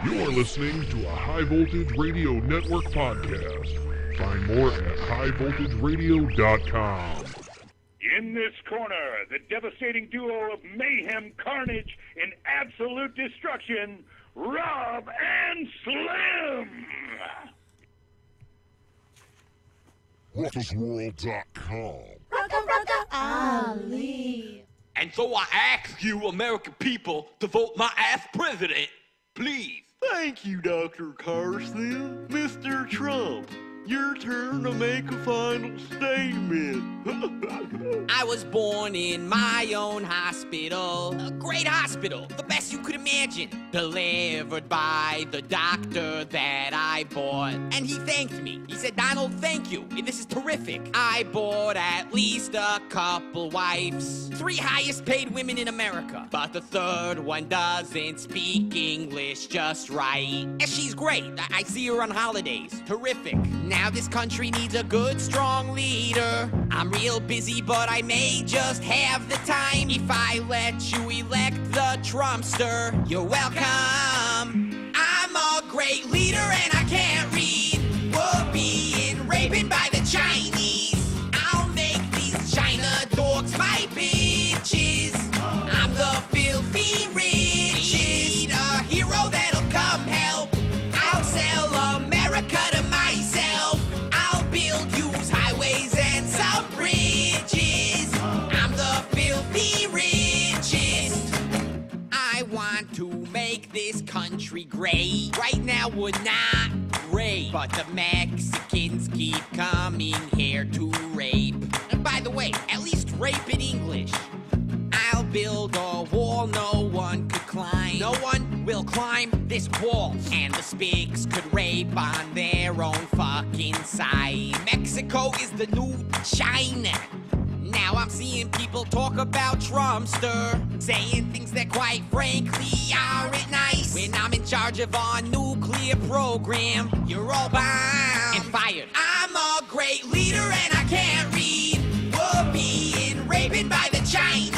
You're listening to a High Voltage Radio Network podcast. Find more at highvoltageradio.com. In this corner, the devastating duo of mayhem, carnage, and absolute destruction, Rob and Slim. RuckusWorld.com. Ali. And so I ask you, American people, to vote my ass president. Please. Thank you, Dr. Carson. Mr. Trump, your turn to make a final statement. I was born in my own hospital. A great hospital, the best you could imagine. Delivered by the doctor that I bought. And he thanked me. He said, Donald, thank you. This is terrific. I bought at least a couple wives. Three highest paid women in America. But the third one doesn't speak English just right. And she's great. I, I see her on holidays. Terrific. Now this country needs a good, strong leader. I'm real busy, but I may just have the time if I let you elect the Trumpster. You're welcome. I'm a great leader and I great. Right now we're not great, but the Mexicans keep coming here to rape. And by the way, at least rape in English. I'll build a wall no one could climb. No one will climb this wall. And the spigs could rape on their own fucking side. Mexico is the new China. Now I'm seeing people talk about Trumpster, saying things that quite frankly aren't nice. When I'm in charge of our nuclear program, you're all bound and fired. I'm a great leader and I can't read. Whooping, raping by the Chinese.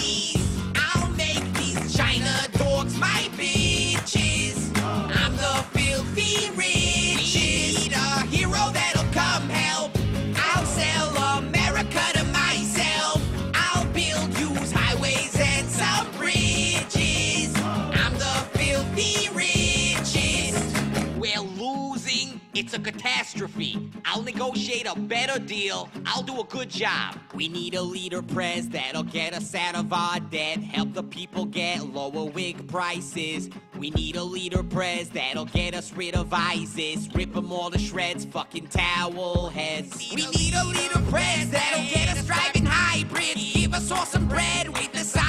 It's a catastrophe. I'll negotiate a better deal. I'll do a good job. We need a leader prez that'll get us out of our debt, help the people get lower wig prices. We need a leader prez that'll get us rid of ISIS, rip them all to shreds, fucking towel heads. We need a leader prez that'll get us driving hybrids, give us all some bread with the side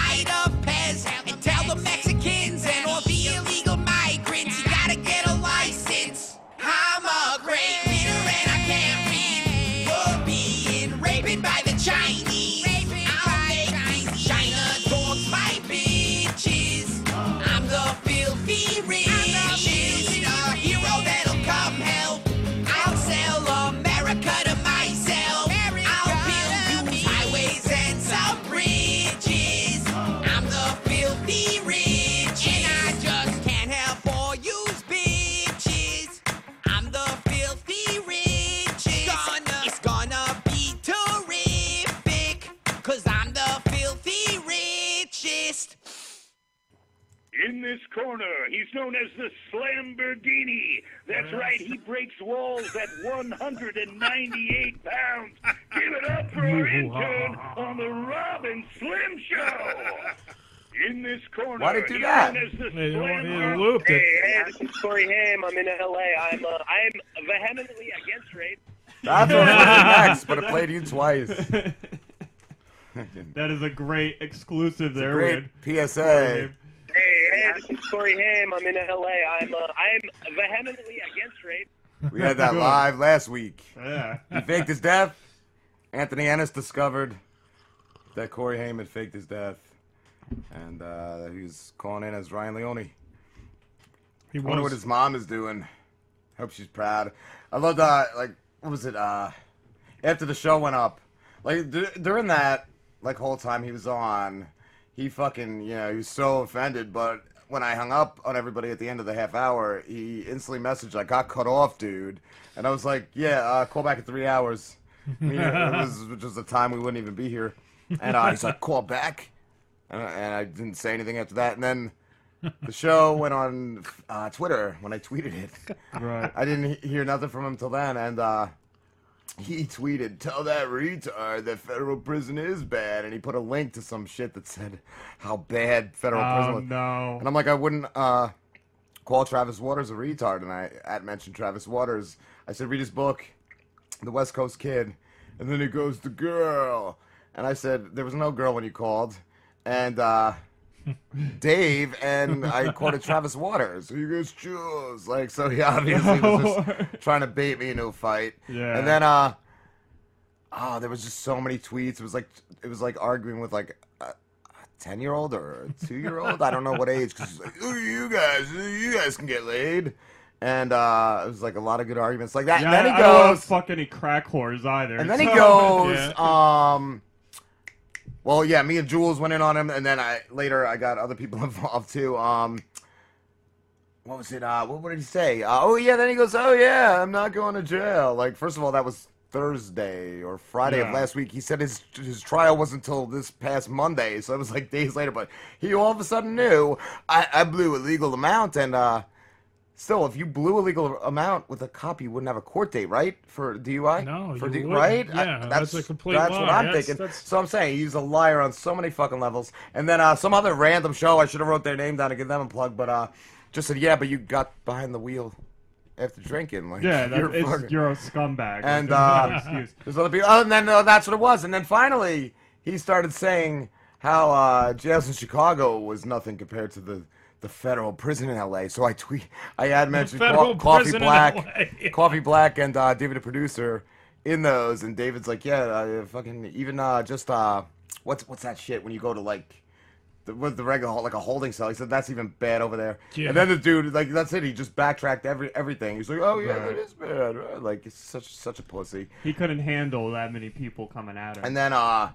this corner, he's known as the Slamborghini. That's right, he breaks walls at 198 pounds. Give it up for our intern on the Rob and Slim Show. In this corner, Why did you do he's that? known as the Hey, you want me to Slamborghini. loop it? Hey, hey, this is Corey Haim. I'm in LA. I'm uh, I'm vehemently against rape. That's what was next, but it played you twice. That is a great exclusive there. Great Wade. PSA. Hey, hey, this is Corey Haim. I'm in LA. I'm uh, I'm vehemently against rape. We had that live last week. Yeah. He faked his death. Anthony Ennis discovered that Corey Haim had faked his death. And uh, he was calling in as Ryan Leone. He I wonder what his mom is doing. Hope she's proud. I love that. Like, what was it? Uh, after the show went up, like d- during that like whole time he was on, he fucking you know he was so offended. But when I hung up on everybody at the end of the half hour, he instantly messaged, "I got cut off, dude," and I was like, "Yeah, uh, call back in three hours." I mean, it was which was the time we wouldn't even be here, and uh, he's like, "Call back," and, I- and I didn't say anything after that, and then. The show went on uh, Twitter when I tweeted it. Right. I didn't he- hear nothing from him till then, and uh, he tweeted, "Tell that retard that federal prison is bad," and he put a link to some shit that said how bad federal prison Oh was. no. And I'm like, I wouldn't uh, call Travis Waters a retard, and I at mentioned Travis Waters. I said, read his book, The West Coast Kid, and then he goes, the girl, and I said, there was no girl when you called, and. uh Dave and I quoted Travis Waters. He goes, Jules. Like, so he obviously was just trying to bait me into a fight. Yeah. And then, uh, oh, there was just so many tweets. It was like, it was like arguing with like a 10 year old or a two year old. I don't know what age. Cause he's like, you guys. You guys can get laid. And, uh, it was like a lot of good arguments like that. Yeah, and then he I don't goes, fuck any crack whores either. and then he goes, Yeah. um, well, yeah, me and Jules went in on him, and then I later I got other people involved too. Um, what was it? Uh, what, what did he say? Uh, oh yeah, then he goes, oh yeah, I'm not going to jail. Like, first of all, that was Thursday or Friday of last week. He said his his trial wasn't until this past Monday, so it was like days later. But he all of a sudden knew I, I blew a legal amount, and uh, still, if you blew a legal amount with a cop, you wouldn't have a court date, right? For DUI? No, for you D- wouldn't. right? I- Yeah, that's a complete That's lie. what I'm That's- thinking. that's- So I'm saying he's a liar on so many fucking levels. And then uh, some other random show, I should have wrote their name down to give them a plug, but uh, just said, yeah, but you got behind the wheel after drinking. Like, Yeah, that, you're fucking- you're a scumbag. and uh, excuse. there's other people. Oh, and then uh, that's what it was. And then finally, he started saying how uh, jails in Chicago was nothing compared to the the federal prison in L.A. So I tweet, I had mentioned Co- Coffee Black, Coffee Black, and uh, David, the producer, in those. And David's like, yeah, uh, fucking even uh, just uh, what's what's that shit when you go to like. The, with the regular like a holding cell, he said that's even bad over there. Yeah. And then the dude, like that's it. He just backtracked every everything. He's like, "Oh yeah, Right. that is bad." right? Like it's such such a pussy. He couldn't handle that many people coming at him. And then uh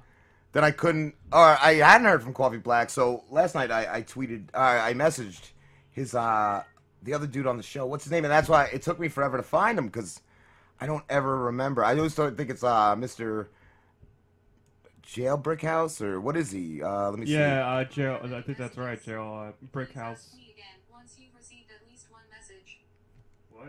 then I couldn't or I hadn't heard from Coffee Black, so last night I, I tweeted uh, I messaged his uh the other dude on the show. What's his name? And that's why it took me forever to find him because I don't ever remember. I always think it's uh Mr. Jailbrick House or what is he? Uh let me see. yeah, uh, jail. I think that's right. Jail. Uh, brick house. Me again once you've received at least one message.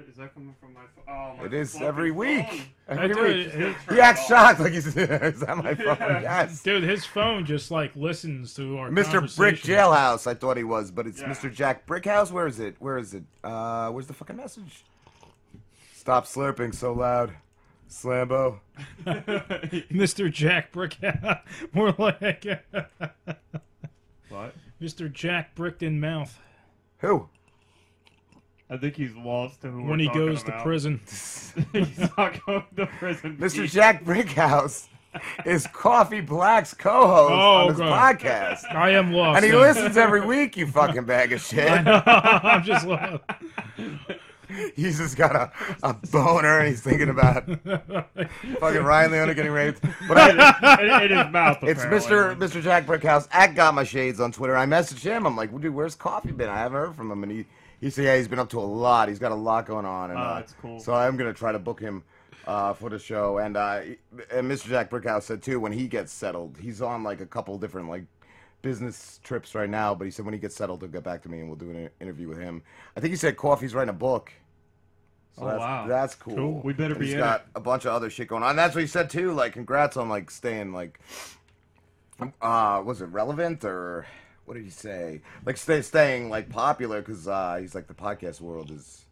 What is that coming from my phone? Oh, my It is fucking every phone. week. I Every do week. it- it- He acts shocked like he's is that my phone? Yeah. Yes. Dude, his phone just like listens to our Mr. Brick conversation. Jailhouse, I thought he was, but it's Yeah. Mr. Jack Brickhouse. Where is it? Where is it? Uh, where's the fucking message? Stop slurping so loud, Slambo. Mr. Jack Brick. More like What? Mr. Jack Bricked in Mouth Who? I think he's lost to who when we're he talking goes to prison. he's not going to prison. Mr. Jack Brickhouse is Coffee Black's co-host Oh, on this okay. podcast, I am lost. and he then. listens every week. You fucking bag of shit. I'm just lost. He's just got a, a boner, and he's thinking about fucking Ryan Leone getting raped. But I, in, in his mouth. It's Mr. Mr. Jack Brickhouse at Got My Shades on Twitter. I messaged him. I'm like, dude, where's Coffee been? I haven't heard from him. And he, he said, yeah, he's been up to a lot. He's got a lot going on. And, Oh, uh, that's cool. So I'm going to try to book him uh, for the show. And, uh, and Mr. Jack Brickhouse said, too, when he gets settled, he's on like a couple different like business trips right now. But he said when he gets settled, he'll get back to me and we'll do an interview with him. I think he said Coffee's writing a book. So Oh, that's, wow. That's cool. Cool. We better And be He's in got it. a bunch of other shit going on. And that's what he said too. Like, congrats on like staying like, uh, was it relevant or what did he say? Like, stay, staying like popular because uh, he's like the podcast world is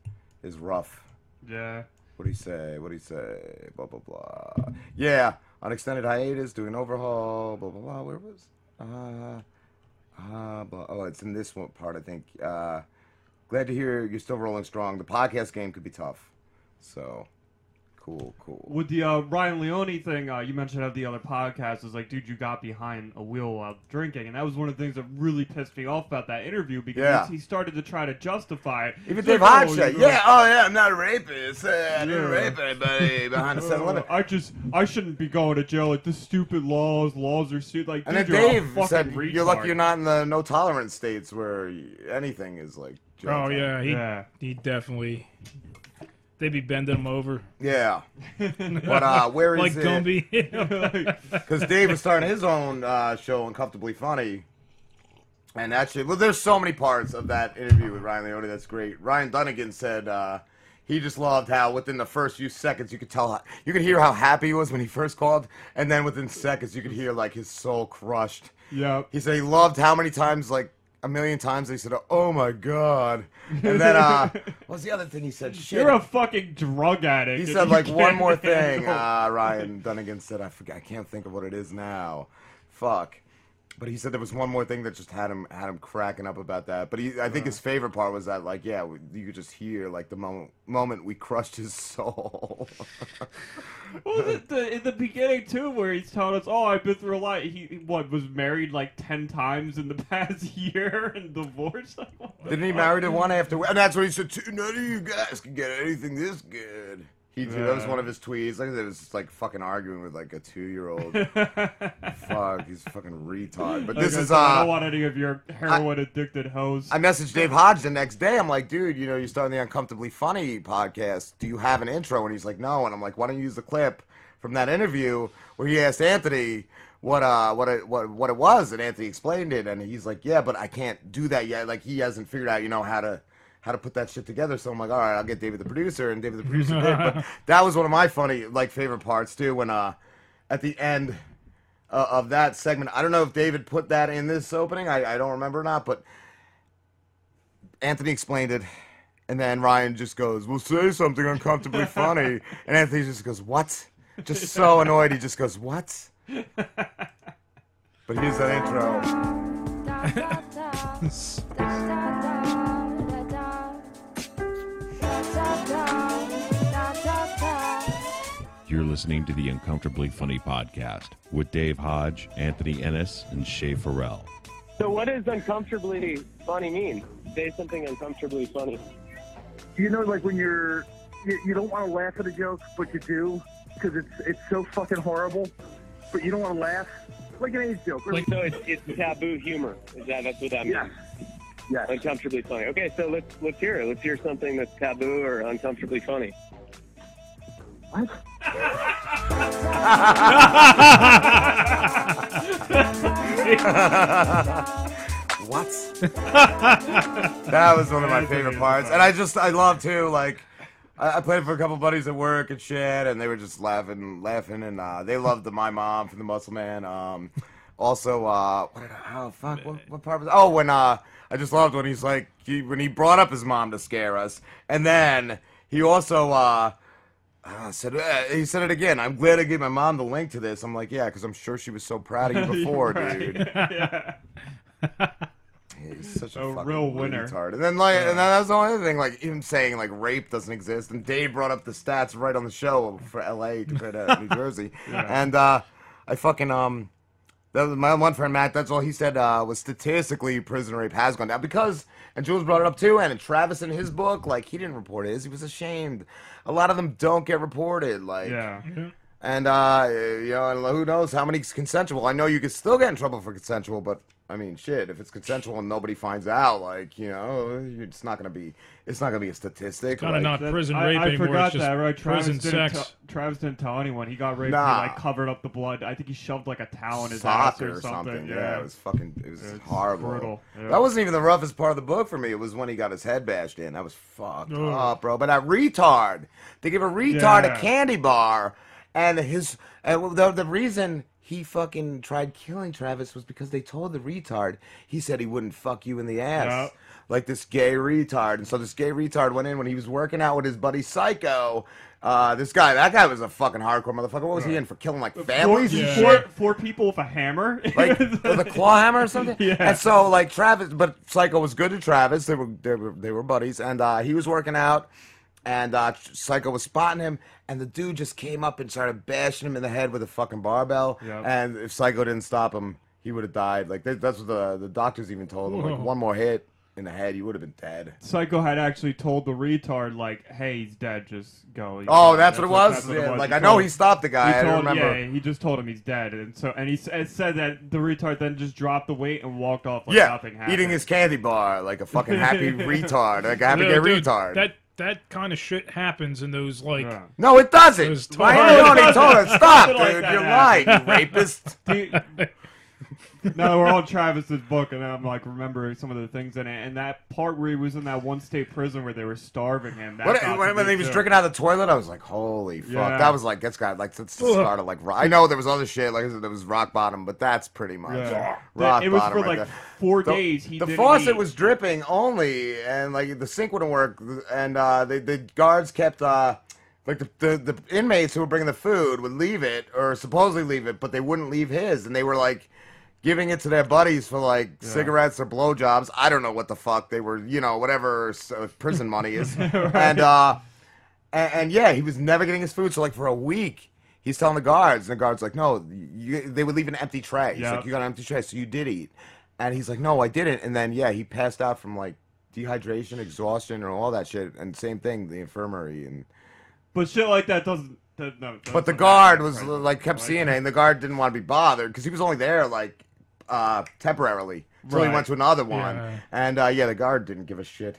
is rough. Yeah. What did he say? What did he say? Blah blah blah. Yeah, on extended hiatus, doing overhaul. Blah blah blah. Where was? Uh, uh, blah, oh, it's in this one part, I think. Uh, glad to hear you're still rolling strong. The podcast game could be tough, so cool, cool. With the uh, Ryan Leone thing, uh, you mentioned of the other podcast is like, dude, you got behind a wheel while drinking, and that was one of the things that really pissed me off about that interview because Yeah. he started to try to justify it. Even Dave like, Hodge "Oh, said, "Yeah, oh yeah, I'm not a rapist. Uh, I didn't Yeah. rape anybody behind the 7-Eleven." Uh, I just, I shouldn't be going to jail. Like the stupid laws, laws are stupid. Like, And then dude, you're Dave fucking said, "You're lucky you're not in the no tolerance states where anything is like." jail Oh time." yeah, he Yeah. he definitely. They be bending them over. Yeah. But uh, where is like it? Gumby. Because Dave was starting his own uh, show, Uncomfortably Funny. And actually, well, there's so many parts of that interview with Ryan Leone that's great. Ryan Dunnigan said uh, he just loved how within the first few seconds you could tell, you could hear how happy he was when he first called, and then within seconds you could hear like his soul crushed. Yep. He said he loved how many times, like a million times, they said, "Oh my god," and then uh, what's the other thing he said? Shit. You're a fucking drug addict. He said like one more thing. Uh, Ryan Dunnigan said, "I forget. I can't think of what it is now. Fuck." But he said there was one more thing that just had him had him cracking up about that. But he, I think his uh-huh. favorite part was that like yeah, we, you could just hear like the moment moment we crushed his soul. Well, the, the, in the beginning too, where he's telling us, "Oh, I've been through a lot." He what was married like ten times in the past year and divorced. Like, Didn't he marry the one after? And that's what he said. "Too- None of you guys can get anything this good. He did, that was one of his tweets. Like it was just like fucking arguing with like a two year old. Fuck, he's fucking retard. But this is said, I uh. don't want any of your heroin addicted hoes. I messaged Dave Hodge the next day. I'm like, dude, you know, you're starting the Uncomfortably Funny podcast. Do you have an intro? And he's like, no. And I'm like, why don't you use the clip from that interview where he asked Anthony what uh what it what what it was, and Anthony explained it, and he's like, yeah, but I can't do that yet. Like he hasn't figured out, you know, how to how to put that shit together. So I'm like, all right, I'll get David the producer, and David the producer did. But that was one of my funny like favorite parts too when uh at the end uh, of that segment. I don't know if David put that in this opening. I, I don't remember or not, but Anthony explained it, and then Ryan just goes, "We'll say something uncomfortably funny," and Anthony just goes, "What?" Just so annoyed, he just goes, "What?" But here's that intro. You're listening to the Uncomfortably Funny podcast with Dave Hodge, Anthony Ennis, and Shay Farrell. So what does uncomfortably funny mean? Say something uncomfortably funny. you know, like when you're, you, you don't want to laugh at a joke, but you do because it's it's so fucking horrible, but you don't want to laugh. Like an age joke. Or, so it's, it's taboo humor. Is that that's what that means? yes. Yes. Uncomfortably funny. Okay, so let's let's hear it. Let's hear something that's taboo or uncomfortably funny. What? what? that was one of my favorite parts, and I just I love too. Like I, I played for a couple buddies at work and shit, and they were just laughing, laughing, and uh, they loved the My Mom from the Muscle Man. Um, also, uh, what did I, oh fuck, what, what part was? Oh, when uh, I just loved when he's like he, when he brought up his mom to scare us, and then he also uh. Uh, said uh, he said it again. I'm glad I gave my mom the link to this. I'm like, yeah, because I'm sure she was so proud of you before, dude. yeah. He's such a, A real winner. retard. And then like, and then that's the only thing. Like him saying like rape doesn't exist. And Dave brought up the stats right on the show for L.A. compared to New Jersey. And uh, I fucking um, that was my one friend Matt. That's all he said uh, was statistically prison rape has gone down because. And Jules brought it up too. And Travis in his book, like he didn't report it. He was ashamed. A lot of them don't get reported. Like Yeah. and uh, you know, who knows how many consensual? I know you could still get in trouble for consensual, but I mean, shit, if it's consensual and nobody finds out, like you know, it's not gonna be, it's not gonna be a statistic. Kinda like- not That- prison I, rape I anymore. forgot it's just that, right? Travis prison didn't, sex. tell- Travis didn't tell anyone. He got raped. Nah. He like covered up the blood. I think he shoved like a towel in his soccer ass or or something. Yeah. it was fucking, it was It's horrible. brutal. Yeah. That wasn't even the roughest part of the book for me. It was when he got his head bashed in. That was fucked Ugh. up, bro. But that retard, they give a retard Yeah. a candy bar, and his, and the the reason. He fucking tried killing Travis was because they told the retard he said he wouldn't fuck you in the ass. Yep. Like this gay retard. And so this gay retard went in when he was working out with his buddy Psycho. Uh, this guy, that guy was a fucking hardcore motherfucker. What was he in for killing like families four, Yeah. four, four people with a hammer. like with a claw hammer or something. Yeah. And so like Travis, but Psycho was good to Travis. They were they were they were buddies, and uh, he was working out, and uh, Psycho was spotting him, and the dude just came up and started bashing him in the head with a fucking barbell. Yep. And if Psycho didn't stop him, he would have died. Like that, that's what the the doctors even told him. Like one more hit in the head, he would have been dead. Psycho had actually told the retard like, "Hey, he's dead. Just go." Oh, that's what it was? that's Yeah, like, He I know told- he stopped the guy, I told- remember. Yeah, he just told him he's dead, and so and he and said that the retard then just dropped the weight and walked off like yeah, nothing happened. eating his candy bar like a fucking happy retard, like a happy No, dude, retard. That that kind of shit happens in those like. No, it doesn't. Those Why toy- you already told us? Stop, Nothing like dude. You're happened. lying, you rapist. no, we're on Travis's book, and I'm like remembering some of the things in it, and that part where he was in that one state prison where they were starving him. That What, got to when, when me he was too. drinking out of the toilet, I was like, "Holy fuck!" Yeah. That was like that's got like that's the Ugh. start of like. I know there was other shit like there was rock bottom, but that's pretty much Yeah. rock It was bottom for, right like, there. four The- days he the didn't faucet eat. was dripping only, and like the sink wouldn't work, and uh, the the guards kept. Uh, like the, the the inmates who were bringing the food would leave it or supposedly leave it, but they wouldn't leave his, and they were like giving it to their buddies for like cigarettes or blowjobs. I don't know what the fuck they were, you know, whatever uh, prison money is, and uh, and, and yeah, he was never getting his food. So like for a week, he's telling the guards, and the guards like, no, you, they would leave an empty tray. He's Yeah. like, you got an empty tray, so you did eat, and he's like, no, I didn't. And then yeah, he passed out from like dehydration, exhaustion, and all that shit. And same thing, the infirmary and. But shit like that doesn't. That, no, But the guard was like kept seeing it, and the guard didn't want to be bothered because he was only there like uh temporarily until he Right. went to another one. Yeah. And uh, yeah, the guard didn't give a shit.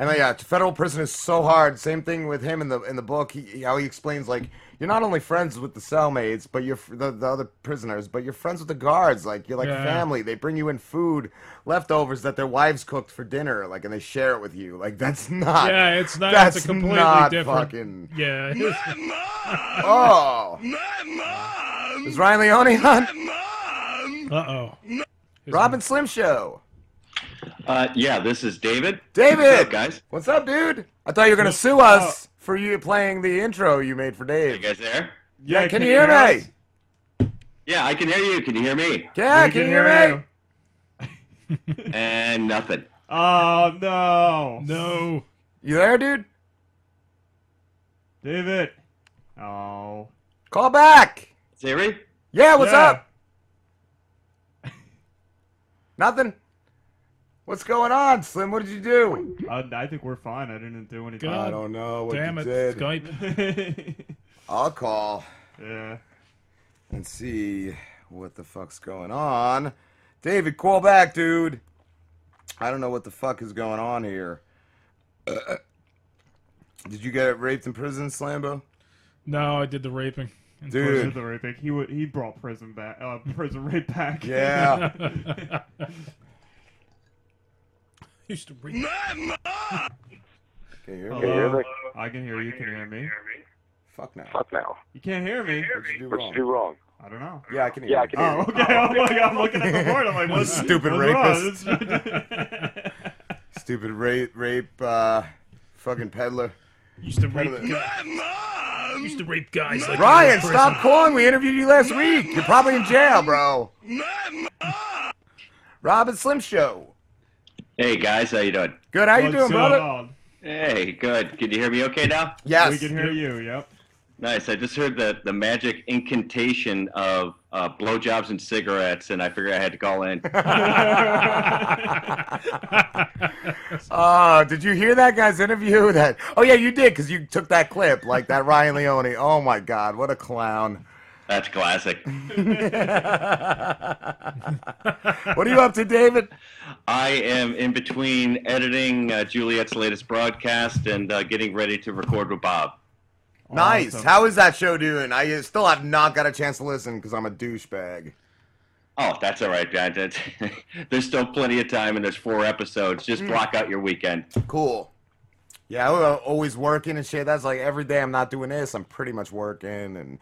And uh, yeah, federal prison is so hard. Same thing with him in the in the book. He, he- how he explains like you're not only friends with the cellmates, but you're f- the, the other prisoners, but you're friends with the guards. Like you're like Yeah. family. They bring you in food, leftovers that their wives cooked for dinner, like, and they share it with you. Like that's not. Yeah, it's not. That's it's a completely not different. fucking. Yeah. Oh. Mad Mom! Is Ryan Leone on? Uh oh. Rob and Slim Show. Uh, yeah, this is David. David! What's up, guys? What's up, dude? I thought you were gonna sue us for you playing the intro you made for Dave. You guys there? Yeah, can, you hear me? Yeah, I can hear you. Can you hear me? Yeah, can you hear me? And nothing. Oh no! No. You there, dude? David. Oh. Call back. Siri? Yeah, what's Yeah. up? Nothing. What's going on, Slim? What did you do? Uh, I think we're fine. I didn't do anything. I don't know what Damn you it, did. Skype. I'll call yeah. and see what the fuck's going on. David, call back, dude. I don't know what the fuck is going on here. Did you get raped in prison, Slambo? No, I did the raping. In Dude. prison. The raping. He would. He brought prison back. Uh, prison rape back. Yeah. Used to rape. Can you hear me? Hello? I can hear you. Can you hear me? Fuck now. Fuck now. You can't hear me. What'd you do What'd wrong? you do wrong? I don't know. Yeah, I can hear Yeah, I can hear Oh, you. okay. Oh my god, I'm looking at the board. I'm like, what's Stupid what's rapist. Stupid rape, rape, uh, fucking peddler. Used to rape. Peddler. guys. Used to rape guys like Ryan, stop calling. We interviewed you last week. You're probably in jail, bro. Rob and Slim Show. Hey guys, how you doing? Good. How you What's doing, going brother? on? Hey, good. Can you hear me okay now? Yes. We can hear you. Yep. Nice. I just heard the, the magic incantation of uh, blowjobs and cigarettes, and I figured I had to call in. Uh, did you hear that guy's interview? That oh yeah, you did because you took that clip like that Ryan Leone. Oh my God, what a clown! That's classic. What are you up to, David? I am in between editing uh, Juliette's latest broadcast and uh, getting ready to record with Bob. Nice. Awesome. How is that show doing? I still have not got a chance to listen because I'm a douchebag. Oh, that's all right, guys. That's- there's still plenty of time, and there's four episodes. Just block out your weekend. Cool. Yeah, we're always working and shit. That's like every day I'm not doing this. I'm pretty much working and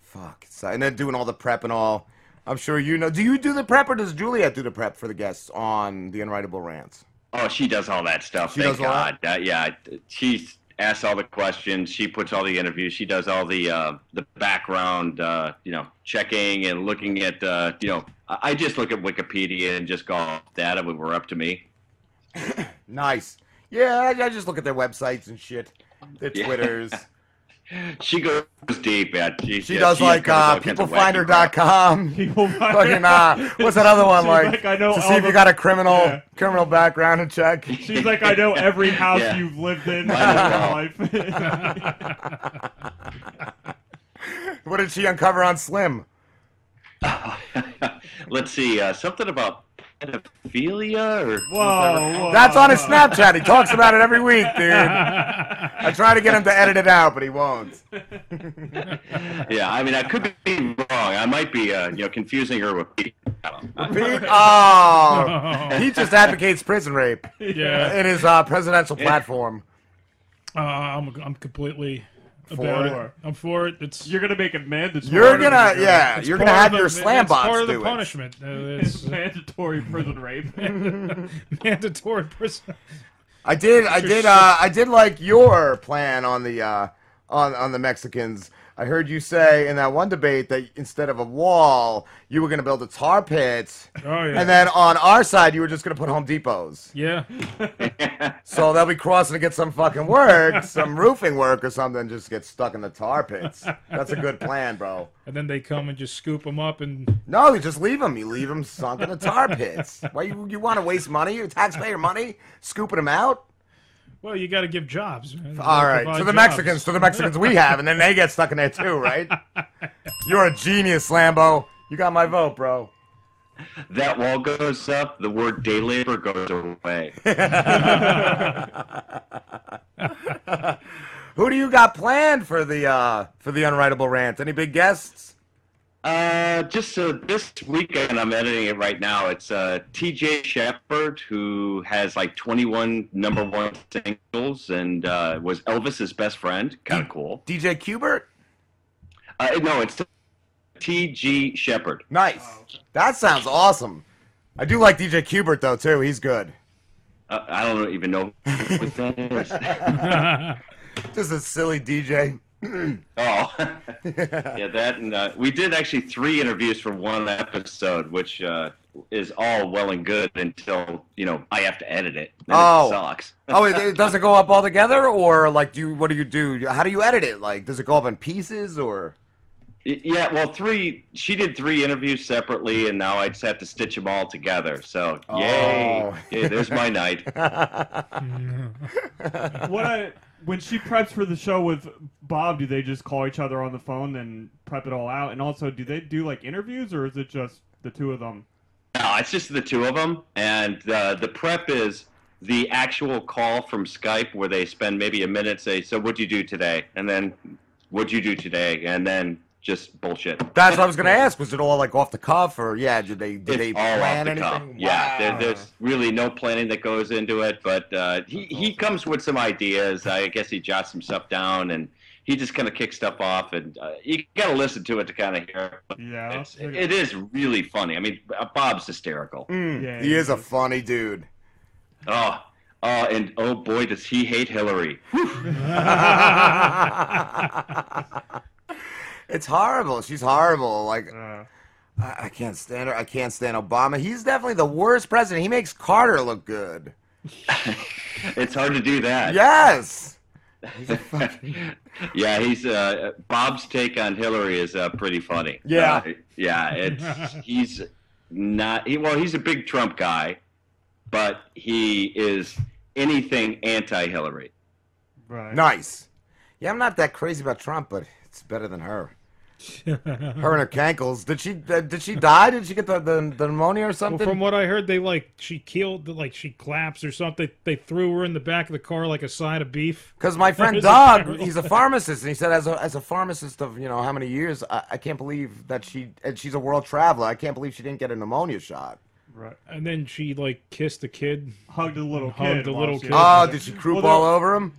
fuck. So, and then doing all the prep and all. I'm sure you know. Do you do the prep or does Juliette do the prep for the guests on the Unwritable Rants? Oh, she does all that stuff. She thank does all God. Uh, yeah, she asks all the questions. She puts all the interviews. She does all the uh, the background, uh, you know, checking and looking at. Uh, you know, I just look at Wikipedia and just go off data when we're up to me. Nice. Yeah, I, I just look at their websites and shit, their Yeah. Twitters. She goes deep, man. She, She yeah, does she like uncovers uh, all kinds of wacky crap. peoplefinder.com. Fucking uh, what's that other one like? like, I know to see all if you got a criminal Yeah. criminal background and check. She's like, I know every house Yeah. you've lived in in your life. What did she uncover on Slim? Let's see, uh, something about pedophilia or Whoa, whoa. That's on his Snapchat. He talks about it every week, dude. I try to get him to edit it out, but he won't. yeah, I mean, I could be wrong. I might be, uh, you know, confusing her with Pete. I don't know. Pete, oh, he just advocates prison rape. Yeah. in his uh, presidential platform. Uh, I'm, I'm completely For about it. it. I'm for it. It's You're gonna make it mandatory. You're gonna, yeah, It's you're gonna have of your the- slam it's bots part of the do it. punishment. Uh, It's it's mandatory prison rape. mandatory prison. I did, I did, uh, I did like your plan on the uh, on on the Mexicans. I heard you say in that one debate that instead of a wall, you were going to build a tar pit, Oh yeah. and then on our side, you were just going to put Home Depots. yeah. So they'll be crossing to get some fucking work, some roofing work or something, just get stuck in the tar pits. That's a good plan, bro. And then they come and just scoop them up and No, you just leave them. You leave them sunk in the tar pits. Why you you want to waste money, your taxpayer money, scooping them out? Well, you got to give jobs. Man. You All gotta to the jobs. Mexicans, to the Mexicans we have, and then they get stuck in there too, right? You're a genius, Lambo. You got my vote, bro. That wall goes up, the word day labor goes away. Who do you got planned for the uh for the unwritable rant? Any big guests? Uh, just uh, this weekend, I'm editing it right now. It's uh, T.G. Sheppard, who has like 21 number one singles and uh, was Elvis's best friend. Kind of cool. DJ Qbert? Uh, no, it's T.G. Sheppard. Nice. That sounds awesome. I do like DJ Qbert though too. He's good. Uh, I don't even know what that is. Just a silly DJ. oh, yeah, that and uh, we did actually three interviews for one episode, which uh, is all well and good until you know I have to edit it. Then Oh. it sucks. oh, it, it doesn't go up all together, or like, do you? What do you do? How do you edit it? Like, does it go up in pieces, or? Yeah, well, three. She did three interviews separately, and now I just have to stitch them all together. So, yay! Oh. Yeah, there's my night. what I when she preps for the show with Bob, do they just call each other on the phone and prep it all out? And also, do they do like interviews, or is it just the two of them? No, it's just the two of them, and uh, the prep is the actual call from Skype where they spend maybe a minute, say, "So, what'd you do today?" and then, "What'd you do today?" and then just bullshit. That's what I was gonna ask. Was it all like off the cuff, or yeah? Did they did It's they all plan off the cuff. anything? Yeah, there, there's really no planning that goes into it, but uh, he he comes with some ideas. I guess he jots some stuff down, and he just kind of kicks stuff off, and uh, you got to listen to it to kind of hear. It. Yeah, It's, it is really funny. I mean, uh, Bob's hysterical. Mm, Yeah, he he is a funny dude. Oh, oh, and oh boy, does he hate Hillary. it's horrible. She's horrible. Like Uh, I, I can't stand her. I can't stand Obama. He's definitely the worst president. He makes Carter look good. It's hard to do that. Yes. yeah, he's uh, Bob's take on Hillary is uh, pretty funny. Yeah. Uh, yeah, it's he's not. He, well, he's a big Trump guy, but he is anything anti-Hillary. right. Nice. Yeah, I'm not that crazy about Trump, but it's better than her. her and her cankles. Did she? Uh, did she die? Did she get the, the, the pneumonia or Well, something? from what I heard, they like she killed, like she collapsed or something. They threw her in the back of the car like a side of beef. Because my friend It's Doug, he's a pharmacist, and he said, as a as a pharmacist of you know how many years, I, I can't believe that she and she's a world traveler. I can't believe she didn't get a pneumonia shot. Right. And then she like kissed the kid, Hugged a little Hugged kid. the while little kid. Oh, did she croup Well, all over him?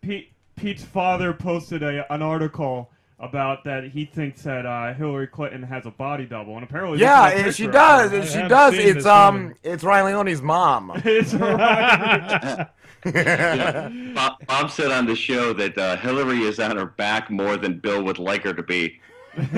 Pete Pete's father posted a, an article about that he thinks that uh, Hillary Clinton has a body double, and apparently Yeah, is a eh, she does. I She does. It's um, woman. it's Ryan Leone's mom. It's right. Bob, Bob said on the show that uh, Hillary is on her back more than Bill would like her to be. nice.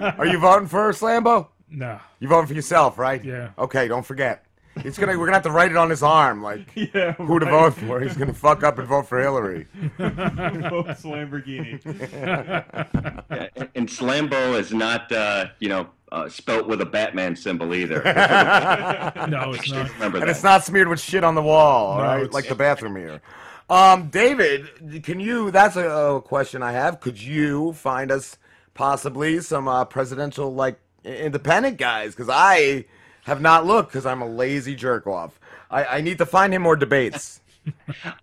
Are you voting for her, Slambo? No. You voting for yourself, right? Yeah. Okay, don't forget. It's gonna. We're gonna have to write it on his arm, like Yeah, who to right. vote for. He's gonna fuck up and vote for Hillary. Votes Lamborghini. Yeah, and- and Slambo is not, uh, you know, uh, spelt with a Batman symbol either. No, it's not. Remember and that. it's not smeared with shit on the wall, No, right? Like the bathroom mirror. Um, David, can you? That's a, a question I have. Could you find us possibly some uh, presidential like independent guys? Because I have not looked because I'm a lazy jerk off. I, I need to find him more debates.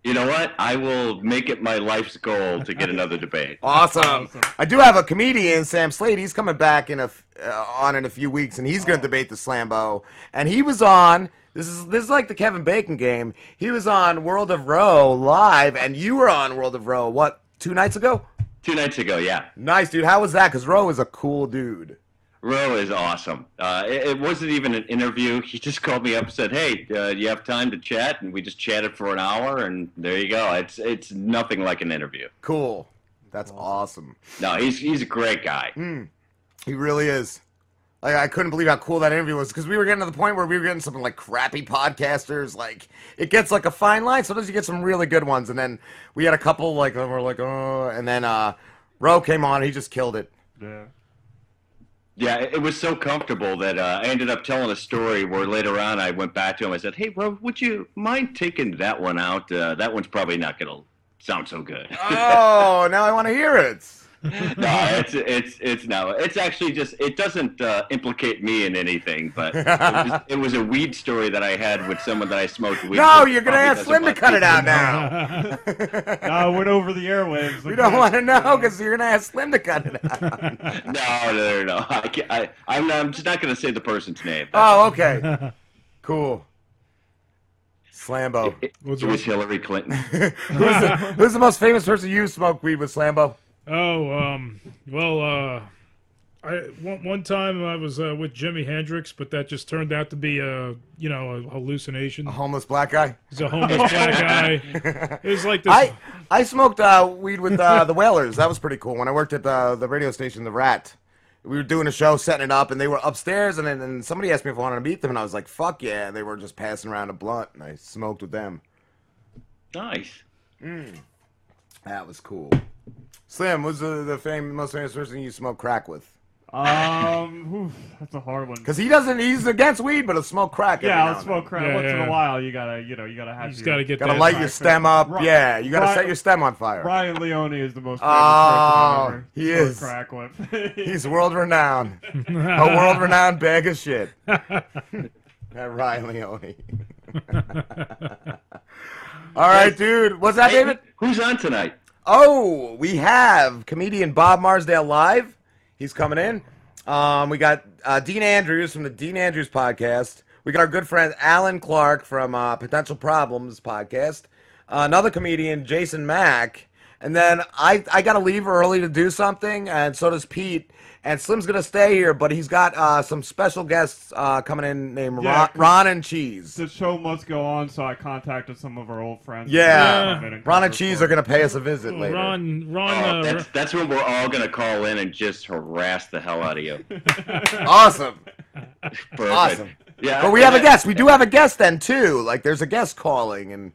You know what? I will make it my life's goal to get another debate. Awesome. I do have a comedian, Sam Slade. He's coming back in a f- uh, on in a few weeks, and he's going to debate the Slambo. And he was on. This is this is like the Kevin Bacon game. He was on World of Ro live, and you were on World of Ro. What two nights ago? Two nights ago, yeah. Nice, dude. How was that? Because Ro is a cool dude. Ro is awesome. Uh, it, it wasn't even an interview. He just called me up and said, "Hey, uh, you have time to chat?" And we just chatted for an hour, and there you go. It's it's nothing like an interview. Cool. That's awesome. No, he's he's a great guy. Hmm. He really is. Like I couldn't believe how cool that interview was because we were getting to the point where we were getting some like crappy podcasters. Like it gets like a fine line. Sometimes you get some really good ones, and then we had a couple like that were like oh, and then uh, Ro came on. He just killed it. Yeah. Yeah, it was so comfortable that uh, I ended up telling a story where later on I went back to him. I said, "Hey, Ro, would you mind taking that one out? Uh, that one's probably not going to sound so good." oh, now I want to hear it. no, it's it's it's no. It's actually just it doesn't uh, implicate me in anything, but it was, it was a weed story that I had with someone that I smoked weed. No, with. you're gonna ask Slim to cut it out now. no, it went over the airwaves. we don't want to know because you're gonna ask Slim to cut it out. no, no, no, no. I can't, I, I'm, not, I'm just not going to say the person's name. oh, okay. Cool. Slambo. It, it was Hillary Clinton. who's, the, who's the most famous person you smoked weed with, Slambo? Oh, um, well, uh, I one, one time I was uh, with Jimi Hendrix, but that just turned out to be a you know a hallucination. A homeless black guy. He's a homeless black guy. It was like this. I I smoked uh, weed with uh, the Wailers. That was pretty cool. When I worked at the the radio station, The Rat, we were doing a show, setting it up, and they were upstairs, and then and somebody asked me if I wanted to meet them, and I was like, "Fuck yeah!" And they were just passing around a blunt, and I smoked with them. nice. Mm. That was cool. Slim who's the the fame, most famous person you smoke crack with. Um, oof, that's a hard one. Because he doesn't, he's against weed, but he'll smoke crack. Yeah, now I'll smoke crack Yeah, once in yeah. a while. You gotta, you know, you gotta have. He's your- gotta get Gotta that light your stem up. Ri- yeah, you gotta Ri- set your stem on fire. Ryan Leone is the most famous Oh, person I've he ever is. smoked crack with. He's world renowned. a world renowned bag of shit. that Ryan Leone. All right, dude. What's that, David? Who's on tonight? Oh, we have comedian Bob Marsdale live. He's coming in. Um, we got uh, Dean Andrews from the Dean Andrews podcast. We got our good friend Allen Clark from uh, Potential Problems podcast. Uh, another comedian, Jason Mack. And then I, I got to leave early to do something, and so does Pete. And Slim's going to stay here, but he's got uh, some special guests uh, coming in named Yeah, Ron, 'cause- Ron and Cheese. the show must go on, so I contacted some of our old friends. Yeah, Come and Ron and Cheese are going to pay us a visit later. Ron, Ron, Oh, uh, that's that's when we're all going to call in and just harass the hell out of you. Awesome. Perfect. Awesome. Yeah, But we have a guest. We do have a guest then too. Like there's a guest calling, and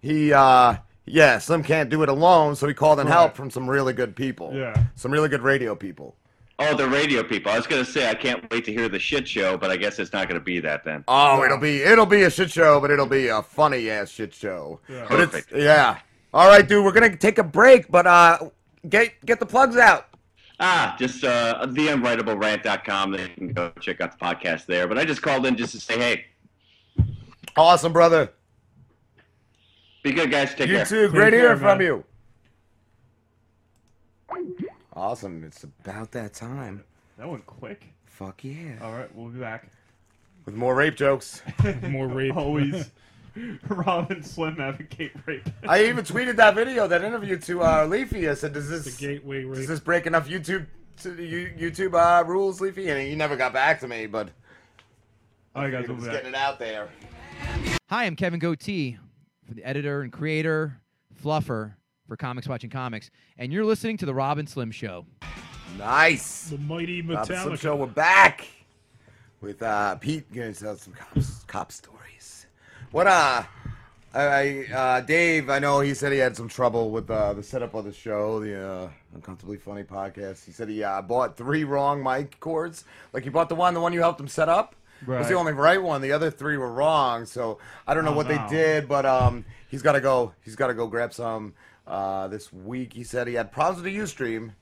he, uh yeah, Slim can't do it alone, so he called in help from some really good people. Yeah. some really good radio people. Oh, the radio people. I was going to say I can't wait to hear the shit show, but I guess it's not going to be that then. Oh, it'll be it'll be a shit show, but it'll be a funny ass shit show. Yeah. But it's Perfect. yeah. All right, dude, we're gonna take a break, but uh, get get the plugs out. Ah, just uh, theunwritablerant.com. Then you can go check out the podcast there. But I just called in just to say, hey, Awesome, brother. Be good, guys. Take you care. too. Great care, hearing from man. you. Awesome. It's about that time. That went quick. Fuck yeah. All right, we'll be back. With more rape jokes. more rape. Always. Robin Slim advocate rape. I even tweeted that video, that interview to uh, Leafy. I said, "Does this The gateway does this break enough YouTube to the You- YouTube uh, rules, Leafy?" And he never got back to me, but All right, guys, we'll was be back. getting it out there. Hi, I'm Kevin Goatee, the editor and creator, fluffer for Comics Watching Comics, and you're listening to the Rob and Slim Show. Nice. The mighty Rob Slim Show, we're back. with uh, Pete. Gonna tell some cops, cop stories. What uh, I, I uh, Dave. I know he said he had some trouble with uh, the setup of the show, the uh, uncomfortably funny podcast. He said he uh, bought three wrong mic cords. Like he bought the one, the one you helped him set up. Was the only right one. The other three were wrong. So I don't know Oh, what no. they did, but um, he's got to go. He's got to go grab some uh, this week. He said he had problems with the UStream.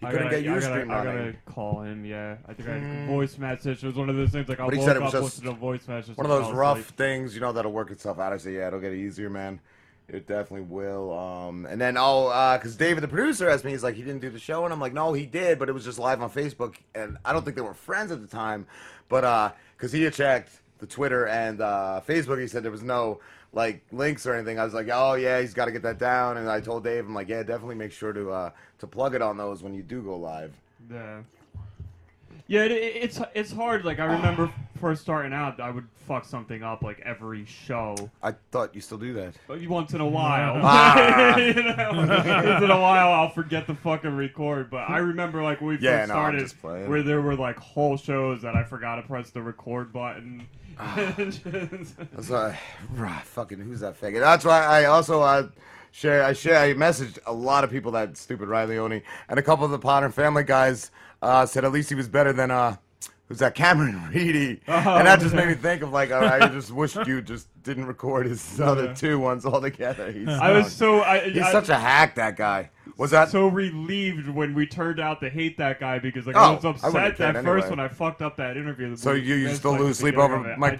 He I couldn't gotta, get I gotta, UStream I running. gotta call him. Yeah, I think I had a voice message. It was one of those things like I But he woke said it was up, just to a voice message. one of those rough asleep. things, you know, that'll work itself out. I say, yeah, it'll get easier, man. It definitely will. Um, and then oh, uh 'cause David, the producer, asked me, he's like, he didn't do the show, and I'm like, no, he did, but it was just live on Facebook, and I don't think they were friends at the time, but uh 'cause he had checked the Twitter and uh, Facebook, he said there was no like links or anything. I was like, oh yeah, he's got to get that down, and I told Dave, I'm like, yeah, definitely make sure to uh, to plug it on those when you do go live. Yeah. Yeah, it, it- it's it's hard. Like I remember first starting out, I would fuck something up like every show. I thought you still do that. But once in a while, Ah. you know, once in a while, I'll forget to fucking record. But I remember like when we Yeah, first no, started, playing. where there were like whole shows that I forgot to press the record button. That's why, rah, fucking who's that faggot? That's why I also uh, share. I share. I messaged a lot of people that stupid Ryan Leone and a couple of the Potter Family guys uh, said at least he was better than uh, who's that Cameron Reedy, Oh, and that just made me think of like I just wish you just didn't record his other Yeah. two ones all together. He's I was so I, he's I- such a hack. That guy was that. so relieved when we turned out to hate that guy because like Oh, I was upset have cared first anyway. when I fucked up that interview. So you, you missed, still lose sleep over Mike it.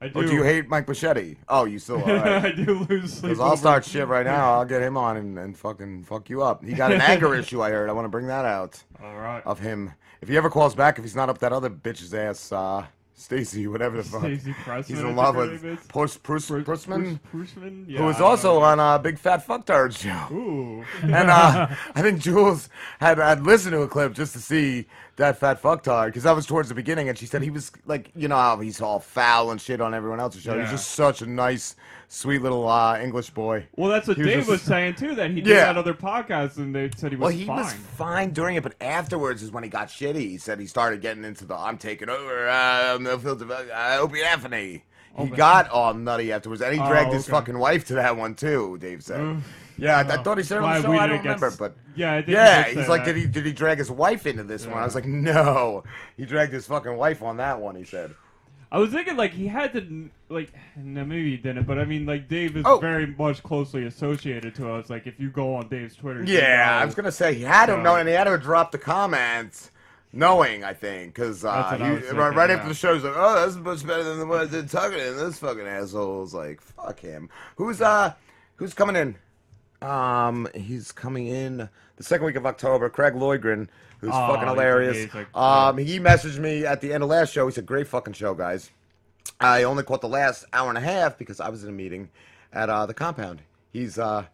I do. Or do you hate Mike Bichetti? Oh, you still right. I do lose sleep. Because I'll start shit right now. I'll get him on and, and fucking fuck you up. He got an anger issue, I heard. I want to bring that out. All right. Of him. If he ever calls back, if he's not up that other bitch's ass, uh, Stacy, whatever the fuck. Stacey Pressman, He's in love with is. Puss, Bruce, Prusman? Yeah, who was also on uh, Big Fat Fucktard show. Ooh. and uh, I think Jules had, had listened to a clip just to see that fat fucktard because that was towards the beginning, and she said he was like, you know how he's all foul and shit on everyone else's show. He's just such a nice, sweet little uh, English boy. Well, that's what He was Dave just- was saying too. That he did Yeah. that other podcast, and they said he was Well, he fine. was fine during it, but afterwards is when he got shitty. He said he started getting into the "I'm taking over, uh, no filter, uh, Opie Anthony." Oh, He man. got all nutty afterwards, and he Oh, dragged his fucking wife to that one too. Dave said. Yeah, I, I thought he said it on the show. we I don't get remember, but Yeah, he yeah, he's like, that. did he did he drag his wife into this one? I was like, no, he dragged his fucking wife on that one. He said. I was thinking like he had to like no maybe he didn't, but I mean like Dave is Oh. very much closely associated to us. Like if you go on Dave's Twitter, Yeah, I was gonna say he had to know, and he had to drop the comments, knowing I think, because uh, That's what I he- was right, thinking, right yeah. after the show, he's like, "Oh, that's much better than the one I did Tucker." And this fucking asshole's like, "Fuck him." Who's uh, who's coming in? Um, he's coming in the second week of October. Craig Loigren, who's Oh, fucking he's hilarious. amazing. Um, he messaged me at the end of last show. He said, "Great fucking show, guys." I only caught the last hour and a half because I was in a meeting at uh, the compound. He's uh,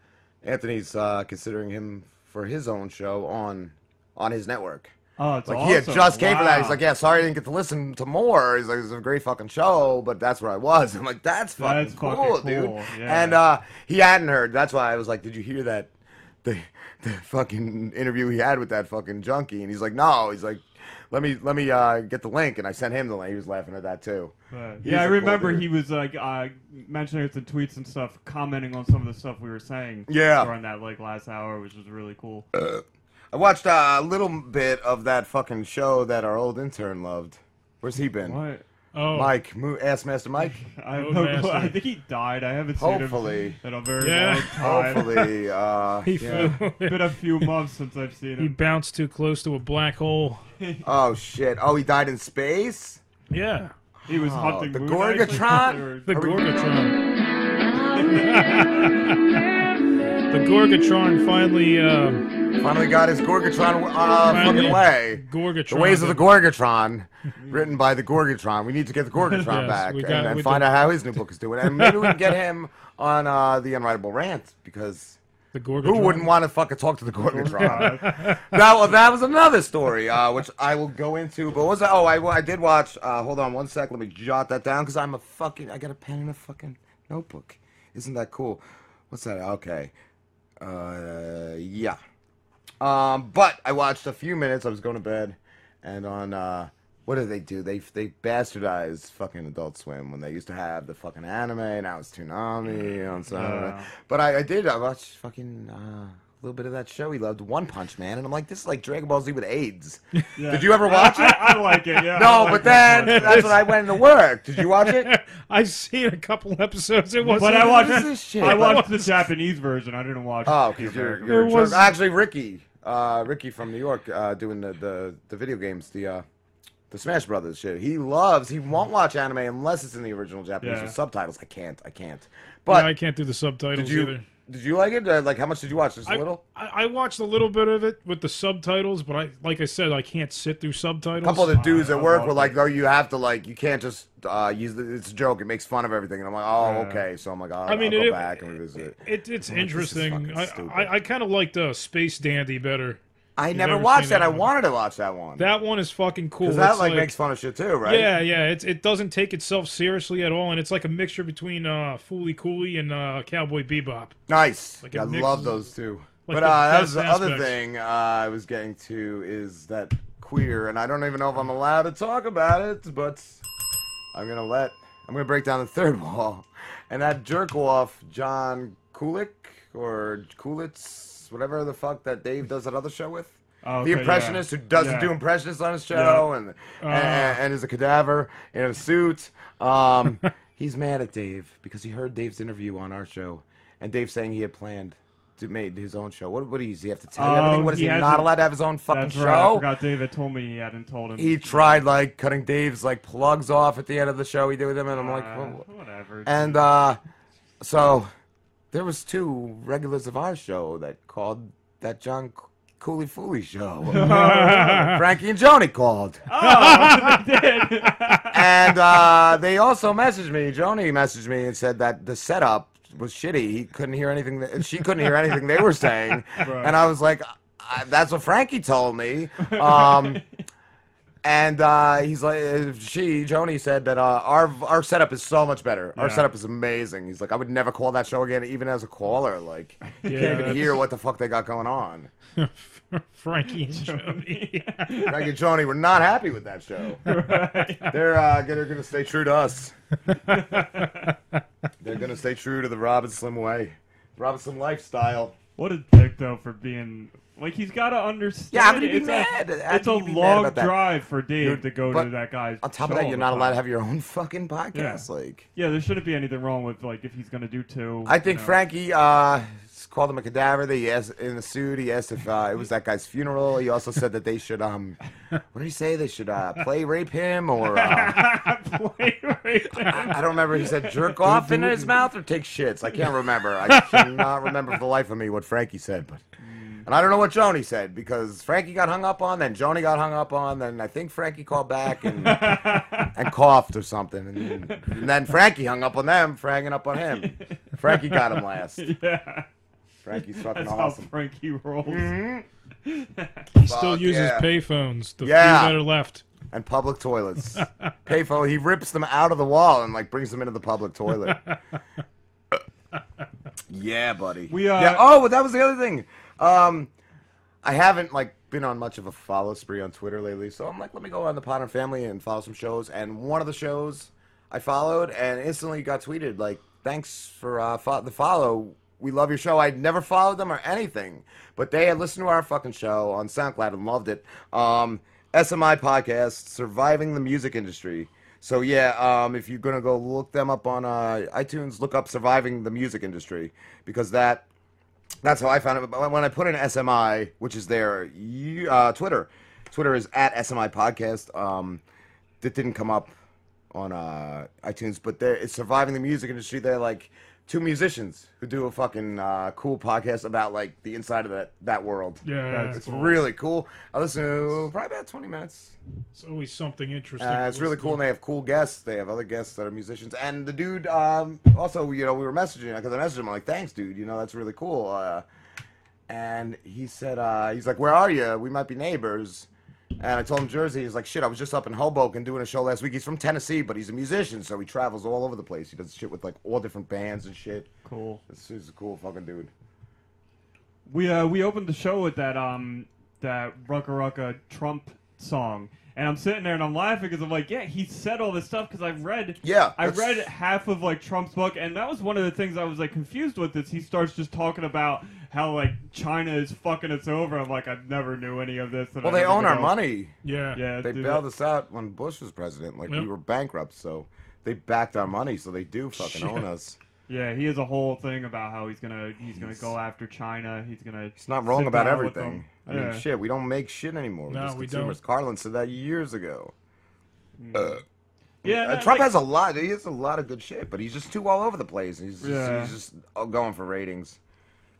Anthony's uh, considering him for his own show on on his network. Oh, it's like he had just came for that. He's like, yeah, sorry I didn't get to listen to more. He's like, it's a great fucking show, but that's where I was. I'm like, that's fucking, That's cool, fucking dude. cool, yeah. And uh, he hadn't heard. That's why I was like, did you hear that? The the fucking interview he had with that fucking junkie, and he's like, no. He's like, let me let me uh, get the link, and I sent him the link. He was laughing at that too. But, yeah, I remember dude. he was like uh, mentioning it in tweets and stuff, commenting on some of the stuff we were saying. Yeah. during that like last hour, which was really cool. I watched uh, a little bit of that fucking show that our old intern loved. Where's he been? What? Oh. Mike, Mo- Ass Master Mike. I, have no clue. I think he died. I haven't seen Hopefully. him in a very Yeah. long time. Hopefully, uh, He yeah. flew- been a few months since I've seen it. He him. bounced too close to a black hole. Oh shit! Oh, he died in space. Yeah. He was Oh, hunting the moon Gorgatron? The Are we- Gorgatron. the Gorgatron finally. Uh, Finally got his Gorgatron uh, fucking way. Gorgatron. The ways of the Gorgatron, written by the Gorgatron. We need to get the Gorgatron Yes, back and, got- and find did- out how his new book is doing. And maybe we can get him on uh, the Unwritable Rant because The Gorgatron. who wouldn't want to fucking talk to the Gorgatron? that, was, that was another story, uh, which I will go into. But what was that? Oh, I, I did watch. Uh, hold on one sec. Let me jot that down because I'm a fucking. I got a pen and a fucking notebook. Isn't that cool? What's that? Okay. Uh, yeah. Um, but I watched a few minutes. I was going to bed, and on uh, what did they do? They they bastardized fucking Adult Swim when they used to have the fucking anime. Now it's Toonami on Saturday. Yeah. But I, I did. I watched fucking uh, little bit of that show. He loved One Punch Man, and I'm like, this is like Dragon Ball Z with AIDS. Yeah. Did you ever watch I- it? I- I like it, yeah, No, like but then that's when I went into work. Did you watch it? I've seen a couple episodes. It was. But I watched this shit? I watched the Japanese version. I didn't watch. Oh, because you're, you're It was- actually Ricky, uh, Ricky from New York, uh, doing the, the, the video games, the uh, the Smash Brothers shit. He loves. He won't watch anime unless it's in the original Japanese Yeah. with subtitles. I can't. I can't. But But I can't do the subtitles you either. Did you like it? Uh, like how much did you watch? Just a I, little. I, I watched a little bit of it with the subtitles, but I, like I said, I can't sit through A subtitles. couple of the dudes Uh, at work were like, "Oh, you have to like, you can't just uh, use the, it's a joke. It makes fun of everything." And I'm like, "Oh, Yeah. okay." So I'm like, "I'll, mean, I'll go it- back and revisit it." It, it's I'm like, "This is interesting. I. I, I kind of liked uh, Space Dandy better. I You've never watched seen that. I wanted to watch that one. That one is fucking cool. Because that It's like, makes fun of shit too, right? Yeah, yeah. It's it doesn't take itself seriously at all, and it's like a mixture between uh, Fooly Cooly and uh, Cowboy Bebop. Nice. Like it I love those two. like but the uh, that was the other thing uh, I was getting to is that queer, and I don't even know if I'm allowed to talk about it, but I'm gonna let I'm gonna break down the third wall, and that jerk off John Kulik or Kulitz, whatever the fuck that Dave does that other show with. Oh, the impressionist yeah. who doesn't Yeah. do impressionists on his show Yeah. and, Uh. and and is a cadaver in a suit. Um, he's mad at Dave because he heard Dave's interview on our show, and Dave saying he had planned to make his own show. What what does he have to tell you everything? Oh, What is he, not hasn't- allowed to have his own fucking That's show? right. I forgot David told me he hadn't told him. He tried like cutting Dave's like plugs off at the end of the show he did with him, and I'm like, Uh, well, whatever. And uh, so there was two regulars of our show that called that John Cooley Fooey show. Frankie and Joni called. Oh, they did. and uh, they also messaged me. Joni messaged me and said that the setup was shitty. He couldn't hear anything. That, she couldn't hear anything they were saying. Right. And I was like, I, "That's what Frankie told me." Um, and uh, he's like, uh, she Joni said that uh, our our setup is so much better. Our Yeah. setup is amazing. He's like, I would never call that show again, even as a caller. Like, you Yeah, can't even that's- hear what the fuck they got going on. Frankie and Joni. Frankie and Joni were not happy with that show. They're uh, gonna, gonna stay true to us. They're gonna stay true to the Rob and Slim way, Rob and Slim lifestyle. What a dick though for being like he's got to understand. Yeah, how can you be it's mad? A, it's a you mad long drive for Dave You're- to go to that guy's. On top of that, you're not allowed to have your own fucking podcast. Yeah. Like, Yeah, there shouldn't be anything wrong with like if he's gonna do two. I think you know. Frankie uh, called him a cadaver. That he asked in the suit. He asked if uh, it was that guy's funeral. He also said that they should um, what did he say? They should uh, play rape him or uh, play rape him. I, I don't remember. He said jerk off in his mouth or take shits. I can't remember. I cannot remember for the life of me what Frankie said, but. And I don't know what Joni said because Frankie got hung up on, then Joni got hung up on, then I think Frankie called back and and coughed or something, and, and then Frankie hung up on them for hanging up on him. Frankie got him last. Yeah. Frankie's fucking That's awesome. how Frankie rolls. He still uses yeah. payphones. The Yeah. few that are left. And public toilets. Payphone, he rips them out of the wall and like brings them into the public toilet. yeah, buddy. We, uh, yeah. Oh, but that was the other thing. Um, I haven't like been on much of a follow spree on Twitter lately, so I'm like, let me go on the Potter Family and follow some shows. And one of the shows I followed and instantly got tweeted like, "Thanks for uh, fo- the follow. We love your show." I'd never followed them or anything, but they had listened to our fucking show on SoundCloud and loved it. Um, SMI podcast, surviving the music industry. So yeah, um, if you're gonna go look them up on uh, iTunes, look up "Surviving the Music Industry" because that that's how I found it. But when I put in SMI, which is their uh, Twitter, Twitter is at SMI Podcast. Um, that didn't come up on uh, iTunes, but they're it's surviving the music industry. They're like two musicians who do a fucking uh, cool podcast about like the inside of that that world. Yeah, it's cool. really cool. I listen to probably about twenty minutes. It's always something interesting. Uh, it's really cool, and they have cool guests. They have other guests that are musicians, and the dude um, also, you know, we were messaging because I messaged him I'm like, "Thanks, dude. You know, that's really cool." Uh, and he said, uh, "He's like, where are you? We might be neighbors." And I told him Jersey. He's like, "Shit, I was just up in Hoboken doing a show last week. He's from Tennessee, but he's a musician, so he travels all over the place. He does shit with like all different bands and shit. Cool. This is a cool fucking dude. We uh we opened the show with that um that Rucka Rucka Trump song, And I'm sitting there and I'm laughing because I'm like, yeah, he said all this stuff because I've read, Yeah, I that's- read half of like Trump's book, and that was one of the things I was like confused with. Is he starts just talking about how like China is fucking us over. I'm like, I never knew any of this. Well, I they own our know. money. Yeah. Yeah, They dude, bailed us out when Bush was president. Like Yep. we were bankrupt, so they backed our money. So they do fucking own us. Yeah, he has a whole thing about how he's gonna he's gonna go after China. He's gonna. It's not wrong about everything. I mean, Yeah. shit, we don't make shit anymore. We're No, just we consumers. don't. Carlin said that years ago. Uh, Yeah, uh, no, Trump like- has a lot. He has a lot of good shit, but he's just too all over the place. He's just, Yeah. he's just uh, going for ratings.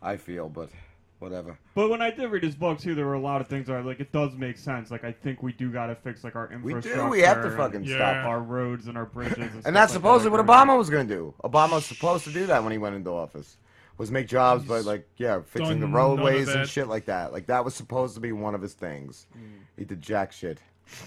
I feel, but whatever. But when I did read his book too, there were a lot of things that are like it does make sense. Like I think we do got to fix like our infrastructure. We do, we have to fucking stop. our roads and our bridges. And, stuff And that's like supposedly that. what Obama was going to do. Obama was supposed to do that when he went into office. Was make jobs by like yeah, fixing the done none of roadways and shit like that. Like that was supposed to be one of his things. Mm. He did jack shit.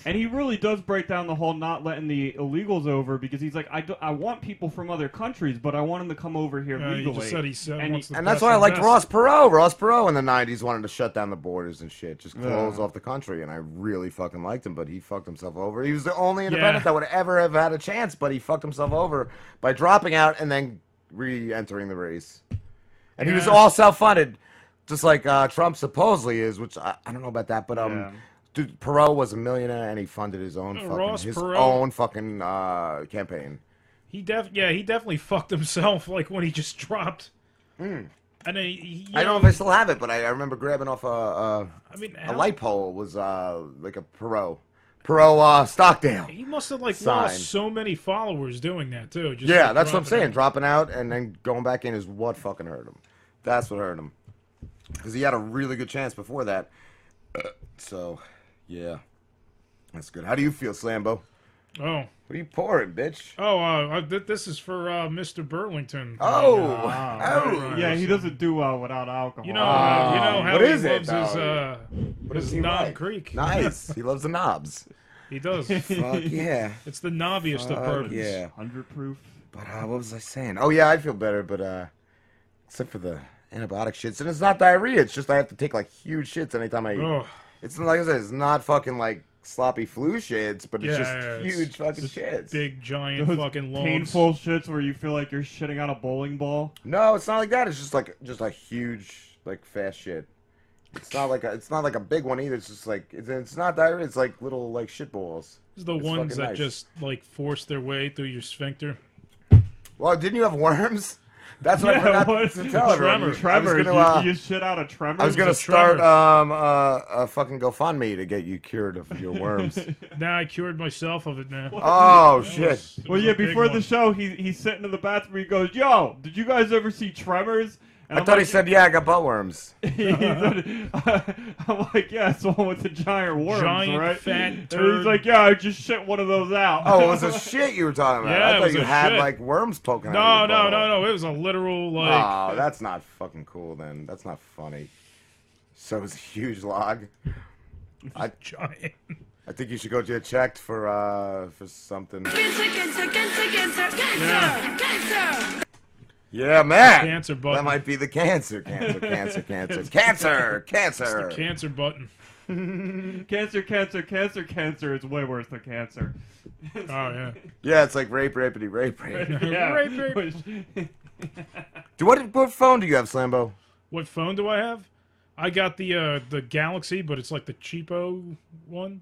And he really does break down the whole not letting the illegals over because he's like, I, do, I want people from other countries, but I want them to come over here Yeah, he legally. just said he said and he- And that's why I liked best. Ross Perot. Ross Perot in the '90s wanted to shut down the borders and shit, just Yeah. close off the country, and I really fucking liked him. But he fucked himself over. He was the only independent Yeah. that would ever have had a chance, but he fucked himself over by dropping out and then re-entering the race. And he was all self-funded, just like uh, Trump supposedly is, which I, I don't know about that, but um. Dude, Perot was a millionaire and he funded his own fucking Ross his Perot- own fucking uh, campaign. He def yeah, he definitely fucked himself like when he just dropped. And then he, he- I don't know if I still have it, but I, I remember grabbing off a, a, I mean, a light pole was uh, like a Perot. Perot uh, Stockdale. He must have like Sign. lost so many followers doing that too. Just yeah, like, that's what I'm saying. out. Dropping out and then going back in is what fucking hurt him. That's what hurt him. Because he had a really good chance before that. So, yeah. That's good. How do you feel, Slambo? Oh. What are you pouring, bitch? Oh, uh, th- this is for uh, Mr. Burlington. Oh, Uh, oh. yeah, he doesn't do well without alcohol. You know, uh, you know how What he is it, loves his uh, What his does Knob like? Creek. Nice. he loves the knobs. He does. Fuck yeah. It's the knobbiest of Fuck bourbons. yeah. hundred proof. But uh, what was I saying? Oh yeah, I feel better, but uh, except for the antibiotic shits, and it's not diarrhea. It's just I have to take like huge shits anytime I. Oh. It's like I said, it's not fucking like sloppy flu shits, but it's Yeah, just yeah, it's huge fucking just shits. Big giant Those fucking loads. painful shits where you feel like you're shitting on a bowling ball. No, it's not like that. It's just like just a huge like fast shit. It's not like a, it's not like a big one either. It's just like it's, it's not diarrhea. It's like little like shit balls. This is the It's ones that nice. just like force their way through your sphincter. Well, didn't you have worms? That's what I Yeah, forgot what- to tell everyone. I Tremors. gonna, you, uh, you shit out of tremors. I was gonna start um uh, a fucking GoFundMe to get you cured of your worms. Now I cured myself of it, man. oh That shit! was- Well, yeah. Before the one. show, he he's sitting in the bathroom. He goes, "Yo, did you guys ever see Tremors?" And I I'm thought he said, "Yeah, I got butt worms." He said- I'm like, yeah, it's the one with the giant worms, Giant right? fat And turd. he's like, yeah, I just shit one of those out. Oh, it was a shit you were talking about. Yeah, I it thought was you a had shit. like worms poking No, out. of your no, no, no. It was a literal like. Oh, that's not fucking cool. Then that's not funny. So it's a huge log. I, giant. I think you should go get checked for uh for something. Yeah, man. Cancer button. That might be the cancer, cancer, cancer, cancer, cancer, cancer. It's the cancer button. cancer, cancer, cancer, cancer is way worse than cancer. Oh yeah. Yeah, it's like rape, rapity, rape, rape. yeah. Rape, rape. Do what? What phone do you have, Slambo? What phone do I have? I got the uh the Galaxy, but it's like the cheapo one.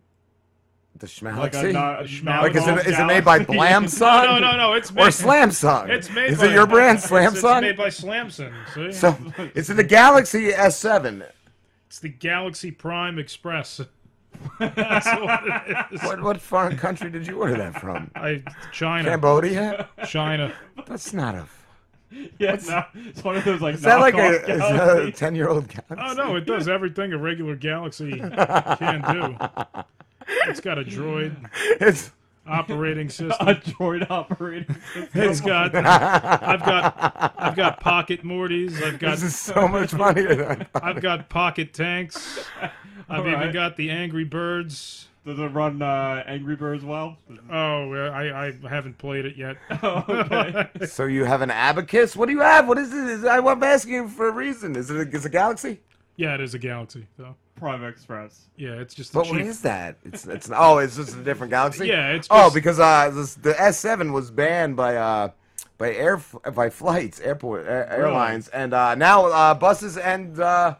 The Like a Schmalaxy? not- Schmal- Like, is it, it made by Blamsung? No, no, no, it's Or made- Slamsung? It's made Is by, it your brand, it's- Slamsung? It's made by Slamsung. See? So it's in the Galaxy S7. It's the Galaxy Prime Express. That's what it is. What what foreign country did you order that from? I China. Cambodia? China. That's not a. Yeah, no, it's one of those like. Is that like a, is that a ten year old Galaxy? Oh no, it does everything a regular Galaxy can do. It's got a droid It's operating system. a droid operating system. It's got. I've got. I've got pocket Mortys. I've got. this is so much funnier than I I've got pocket tanks. I've even Alright. got the Angry Birds. Does it run uh, Angry Birds well? Oh, I I haven't played it yet. Oh, okay. So you have an abacus? What do you have? What is this? I'm asking for a reason. Is it a, is it a Galaxy? yeah, it is a Galaxy. So Prime Express. Yeah, it's just. But cheap- is that? It's it's oh, it's just a different galaxy. Yeah, it's oh because uh this, the S7 was banned by uh by air by flights airport air, Really? airlines and uh now uh buses and uh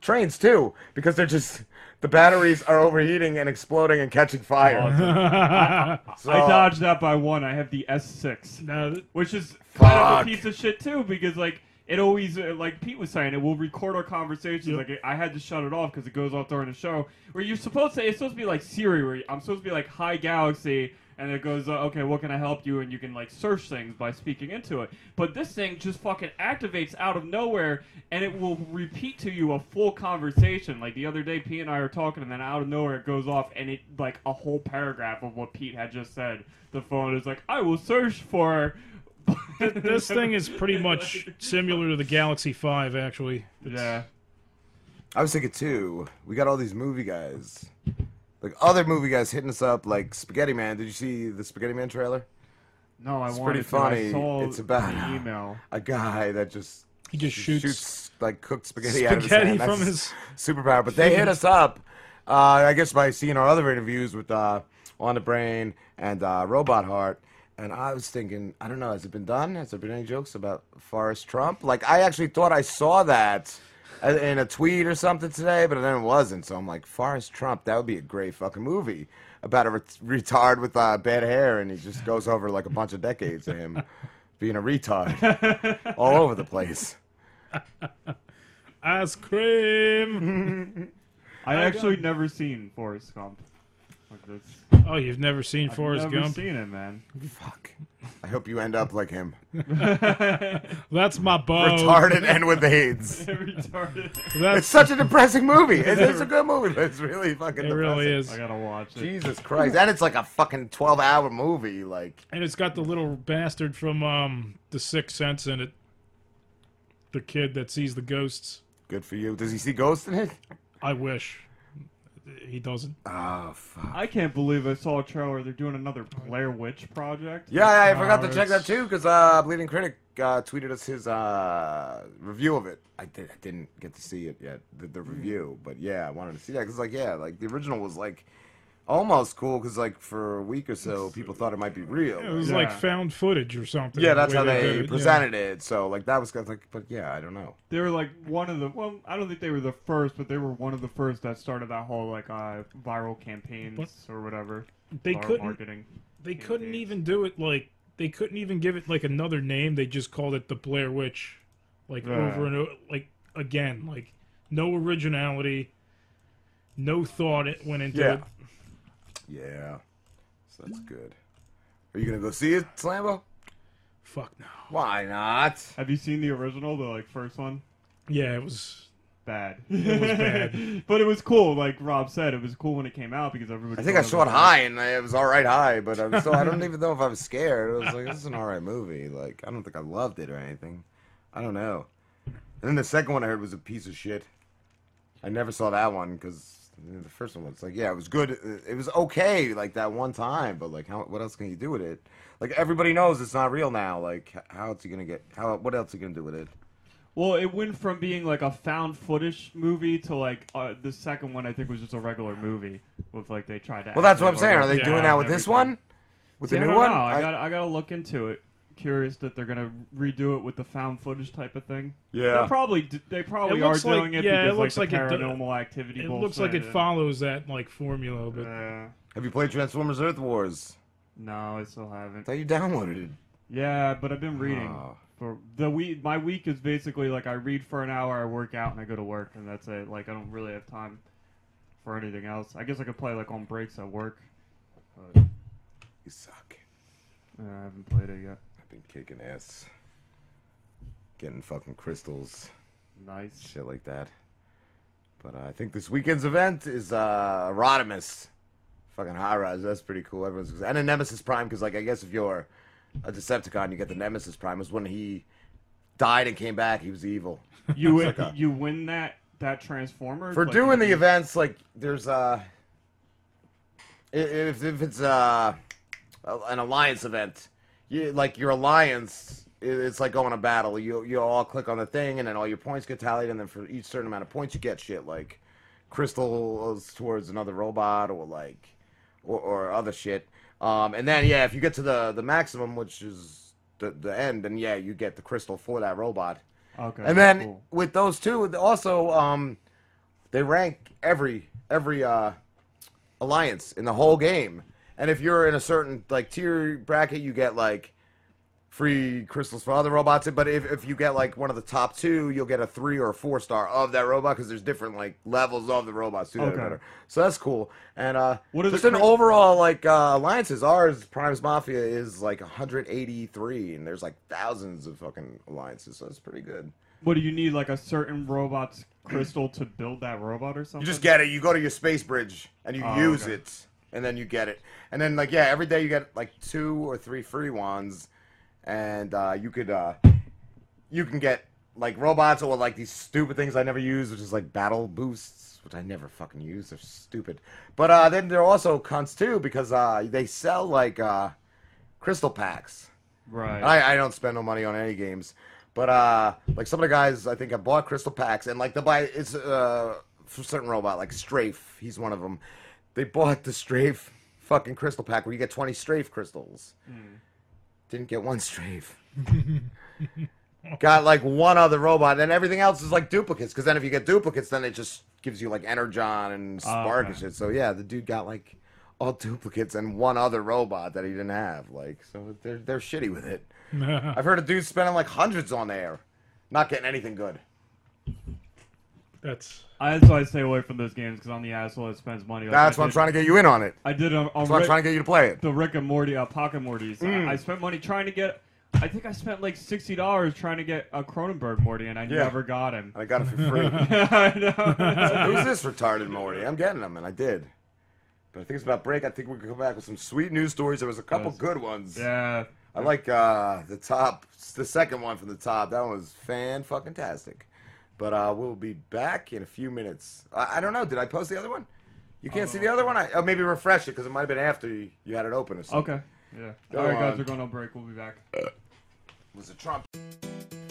trains too because they're just the batteries are overheating and exploding and catching fire. I, So- I dodged that by one. I have the S6, No, which is kind of a piece of shit too because like it always uh, like Pete was saying it will record our conversations. Like I had to shut it off because it goes off during the show. Where you're supposed to, it's supposed to be like Siri, where I'm supposed to be like Hi Galaxy. And it goes, uh, okay, what can I help you? And you can like search things by speaking into it. But this thing just fucking activates out of nowhere, and it will repeat to you a full conversation. Like the other day, Pete and I were talking, and then out of nowhere it goes off, and it like a whole paragraph of what Pete had just said. The phone is like, I will search for. This thing is pretty much similar to the Galaxy Five, actually. Yeah. I was thinking too. We got all these movie guys, like other movie guys hitting us up, like Spaghetti Man. Did you see the Spaghetti Man trailer? No, I it's wanted pretty to. I funny. saw it's about the email. a guy that just He just shoots like cooked spaghetti, out of his spaghetti hand. That's from his superpower. But they hit us up, uh, I guess by seeing our other interviews with uh, On the Brain and uh, Robot Heart. And I was thinking, I don't know, has it been done? Has there been any jokes about Forrest Trump? Like, I actually thought I saw that in a tweet or something today, but then it wasn't. So I'm like, Forrest Trump, that would be a great fucking movie about a ret- retard with uh, bad hair, and he just goes over like a bunch of decades of him being a retard all over the place. ice cream. I I actually got- never seen Forrest Gump. Like this. Oh, you've never seen I've Forrest never Gump? seen it, man. Fuck. I hope you end up like him. That's my bow. Retarded and with AIDS. Retarded. That's- It's such a depressing movie. It's, it's a good movie, but it's really fucking. It really is. I gotta watch it. Jesus Christ, and it's like a fucking twelve-hour movie. Like, And it's got the little bastard from um The Sixth Sense in it. The kid that sees the ghosts. good for you. Does he see ghosts in it? I wish. He doesn't. Oh fuck. I can't believe I saw a trailer. They're doing another Blair Witch project. Yeah, I forgot Oh, to check that too because uh, Bleeding Critic uh, tweeted us his uh, review of it. I, did, I didn't get to see it yet, the, the review, but yeah, I wanted to see that because like yeah, like the original was like almost cool because like for a week or so people thought it might be real. It was like found footage or something. yeah, that's the how way they did it, yeah. presented it. So like that was kind of like, but yeah, I don't know. They were like one of the well, I don't think they were the first, but they were one of the first that started that whole like uh, viral campaigns or whatever. They couldn't. marketing. They couldn't even do it like they couldn't even give it like another name. They just called it the Blair Witch, like Yeah. over and over, like again, like no originality, no thought it went into Yeah. it. Yeah, so that's good. Are you gonna go see it, Slambo? Fuck no. Why not? Have you seen the original, the like first one? Yeah, it was Bad. It was bad. but it was cool. Like Rob said, it was cool when it came out because everybody. I think I saw it high and it was all right high, but I was still, I don't even know if I was scared. It was like this is an all right movie. Like I don't think I loved it or anything. I don't know. And then the second one I heard was a piece of shit. I never saw that one because the first one was like yeah, it was good. It was okay like that one time, but like how what else can you do with it? Like everybody knows it's not real now. Like how else you gonna get how what else are you gonna do with it? Well, it went from being like a found footage movie to like uh, the second one. I think was just a regular movie with like they tried to. Well, that's what I'm saying. Are they doing that with this one? With the I new don't one? know. I I- got I got to look into it. Curious that they're gonna redo it with the found footage type of thing. Yeah. they probably d- they probably It are looks like- doing it yeah, it looks like, like the it do- paranormal activity. It looks like it bullshit follows that like formula, but Have you played Transformers Earth Wars? No, I still haven't. I thought you downloaded it. Yeah, but I've been reading. Oh. For the week, my week is basically like I read for an hour, I work out, and I go to work, and that's it. Like I don't really have time for anything else. I guess I could play like on breaks at work. But You suck. uh, I haven't played it yet. Been kicking ass. Getting fucking crystals. Nice. Shit like that. But uh, I think this weekend's event is uh, Rodimus. Fucking high rise. That's pretty cool. Everyone's and a Nemesis Prime because like I guess if you're a Decepticon, you get the Nemesis Prime. It was when he died and came back. He was evil. You win, like a- you win that that transformer for Like, doing the you- events like there's uh if, if it's uh an alliance event you like your alliance it's like going to battle you you all click on the thing and then all your points get tallied and then for each certain amount of points you get shit like crystals towards another robot or like or, or other shit. Um, and then yeah, if you get to the the maximum, which is the the end, then yeah, you get the crystal for that robot. Okay, And then cool. with those two, also um, they rank every every uh alliance in the whole game. And if you're in a certain like tier bracket, you get like free crystals for other robots. But if, if you get like one of the top two, you'll get a three or a four star of that robot because there's different like levels of the robots too. that are Okay. better. So that's cool. And uh, What are the just an overall like uh, alliances. Ours Primes Mafia is like 183, and there's like thousands of fucking alliances. So it's pretty good. What do you need? Like a certain robot's crystal to build that robot or something? You just get it. You go to your space bridge and you Oh, use okay. it, and then you get it. And then like yeah, every day you get like two or three free ones, and uh, you could uh, you can get like robots or like these stupid things I never use, which is like battle boosts, which I never fucking use. They're stupid. But uh, then they're also cunts too because uh, they sell like uh, crystal packs. Right. I, I don't spend no money on any games, but uh, like some of the guys I think have bought crystal packs, and like the buy it's uh for a certain robot like Strafe, he's one of them. They bought the Strafe fucking crystal pack where you get twenty Strafe crystals. Hmm. Didn't get one Strafe. Got like one other robot, and everything else is like duplicates. Because then if you get duplicates, then it just gives you like Energon and Oh, Spark and shit. So yeah, the dude got like all duplicates and one other robot that he didn't have. Like, so they're they're shitty with it. I've heard of dudes spending like hundreds on there, not getting anything good. That's I, that's why I stay away from those games because I'm the asshole that spends money. Like That's I why I'm did- trying to get you in on it. I did on, on That's why I'm Rick- trying to get you to play it. The Rick and Morty, uh, Pocket Mortys. Mm. I, I spent money trying to get. I think I spent like sixty dollars trying to get a Cronenberg Morty, and I Yeah. never got him. I got it for free. I know. Who's this retarded Morty? I'm getting them, and I did. But I think it's about break. I think we can come back with some sweet news stories. There was a couple Yes. good ones. Yeah. I like uh, the top, the second one from the top. That one was fan fucking tastic. But uh, we'll be back in a few minutes. I, I don't know. Did I post the other one? You can't see the other one. I, oh, maybe refresh it because it might have been after you, you had it open or something. Okay. Yeah. Go All right, guys, we're going on break. We'll be back. Was it Trump?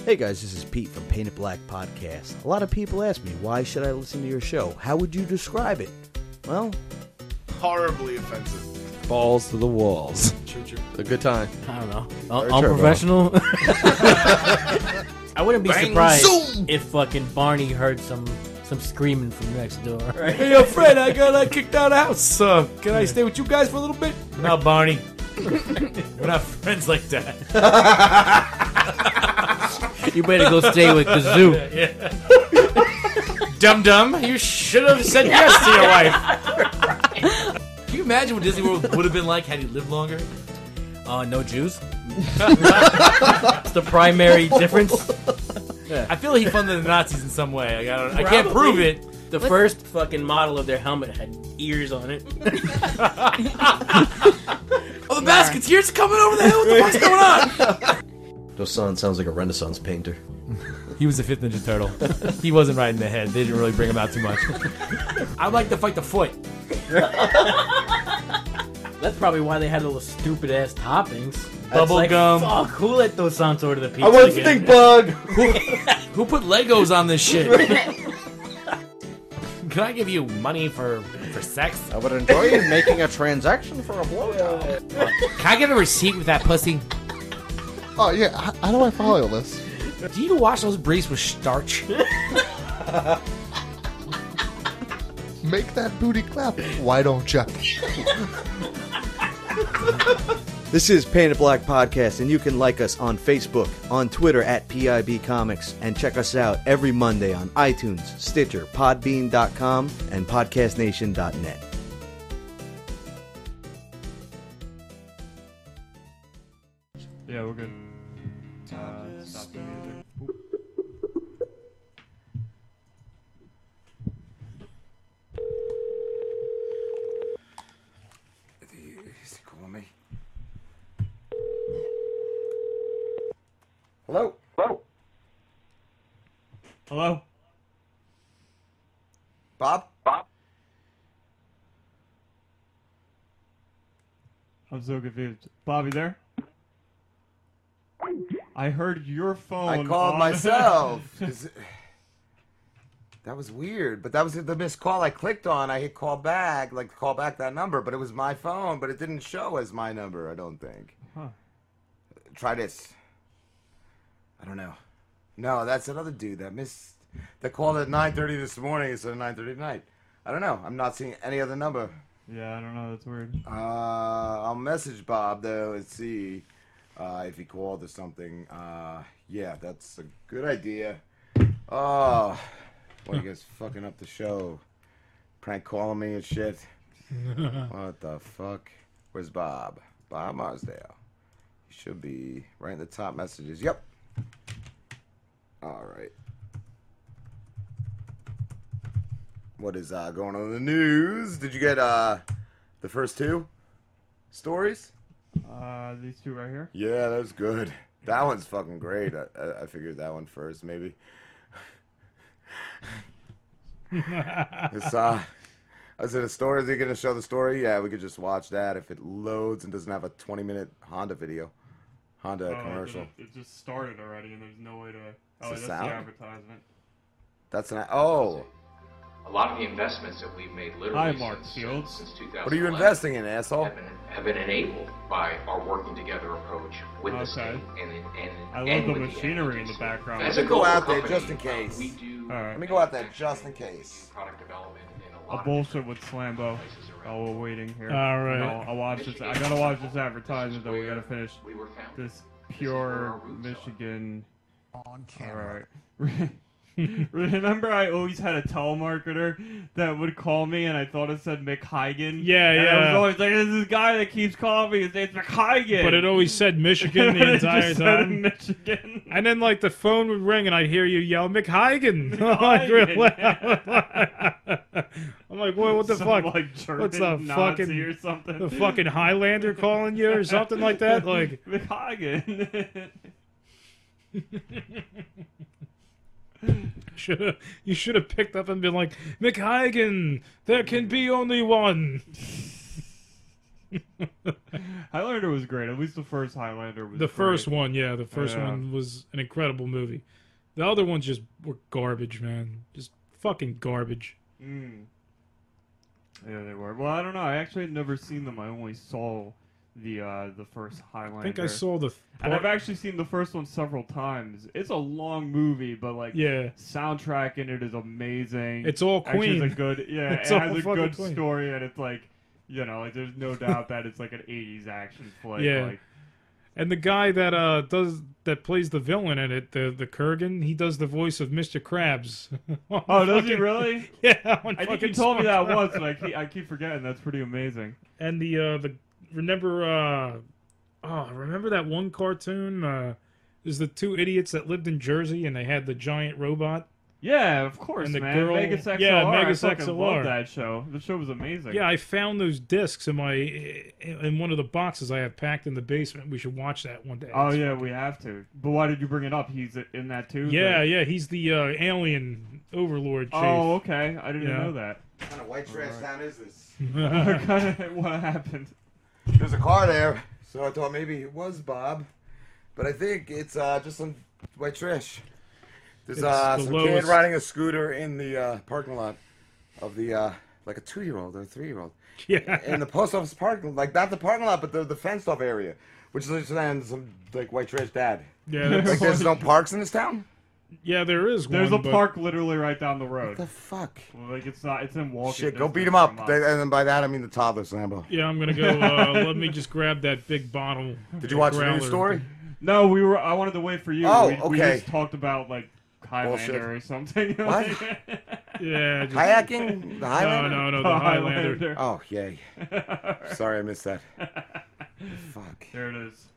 Hey guys, this is Pete from Painted Black Podcast. A lot of people ask me, why should I listen to your show? How would you describe it? Well, Horribly offensive. Balls to the walls. A good time. I don't know. Uh, Very unprofessional. I wouldn't be Bang, surprised zoom! if fucking Barney heard some some screaming from next door. Hey, yo, Fred, I got uh, kicked out of the house. Uh, can I stay with you guys for a little bit? No, Barney. We're not friends like that. You better go stay with Kazoo. Dum dum, you should have said yes to your wife. Can you imagine what Disney World would have been like had he lived longer? Uh, no Jews. It's the primary difference. I feel like he funded the Nazis in some way. Like, I, don't, I can't prove it. The first fucking model of their helmet had ears on it. Oh, the Basketeers are coming over the hill. What the fuck's going on? Dosan sounds like a Renaissance painter. He was the fifth Ninja Turtle. he wasn't right in the head. They didn't really bring him out too much. I'd like to fight the foot. That's probably why they had all the stupid ass toppings. Bubble like, gum. Fuck, who let those Sans order the pizza? I want again? stink bug. Who, who put Legos on this shit? Can I give you money for for sex? I would enjoy you making a transaction for a blowjob. Can I get a receipt with that pussy? Oh yeah, how, how do I follow this? Do you wash those briefs with starch? Make that booty clap. Why don't you? This is Painted Black Podcast, and you can like us on Facebook, on Twitter at PIB Comics, and check us out every Monday on iTunes, Stitcher, Podbean.com, and PodcastNation.net. Yeah, we're good. Hello? Hello? Hello? Bob? Bob? I'm so confused. Bobby, there? I heard your phone. I called on- myself. 'cause- That was weird, but that was the missed call I clicked on. I hit call back, like call back that number, but it was my phone, but it didn't show as my number. I don't think. Huh. Try this. I don't know. No, that's another dude that missed. That called at 9:30 this morning instead of 9:30 tonight. I don't know. I'm not seeing any other number. Yeah, I don't know. That's weird. Uh, I'll message Bob though and see uh, if he called or something. Uh, yeah, that's a good idea. Oh, well, you guys fucking up the show, prank calling me and shit. what the fuck? Where's Bob? Bob Marsdale. He should be right in the top messages. Yep. All right. What is uh, going on in the news? Did you get uh, the first two stories? Uh, these two right here. Yeah, that was good. That one's fucking great. I, I, I figured that one first, maybe. it's, uh, I said, a story. Is he going to show the story? Yeah, we could just watch that if it loads and doesn't have a 20 minute Honda video. Honda Oh, commercial. didn't- It just started already, and there's no way to. Oh, a that's sound? the advertisement. That's an. Oh. A lot of the investments that we've made literally Hi, Mark since, Fields. since 2011 What are you investing in, asshole? have been, have been enabled by our working together approach with the Okay. state and, and, and I love and the with machinery in the background. As Let a me go global out there just in uh, case. we do Let me go out there just in case. product development in a A lot of bullshit with Slambo. Oh, we're waiting here. All right. No, I'll watch this. I gotta watch this advertisement though. We gotta finish this pure Michigan. On camera. Remember, I always had a telemarketer that would call me, and I thought it said McHeigen. Yeah, and I was always like, "This is this guy that keeps calling me. His name's McHeigen." But it always said Michigan the It entire just said time. Michigan. And then like the phone would ring and I'd hear you yell McHeigen. like, real loud. I'm like, what? What the Some, fuck? like, What's the Nazi fucking or something. The fucking Highlander calling you or something like that? Like McHeigen. should have you should have picked up and been like McHeigen. There can be only one. Highlander was great. At least the first Highlander was The great. first one, yeah, the first Yeah. one was an incredible movie. The other ones just were garbage, man. Just fucking garbage. Mm. Yeah, they were. Well, I don't know. I actually had never seen them. I only saw the uh, the first Highlander. I think I saw the And I've actually seen the first one several times. It's a long movie, but like Yeah. soundtrack in it is amazing. It's all Queen. It's a good yeah. It has a good Queen. story, and it's like you know, like there's no doubt that it's like an '80s action flick. yeah. Like, and the guy that uh does that plays the villain in it, the the Kurgan, he does the voice of Mr. Krabs. oh, does he really? Yeah. I think you told me that once, and I keep, I keep forgetting. That's pretty amazing. And the uh the remember uh oh remember that one cartoon uh is the two idiots that lived in Jersey and they had the giant robot. Yeah, of course, And the man. girl- Megas XLR. yeah, I Megas fucking XLR. love that show. The show was amazing. Yeah, I found those discs in my in one of the boxes I have packed in the basement. We should watch that one day. Oh It's yeah, we have to. But why did you bring it up? He's in that too. Yeah, The- yeah, he's the uh, alien overlord chief. Oh, okay. I didn't Yeah. know that. What kind of white trash town is this? what happened? There's a car there, so I thought maybe it was Bob, but I think it's uh, just some white trash. There's It's uh, the some lowest- kid riding a scooter in the uh, parking lot of the uh, like a two-year-old or a three-year-old. Yeah. In the post office parking, like not the parking lot, but the, the fenced-off area, which is then some like white trash dad. Yeah, that's- like there's no parks in this town. Yeah, there is There's one. a but- park literally right down the road. What the fuck? Well, like it's not. It's in walking. Shit, go beat him up. They- and then by that I mean the toddler Sambo. Yeah, I'm gonna go. Uh, let me just grab that big bottle. Did you watch the growler. news story? No, we were. I wanted to wait for you. Oh, we, we okay. just talked about like Highlander Bullshit. or something. What? Yeah, just- Kayaking? The Highlander? No, no, no, The the Highlander. Highlander. Oh, yay. Sorry, I missed that. Fuck. There it is.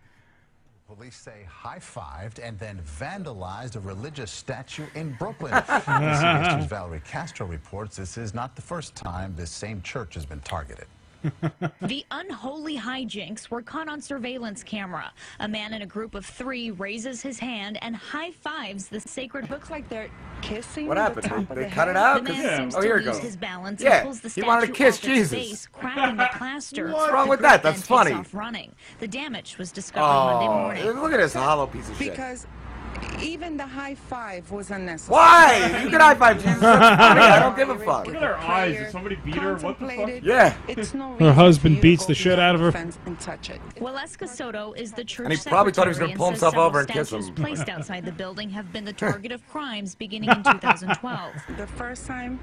Police say high-fived and then vandalized a religious statue in Brooklyn. ABC History's Valerie Castro reports this is not the first time this same church has been targeted. The unholy hijinks were caught on surveillance camera. A man in a group of three raises his hand and high fives the sacred. Looks like they're kissing. What happened? The They, they cut it out? The 'Cause- man oh, seems oh, to here it lose goes. his balance Yeah, and pulls the he statue wanted to kiss off its Jesus. base, cracking the plaster. What's wrong with that? That's funny. takes Off running. The damage was discovered Monday Oh, morning. look at this hollow piece of shit. Because Even the high five was unnecessary. Why? You can high five Jesus. That's funny. I don't give a fuck. Look at her eyes. Did somebody beat her? What the fuck? Yeah. It's no Her husband beats the shit out of her. and touch it. Waleska Soto is the church And he probably thought he was gonna pull himself over and kiss statues him. placed outside the building have been the target of crimes beginning in 2012. The first time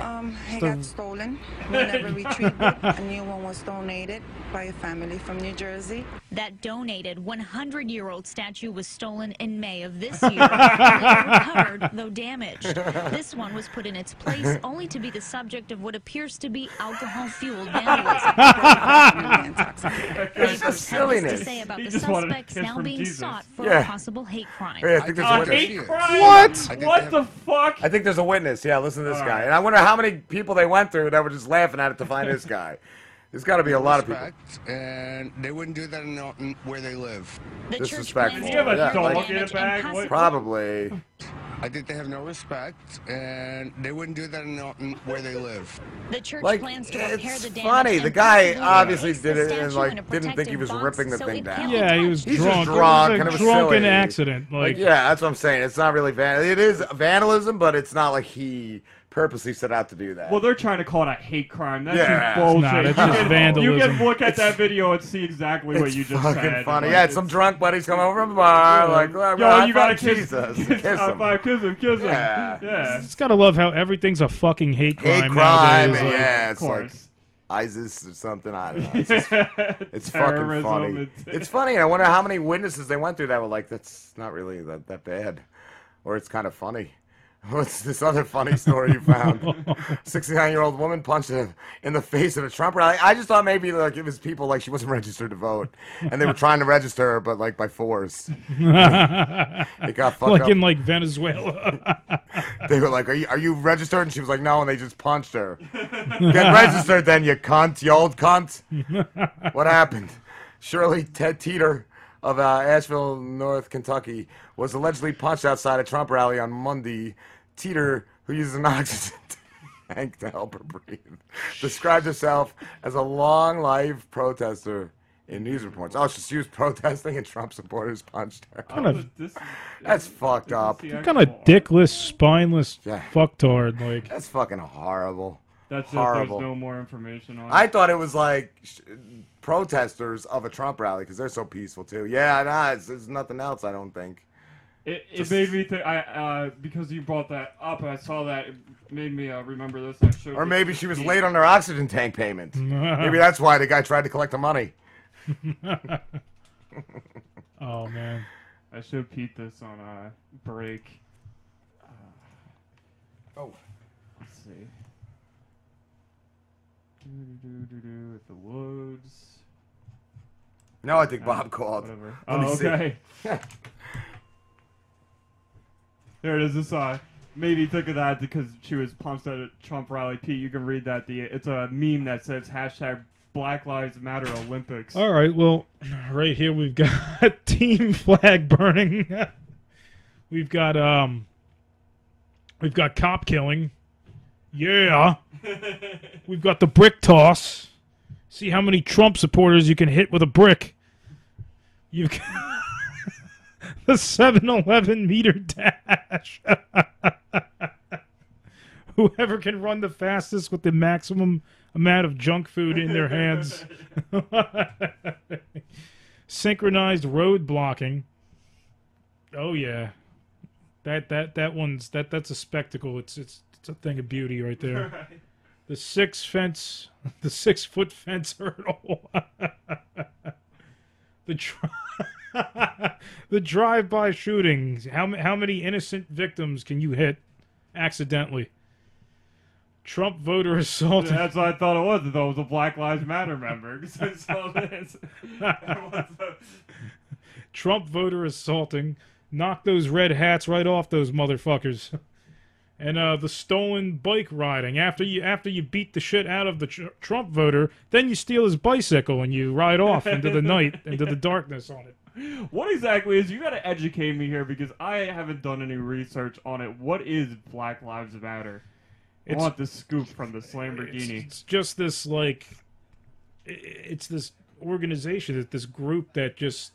um, it got stolen. We never retrieved it. A new one was donated by a family from New Jersey. That donated 100-year-old statue was stolen in May of this year, later recovered, though damaged. This one was put in its place only to be the subject of what appears to be alcohol-fueled vandalism. It's just Neighbors have this silliness. to say about He the just wanted a suspects kiss now from being Jesus. sought for Yeah. a possible hate crime. Yeah, I think there's a Uh, witness. hate crime? What? What the fuck? I think there's a witness. Yeah, listen to this guy. And I wonder how many people they went through that were just laughing at it to find this guy. There's got to be a lot of people. And they wouldn't do that in, in where they live. The church Disrespectful. plans to repair Yeah, the like- damage and possibly- Probably. I think they have no respect, and they wouldn't do that in, in where they live. The church Like, plans to repair the damage funny. The guy obviously did it and statue like didn't think he was protective ripping the box thing so down. Yeah, he was He's drunk. just It was drunk, a and it was drunken silly. accident, like- yeah, that's what I'm saying. It's not really van. It is vandalism, but it's not like he purposely set out to do that. Well, they're trying to call it a hate crime. That's Yeah. just bullshit. Nah, that's You just can- vandalism. You can look at It's- that video and see exactly what you just said. fucking said. funny. Like, yeah, some drunk buddies come over from the bar, like, "Well, Yo, high you gotta kiss, Jesus, kiss, kiss him." five, kiss him, kiss him. Yeah. yeah. Just gotta love how everything's a fucking hate crime Hate crime, nowadays. like- yeah, it's Of like. ISIS or something. I don't know. It's, just- it's fucking funny. it's- It's funny, and I wonder how many witnesses they went through that were like, "That's not really that, that bad," or it's kind of funny. What's this other funny story you found? 69 year old woman punched her in the face at a Trump rally. I just thought maybe like it was people like she wasn't registered to vote, and they were trying to register her, but like by force. it got fucked like up. in like Venezuela. They were like, "Are you are you registered?" And she was like, "No," and they just punched her. Get registered, then you cunt, you old cunt. what happened? Shirley Ted Teeter of uh, Asheville, North Kentucky, was allegedly punched outside a Trump rally on Monday. Teeter, who uses an oxygen tank to help her breathe, described herself as a long life protester. In news reports, oh, she was protesting and Trump supporters punched her. Kind of- That's fucked up. kind of dickless, spineless fucktard. Like That's fucking horrible. That's it. horrible. There's no more information on it. I thought it was like protesters of a Trump rally because they're so peaceful too. Yeah, nah, it's, it's nothing else. I don't think. It, it made me think. I uh, because you brought that up, I saw that. It made me uh, remember this. I showed Or maybe she was late on her oxygen tank payment. maybe that's why the guy tried to collect the money. oh man. I showed Pete this on a break. Uh, oh. Let's see. Do-do-do-do-do, If it loads. No, I think Uh, Bob called. Whatever. Let me oh, see. there it is. This uh, me think of that because she was pumped at a Trump rally. Pete, you can read that. The it's a meme that says hashtag Black Lives Matter Olympics. All right, well, right here we've got team flag burning. we've got um we've got cop killing. Yeah. we've got the brick toss. See how many Trump supporters you can hit with a brick. You've got the 7-Eleven meter dash. Whoever can run the fastest with the maximum amount of junk food in their hands. Synchronized road blocking. Oh yeah. That that that one's that that's a spectacle. It's it's it's a thing of beauty right there. Right. The six fence the six foot fence hurdle. the dri- the drive by shootings. How how many innocent victims can you hit accidentally? Trump voter assault. That's what I thought it was. I thought it was a Black Lives Matter member. I saw this. Trump voter assaulting. Knock those red hats right off those motherfuckers. And uh, the stolen bike riding. After you after you beat the shit out of the tr- Trump voter, then you steal his bicycle and you ride off into the night, into the darkness on it. What exactly is? You got to educate me here because I haven't done any research on it. What is Black Lives Matter? I want the scoop from the Lamborghini. It's just this like, it's this organization, that this group that just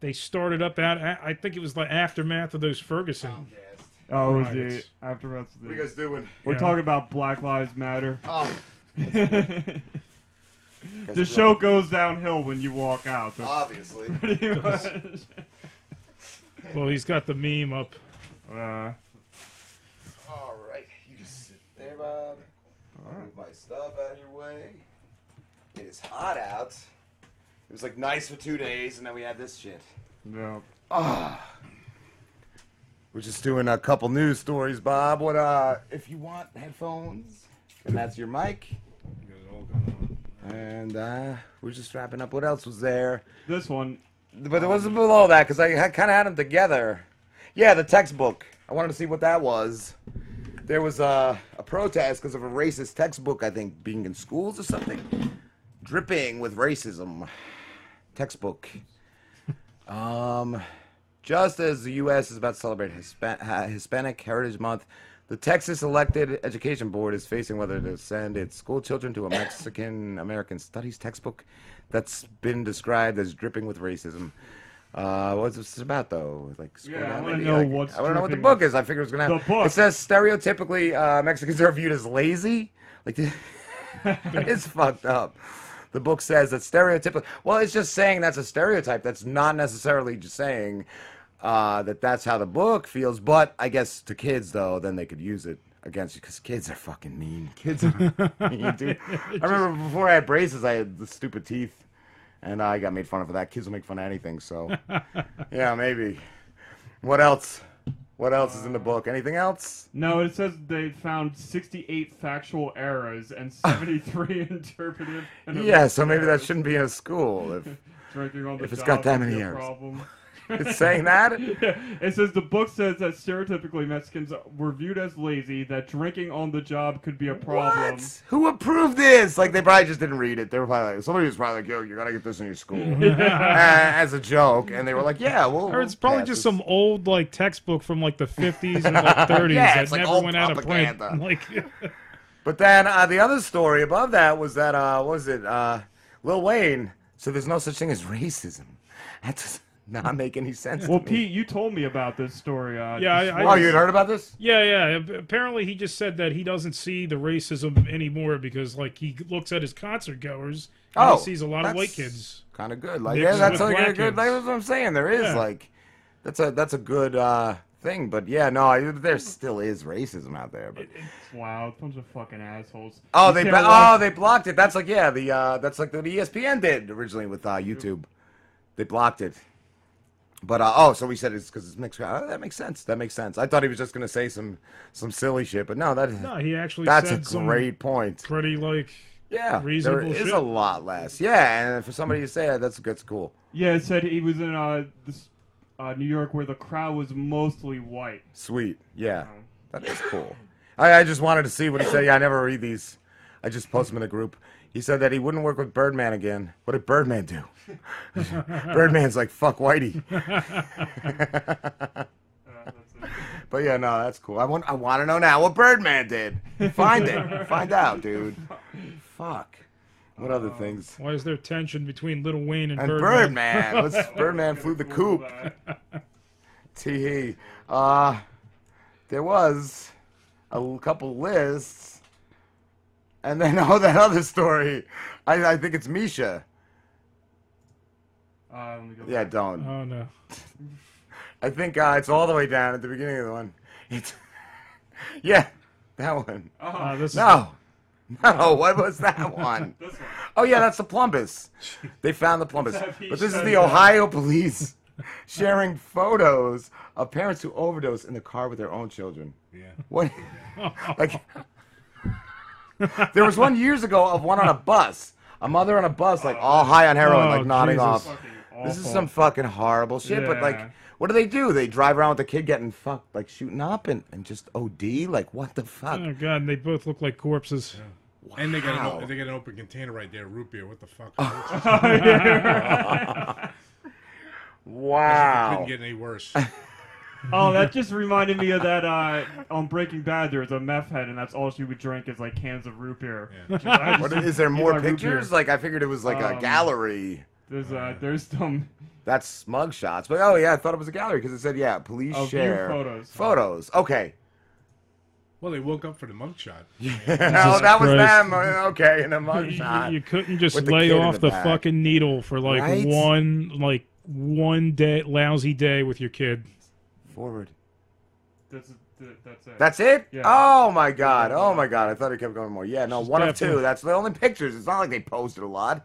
they started up out. I think it was the aftermath of those Ferguson. Oh, it was the aftermath. of the, What are you guys doing? We're Yeah. talking about Black Lives Matter. Oh. the show goes downhill when you walk out. That's Obviously. pretty much. Well, he's got the meme up. Uh, All right, you just sit there, Bob. Move my stuff out of your way. It is hot out. It was like nice for two days, and then we had this shit. yeah. Ah. We're just doing a couple news stories, Bob. What uh if you want headphones, and that's your mic. And uh we're just wrapping up. What else was there? This one. But it wasn't below that because I kind of had them together. Yeah, the textbook. I wanted to see what that was. There was a, a protest because of a racist textbook, I think, being in schools or something. Dripping with racism. Textbook. Um, just as the U.S. is about to celebrate Hispa- Hispanic Heritage Month, the Texas Elected Education Board is facing whether to send its school children to a Mexican American Studies textbook that's been described as dripping with racism. Uh, what's this about though? Like, Yeah, I down wanna know Like, what's I want to know what the book is. I figure it's gonna have. The book. It says stereotypically uh, Mexicans are viewed as lazy. Like, it's fucked up. The book says that stereotypically. Well, it's just saying that's a stereotype. That's not necessarily just saying uh, that that's how the book feels. But I guess to kids though, then they could use it against you because kids are fucking mean. Kids are mean, dude. I remember before I had braces, I had the stupid teeth, and I got made fun of for that. Kids will make fun of anything. So, yeah, maybe. What else? What else is in the book? Anything else? No, it says they found 68 factual errors and 73 interpretive. and Yeah, so maybe that shouldn't be in a school if drinking on the if it's got that many errors. problem. It's saying that? Yeah, it says the book says that stereotypically Mexicans were viewed as lazy, that drinking on the job could be a problem. What? Who approved this? Like they probably just didn't read it. They were probably like, somebody was probably like, "Yo, you gotta get this in your school," uh, as a joke, and they were like, "Yeah, well." Or it's probably just some old like textbook from like the 50s and like 30s Yeah, that like never old went out of print. Like, But then uh, the other story above that was that uh, what was it uh, Lil Wayne? So there's no such thing as racism. That does not make any sense. Well, to me. Pete, you told me about this story. Uh, yeah, I, I Oh, you had heard about this? Yeah, yeah. Apparently, he just said that he doesn't see the racism anymore because, like, he looks at his concert goers and Oh, he sees a lot of white kids. Kind of good. Like, yeah, that's like a good. kids. That's what I'm saying. There is Yeah. like, that's a that's a good uh, thing. But yeah, no, I, there still is racism out there. But Wow, bunch of fucking assholes. oh, You they ba- oh they blocked it. That's like yeah, the uh, that's like what ESPN did originally with uh, YouTube. They blocked it. But uh, oh, so we said it's because it's mixed. Oh, that makes sense. That makes sense. I thought he was just gonna say some some silly shit, but no, that is No, he actually that's a great point. Pretty, like, Yeah, there reasonable is shit. a lot less. Yeah, and for somebody to say that, that's that's cool. Yeah, it said he was in uh, this, uh, New York where the crowd was mostly white. Sweet. Yeah. That is cool. I, I just wanted to see what he said. Yeah, I never read these. I just post them in a group. He said that he wouldn't work with Birdman again. What did Birdman do? Birdman's like, fuck Whitey. but yeah, no, that's cool. I want I want to know now what Birdman did. Find it. Find out, dude. Fuck. What other things? Why is there tension between Little Wayne and, And Birdman? Birdman. What's Birdman flew the coop. Tee Uh there was a couple lists. And then oh that other story. I, I think it's Misha. Uh, go Yeah, back. don't. Oh no. I think uh, it's all the way down at the beginning of the one. It's Yeah, that one. Uh, this is no. No, what was that one? This one. Oh yeah, that's the Plumbus. They found the Plumbus. But this is the. Ohio police sharing photos of parents who overdose in the car with their own children. Yeah. What? like, there was one years ago of one on a bus. A mother on a bus, like all oh, high on heroin, Oh, like nodding Jesus. off. This is some fucking horrible shit. But like, what do they do? They drive around with the kid getting fucked, like shooting up and, and just OD. Like, what the fuck? Oh god, and they both look like corpses. And they got an, they got an open container right there, root beer. What the fuck? Wow. Couldn't get any worse. Oh, that just reminded me of that uh, on Breaking Bad. There's a meth head, and that's all she would drink is like cans of root beer. She's like, What just is there more pictures? Like I figured it was like a Um, gallery. There's uh, there's some. That's mug shots. But oh yeah, I thought it was a gallery because it said yeah, police view share photos. Photos. Okay. Well, they woke up for the mugshot. oh, that was them. Okay, in a mug You- shot. You, couldn't just With the lay off the, back. fucking needle for like Right? one like one day lousy day with your kid. Forward. That's that's it. That's it? Yeah. Oh my god. Oh my god. I thought it kept going more. Yeah, no, Just one of two. That's the only pictures. It's not like they posted a lot.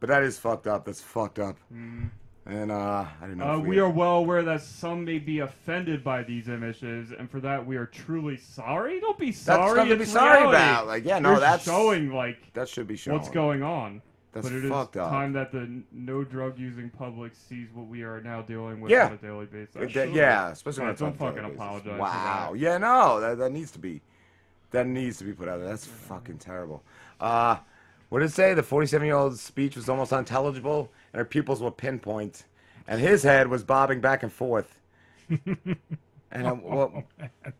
But that is fucked up. That's fucked up. And uh I didn't know. Uh, if we are well aware that some may be offended by these images, and for that we are truly sorry. Don't be sorry. nothing to be it's sorry about. Like, yeah, no, We're that's- showing like that should be what's going on. That's but it is fucked up. time that the no drug using public sees what we are now dealing with Yeah. on a daily basis. Yeah, especially when Yeah, it's on don't fucking daily basis. apologize. Wow. For that. Yeah, no, that, that needs to be that needs to be put out there. That's fucking terrible. Uh what did it say? The 47 year old's speech was almost unintelligible, and her pupils were pinpoint, and his head was bobbing back and forth. and I well,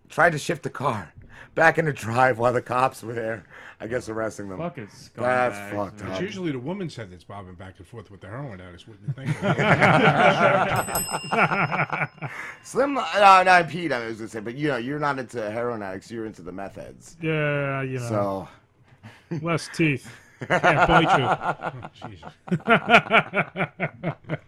tried to shift the car back in the drive while the cops were there. I guess arresting them. Fucking That's scumbags, fucked It's up. usually the woman's head that's bobbing back and forth with the heroin addicts. Wouldn't you think? Slim, no, no, Pete. I was gonna say, but you know, you're not into heroin addicts. You're into the meth heads. Yeah, you know. So less teeth. Can't bite you.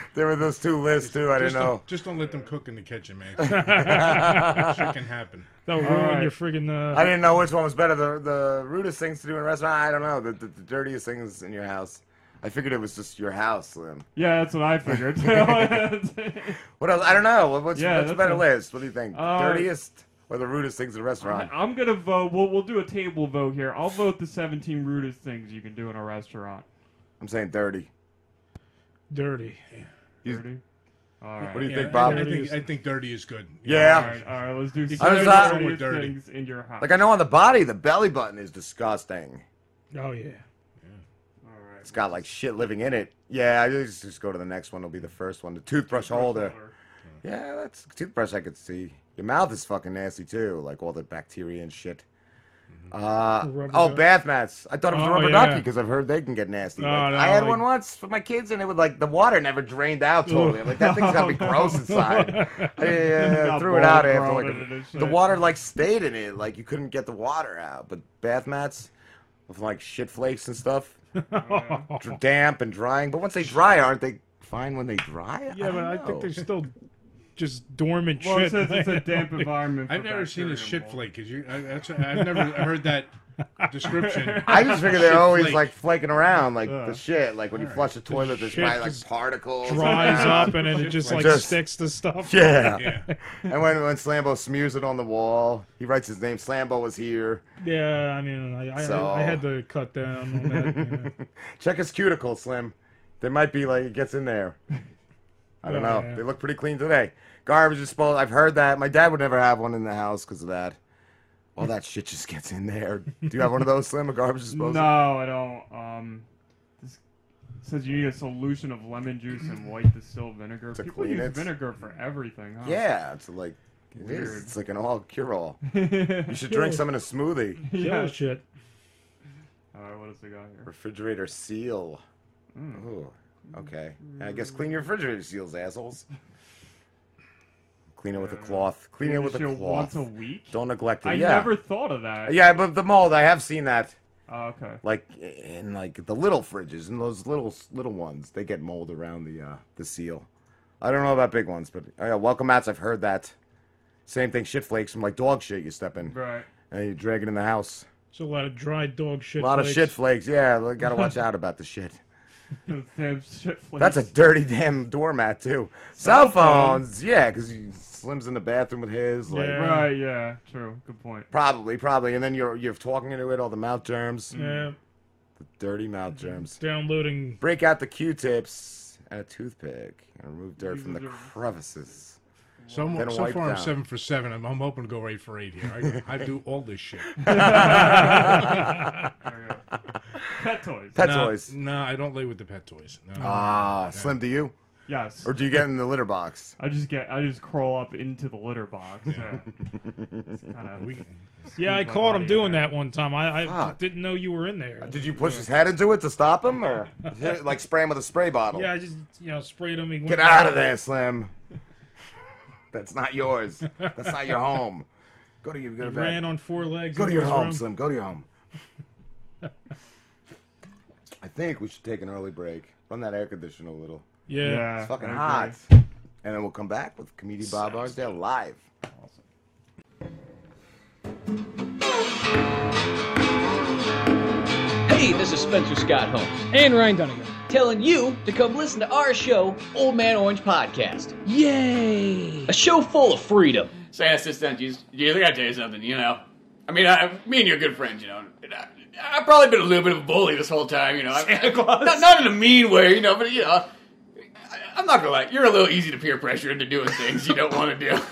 there were those two lists too. I didn't know. Just don't let them cook in the kitchen, man. Shit can happen. That'll ruin your friggin' uh, I didn't know which one was better. The the rudest things to do in a restaurant. I don't know. The, the, the dirtiest things in your house. I figured it was just your house, Slim. Yeah, that's what I figured. What else? I don't know. What's, Yeah, what's a better a- list? What do you think? Uh, dirtiest or the rudest things in a restaurant? I'm gonna vote. We'll we'll do a table vote here. I'll vote the 17 rudest things you can do in a restaurant. I'm saying dirty. dirty. Dirty. All right. What do you Yeah, think, Bob? I, I think I think dirty is good. Yeah. All right, all right, let's do You seven can not- with dirtiest dirty. things in your house. Like I know on the body, the belly button is disgusting. Oh yeah. All right. It's got like shit living in it. Yeah, I just, just go to the next one. It'll be the first one. The toothbrush holder. Yeah, that's toothbrush. I could see. Your mouth is fucking nasty too, like all the bacteria and shit. Uh, oh, duck. bath mats. I thought it was Oh, rubber yeah. ducky because I've heard they can get nasty. Oh, Like, no, I had like- one once for my kids, and it would like the water never drained out totally. I'm like that thing's gotta be gross inside. I uh, threw it out after like in it the water like stayed in it, like you couldn't get the water out. But bath mats with like shit flakes and stuff, damp and drying. But once they dry, aren't they fine when they dry? Yeah, but I think they're still just dormant Well, it shit. says it's a damp environment. I've never seen a shit mold. flake. Cause you, I, that's, I've never heard that description. I just figure they're Shit always flake. like flaking around, like Ugh. the shit. Like when you Alright. flush the toilet, there's shit probably like particles. dries up and then it just like Just- sticks to stuff. Yeah. Yeah. and when when Slambo smears it on the wall, he writes his name. Slambo was here. Yeah, I mean, I, I, So- I had to cut down on that. you know. Check his cuticle, Slim. There might be like it gets in there. I don't Oh, know. yeah. They look pretty clean today. Garbage disposal. I've heard that. My dad would never have one in the house because of that. All that shit just gets in there. Do you have one of those, Slim? A garbage disposal? No, I don't. Um, this says you need a solution of lemon juice and white distilled vinegar. To People clean use it? vinegar for everything, huh? Yeah, it's like it is. Weird. It's like an all cure all. you should drink some in a smoothie. Yeah, shit. All right, what else we got here? Refrigerator seal. Mm. Ooh, okay. I guess clean your refrigerator seals, assholes. Clean it with a cloth. Clean it with a cloth. once a week? Don't neglect it. I yeah. never thought of that. Yeah, but the mold, I have seen that. Oh, okay. Like in like the little fridges and those little little ones, they get mold around the uh, the seal. I don't know about big ones, but oh yeah, welcome mats. I've heard that. Same thing, shit flakes from like dog shit you step in, Right. and you drag it in the house. So a lot of dry dog shit. a lot of shit flakes. Yeah, gotta watch out about the shit. Damn shit flakes. That's a dirty damn doormat too. Cell Cell phones, yeah, because he slims in the bathroom with his. Like, Right, yeah, true. Good point. Probably, probably, and then you're you're talking into it, all the mouth germs. Yeah. The dirty mouth germs. Downloading. Break out the Q-tips and a toothpick and remove dirt from the crevices. So, I'm, so wipe far, I'm seven for seven. I'm, I'm hoping to go eight for eight here. I, I do all this shit. Pet toys. Pet no, toys. No, I don't lay with the pet toys. No. Ah, Slim, do you? Yes. Or do you get in the litter box? I just get I just crawl up into the litter box. Yeah. It's kinda- Yeah, I caught him doing there. that one time. I, I Fuck. didn't know you were in there. Did you push his head into it to stop him, or hit like spray him with a spray bottle? Yeah, I just you know sprayed him. He went Get out of there, Slim. That's not yours. That's not your home. Go to your go to bed. ran on four legs. Go to your home, room. Slim. Go to your home. I think we should take an early break. Run that air conditioner a little. Yeah. Yeah, it's fucking hot. agree. And then we'll come back with comedian Bob Marsdale live. Awesome. Hey, this is Spencer Scott Holmes. And Ryan Dunnigan. Telling you to come listen to our show, Old Man Orange Podcast. Yay! A show full of freedom. Say, I sit down, Jesus. Jesus, I gotta tell you something, you know. I mean, I, me and you are good friends, you know. And I, I've probably been a little bit of a bully this whole time, you know. I, Not, not in a mean way, you know, but, you know, I, I'm not gonna lie, you're a little easy to peer pressure into doing things you don't want to do.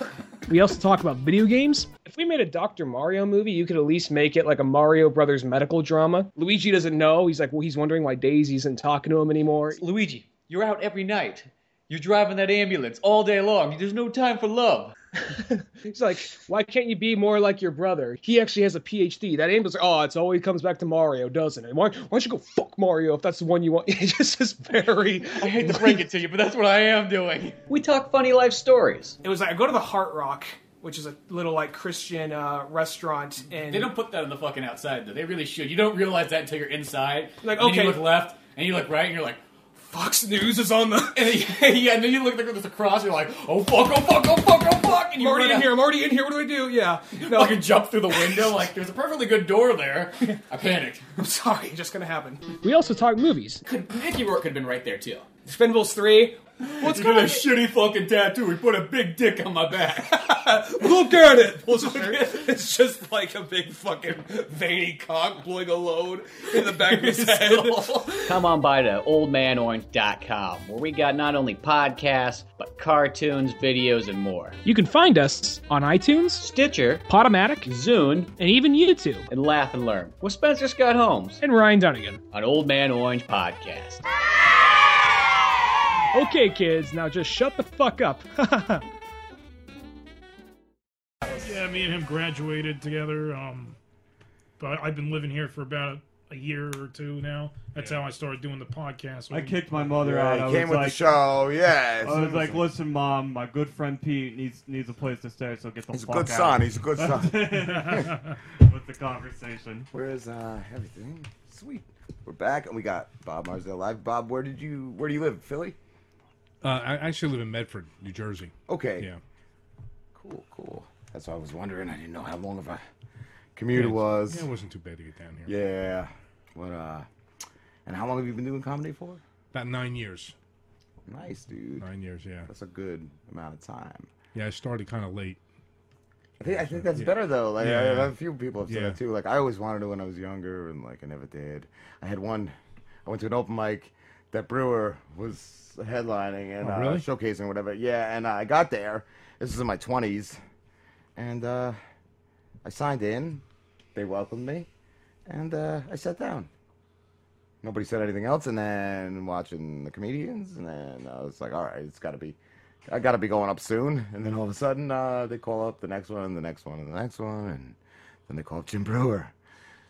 We also talk about video games. If we made a Dr. Mario movie, you could at least make it like a Mario Brothers medical drama. Luigi doesn't know. He's like, well, he's wondering why Daisy isn't talking to him anymore. Luigi, you're out every night. You're driving that ambulance all day long. There's no time for love. He's like, why can't you be more like your brother? He actually has a PhD. That ambulance, oh, it's always comes back to Mario, doesn't it? Why, why don't you go fuck Mario if that's the one you want? It's just is very. I hate to break it to you, but that's what I am doing. We talk funny life stories. It was like I go to the Heart Rock, which is a little like Christian uh, restaurant, and They don't put that on the fucking outside, though. They really should. You don't realize that until you're inside. Like, and then okay. you look left, and you look right, and you're like, Fox News is on the. and then, yeah, and then you look like there's a cross, you're like, oh fuck, oh fuck, oh fuck, oh fuck, and I'm you already in out. here. I'm already in here. What do I do? Yeah. No. fucking jump through the window, like there's a perfectly good door there. I panicked. I'm sorry. Just gonna happen. We also talk movies. Mickey Rourke could have been right there too. Expendables three. What's going on? a shitty fucking tattoo. He put a big dick on my back. Look at it. It's just like a big fucking veiny cock blowing a load in the back of his head. Come on by to oldmanorange.com, where we got not only podcasts, but cartoons, videos, and more. You can find us on iTunes, Stitcher, Podomatic, Zune, and even YouTube. And laugh and learn with Spencer Scott Holmes and Ryan Dunnigan on Old Man Orange Podcast. Okay, kids, now just shut the fuck up. Yeah, me and him graduated together. Um, but I've been living here for about a year or two now. That's how I started doing the podcast. I kicked my mother Yeah, out. he I came was with the show, yes. I was like, listen, mom, my good friend Pete needs needs a place to stay, so get the He's a good out. son, he's a good son. with the conversation. Where's uh everything? Sweet. We're back and we got Bob Marsdale live. Bob, where did you where do you live? Philly? Uh, I actually live in Medford, New Jersey. Okay. Yeah. Cool, cool. That's what I was wondering. I didn't know how long of a commute it was. Yeah, it wasn't too bad to get down here. Yeah. What uh and how long have you been doing comedy for? About nine years. Nice, dude. Nine years, yeah. That's a good amount of time. Yeah, I started kind of late. I think I think that's Yeah. better though. Like Yeah, I, yeah. a few people have said Yeah. that too. Like I always wanted to when I was younger, and like I never did. I had one. I went to an open mic that Breuer was headlining and Oh, uh, showcasing or whatever. Yeah, and I got there. This was in my twenties, and uh, I signed in. They welcomed me, and uh, I sat down. Nobody said anything else, and then watching the comedians, and then I was like, all right, it's got to be. I got to be going up soon. And then all of a sudden, uh, they call up the next one, and the next one, and the next one, and then they call up Jim Breuer.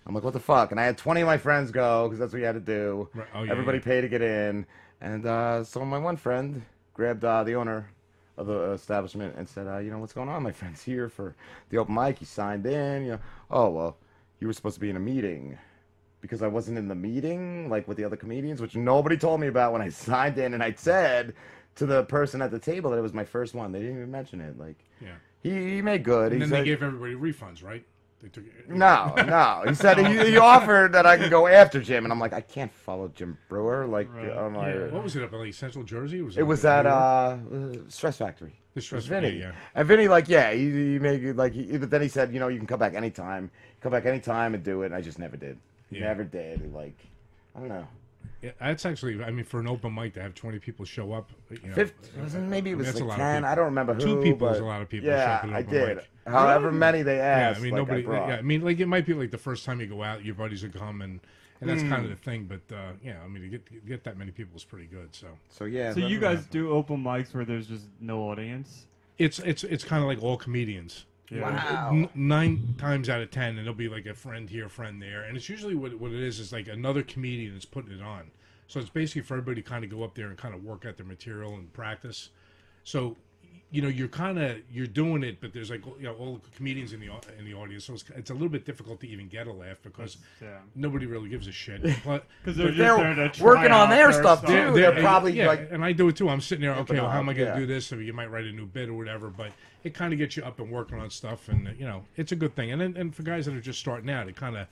I'm like, what the fuck? And I had 20 of my friends go because that's what you had to do. Right. Oh, yeah, Everybody yeah. paid to get in, and uh, so my one friend grabbed uh, the owner of the establishment and said, uh, you know, what's going on? My friend's here for the open mic. He signed in. You know, oh well, you were supposed to be in a meeting because I wasn't in the meeting like with the other comedians, which nobody told me about when I signed in, and I said to the person at the table that it was my first one. They didn't even mention it. Like, Yeah. he, he made good. And He then they gave everybody refunds, right? They took no, no. He said he, he offered that I could go after Jim, and I'm like, I can't follow Jim Breuer. Like, on my, Yeah. What was it up in like Central Jersey? Was it was at uh, uh, Stress Factory. The Stress It. Factory, yeah. And Vinny, like, yeah, he, he made like, he, but then he said, you know, you can come back anytime, come back anytime and do it. And I just never did. Yeah. Never did. Like, I don't know. Yeah, that's actually. I mean, for an open mic to have twenty people show up, you know, Fifth, uh, maybe it I mean, was a like lot 10. I don't remember who. Two people is a lot of people. to show Yeah, up at I did. mic. However many they asked. Yeah, I mean like, nobody. brought. yeah, I mean, like it might be like the first time you go out, your buddies will come and and that's kind Hmm. of the thing. But uh, yeah, I mean, to get to get that many people is pretty good. So So yeah. So you guys do open mics where there's just no audience? It's it's it's kind of like all comedians. Yeah. Wow. N- nine times out of ten, and it'll be like a friend here, friend there, and it's usually what what it is is like another comedian that's putting it on. So it's basically for everybody to kind of go up there and kind of work out their material and practice. So you know you're kind of you're doing it, but there's like you know all the comedians in the in the audience, so it's, it's a little bit difficult to even get a laugh because Yeah. nobody really gives a shit. But 'Cause they're but just there to try working on their their stuff, stuff. too. They're probably, yeah, like- and I do it too. I'm sitting there, okay, well, how am I going to yeah. do this? So you might write a new bit or whatever, but it kind of gets you up and working on stuff, and you know, it's a good thing. And and for guys that are just starting out, it kind of,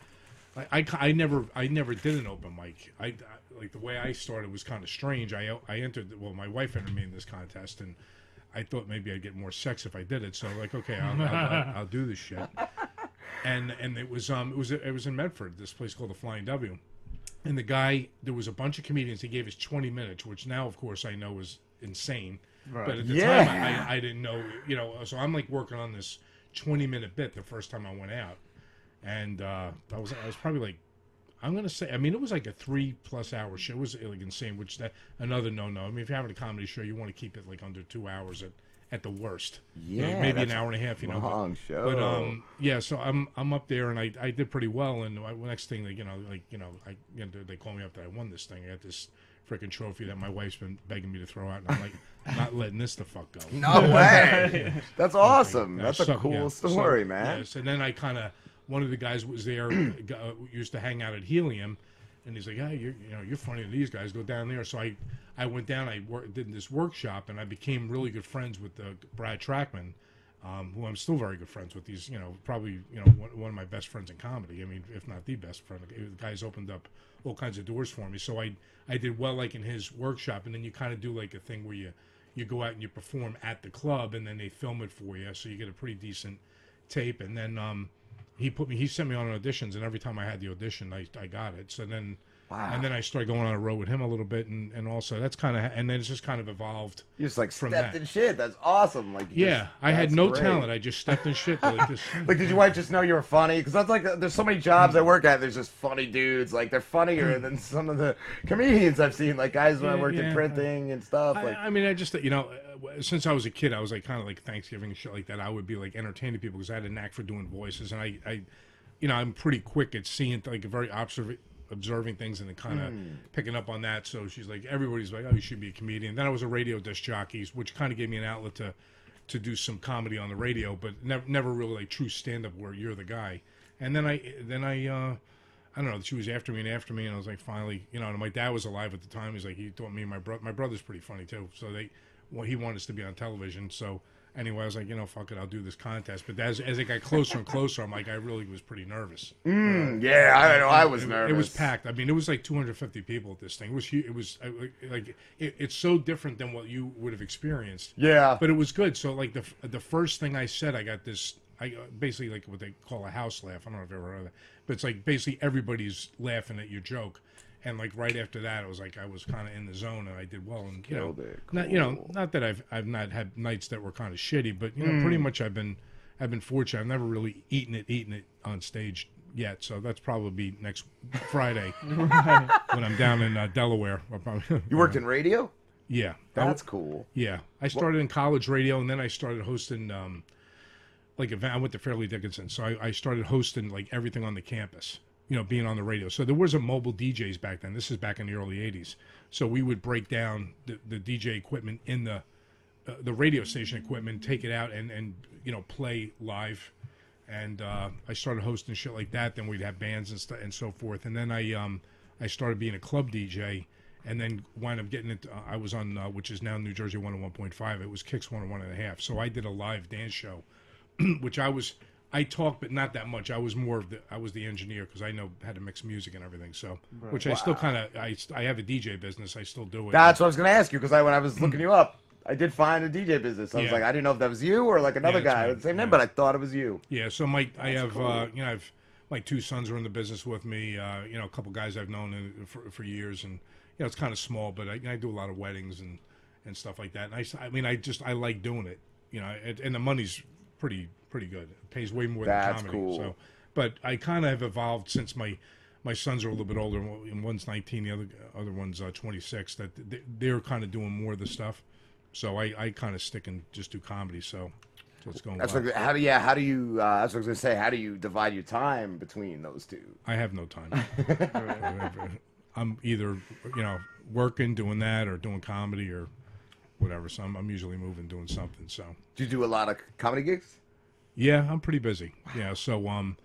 I, I, I never, I never did an open mic. I, I like the way I started was kind of strange. I, I entered, well, my wife entered me in this contest, and I thought maybe I'd get more sex if I did it. So like, okay, I'll, I'll, I'll, I'll do this shit. And and it was um it was it was in Medford, this place called the Flying W. And the guy, there was a bunch of comedians. He gave us 20 minutes, which now, of course, I know is insane. Right. But at the Yeah. time, I, I didn't know, you know. So I'm like working on this 20 minute bit the first time I went out, and uh, I was I was probably like, I'm gonna say, I mean, it was like a three plus hour show. It was like insane. Which that another no no. I mean, if you're having a comedy show, you want to keep it like under two hours at at the worst. You know, Yeah, maybe an hour and a half. You know, but- long But show. um, yeah, so I'm I'm up there and I, I did pretty well. And I, next thing, like, you know, like you know, I you know, they call me up that I won this thing. I got this freaking trophy that my wife's been begging me to throw out, and I'm like, I'm not letting this the fuck go. No way. That's awesome. Yeah, That's a so- cool yeah, so- story, man. Yes, and then I kind of one of the guys was there, uh, used to hang out at Helium, and he's like, "Hey, you're you know you're funny these guys. Go down there." So I I went down. I wor- did this workshop, and I became really good friends with uh, Brad Trackman. Um, who I'm still very good friends with. He's, you know, probably, you know, one, one of my best friends in comedy. I mean, if not the best friend. The guy's opened up all kinds of doors for me. So I, I did well, like in his workshop, and then you kind of do like a thing where you, you go out and you perform at the club, and then they film it for you, so you get a pretty decent tape. And then um, he put me, he sent me on auditions, and every time I had the audition, I, I got it. So then, Wow. and then I started going on a road with him a little bit, and, and also that's kind of, and then it's just kind of evolved. You just like from stepped that. in shit. That's awesome. Like Yeah, just- I had no great. talent. I just stepped in shit. Like, this. Like, did your wife just know you were funny? Because that's like, there's so many jobs I work at. There's just funny dudes. Like, they're funnier than some of the comedians I've seen. Like guys when I worked yeah. in printing and stuff. I, Like, I mean, I just you know, uh, since I was a kid, I was like kind of like Thanksgiving and shit like that. I would be like entertaining people because I had a knack for doing voices, and I, I, you know, I'm pretty quick at seeing like a very observ- observing things and then kind of Hmm. picking up on that. So she's like, everybody's like, oh, you should be a comedian. Then I was a radio disc jockey, which kind of gave me an outlet to, to do some comedy on the radio, but never, never really like true stand up where you're the guy. And then I, then I. uh I don't know. She was after me and after me, and I was like, finally, you know. And my dad was alive at the time. He's like, he taught me and my brother. My brother's pretty funny too. So they, well, he wanted us to be on television. So anyway, I was like, you know, fuck it, I'll do this contest. But as as it got closer and closer, I'm like, I really was pretty nervous. Mm, yeah, I know, I was It- It, was packed. I mean, it was like 250 people at this thing. It was. It was like- it, it's so different than what you would have experienced. Yeah. but it was good. So like the the first thing I said, I got this. I uh, basically like what they call a house laugh. I don't know if you've ever heard of that, but it's like basically everybody's laughing at your joke. And like right after that, it was like I was kind of in the zone, and I did well. And you know, Killed it. not you know, not that I've I've not had nights that were kind of shitty, but you know, Mm. pretty much I've been I've been fortunate. I've never really eaten it, eaten it on stage yet. So that's probably be next Friday when I'm down in uh, Delaware. You worked in radio? Yeah, That's I- cool. Yeah, I started in college radio, and then I started hosting. Um, like event, I went to Fairleigh Dickinson, so I, I started hosting like everything on the campus. You know, being on the radio. So there wasn't mobile DJs back then. This is back in the early '80s. So we would break down the, the DJ equipment in the uh, the radio station equipment, take it out, and and you know play live. And uh, I started hosting shit like that. Then we'd have bands and stuff and so forth. And then I um I started being a club DJ, and then wound up getting it. Uh, I was on uh, which is now New Jersey 101.5. It was Kicks 101 and. So I did a live dance show, which I was. I talked, but not that much. I was more of the. I was the engineer because I know how to mix music and everything. So, Right. which I still kind of. I I have a DJ business. I still do it. That's what I was gonna ask you because I when I was looking you up, I did find a DJ business. I was like, I didn't know if that was you or like another Yeah, guy with the same me. name, but I thought it was you. Yeah, so my I That's have cool. uh, you know I've my two sons are in the business with me. Uh, you know, a couple guys I've known in, for for years, and you know it's kind of small, but I, I do a lot of weddings and and stuff like that. And I I mean I just I like doing it. You know, and, and the money's pretty pretty good. It pays way more That's than comedy. cool. So, but I kind of have evolved since my my sons are a little bit older, and one's 19, the other other one's uh, 26. That they- they're kind of doing more of the stuff. So I, I kind of stick and just do comedy. So, it's going That's well. what, how do yeah? How do you? Uh, that's what I was gonna say. How do you divide your time between those two? I have no time. I'm either you know working, doing that, or doing comedy, or whatever. So I'm, I'm usually moving, doing something. So Do you do a lot of comedy gigs? yeah, I'm pretty busy. Yeah, so um,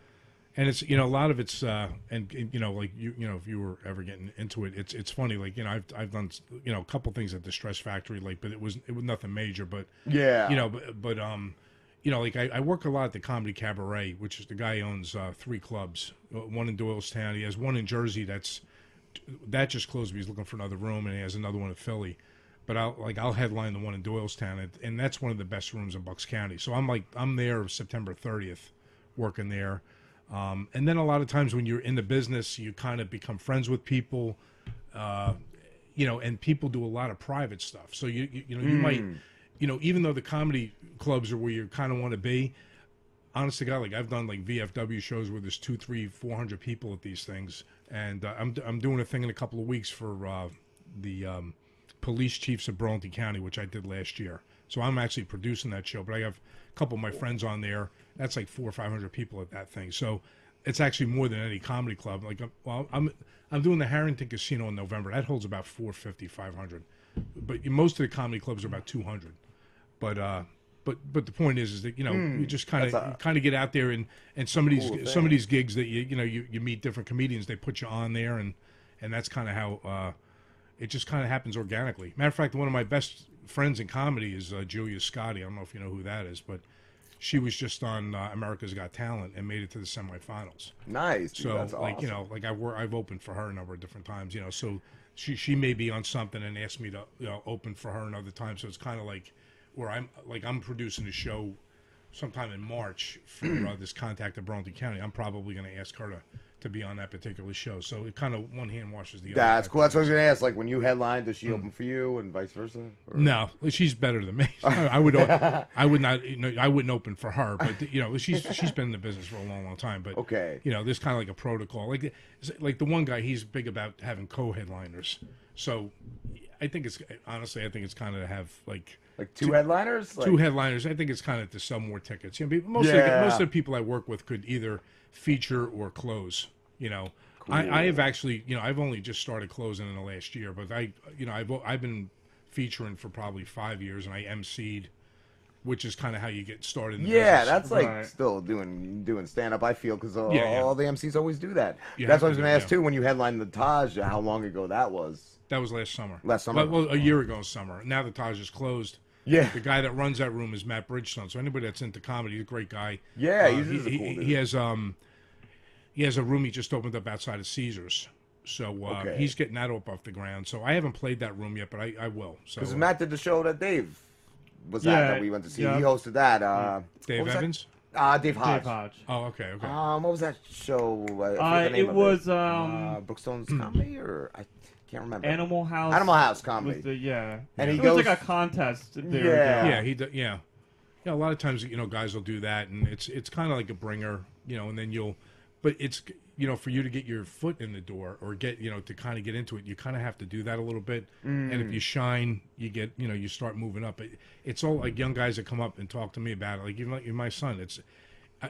and it's you know a lot of it's uh, and, and, you know like you you know if you were ever getting into it, it's it's funny like you know I've I've done you know a couple things at the Stress Factory like, but it was it was nothing major, but Yeah. you know but but um. You know, like I, I work a lot at the Comedy Cabaret, which is the guy owns uh, three clubs. uh, One in Doylestown, he has one in Jersey that's that just closed. But he's looking for another room, and he has another one in Philly. But I'll like I'll headline the one in Doylestown, and, and that's one of the best rooms in Bucks County. So I'm like I'm there September 30th, working there. Um, and then a lot of times when you're in the business, you kind of become friends with people, uh, you know, and people do a lot of private stuff. So you you, you know you might, Mm. you know, even though the comedy clubs are where you kind of want to be, honest to God, like I've done like VFW shows where there's two, three, four hundred people at these things, and uh, I'm I'm doing a thing in a couple of weeks for uh, the um, police chiefs of Burlington County, which I did last year. So I'm actually producing that show, but I have a couple of my friends on there. That's like four or five hundred people at that thing. So it's actually more than any comedy club. Like, I'm- well, I'm I'm doing the Harrington Casino in November. That holds about 450, 500. But most of the comedy clubs are about 200. But uh, but but the point is, is that you know Hmm, you just kind of kind of get out there and and some of these cool some of these gigs that you you know you, you meet different comedians, they put you on there, and and that's kind of how uh, it just kind of happens organically. Matter of fact, one of my best friends in comedy is uh, Julia Scotti. I don't know if you know who that is, but she was just on uh, America's Got Talent and made it to the semifinals. Nice, So that's like you know, like I've wor- I've opened for her a number of different times. You know, so she she may be on something and ask me to you know open for her another time. So it's kind of like where I'm like I'm producing a show sometime in March for uh, this contact of Burlington County. I'm probably going to ask her to to be on that particular show. So it kind of one hand washes the other. That's cool. That's what I was gonna ask. Like when you headline, does she Hmm. open for you and vice versa? Or- No, she's better than me. I would, I would not, you know, I wouldn't open for her, but you know, she's she's been in the business for a long, long time. But Okay. you know, there's kind of like a protocol. Like, like the one guy, he's big about having co-headliners. So, I think it's honestly, I think it's kind of to have like Like two headliners? two headliners. I think it's kind of to sell more tickets. You know, people- most of the, most of the people I work with could either feature or close. You know, I, I have actually, you know, I've only just started closing in the last year, but I, you know, I've I've been featuring for probably five years, and I emceed, which is kind of how you get started. In the Yeah, business. that's like still doing doing stand up. I feel because all, Yeah, yeah. all the MCs always do that. You that's have what I was gonna ask yeah. too. When you headlined the Taj, how long ago that was? That was last summer. Last summer. Well, well, a year ago summer. Now the Taj is closed. Yeah. The guy that runs that room is Matt Bridgestone. So anybody that's into comedy, he's a great guy. Yeah, Uh, he's- he, a cool he- dude. he has um he has a room he just opened up outside of Caesars. So uh, Okay. he's getting that up off the ground. So I haven't played that room yet, but I, I will. So Because uh, Matt did the show that Dave was at that we went to see. yeah. He hosted that. Uh, Dave what was that? Evans? Uh, Dave Hodge. Dave Hodge. Oh, okay, okay. Um, what was that show? I Uh, the name it of was, it. um, uh, Brookstone's comedy, or I can't remember. Animal House. Animal House was comedy. the- yeah. and it he was goes like a contest. they were Yeah. doing. yeah, he do, yeah, yeah. A lot of times, you know, guys will do that, and it's it's kind of like a bringer, you know, and then you'll, but it's you know, for you to get your foot in the door or get you know to kind of get into it, you kind of have to do that a little bit. And if Mm. you shine, you get you know you start moving up. It, it's all like young guys that come up and talk to me about it. Like even like my son, it's.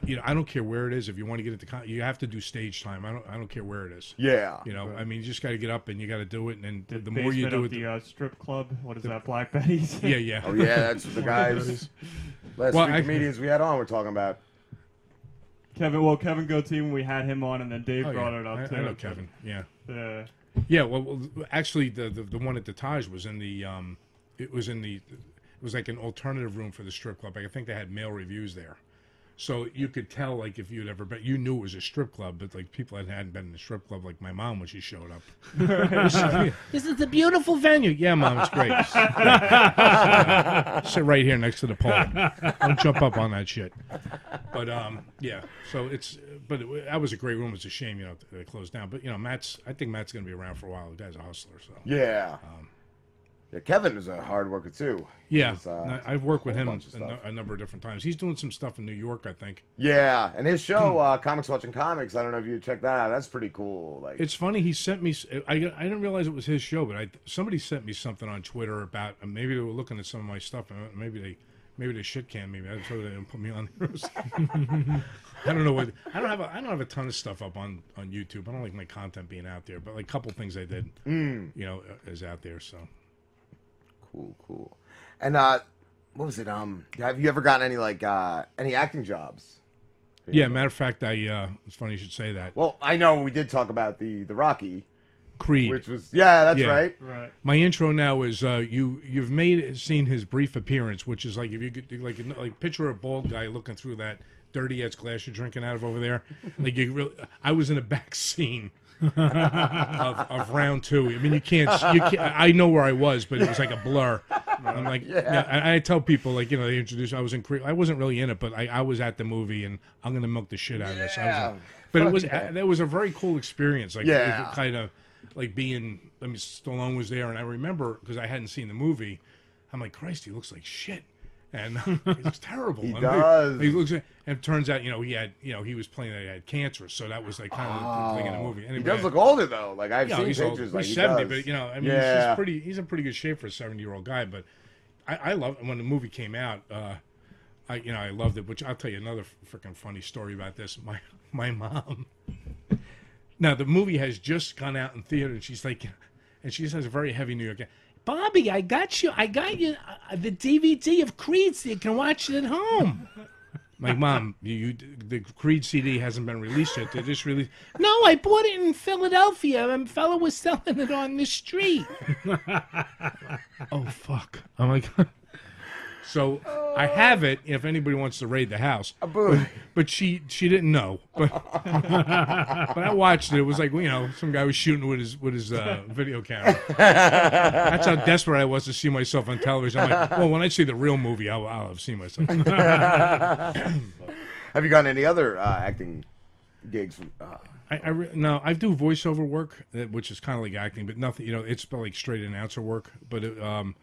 You know, I don't care where it is. If you want to get into, con- you have to do stage time. I don't. I don't care where it is. Yeah. You know, I mean, you just got to get up and you got to do it. And then the, The more you do of it, the uh, strip club. What is that? Black Betty's. Yeah, yeah. Oh yeah, that's the guys. Last Well, three I- comedians we had on were talking about. Kevin, well, Kevin Gootee, when we had him on, and then Dave Oh, brought yeah. it up I- I know Kevin, yeah. Yeah. Yeah, well, well, actually, the, the the one at the Taj was in the um, it was in the it was like an alternative room for the strip club. I think they had male reviews there, so you could tell like if you'd ever been, you knew it was a strip club, but like people that hadn't been in a strip club, like my mom when she showed up. this is a beautiful venue. Yeah, mom, it's great. Sit right here next to the pole. Don't jump up on that shit. But um, yeah. So it's but it, that was a great room. It's a shame, you know, they closed down. But you know, Matt's. I think Matt's going to be around for a while. The guy's a hustler. So Yeah. Um, Yeah, Kevin is a hard worker too. Yeah, uh, I've worked with him a, a number of different times. He's doing some stuff in New York, I think. Yeah, and his show, uh, Comics Watching Comics. I don't know if you check that out. That's pretty cool. Like, It's funny. He sent me. I, I didn't realize it was his show, but I somebody sent me something on Twitter about maybe they were looking at some of my stuff. and Maybe they maybe they shit can me. That's why they didn't put me on. I don't know what. I don't have. A, I don't have a ton of stuff up on on YouTube. I don't like my content being out there, but like a couple things I did, Mm. you know, is out there. So cool, cool. And uh, what was it? Um, have you ever gotten any like uh any acting jobs? yeah. Matter of fact, I. Uh, it's funny you should say that. Well, I know we did talk about the the Rocky, Creed, which was yeah, that's right. Right. My intro now is uh, you. You've made seen his brief appearance, which is like if you could like like picture a bald guy looking through that dirty ass glass you're drinking out of over there. Like you really, I was in a back scene of, of round two. I mean, you can't, you can't. I know where I was, but it was like a blur. I'm like, Yeah. yeah. I, I tell people like you know they introduced. I was in. I wasn't really in it, but I, I was at the movie, and I'm gonna milk the shit out of this. I was Yeah. in- but it was yeah. that was a very cool experience. Like Yeah. kind of like being. I mean, Stallone was there, and I remember because I hadn't seen the movie. I'm like, Christ, he looks like shit. And he looks terrible. He And does. He looks, and it turns out, you know, he had, you know, he was playing that he had cancer, so that was like kind of the thing in the Oh. movie. He does look older though. Like I've yeah, seen he's pictures. Old. Like he's he seventy, does. but you know, I mean, he's, yeah. he's pretty. He's in pretty good shape for a seventy-year-old guy. But I, I love when the movie came out. Uh, I, you know, I loved it. Which I'll tell you another freaking funny story about this. My, my mom. Now the movie has just gone out in theater, and she's like, and she has a very heavy New York. Bobby, I got you. I got you uh, the DVD of Creed, so you can watch it at home. Like, mom, you, you the Creed CD hasn't been released yet. They just released. No, I bought it in Philadelphia. A fellow was selling it on the street. oh fuck! Oh my like, so I have it. If anybody wants to raid the house, but, but she she didn't know. But but I watched it. It was like you know some guy was shooting with his with his uh, video camera. That's how desperate I was to see myself on television. I'm like, well, when I see the real movie, I'll, I'll have seen myself. Have you gotten any other uh, acting gigs? From, uh, I, I re- no, I do voiceover work, uh, which is kind of like acting, but nothing. You know, it's like straight announcer work. But it, um,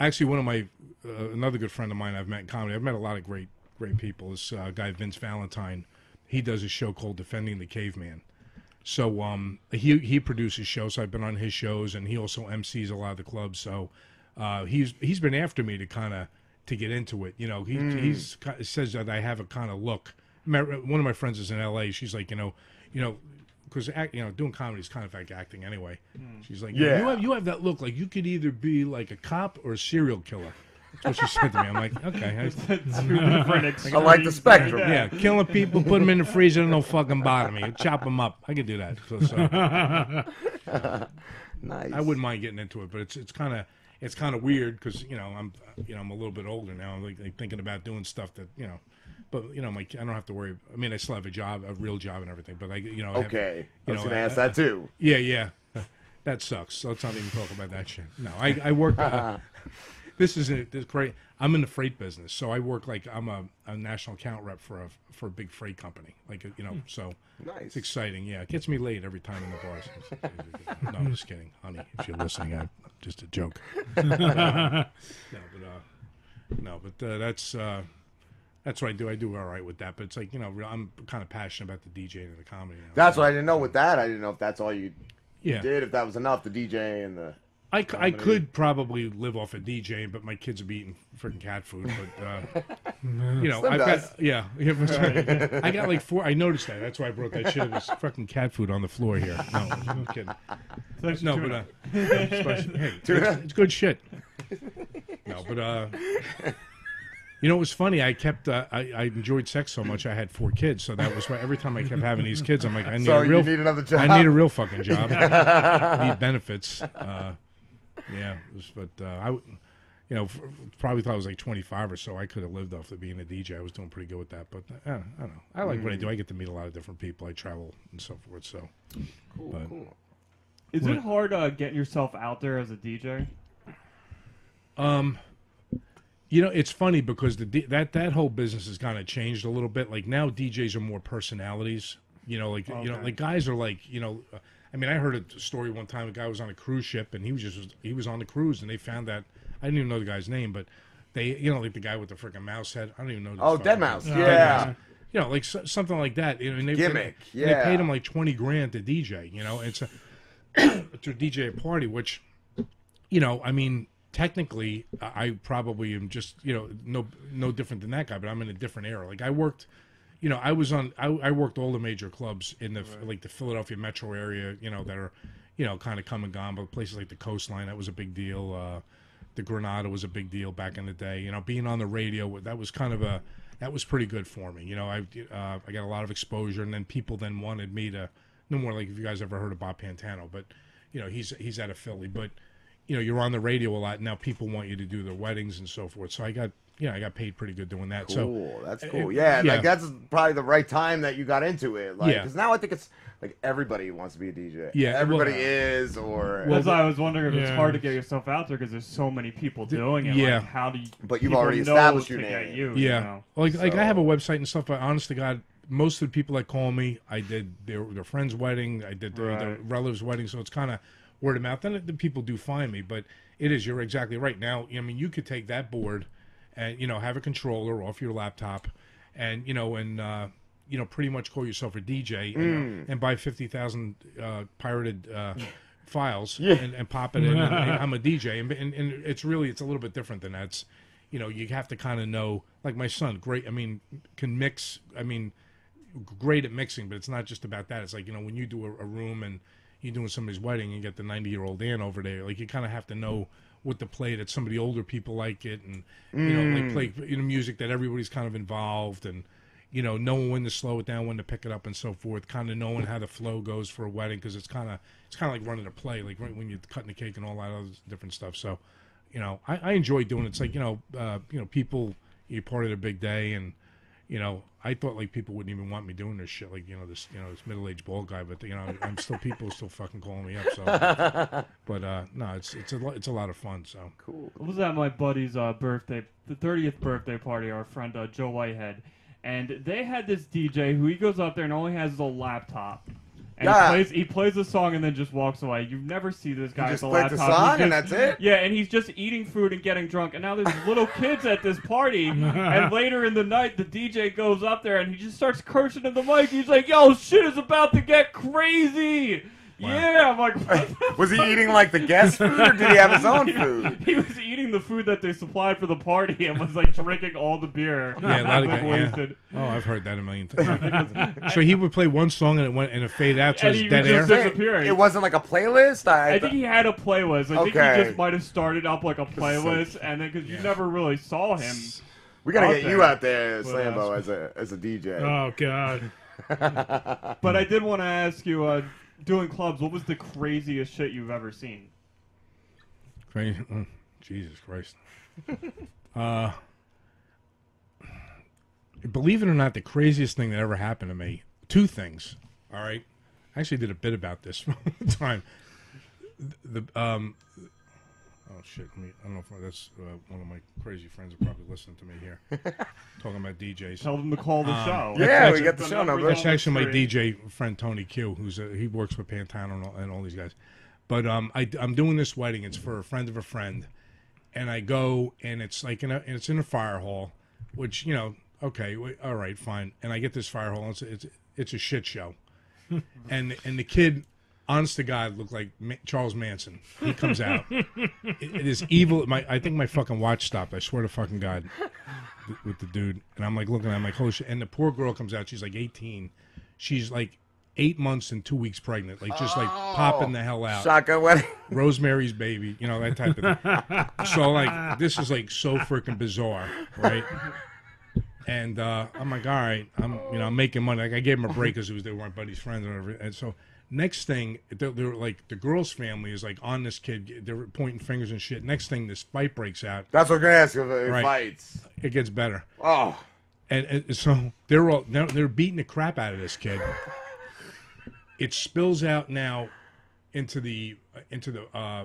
actually, one of my uh, another good friend of mine I've met in comedy. I've met a lot of great great people. This uh, guy Vince Valentine. He does a show called Defending the Caveman. So um, he he produces shows. So I've been on his shows, and he also MCs a lot of the clubs. So uh, he's he's been after me to kind of to get into it. You know, he Mm. he's says that I have a kind of look. One of my friends is in L.A. She's like, you know, you know, because you know, doing comedy is kind of like acting anyway. Mm. She's like, Yeah. you have you have that look. Like you could either be like a cop or a serial killer. That's what she said to me. I'm like, okay. Two different I like the spectrum. Yeah, killing people, put them in the freezer, and no fucking bother me. Chop them up. I could do that. So, so. nice. I wouldn't mind getting into it, but it's it's kind of it's kind of weird because you know I'm you know I'm a little bit older now. I'm like, like thinking about doing stuff that you know, but you know my I don't have to worry. I mean I still have a job, a real job, and everything. But I you know I have- Okay. you I was know, gonna ask that too. Yeah, yeah. That sucks. So let's not even talk about that shit. No, I I work. Uh, this is a, this great. I'm in the freight business, so I work like I'm a, a national account rep for a for a big freight company. Like you know, so Nice. it's exciting. Yeah, it gets me laid every time in the bars. no, I'm just kidding, honey. If you're listening, I'm just a joke. no, but uh, no, but uh, that's uh, that's what I do. I do all right with that. But it's like you know, I'm kind of passionate about the DJing and the comedy. Now. That's what I didn't know with that. I didn't know if that's all you Yeah. did. If that was enough, the DJ and the. I, comedy. could probably live off of DJing, but my kids would be eating freaking cat food. But uh, you know, Slim I've does. got yeah, yeah that's right. I got like four. I noticed that. That's why I brought that shit. It was fucking cat food on the floor here. No, I'm kidding. That's No, but uh, hey, it's, it's good shit. No, but uh, you know, it was funny. I kept uh, I, I enjoyed sex so much. I had four kids, so that was why every time I kept having these kids, I'm like, I need So a you real, need another job? I need a real fucking job. I need benefits. Uh, yeah, it was, but uh, I, w- you know, f- probably thought I was like 25 or so. I could have lived off of being a DJ. I was doing pretty good with that, but uh, I don't know. I like what I do. I get to meet a lot of different people. I travel and so forth. So, Cool, but- cool. Is What- it hard uh, getting yourself out there as a DJ? Um, you know, it's funny because the that that whole business has kind of changed a little bit. Like now, DJs are more personalities. You know, like you know, Okay. like guys are like you know. I mean, I heard a story one time. A guy was on a cruise ship, and he was just he was on the cruise, and they found that I didn't even know the guy's name, but they, you know, like the guy with the freaking mouse head. I don't even know. Oh, fucking- Deadmau5, Dead. Mouse. You know, like so, something like that. You know, and they, Gimmick, and They yeah. paid him like twenty grand to DJ. You know, it's a to DJ a party, which you know, I mean, technically, I probably am just, you know, no no different than that guy, but I'm in a different era. Like I worked, you know, I was on, I, I worked all the major clubs in the like the Philadelphia metro area, you know, that are, you know, kind of come and gone, but places like the Coastline, that was a big deal. Uh, the Granada was a big deal back in the day. You know, being on the radio, that was kind of a, that was pretty good for me. You know, I uh, I got a lot of exposure, and then people then wanted me to, no more like if you guys ever heard of Bob Pantano, but you know he's he's out of Philly, but you know you're on the radio a lot now. People want you to do their weddings and so forth. So I got you know I got paid pretty good doing that. Cool. So that's uh, cool. it- yeah, like that's probably the right time that you got into it. Like, Yeah. because now I think it's like everybody wants to be a DJ. Yeah, everybody well- is, or That's why I was wondering if it's hard to get yourself out there because there's so many people doing it. yeah. Like, how do you? But you've already know established your get name. You, you yeah, know? like like I have a website and stuff. But honest to God, most of the people that call me, I did their their friend's wedding, I did their, their relatives' wedding, so it's kind of word of mouth. Then the people do find me, but it is you're exactly right. Now, I mean, you could take that board and you know have a controller off your laptop, and you know and. uh you know, pretty much call yourself a DJ and, Mm. and buy fifty thousand uh, pirated uh, files Yeah. and, and pop it in. and, and I'm a DJ, and, and, and it's really it's a little bit different than that. It's you know you have to kind of know like my son great i mean can mix i mean great at mixing but it's not just about that it's like you know when you do a, a room and you're doing somebody's wedding and get the 90 year old aunt over there like you kind of have to know what to play that some of the older people like it and you know like play you know music that everybody's kind of involved and you know knowing when to slow it down when to pick it up and so forth kind of knowing how the flow goes for a wedding because it's kind of it's kind of like running a play like when you're cutting the cake and all that other different stuff so you know, I, I enjoy doing it. It's like you know, uh, you know, people you're part of their big day, and you know, I thought like people wouldn't even want me doing this shit, like you know, this you know, this middle aged bald guy, but you know, I'm still people are still fucking calling me up. So, but uh, no, it's it's a lo- it's a lot of fun. So cool. I was at my buddy's uh, birthday, the 30th birthday party, our friend uh, Joe Whitehead, and they had this DJ who he goes up there and only has a laptop. And Yeah. he plays he plays a song and then just walks away. You never see this guy just with a plays the laptop. song He's and that's it? Yeah, and he's just eating food and getting drunk. And now there's little kids at this party. and later in the night, the DJ goes up there and he just starts cursing in the mic. He's like, "Yo, shit is about to get crazy." Yeah, I'm like, what Was he eating like the guest food, or did he have his own food? he was eating the food that they supplied for the party and was like drinking all the beer. yeah, a lot of Like, guys. Yeah. Oh, I've heard that a million times. so he would play one song and it went and it faded out, so And it's dead would air. just. It wasn't like a playlist. I, I think he had a playlist. I think Okay. he just might have started up like a playlist, and then because you never really saw him. we gotta out get you out there, But, uh, Slambo, as a as a DJ. Oh God. But I did want to ask you, uh, doing clubs, what was the craziest shit you've ever seen? Crazy. oh, Jesus Christ. uh, believe it or not, the craziest thing that ever happened to me. Two things. All right. I actually did a bit about this one time. The um. Oh shit! let me- I don't know if that's uh, one of my crazy friends are probably listening to me here, talking about DJs. Tell them to call the Um, show. that's Yeah, we actually- got the show number. That's actually my Street. DJ friend Tony Q, who's a, he works with Pantano and all, and all these guys. But um, I, I'm doing this wedding. It's for a friend of a friend, and I go and it's like in a and it's in a fire hall, which you know, okay, w- all right, fine. And I get this fire hall. And it's it's it's a shit show, and and the kid. Honest to God, looked like Ma- Charles Manson. He comes out. it, it is evil. My, I think my fucking watch stopped. I swear to fucking God, with- with the dude. And I'm like looking at him like, holy shit. And the poor girl comes out. She's like 18. She's like eight months and two weeks pregnant. Like just like popping the hell out. Shotgun wedding. Rosemary's baby. You know, that type of thing. so like, this is like so freaking bizarre, right? And uh, I'm like, all right, I'm you know I'm making money. Like I gave him a break because it was they were my buddy's friends or whatever. And so next thing, they're, they're like the girl's family is like on this kid. They're pointing fingers and shit. Next thing, this fight breaks out. That's what I'm gonna ask if it Right. fights. It gets better. Oh, And, and so they're all they're, they're beating the crap out of this kid. It spills out now into the into the uh,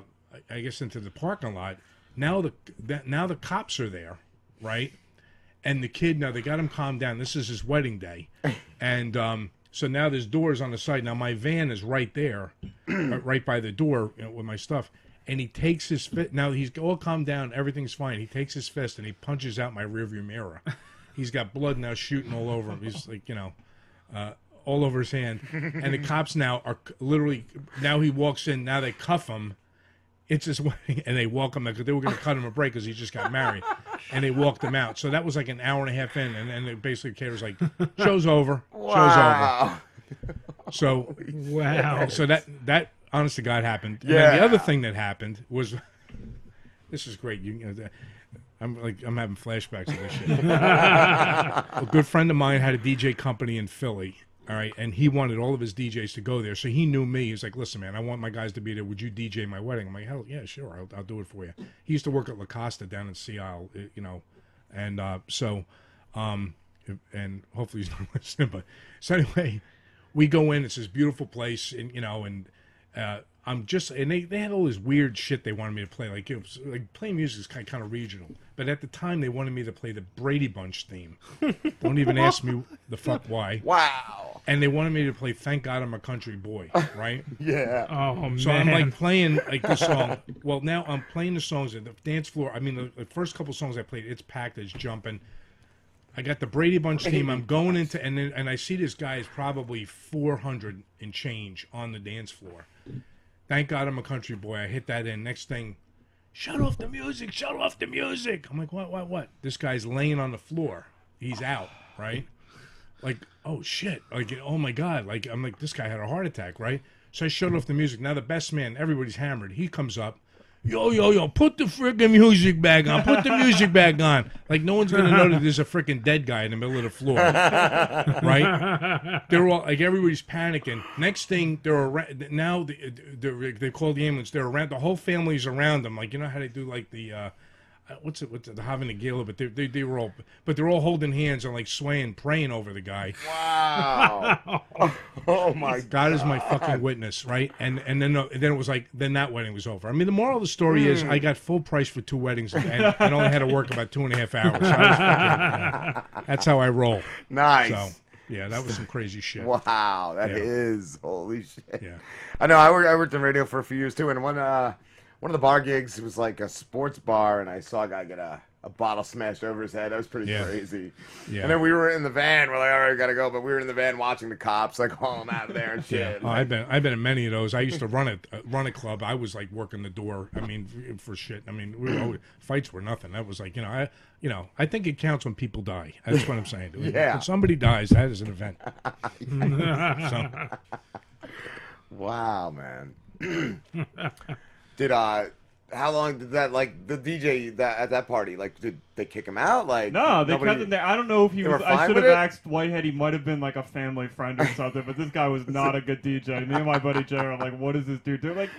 I guess into the parking lot. Now the that now the cops are there, right? And the kid now they got him calmed down. This is his wedding day, and um, So now there's doors on the side. Now my van is right there, uh, right by the door you know, with my stuff. And he takes his fist. Now he's all calmed down. Everything's fine. He takes his fist and he punches out my rearview mirror. He's got blood now shooting all over him. He's like, you know, uh, all over his hand. And the cops now are literally. Now he walks in. Now they cuff him. It's his wedding, and they walk him because they were going to cut him a break because he just got married, and they walked him out. So that was like an hour and a half in, and then it basically caterers like, "Show's over, Wow. show's over." So Wow. So that that honest to God happened. And then Yeah. the other thing that happened was, this is great. You, know, I'm like I'm having flashbacks of this shit. a good friend of mine had a DJ company in Philly. All right, and he wanted all of his DJs to go there, so he knew me. He's like, "Listen, man, I want my guys to be there. Would you DJ my wedding?" I'm like, "Hell yeah, sure, I'll, I'll do it for you." He used to work at La Costa down in Sea Isle, uh, you know, and uh, so, um, and hopefully he's not listening. But so anyway, we go in. It's this beautiful place, and you know, and uh, I'm just and they, they had all this weird shit they wanted me to play. Like it was like playing music is kind kind of regional, but at the time they wanted me to play the Brady Bunch theme. Don't even ask me the fuck why. Wow. And they wanted me to play "Thank God I'm a Country Boy," right? Yeah. Oh man. So I'm like playing like the song. Well, now I'm playing the songs at the dance floor. I mean, the, the first couple songs I played, it's packed, it's jumping. I got the Brady Bunch team. I'm going into and then and I see this guy is probably 400 and change on the dance floor. Thank God I'm a country boy. I hit that in. Next thing, shut off the music. Shut off the music. I'm like, what? What? What? This guy's laying on the floor. He's out. Right. Like, oh shit. Like, oh my god. Like, I'm like, this guy had a heart attack. Right. So I shut off the music. Now the best man, everybody's hammered. He comes up. Yo, yo, yo, put the freaking music back on. Put the music back on. Like, no one's going to know that there's a freaking dead guy in the middle of the floor. right? They're all, like, everybody's panicking. Next thing, they're around, now the, the, they call the ambulance. They're around, the whole family's around them. Like, you know how they do, like, the, uh, uh, what's it, what's it, the Hava Nagila, but they, they, they were all, but they're all holding hands and, like, swaying, praying over the guy. Wow. oh my God is my fucking witness, right? And and then uh, then it was like then that wedding was over. I mean, the moral of the story is Hmm. I got full price for two weddings and, and only had to work about two and a half hours. So I was fucking- yeah. That's how I roll. Nice. So yeah, that was some crazy shit. Wow, that Yeah. is holy shit. Yeah. I know. I worked. I worked in radio for a few years too, and one uh, one of the bar gigs was like a sports bar, and I saw a guy get a, a bottle smashed over his head. That was pretty Yeah. crazy. Yeah. And then we were in the van. We're like, all right, we gotta go. But we were in the van watching the cops like haul him out of there and Yeah, shit. oh, I've been I've been in many of those. I used to run a uh, run a club. I was like working the door. I mean, for shit. I mean, we were always, fights were nothing. That was like you know I you know I think it counts when people die. That's what I'm saying. Yeah. When somebody dies, that is an event. so, Wow, man. did uh, how long did that like the DJ that at that party like did they kick him out like No, they nobody- kept him there. I don't know if he was. I should have it? asked Whitehead. He might have been like a family friend or something. But this guy was not a good DJ. Me and my buddy Jay are like, "What is this dude doing?" Like,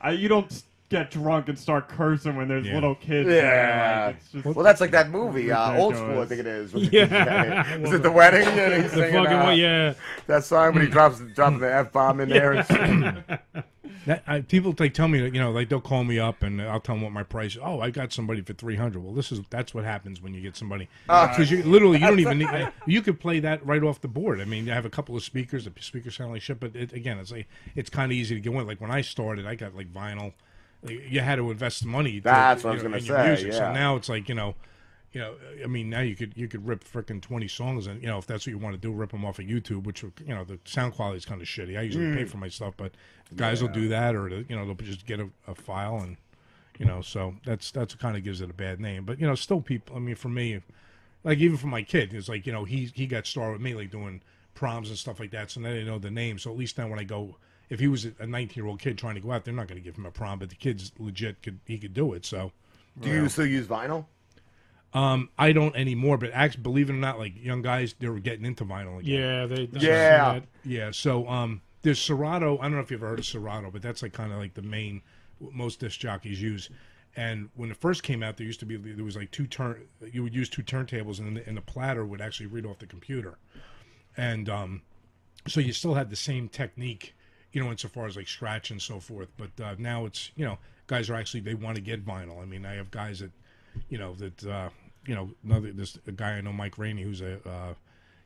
I, you don't get drunk and start cursing when there's Yeah. little kids. Yeah. there. Like, it's just well, that's like that movie, uh, Old School. I think it is. Yeah. Is it the wedding? Yeah, The singing, fucking uh, yeah. That song, when he drops dropping the f bomb in there. And shit. That, I, people like tell me that you know like they'll call me up and I'll tell them what my price. is. Oh, I got somebody for three hundred. Well, this is that's what happens when you get somebody Uh, because you literally you don't even need. You could play that right off the board. I mean, I have a couple of speakers. The speakers sound like shit, but it, again, it's like it's kind of easy to get in. Like when I started, I got like vinyl. Like, you had to invest money. to- That's what I was in your say, music. So yeah. now it's like you know. You know, I mean, now you could you could rip frickin' twenty songs, and you know if that's what you want to do, rip them off of YouTube, which you know the sound quality is kind of shitty. I usually pay Mm. for my stuff, but guys will do that, or you know they'll just get a, a file and you know so that's that's kind of gives it a bad name. But you know, still people. I mean, for me, like even for my kid, it's like you know he he got started with me like doing proms and stuff like that, so now they know the name. So at least now when I go, if he was a 19 year old kid trying to go out, they're not going to give him a prom, but the kid's legit could he could do it. So Do you still use vinyl? Um, I don't anymore, but actually, believe it or not, like young guys, they were getting into vinyl again. Yeah, they- they- Yeah. that. yeah. So, um, there's Serato. I don't know if you've ever heard of Serato, but that's like kind of like the main most disc jockeys use. And when it first came out, there used to be there was like two turn. You would use two turntables, and the, and the platter would actually read off the computer. And um, so you still had the same technique, you know, insofar as like scratch and so forth. But uh, now it's you know, guys are actually they want to get vinyl. I mean, I have guys that, you know, that uh, you know, another this a guy I know, Mike Rainey, who's a uh,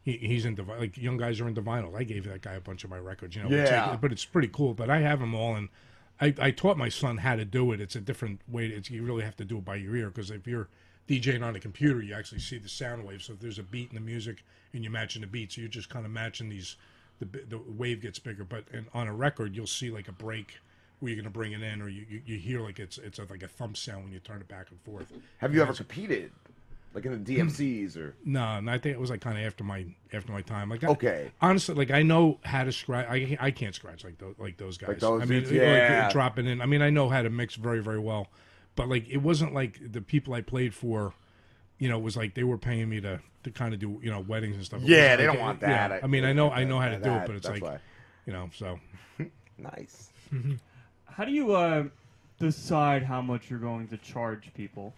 he, he's into like young guys are into vinyl. I gave that guy a bunch of my records, you know. Yeah. but it's pretty cool. But I have them all, and I, I taught my son how to do it. It's a different way. It's you really have to do it by your ear because if you're DJing on a computer, you actually see the sound wave. So if there's a beat in the music and you're matching the beat, so you're just kind of matching these. The the wave gets bigger, but and on a record, you'll see like a break where you're going to bring it in, or you, you, you hear like it's it's a, like a thump sound when you turn it back and forth. Have you And ever competed, like in the hmm. DMCs or? no, no, I think it was like kind of after my after my time. Like, I, Okay. honestly, like I know how to scratch. I, I can't scratch like those like those guys. Like those I mean, dudes, like, yeah. dropping in. I mean, I know how to mix very very well, but like it wasn't like the people I played for. You know, it was like they were paying me to to kind of do you know weddings and stuff. Yeah, wasn't they like- don't want yeah, that. I mean, I know I know how to do That- it, but it's like, why. you know, so nice. Mm-hmm. How do you uh, decide how much you're going to charge people?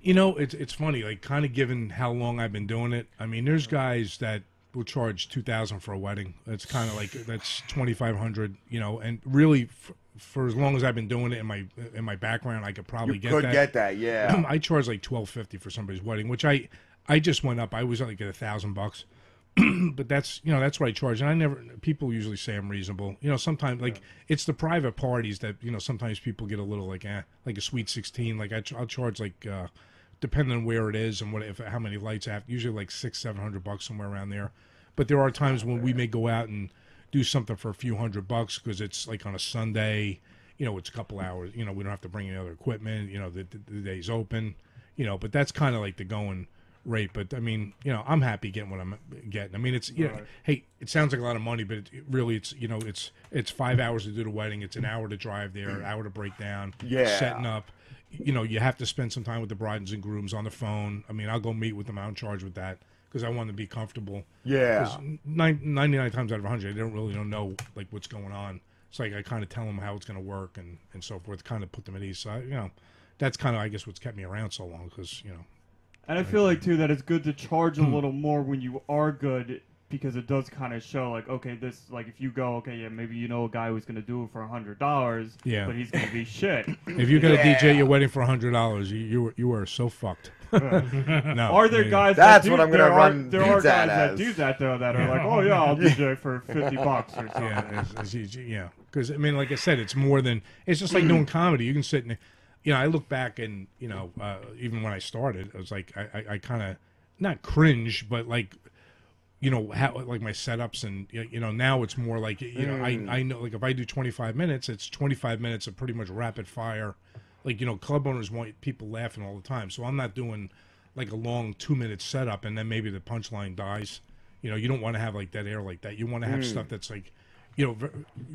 You know, it's it's funny, like kind of given how long I've been doing it. I mean, there's guys that will charge two thousand for a wedding. That's kind of like that's twenty five hundred. You know, and really f- for as long as I've been doing it in my in my background, I could probably You get could that. get that, yeah. I charge like twelve fifty for somebody's wedding, which I I just went up. I was like at a thousand bucks. but that's you know that's what I charge, and I never. People usually say I'm reasonable. You know, sometimes like it's the private parties that you know sometimes people get a little like eh, like a sweet sixteen. Like I, ch- I'll charge like uh, depending on where it is and what if how many lights I have. Usually like six seven hundred bucks somewhere around there. But there are times when we may go out and do something for a few hundred bucks because it's like on a Sunday. You know, it's a couple hours. You know, we don't have to bring any other equipment. You know, the, the, the day's open. You know, but that's kind of like the going rate. But I mean, you know, I'm happy getting what I'm getting. I mean, it's you know, Right. hey, it sounds like a lot of money, but it, it really, it's you know, it's it's five hours to do the wedding. It's an hour to drive there, an hour to break down, Yeah. setting up. You know, you have to spend some time with the brides and grooms on the phone. I mean, I'll go meet with them. I'm in charge with that because I want to be comfortable. Yeah. nine- 99 times out of 100, they don't really don't know like what's going on. It's like I kind of tell them how it's going to work and, and so forth, kind of put them at ease. So, I, you know, that's kind of, I guess, what's kept me around so long because, you know, And I feel like too that it's good to charge Hmm. a little more when you are good because it does kind of show like okay this like if you go okay yeah maybe you know a guy who's gonna do it for a hundred dollars Yeah. but he's gonna be shit. if you got to DJ your wedding for $100, you, you, were, you were so fucked. no. Are there yeah. guys? That's that do, what I'm gonna there run Are, there are Pizza guys Hut that as. do that though that are like, oh yeah, I'll DJ for fifty bucks or something. Yeah, it's, it's easy, yeah. Because I mean, like I said, it's more than it's just like doing comedy. You can sit and, you know, I look back and you know, uh, even when I started, I was like, I, I, I kind of not cringe, but like, you know, how like my setups and you know now it's more like you know Mm. I I know like if I do twenty five minutes, it's twenty five minutes of pretty much rapid fire. Like you know, club owners want people laughing all the time, so I'm not doing like a long two minute setup and then maybe the punchline dies. You know, you don't want to have like that air like that. You want to have Mm. stuff that's like, you know,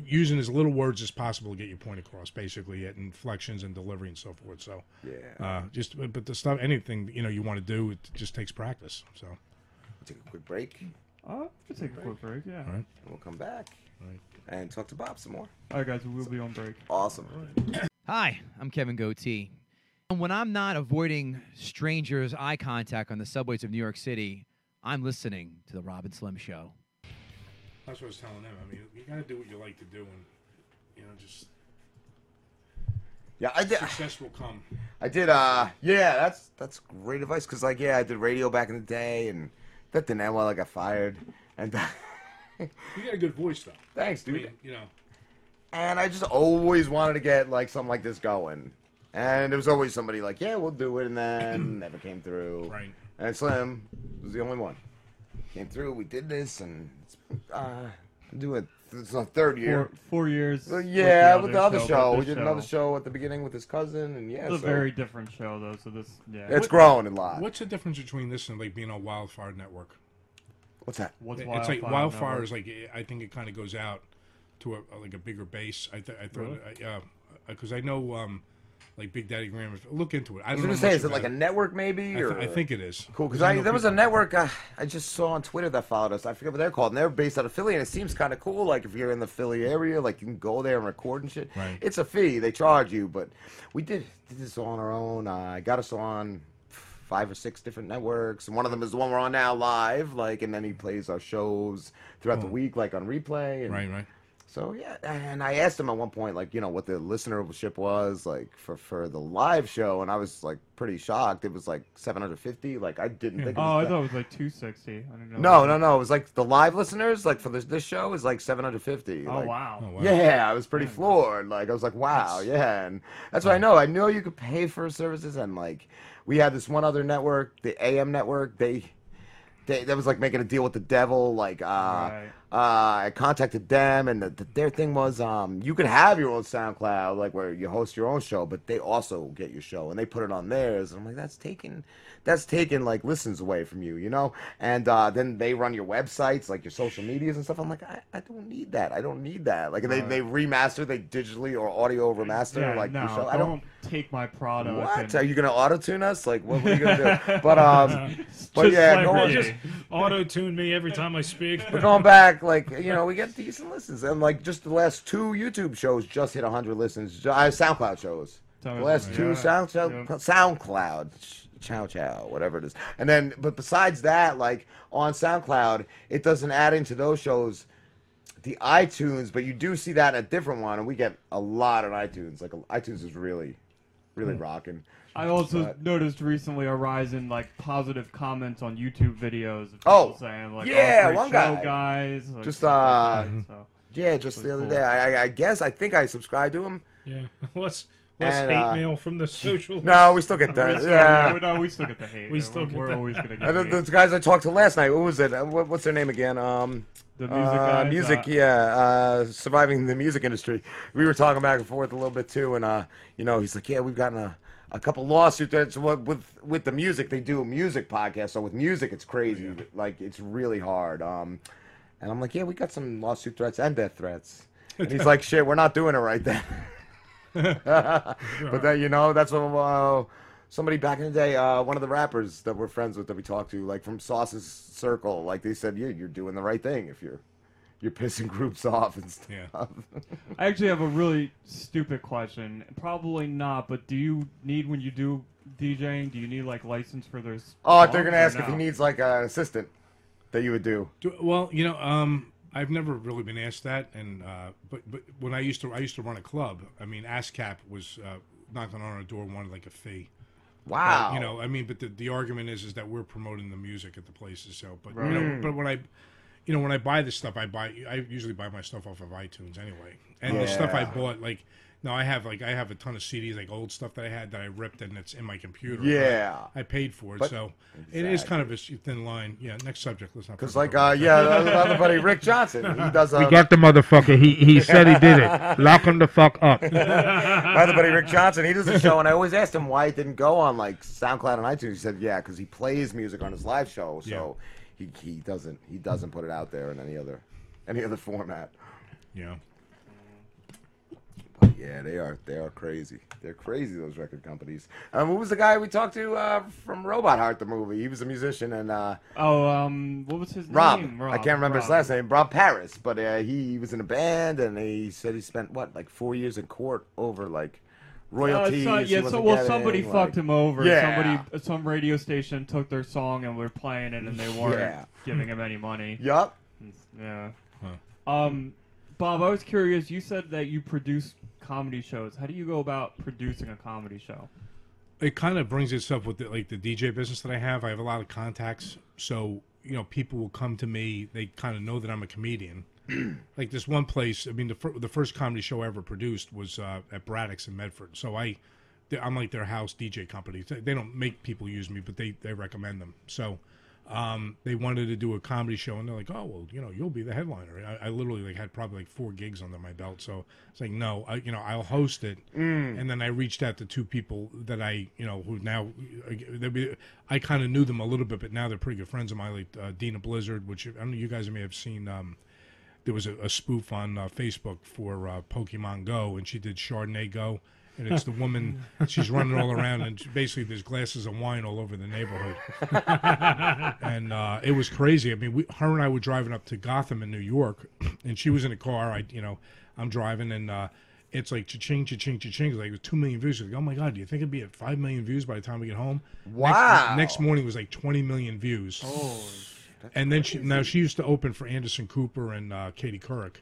using as little words as possible to get your point across, basically, at inflections and delivery and so forth. So, Yeah. uh, just but the stuff, anything you know you want to do, it just takes practice. So, we Take a quick break. Uh, we'll take a quick break. Yeah. all right. And we'll come back and talk to Bob some more. All right, guys, we'll be on break. Awesome. Hi, I'm Kevin Gootee. And when I'm not avoiding strangers' eye contact on the subways of New York City, I'm listening to the Rob and Slim Show. That's what I was telling them. I mean, you got to do what you like to do, and you know, just Yeah, I did. success will come. I did. Uh, yeah, that's that's great advice. Cause like, yeah, I did radio back in the day, and that didn't end well. I got fired, and You got a good voice, though. thanks, I dude. mean, you know, And I just always wanted to get like something like this going. And there was always somebody like, yeah, we'll do it, and then never came through. Right. And Slim was the only one. Came through. We did this, and uh, do it. It's the third year. Four, four years. Well, with yeah, with the other but show, we did another show at the beginning with his cousin, and yeah, It's a very different show though. So this, yeah. It's growing a lot. What's the difference between this and like being on Wildfire Network? What's that? What's it's like Wildfire Wildfire Network? is like I think it kind of goes out to a, a- like a bigger base. I th- I thought Really? because I know um, like Big Daddy Graham. Look into it. I I was don't gonna know say, is it like a network maybe? I, th- I think it is. Cool, because I I, there was a network uh, I just saw on Twitter that followed us. I forget what they're called. And they're based out of Philly, and it seems kind of cool. Like if you're in the Philly area, like you can go there and record and shit. Right. It's a fee; they charge you. But we did did this all on our own. Uh, I got us on five or six different networks, and one of them is the one we're on now live. Like, and then he plays our shows throughout the Oh. week, like on replay. And Right, right. So yeah, and I asked him at one point, like, you know, what the listenership was, like, for for the live show, and I was like pretty shocked. It was like 750. Like, I didn't think. It Oh, was I that- thought it was like 260. I didn't know. No, no, no. It was like the live listeners, like for this this show, is like 750. Oh, like- wow. Oh, wow. Yeah, I was pretty floored. Like I was like, wow, yeah, and that's what I know. I know you could pay for services, and like we had this one other network, the AM network. They, they that was like making a deal with the devil. Like uh, uh, I contacted them, and the, the, their thing was um, you can have your own SoundCloud, like where you host your own show, but they also get your show and they put it on theirs. And I'm like, that's taking, that's taking like listens away from you, you know. And uh, then they run your websites, like your social medias and stuff. I'm like, I, I don't need that. I don't need that. Like they, Right. they remaster, they digitally or audio remaster, Yeah, like no, your don't, I don't. take my product. What and- are you gonna auto tune us? Like what, what are you gonna do? But um, but Just yeah, like going, just auto tune me every time I speak. we're going back, like you know, we get decent listens, and like just the last two YouTube shows just hit hundred listens. Ju- Uh, SoundCloud shows. The last two Yeah. SoundCloud, SoundCloud, ch- chow chow, whatever it is. And then, but besides that, like on SoundCloud, it doesn't add into those shows the iTunes, but you do see that in a different one, and we get a lot on iTunes. Like iTunes is really, really rocking. I also But- noticed recently a rise in like positive comments on YouTube videos of people Oh, saying like, yeah, oh, great one show, guy. guys. like, just uh, like so. yeah, just the other cool. day. I, I, I guess I think I subscribed to him. Yeah, less less And, hate uh, mail from the social. No, we still get that. We still- yeah, yeah, no, we still get the hate. We Yeah, still we're- get we're always gonna get And hate. the, those guys I talked to last night. What was it? Uh, What, what's their name again? Um, The music uh, guys, music, uh, yeah. Uh, surviving the music industry. We were talking back and forth a little bit too, and uh, you know, he's like, yeah, we've gotten a. A couple lawsuits. That's what with with the music they do a music podcast. So with music, it's crazy. Like it's really hard. Um, and I'm like, yeah, we got some lawsuit threats and death threats. And he's like, shit, we're not doing it right then. but then you know that's what uh, somebody back in the day, uh, one of the rappers that we're friends with that we talked to, like from Sauce's circle, like they said, yeah, you're doing the right thing if you're you're pissing groups off and stuff. I actually have a really stupid question. Probably not, but do you need when you do DJing? Do you need like license for those? oh, they're gonna or ask if he needs like an assistant that you would do. Do, well, you know, um, I've never really been asked that, and uh, but but when I used to I used to run a club. I mean, ASCAP was uh, knocking on our door, wanted like a fee. Wow. Uh, you know, I mean, but the, the argument is is that we're promoting the music at the places. So, but Right. you know, but when I, you know, when I buy this stuff, I buy I usually buy my stuff off of iTunes anyway, and the stuff I bought like. No, I have like I have a ton of CDs, like old stuff that I had that I ripped and it's in my computer. Yeah. I paid for it, But- so it is kind of a thin line. Yeah, next subject. Let's not. Because forget like uh, yeah, another buddy Rick Johnson, he does. We Um, got the motherfucker. He he said he did it. Lock him the fuck up. My other buddy Rick Johnson, he does a show, and I always asked him why it didn't go on like SoundCloud and iTunes. He said, "Yeah, because he plays music on his live show, so he he doesn't he doesn't put it out there in any other any other format." Yeah. But yeah, they are they are crazy. They're crazy those record companies. Um, who was the guy we talked to uh, from Robot Heart the movie? He was a musician and uh, Oh, um, what was his Rob. name? Rob. I can't remember his last name. Rob Paris, but uh, he was in a band and he said he spent what like four years in court over like royalties. Uh, so, yeah, so well, getting, somebody like- fucked him over. Yeah. Somebody, some radio station took their song and were playing it, and they weren't Yeah. giving him any money. Yup. Yeah. Um, Bob, I was curious. You said that you produce comedy shows. How do you go about producing a comedy show? it kind of brings itself with the, like the DJ business that I have. I have a lot of contacts, so you know people will come to me. They kind of know that I'm a comedian. like this one place. I mean, the fir- the first comedy show I ever produced was uh, at Braddock's in Medford. So I, I'm like their house DJ company. They they don't make people use me, but they they recommend them. So. Um, they wanted to do a comedy show, and they're like, "Oh, well, you know, you'll be the headliner." I, I literally like had probably like four gigs under my belt, so it's like, no, I, you know, I'll host it. Mm. And then I reached out to two people that I, you know, who now be, I kind of knew them a little bit, but now they're pretty good friends of mine, like uh, Dena Blizzard, which I don't know you guys may have seen. Um, there was a, a spoof on uh, Facebook for uh, Pokemon Go, and she did Chardonnay Go, and it's the woman. she's running all around, and she- basically there's glasses of wine all over the neighborhood, and uh, it was crazy. I mean, we, her and I were driving up to Gotham in New York, and she was in a car. I, you know, I'm driving, and uh, it's like cha-ching, cha-ching, cha-ching. It's like two million views. Like, oh my god, do you think it'd be at five million views by the time we get home? Next- Wow. Next, morning it was like 20 million views. Oh. And then she now she used to open for Anderson Cooper and uh, Katie Couric.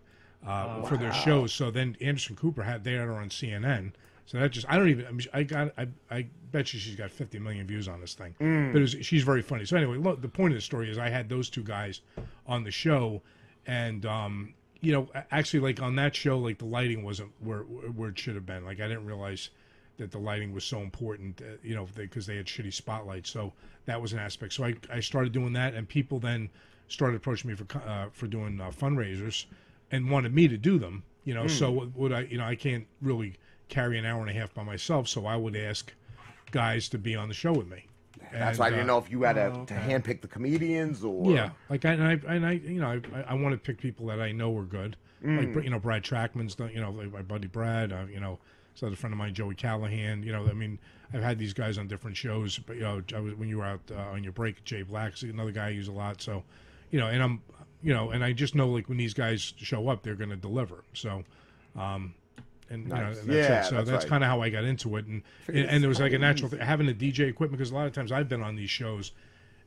uh, Oh, for their shows. So then Anderson Cooper had they had her on CNN. So that just I don't even I, mean, I got I, I bet you she's got 50 million views on this thing. Mm. But it was, she's very funny. So anyway, look, the point of the story is I had those two guys on the show, and um, you know actually like on that show like the lighting wasn't where where it should have been. Like I didn't realize that the lighting was so important. Uh, you know because they, had shitty spotlights. So that was an aspect. So I I started doing that, and people then started approaching me for uh, for doing uh, fundraisers and wanted me to do them. You know, Hmm. so what would I? You know, I can't really carry an hour and a half by myself, so I would ask guys to be on the show with me. That's And, why I didn't uh, know if you had to, to handpick the comedians or yeah, like I and I and I you know I I want to pick people that I know are good. Mm. Like you know Brad Trackman's done you know like my buddy Brad. Uh, you know, so a friend of mine Joey Callahan. You know, I mean I've had these guys on different shows. But you know I was, when you were out uh, on your break, Jay Black's another guy I use a lot. So you know, and I'm you know, and I just know like when these guys show up, they're going to deliver. So. um and you know, Nice. and that's Yeah, it. So that's that's, right. kind of how I got into it, and Figured and, and there was like a natural thing, having a DJ equipment because a lot of times I've been on these shows,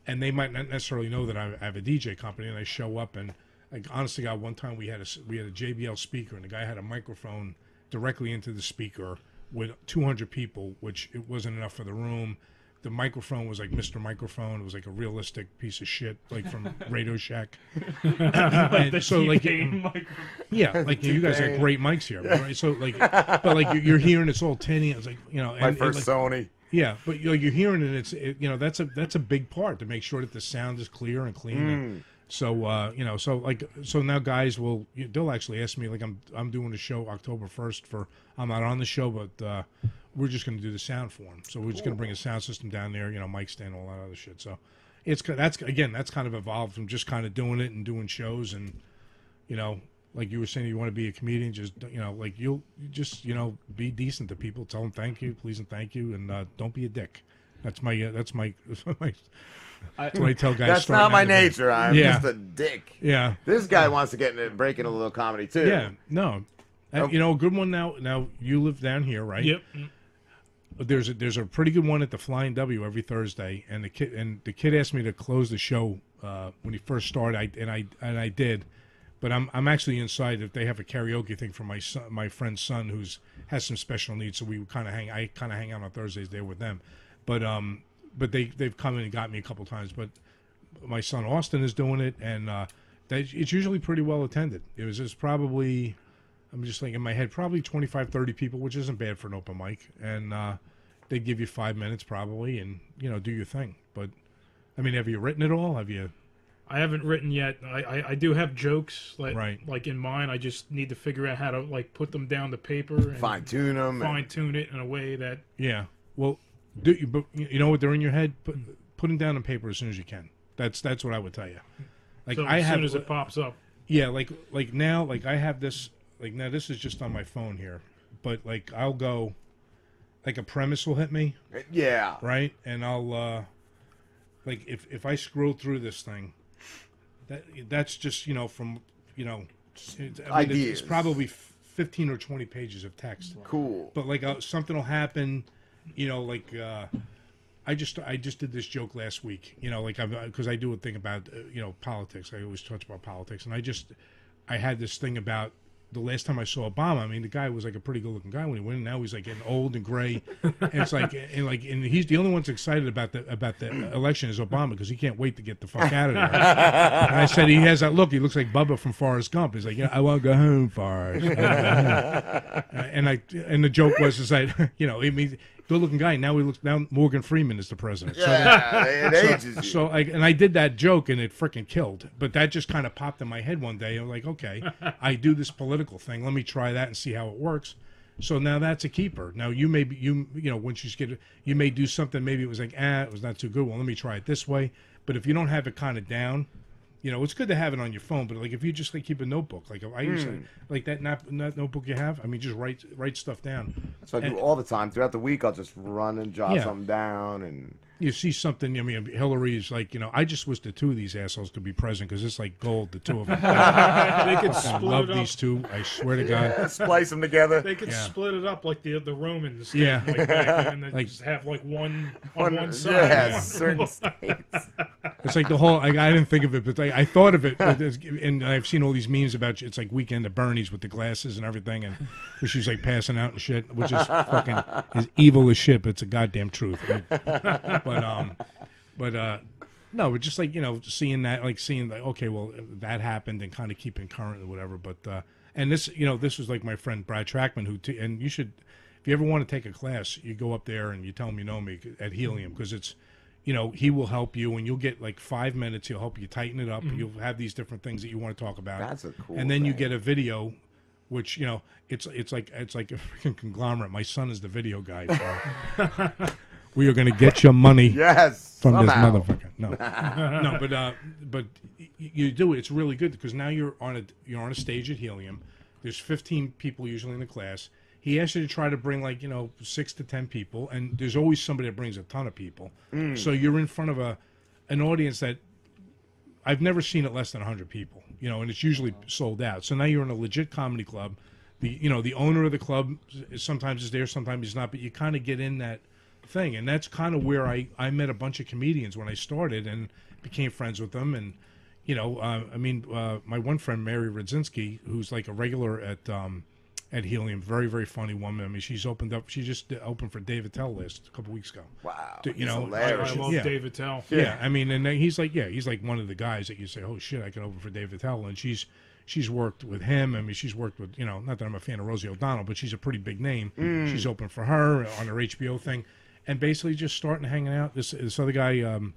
and they might not necessarily know that I I have a DJ company, and I show up and like honestly, God, one time we had a we had a JBL speaker, and the guy had a microphone directly into the speaker with 200 people, which it wasn't enough for the room. The microphone was like Mr. Microphone. It was like a realistic piece of shit, like from Radio Shack. Like the so, like, T-Pain microphone. yeah, like you guys got great mics here, right? So like, but like you're- you're hearing it's all tinny. It's like you know, My and- and, first like- Sony. Yeah, but you know, you're hearing it. It's it, you know that's a that's a big part to make sure that the sound is clear and clean. And Mm. So uh, you know, so like so now guys will they'll actually ask me like I'm I'm doing a show October first for I'm not on the show, but uh, we're just going to do the sound for them. So we're just going to bring a sound system down there, you know, mic stand, all that other shit. So it's that's again that's kind of evolved from just kind of doing it and doing shows and you know like you were saying you want to be a comedian just you know like you'll you just you know be decent to people tell them thank you please and thank you and uh, don't be a dick that's my uh, that's my, my that's what I tell guys That's not my out to nature. I'm yeah. just a dick. yeah This guy wants to get into breaking a little comedy too. yeah no you know a good one now now you live down here right Yep. there's a, there's a pretty good one at the Flying W every Thursday, and the kid and the kid asked me to close the show uh, when he first started, I, and I and I did, but I'm I'm actually inside. If they have a karaoke thing for my son, my friend's son, who's has some special needs, so we kind of hang. I kind of hang out on Thursdays there with them, but um, but they they've come in and got me a couple times, but my son Austin is doing it, and uh, they, it's usually pretty well attended. It was just probably, I'm just thinking in my head, probably 25, 30 people, which isn't bad for an open mic, and uh, they give you five minutes probably, and you know do your thing. But I mean, have you written it all? Have you? I haven't written yet. I, I, I do have jokes like Right. like in mind. I just need to figure out how to like put them down to paper and Fine-tune 'em and- Fine tune it in a way that Yeah. Well, do you, but you you know what? They're in your head. Put put them down on paper as soon as you can. That's that's what I would tell you. Like so I as have, soon as it pops up. Yeah, like like now, like I have this. Like now, this is just on my phone here, but like I'll go, like a premise will hit me. Yeah. Right, and I'll uh, like if if I scroll through this thing, that that's just you know from you know, it's, I mean, it's- Ideas. it's probably fifteen or twenty pages of text. Cool. But like uh, something will happen, you know, like. uh I just I just did this joke last week, you know, like I because I do a thing about uh, you know politics. I always touch about politics, and I just I had this thing about the last time I saw Obama. I mean, the guy was like a pretty good looking guy when he went. Now he's like getting old and gray, and it's like and like and he's the only one that's excited about the about the election is Obama because he can't wait to get the fuck out of there. and I said he has that look. He looks like Bubba from Forrest Gump. He's like, yeah, I want to go home, Forrest. I go home." Uh, and I and the joke was is that you know I mean good looking guy now he looks now Morgan Freeman is the president. So- Yeah, so, ages you. So I and I did that joke and it freaking killed. But that just kind of popped in my head one day. I'm like, okay, I do this political thing. Let me try that and see how it works. So now that's a keeper. Now you may be you you know once you get you may do something maybe it was like ah it was not too good. Well let me try it this way. But if you don't have it kind of down, you know it's good to have it on your phone. But like if you just like keep a notebook, like I used to, Mm. like that nap, that notebook you have. I mean just write write stuff down. That's what I do all the time. Throughout the week, I'll just run and jot Yeah. something down and. you see something. I mean, Hillary's like, you know, I just wish the two of these assholes could be president because it's like gold. The two of them. They could I split love it up. these two. I swear to God. Splice them together. They could Yeah. split it up like the the Romans. did, Yeah. like and then Like- just have like one on One- one, side. yeah, one- certain states. It's like the whole. Like, I didn't think of it, but like, I thought of it, and I've seen all these memes about it's like weekend at Bernie's with the glasses and everything, and where she's like passing out and shit, which is fucking is evil as shit, but it's a goddamn truth. but um, but uh, no, but just like you know, seeing that, like seeing like, okay, well, that happened, and kind of keeping current or whatever. But uh, and this, you know, this was like my friend Brad Trackman, who t- and you should, if you ever want to take a class, you go up there and you tell him you know me at Helium because it's, you know, he will help you and you'll get like five minutes. He'll help you tighten it up. Mhm. You'll have these different things that you want to talk about. That's a cool And then you get a video. Which you know, it's it's like it's like a freaking conglomerate. My son is the video guy. So we are going to get your money. Yes, from somehow. this motherfucker. No, no, but uh, but you do it. It's really good because now you're on a you're on a stage at Helium. There's 15 people usually in the class. He asks you to try to bring like you know six to ten people, and there's always somebody that brings a ton of people. Mm. So you're in front of a an audience that I've never seen it less than 100 people, you know, and it's usually sold out. So now you're in a legit comedy club. The you know the owner of the club is- sometimes is there, sometimes he's not, but you kind of get in that thing, and that's kind of where I I met a bunch of comedians when I started and became friends with them, and you know, uh, I mean, uh, my one friend Mary Radzinski, who's like a regular at um, at Helium, very very funny woman. I mean, she's opened up. She just opened for Dave Attell list a couple weeks ago. Wow, you he's know, hilarious. I love yeah. Dave Attell. Yeah. I mean, and then he's like, yeah, he's like one of the guys that you say, oh shit, I can open for Dave Attell, and she's she's worked with him. I mean, she's worked with you know, not that I'm a fan of Rosie O'Donnell, but she's a pretty big name. Mm. She's open for her on her HBO thing, and basically just starting hanging out. This this other guy, um,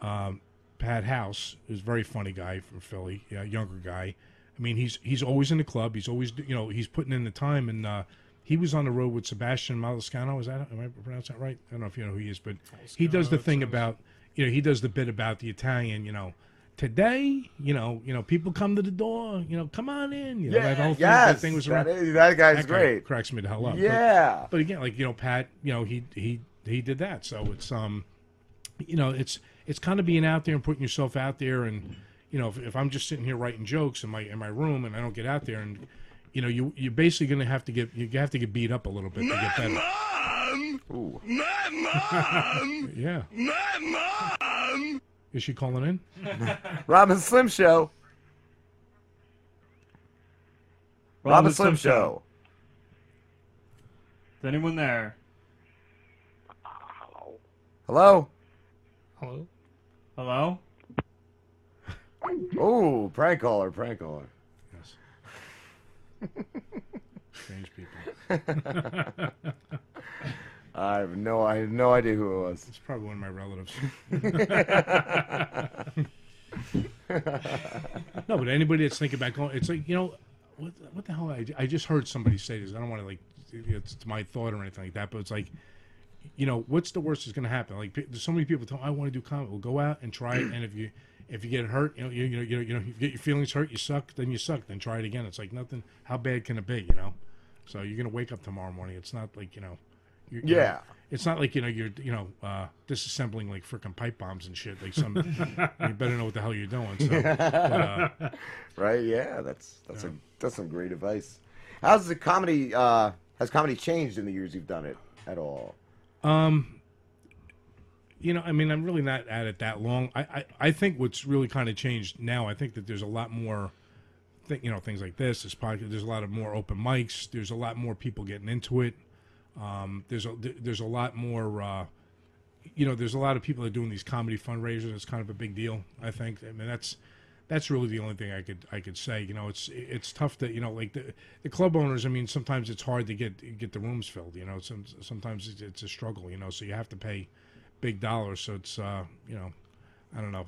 um, Pat House, is a very funny guy from Philly, yeah, younger guy. I mean, he's he's always in the club. He's always you know he's putting in the time, and uh, he was on the road with Sebastian Maniscalco. Is that am I pronouncing that right? I don't know if you know who he is, but he does the thing about you know he does the bit about the Italian. You know, today, you know, you know, people come to the door. You know, come on in. You know, Yeah, that whole thing, yes, that thing was that around. is- that guy's guy great. cracks me the hell up. But- Yeah. but again, like you know, Pat, you know, he he he did that. So it's um, you know, it's it's kind of being out there and putting yourself out there, and you know, if, if I'm just sitting here writing jokes in my in my room and I don't get out there, and you know, you you're basically going to have to get you have to get beat up a little bit to get better. Ooh. My mom! Yeah, My mom! is she calling in? Rob and Slim Show. Rob and, Slim, Show. Is anyone there? Hello. Hello. Hello. Hello? Oh, prank caller, prank caller. Yes. Strange people. I have no, I have no idea who it was. It's probably one of my relatives. no, but anybody that's thinking about going, it's like you know, what what the hell? I, I just heard somebody say this. I don't want to like, it's my thought or anything like that, but it's like, you know, what's the worst that's going to happen? Like, there's so many people tell, I want to do comedy. Well, go out and try it, and if you if you get hurt, you know, you, you know, you know, you know, you get your feelings hurt, you suck, then you suck, then try it again. It's like nothing. How bad can it be? You know. So you're gonna wake up tomorrow morning. It's not like you know. You're, Yeah. it's not like you know you're you know uh, disassembling like freaking pipe bombs and shit. Like some, you better know what the hell you're doing. So, but, uh, right? Yeah, that's that's a that's some great advice. How's the comedy? uh Has comedy changed in the years you've done it at all? Um, you know, I mean, I'm really not at it that long. I, I, I think what's really kind of changed now. I think that there's a lot more, th- you know, things like this. This podcast. There's a lot of more open mics. There's a lot more people getting into it. Um, there's a th- there's a lot more. Uh, you know, there's a lot of people that are doing these comedy fundraisers. It's kind of a big deal. I think. I mean, that's that's really the only thing I could I could say. You know, it's it's tough that you know like the the club owners. I mean, sometimes it's hard to get get the rooms filled. You know, some, sometimes it's, it's a struggle. You know, so you have to pay big dollars. So it's uh, you know, I don't know.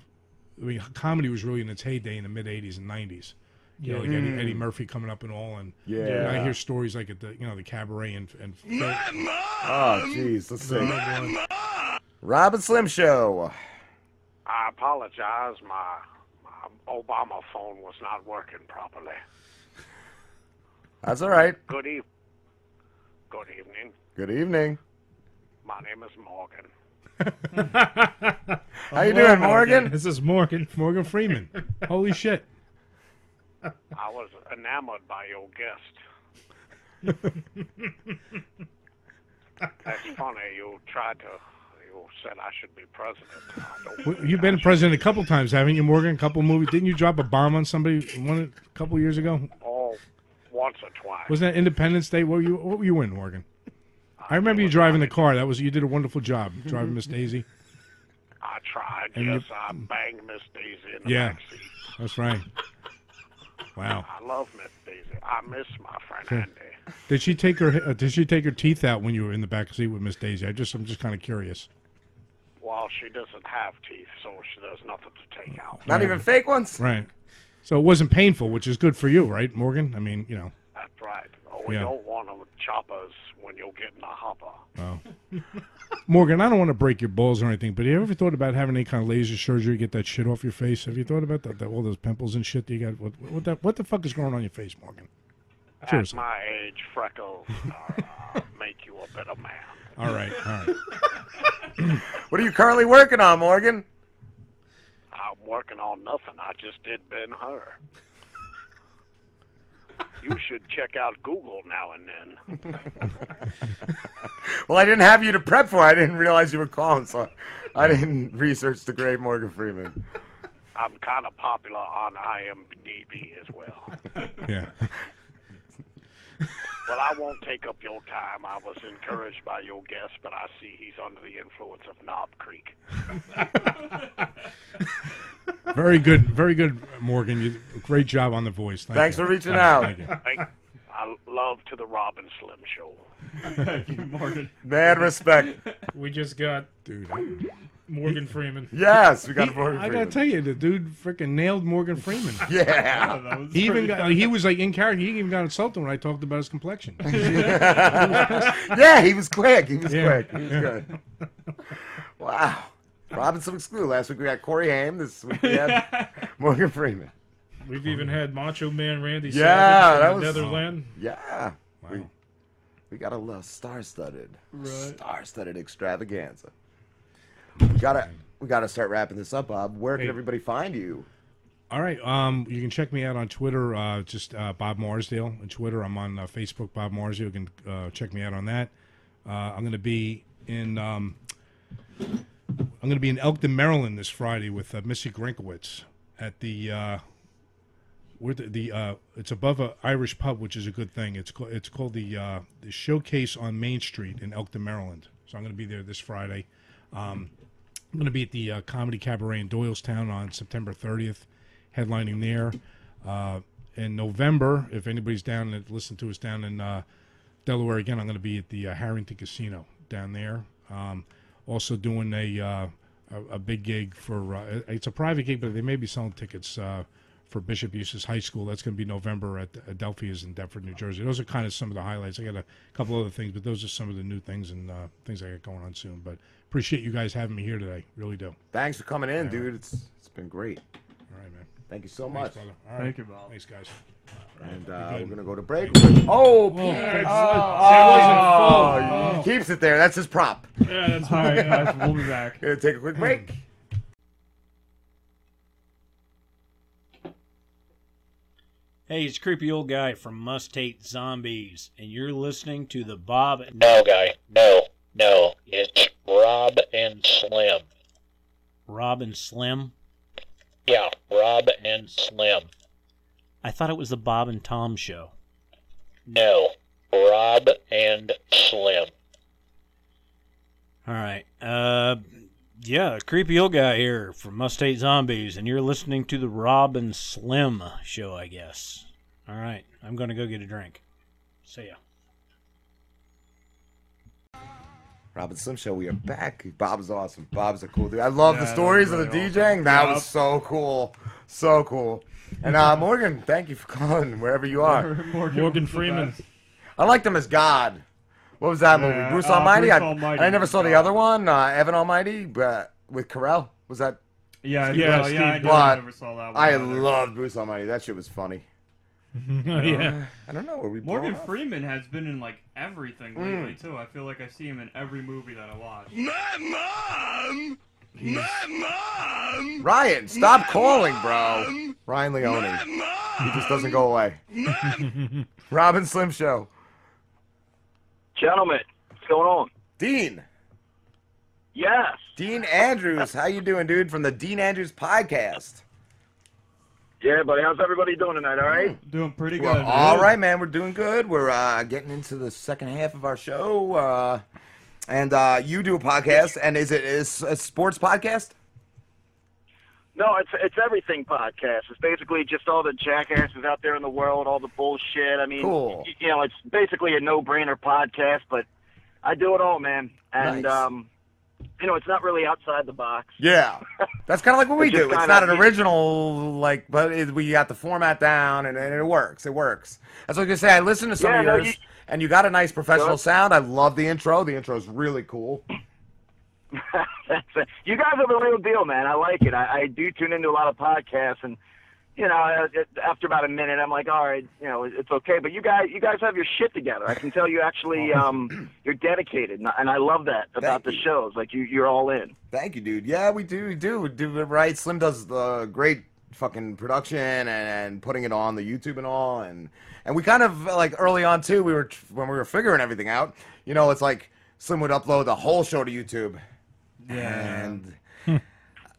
I mean, comedy was really in its heyday in the mid '80s and '90s. You know, like Eddie, Mm. Eddie Murphy coming up and all, and Yeah. and I hear stories like at the you know the cabaret and and Oh, jeez, let's see. Rob and Slim Show. I apologize. My, my Obama phone was not working properly. That's all right. Good eve. Good evening. Good evening. My name is Morgan. How you doing, Morgan? This is Morgan. Morgan Freeman. Holy shit. I was enamored by your guest. That's funny. You tried to you said I should be president. I don't Well, You've been president a couple times, haven't you, Morgan? A couple movies. Didn't you drop a bomb on somebody one a couple years ago? Oh, once or twice. Wasn't that Independence Day? What were you What were you in, Morgan? I remember you driving the car. That was you did a wonderful job driving Miss Daisy. I tried. And yes, you- I banged Miss Daisy in the Yeah, backseat. that's right. Wow. I love Miss Daisy. I miss my friend Okay. Andy. Did she take her uh, Did she take her teeth out when you were in the back seat with Miss Daisy? I just I'm just kind of curious. Well, she doesn't have teeth, so she, there's nothing to take out. Not even fake ones. Right. So it wasn't painful, which is good for you, right, Morgan? I mean, you know. That's right. Oh, we Yeah. don't want them choppers when you're getting a hopper. Oh. Morgan, I don't want to break your balls or anything, but have you ever thought about having any kind of laser surgery, to get that shit off your face? Have you thought about that? that all those pimples and shit that you got. What, what, the, what the fuck is going on your face, Morgan? At Seriously. my age, freckles are, uh, make you a better man. All right, all right. What are you currently working on, Morgan? I'm working on nothing. I just did Ben Hur. You should check out Google now and then. Well, I didn't have you to prep for. I didn't realize you were calling, so I didn't research the great Morgan Freeman. I'm kind of popular on IMDb as well. Yeah. Well, I won't take up your time. I was encouraged by your guest, but I see he's under the influence of Knob Creek. Very good, very good, Morgan. You, great job on the voice. Thank Thanks you. for reaching out. Thank you. Thank, I love to the Rob and Slim Show. Thank you, Morgan. Mad respect. We just got dude Morgan Freeman. Yes, we got He- Morgan Freeman. I gotta tell you, the dude freaking nailed Morgan Freeman. Yeah. That he even got, he was like in character. He even got insulted when I talked about his complexion. yeah, he was quick. He was Yeah, quick. He was yeah. good. Wow. Robinson exclude. Last week we got Corey Haim. This week we had Morgan Freeman. We've even had Macho Man Randy Yeah, Savage that from was the Netherland. Yeah. We, we got a little star-studded, Right. star-studded extravaganza. We gotta, we gotta start wrapping this up, Bob. Where can Hey. everybody find you? All right. Um, you can check me out on Twitter. Uh, just uh, Bob Marsdale on Twitter. I'm on uh, Facebook, Bob Marsdale. You can uh, check me out on that. Uh, I'm going to be in. Um, I'm going to be in Elkton, Maryland this Friday with uh, Missy Grinkowitz at the. Uh, where the, the uh, it's above a Irish pub, which is a good thing. It's called it's called the uh, the Showcase on Main Street in Elkton, Maryland. So I'm going to be there this Friday. Um, I'm going to be at the uh, Comedy Cabaret in Doylestown on September 30th, headlining there. Uh, in November, if anybody's down and listen to us down in uh, Delaware again, I'm going to be at the uh, Harrington Casino down there. Um, also doing a, uh, a a big gig for uh, it's a private gig, but they may be selling tickets for Bishop Eustace High School. That's going to be November at Adelphia's in Deptford, New Jersey. Those are kind of some of the highlights. I got a couple other things, but those are some of the new things and uh, things I got going on soon. But appreciate you guys having me here today. Really do. Thanks for coming in, Yeah. dude. It's it's been great. All right, man. Thank you so Thanks, much. brother. All right. Thank you, Bob. Thanks, guys. And uh, we're gonna go to break. Oh, Whoa, Pete. Craig's- oh, oh, he keeps it there. That's his prop. Yeah, that's All right, guys, we'll be back. Gonna take a quick break. Hey, it's creepy old guy from Must Hate Zombies, and you're listening to the Bob. No, guy. No, no. It's Rob and Slim. Rob and Slim. Yeah, Rob and Slim. I thought it was the Bob and Tom show. No, Rob and Slim. All right. Uh, yeah, creepy old guy here from Must Hate Zombies, and you're listening to the Rob and Slim show, I guess. All right, I'm gonna go get a drink. See ya. Rob and Slim Show, we are back. Bob's awesome. Bob's a cool dude. I love Yeah, the stories was of the really DJing. awesome. That Yep. was so cool. So cool. And uh, Morgan, thank you for calling wherever you are. Morgan, Morgan Freeman. I liked him as God. What was that Yeah, movie? Bruce uh, Almighty? Bruce I, Almighty I never saw the other one, uh, Evan Almighty, but with Carell. Was that? Yeah, Yeah, well, yeah, I, Steve know, I never saw that one. I either. loved Bruce Almighty. That shit was funny. yeah. I don't know. Were we Morgan blown off? Freeman has been in like everything Mm. lately too. I feel like I see him in every movie that I watch. My mom! My mom! Ryan, stop calling, bro. Ryan Leone. He just doesn't go away. Rob and Slim Show. Gentlemen, what's going on? Dean. Yes. Dean Andrews, how you doing, dude? From the Dean Andrews podcast. Yeah, buddy. How's everybody doing tonight? All right. Doing pretty Well, all right, man. We're doing good. We're uh, getting into the second half of our show, uh, and uh, you do a podcast, and is it is a sports podcast? No, it's it's everything podcast. It's basically just all the jackasses out there in the world, all the bullshit. I mean, Cool. y- you know, it's basically a no-brainer podcast, but I do it all, man. And Nice. um, you know, it's not really outside the box. Yeah, that's kind of like what we do. It's not an original, like, but it, we got the format down, and, and it works. It works. That's what I was gonna say. I listened to some Yeah, of no, yours, you- and you got a nice professional Good. sound. I love the intro. The intro is really cool. You guys are the real deal, man. I like it. I, I do tune into a lot of podcasts, and you know, uh, after about a minute, I'm like, all right, you know, it's okay. But you guys, you guys have your shit together. I can tell you actually, um, you're dedicated, and I- and I love that about the shows. Like you, you're all in. Thank you, dude. Yeah, we do. We do. We do it right. Slim does the great fucking production and, and putting it on the YouTube and all. And and we kind of like early on too. We were when we were figuring everything out. You know, it's like Slim would upload the whole show to YouTube. And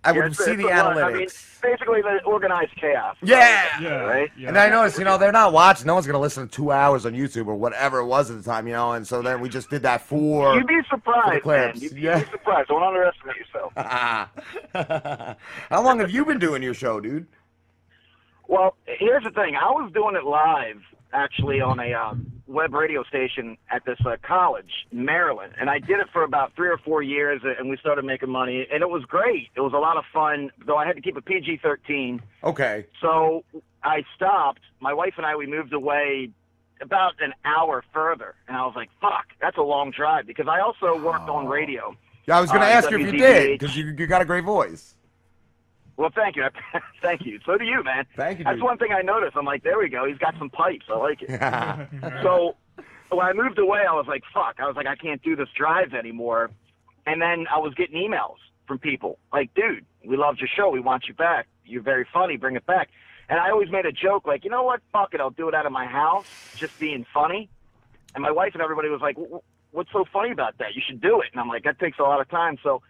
I would Yeah, it's- see the a lot. analytics. I mean, basically the organized chaos. Yeah. Right. yeah. And I noticed, you know, they're not watching. No one's gonna listen to two hours on YouTube or whatever it was at the time, you know. And so then we just did that for. You'd be for the surprised, man. You'd, Yeah. you'd be surprised. Don't underestimate yourself. How long have you been doing your show, dude? Well, here's the thing. I was doing it live, actually, on a uh, web radio station at this uh, college in Maryland, and I did it for about three or four years, and we started making money, and it was great. It was a lot of fun, though I had to keep a PG-13. Okay. So I stopped. My wife and I, we moved away about an hour further, and I was like, "Fuck, that's a long drive." Because I also worked on radio. Yeah, I was gonna Uh, ask you if you did because you you got a great voice. Well, thank you. thank you. So do you, man. Thank you. That's dude. one thing I noticed. I'm like, there we go. He's got some pipes. I like it. so when I moved away, I was like, fuck. I was like, I can't do this drive anymore. And then I was getting emails from people like, dude, we loved your show. We want you back. You're very funny. Bring it back. And I always made a joke like, you know what? Fuck it. I'll do it out of my house, just being funny. And my wife and everybody was like, "Wh- wh- what's so funny about that? You should do it. And I'm like, that takes a lot of time. So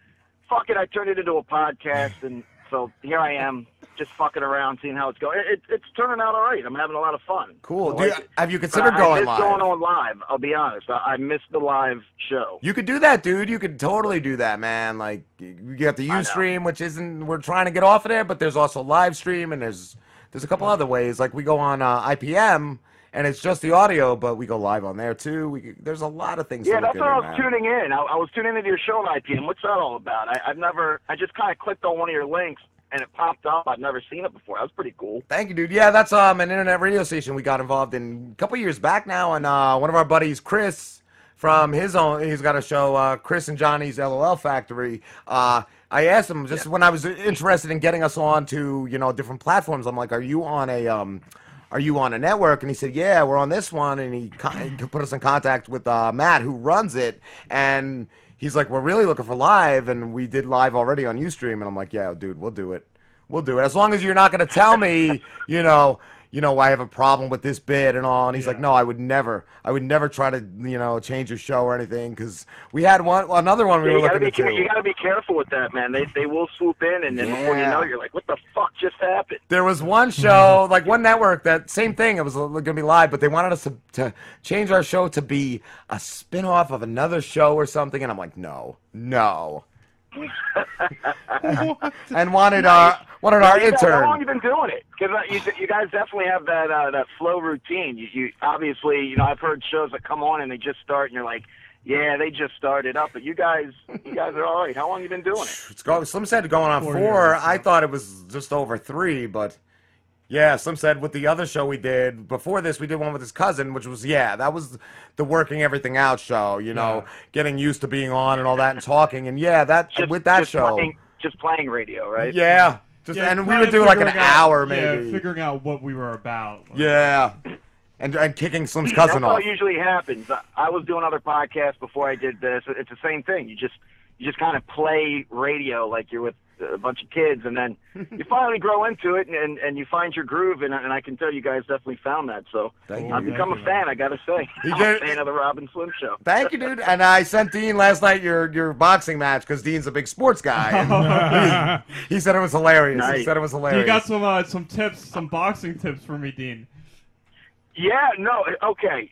fuck it. I turned it into a podcast. And so here I am just fucking around, seeing how it's going. It, it's turning out all right. I'm having a lot of fun. Cool. I you- have you considered I going miss live? going on live. I'll be honest. I, I missed the live show. You could do that, dude. You could totally do that, man. Like you got the I. UStream, which isn't we're trying to get off of there, but there's also live stream and there's there's a couple other ways. Like we go on uh, IPM and it's just the audio, but we go live on there too. We there's a lot of things. Yeah, that's what I was man. tuning in. I, I was tuning into your show on IPM. What's that all about? I, I've never. I just kind of clicked on one of your links and it popped up. I've never seen it before. That was pretty cool. Thank you, dude. Yeah, that's um an internet radio station we got involved in a couple years back now, and uh, one of our buddies, Chris, from his own, he's got a show, uh, Chris and Johnny's LOL Factory. Uh, I asked him just when I was interested in getting us on to you know different platforms. I'm like, are you on a um, are you on a network? And he said, yeah, we're on this one, and he, put us in contact with uh, Matt, who runs it, and. He's like, we're really looking for live, and we did live already on UStream, and I'm like, yeah, dude, we'll do it. We'll do it as long as you're not going to tell me, you know, you know, I have a problem with this bid and all. And he's like, no, I would never, I would never try to, you know, change your show or anything because we had one, another one we Yeah, were you gotta looking be care- you gotta be careful with that, man. They they will swoop in, and then before you know, you're like, what the fuck just happened? There was one show, like one network, that same thing. It was going to be live, but they wanted us to, to change our show to be a spin off of another show or something. And I'm like, no, no. And wanted our wanted our You guys- How long you been doing it? Because uh, you, you guys definitely have that uh, that flow routine. You, you obviously, you know, I've heard shows that come on and they just start, and you're like, yeah, they just started up. But you guys, you guys are all right. How long you been doing it? It's go, Slim said going on Four four. years, I thought it was just over three, but yeah, Slim said with the other show we did before this, we did one with his cousin, which was yeah, that was the working everything out show. You know, getting used to being on and all that and talking, and yeah, that with that just show, playing, just playing radio, right? yeah, just and we would do like an out- hour Yeah, maybe. figuring out what we were about. Yeah, and and kicking Slim's cousin That's off. how it usually happens. I- I was doing other podcasts before I did this. It's the same thing. You just you just kind of play radio like you're with a bunch of kids, and then you finally grow into it, and and, and you find your groove, and, and I can tell you guys definitely found that. So Thank I've you. become a you, fan. I gotta say, You I'm did- a fan of the Rob and Slim Show. Thank you, dude. And I sent Dean last night your your boxing match because Dean's a big sports guy. he, he said it was hilarious. He said it was hilarious. You got some uh, some tips, some boxing tips for me, Dean. Yeah, no, okay.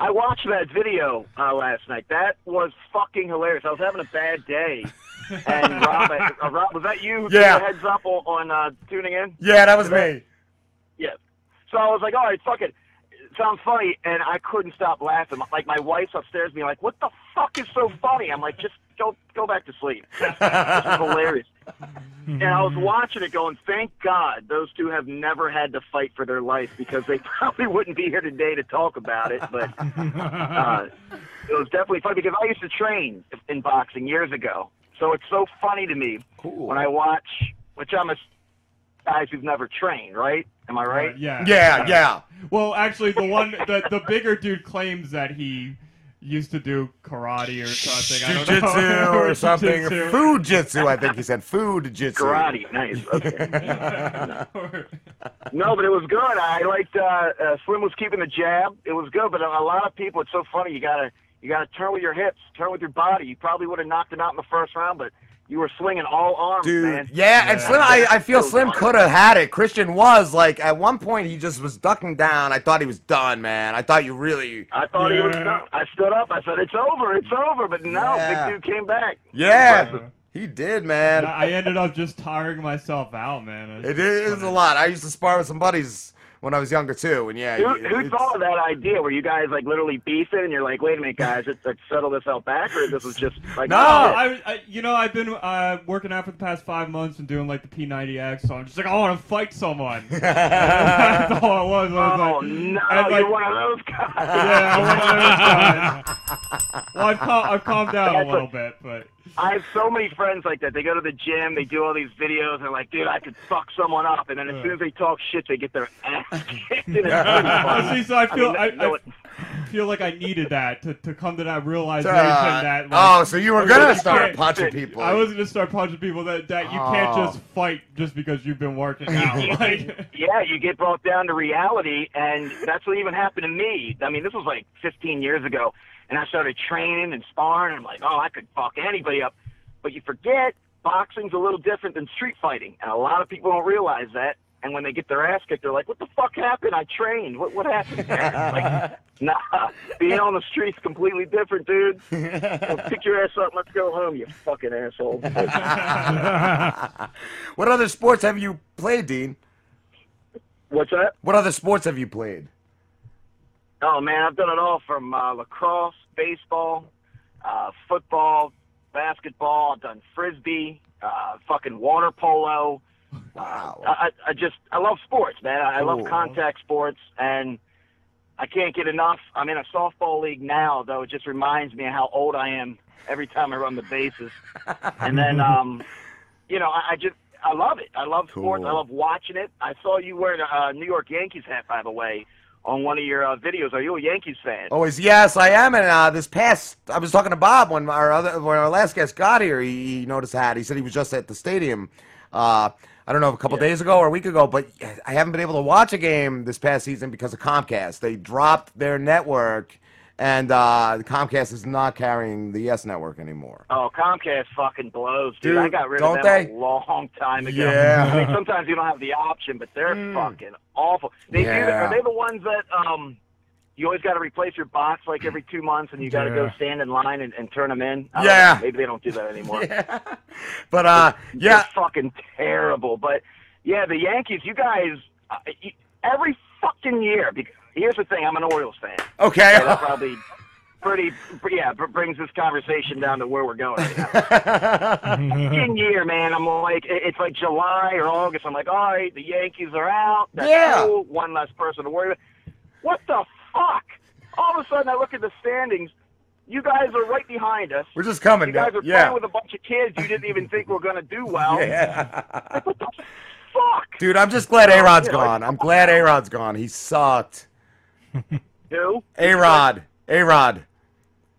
I watched that video uh, last night. That was fucking hilarious. I was having a bad day, and Rob, uh, Rob, was that you? Yeah. heads up on, uh, tuning in. yeah, that was Was me. Yeah. So I was like, all right, fuck it. It sounds funny, and I couldn't stop laughing. Like my wife's upstairs being like, "What the fuck is so funny?" I'm like, "Just go, go back to sleep." this is hilarious. And I was watching it, going, "Thank God those two have never had to fight for their life because they probably wouldn't be here today to talk about it." But uh, it was definitely funny because I used to train in boxing years ago, so it's so funny to me when I watch, which I'm a guys who've never trained, right? Am I right? Yeah. Yeah, yeah. Well, actually, the one the the bigger dude claims that he used to do karate or something. I don't know. Jujitsu or something. Food jitsu, I think he said. Food jitsu. Karate, nice. Okay. no, but it was good. I liked uh, uh, Slim was keeping the jab. It was good, but a lot of people. It's so funny. You gotta you gotta turn with your hips, turn with your body. You probably would have knocked him out in the first round, but you were swinging all arms, Dude, man. yeah, and Slim, I, I feel So Slim could have had it. Christian was like at one point he just was ducking down. I thought he was done, man. I thought you really. I thought he was done. I stood up. I said, "It's over. It's over." But no, Yeah. big dude came back. Yeah, Impressive. he did, man. I ended up just tiring myself out, man. It is a lot. I used to spar with some buddies when I was younger too, and yeah, Who, it- who thought of that idea? Were you guys like literally beefing, and you're like, "Wait a minute, guys, let's, let's settle this out back," or this was just like, No, oh. I, I, you know, I've been uh, working out for the past five months and doing like the P90X, so I'm just like, I want to fight someone. That's all it was. I was Oh like, no, and, like, you're one of those guys. Yeah, I'm one of those guys. Well, I've, cal- I've calmed down a little what- bit, but I have so many friends like that. They go to the gym, they do all these videos, and they're like, "Dude, I could fuck someone up," and then as soon as they talk shit, they get their ass kicked. And it's see, so I feel mean, I, no, I feel like I needed that to, to come to that realization Uh, that. oh, so you were gonna start punching people. I was gonna start punching people. That that you can't Oh. just fight just because you've been working out. like, yeah, you get brought down to reality, and that's what even happened to me. I mean, this was like 15 years ago, and I started training and sparring. And I'm like, oh, I could fuck anybody up, but you forget boxing's a little different than street fighting, and a lot of people don't realize that. And when they get their ass kicked, they're like, "What the fuck happened? I trained. What what happened?" like, nah, being on the street's completely different, dude. So pick your ass up. Let's go home, you fucking asshole. what other sports have you played, Dean? What's that? What other sports have you played? Oh man, I've done it all from uh, lacrosse, baseball, uh, football, basketball. I've done frisbee, uh, fucking water polo. Wow. I, I I just I love sports, man. I, I love contact sports, and I can't get enough. I'm in a softball league now, though. It just reminds me of how old I am every time I run the bases. and then, um, you know, I, I just I love it. I love sports. I love watching it. I saw you wearing a uh, New York Yankees hat, by the way, on one of your uh, videos. Are you a Yankees fan? Always, yes, I am. And uh, this past, I was talking to Bob when our other, when our last guest got here. He, he noticed that. He said he was just at the stadium. Uh, I don't know, a couple days ago or a week ago, but I haven't been able to watch a game this past season because of Comcast. They dropped their network, and uh, Comcast is not carrying the Yes network anymore. Oh, Comcast fucking blows, dude. Dude, I got rid of them they? a long time ago. Yeah. I mean, sometimes you don't have the option, but they're fucking awful. They do. Yeah. Are they the ones that um, you always got to replace your box like every two months, and you got to go stand in line and, and turn them in? Yeah. know. Maybe they don't do that anymore. yeah. But uh, They're yeah, fucking terrible. But yeah, the Yankees. You guys, uh, you, every fucking year. Because, here's the thing. I'm an Orioles fan. Okay. So that probably pretty. Yeah, br- brings this conversation down to where we're going. Right year, man. I'm like, it's like July or August. I'm like, all right, the Yankees are out. That's Yeah. cool. One less person to worry about. What the fuck? All of a sudden, I look at the standings. You guys are right behind us. we're just coming. You guys are yeah. playing with a bunch of kids you didn't even think we were going to do well. Yeah. Like, what the fuck? Dude, I'm just glad A-Rod's You know, gone. I'm glad A-Rod's gone. He sucked. Who? A-Rod. A-Rod.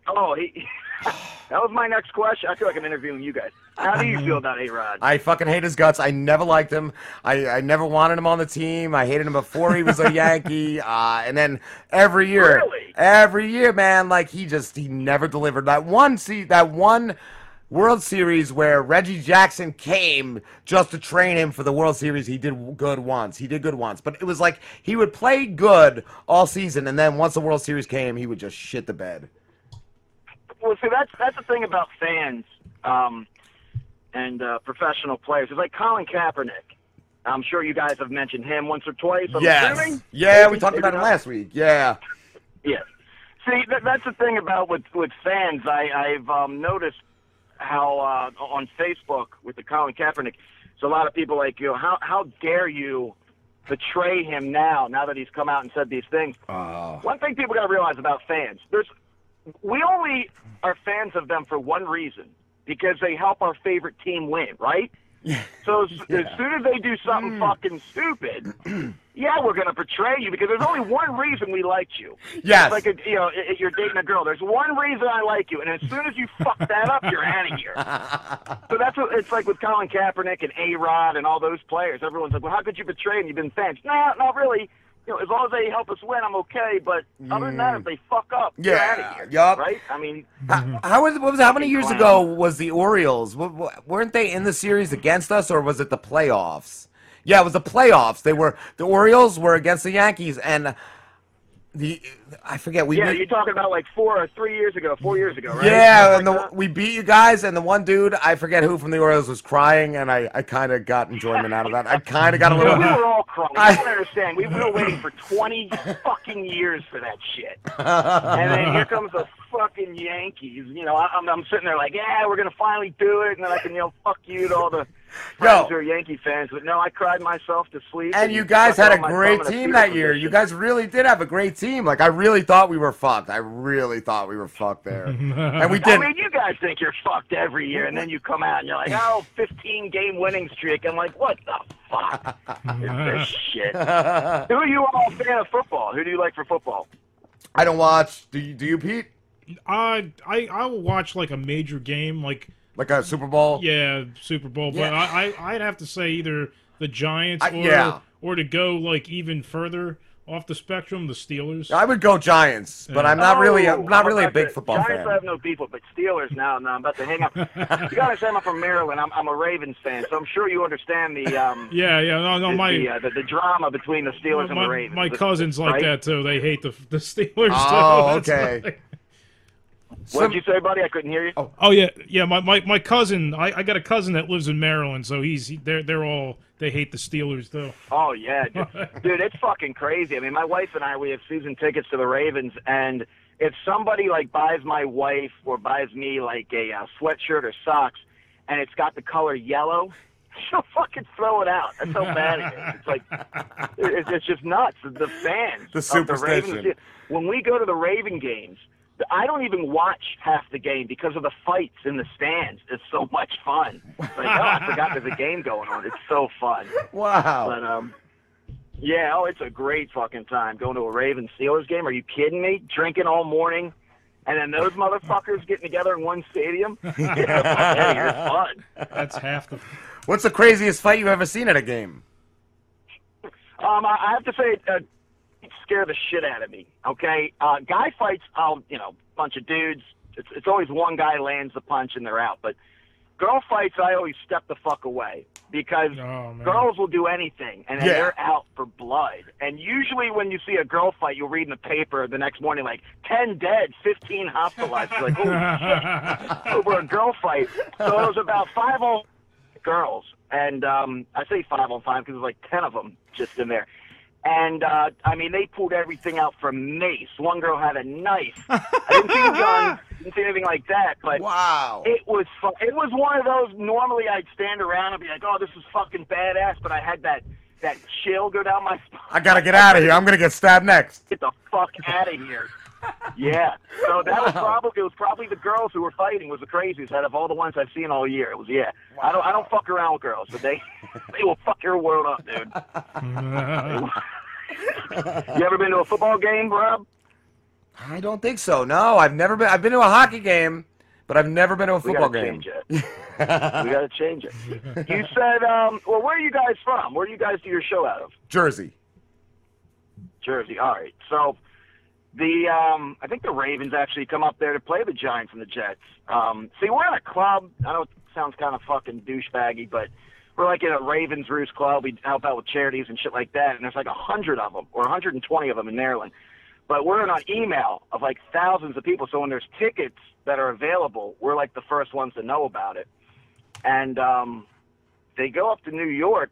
Oh, he. that was my next question. I feel like I'm interviewing you guys. How do you feel about A Rod? I fucking hate his guts. I never liked him. I, I never wanted him on the team. I hated him before he was a Yankee. Uh, and then every year, Really? every year, man, like he just he never delivered. That one see that one World Series where Reggie Jackson came just to train him for the World Series. He did good once. He did good once, but it was like he would play good all season, and then once the World Series came, he would just shit the bed. Well, see, that's that's the thing about fans um, and uh, professional players. It's like Colin Kaepernick. I'm sure you guys have mentioned him once or twice. I'm yes, assuming? yeah, we talked about him last week. Yeah. Yes. See, that, that's the thing about with with fans. I, I've um, noticed how uh, on Facebook with the Colin Kaepernick, so a lot of people like you know how how dare you betray him now? Now that he's come out and said these things. Oh. One thing people got to realize about fans: there's we only are fans of them for one reason because they help our favorite team win, right? So as, as soon as they do something Hmm. fucking stupid, yeah, we're gonna betray you because there's only one reason we liked you. Yes. It's like a, you know, you're dating a girl. There's one reason I like you, and as soon as you fuck that up, you're out of here. So that's what it's like with Colin Kaepernick and A Rod and all those players. Everyone's like, "Well, how could you betray them? You've been thanked. No, not really. You know, as long as they help us win, I'm okay. But other than that, if mm. they fuck up, you're out Yeah, of here. yup. Right? I mean, How was what was how many years clown. ago was the Orioles? W- w- weren't they in the series against us, or was it the playoffs? Yeah, it was the playoffs. They were the Orioles were against the Yankees, and the I forget we yeah, beat- you're talking about like four or three years ago, four years ago, right? yeah, Something and like the, we beat you guys, and the one dude I forget who from the Orioles was crying, and I, I kind of got enjoyment out of that. I kind of got a little. we were all crying. I- don't understand. We were waiting for 20 fucking years for that shit. And then here comes the fucking Yankees. You know, I- I'm, I'm sitting there like, yeah, we're going to finally do it. And then I can yell, fuck you to all the friends who are Yankee fans. But no, I cried myself to sleep. And you guys had a great team fetal that year. position. You guys really did have a great team. Like I really thought we were fucked. I really thought we were fucked there, and we did. I did. mean, you guys think you're fucked every year, and then you come out and you're like, oh, 15 game winning streak. I'm like, what the fuck is this shit? Who are you all a fan of football? Who do you like for football? I don't watch. Do you? Do you, Pete? I I I will watch like a major game, like like a Super Bowl. Yeah, Super Bowl. But Yeah. I, I I'd have to say either the Giants I- or yeah. or to go like even further off the spectrum, the Steelers. I would go Giants, but I'm not really. I'm not really a big the- football Giants I fan. have no beef with, but Steelers now, no, I'm about to hang up. you gotta understand, I'm from Maryland. I'm, I'm a Ravens fan, so I'm sure you understand the um, Yeah, yeah. No, no, the, my the, uh, the, the drama between the Steelers and the Ravens. my The- cousins like right? that too. They hate the the Steelers. Oh, too. That's okay. What did you say, buddy? I couldn't hear you. Oh, Oh yeah, yeah. My, my, my cousin, I, I got a cousin that lives in Maryland, so he's he, they're they're all they hate the Steelers though. Oh yeah, dude. dude, it's fucking crazy. I mean, my wife and I we have season tickets to the Ravens, and if somebody like buys my wife or buys me like a uh, sweatshirt or socks, and it's got the color yellow, she'll fucking throw it out. That's how bad it is. It's like it's, it's just nuts. The fans, The of superstition. Ravens, when we go to the Raven games. I don't even watch half the game because of the fights in the stands. It's so much fun. Like, oh, I forgot there's a game going on. It's so fun. Wow. But um, yeah, oh, it's a great fucking time going to a Ravens Steelers game. Are you kidding me? Drinking all morning, and then those motherfuckers getting together in one stadium. Get the fuck out of here. It's fun. That's half the. What's the craziest fight you've ever seen at a game? Um, I I have to say, uh, it scared the shit out of me. Okay, uh, guy fights, I'll you know, bunch of dudes. It's it's always one guy lands the punch and they're out. But girl fights, I always step the fuck away because girls will do anything and Yeah. they're out for blood. And usually, when you see a girl fight, you'll read in the paper the next morning like ten dead, fifteen hospitalized. You're like, holy shit, over a girl fight. So it was about five on girls, and um, I say five on five because there's like ten of them just in there. And uh, I mean, they pulled everything out from mace. One girl had a knife. I didn't see a gun, didn't see anything like that. But wow, it was fu- it was one of those. Normally, I'd stand around and be like, "Oh, this is fucking badass," but I had that that chill go down my spine. I gotta get out of here. I'm gonna get stabbed next. Get the fuck out of here. Yeah. So that was probably it was probably the girls who were fighting was the craziest out of all the ones I've seen all year. It was yeah. I don't I don't fuck around with girls, but they they will fuck your world up, dude. you ever been to a football game, Rob? I don't think so. No, I've never been. I've been to a hockey game, but I've never been to a We football gotta game. change it. we got to change it. You said, um, well, where are you guys from? Where do you guys do your show out of? Jersey. Jersey. All right. So the um, I think the Ravens actually come up there to play the Giants and the Jets. Um, see, we're in a club. I know it sounds kind of fucking douchebaggy, but we're like in a Ravens Roost club. We help out with charities and shit like that. And there's like a hundred of them or 120 of them in Maryland. But we're in an email of like thousands of people. So when there's tickets that are available, we're like the first ones to know about it. And um, they go up to New York.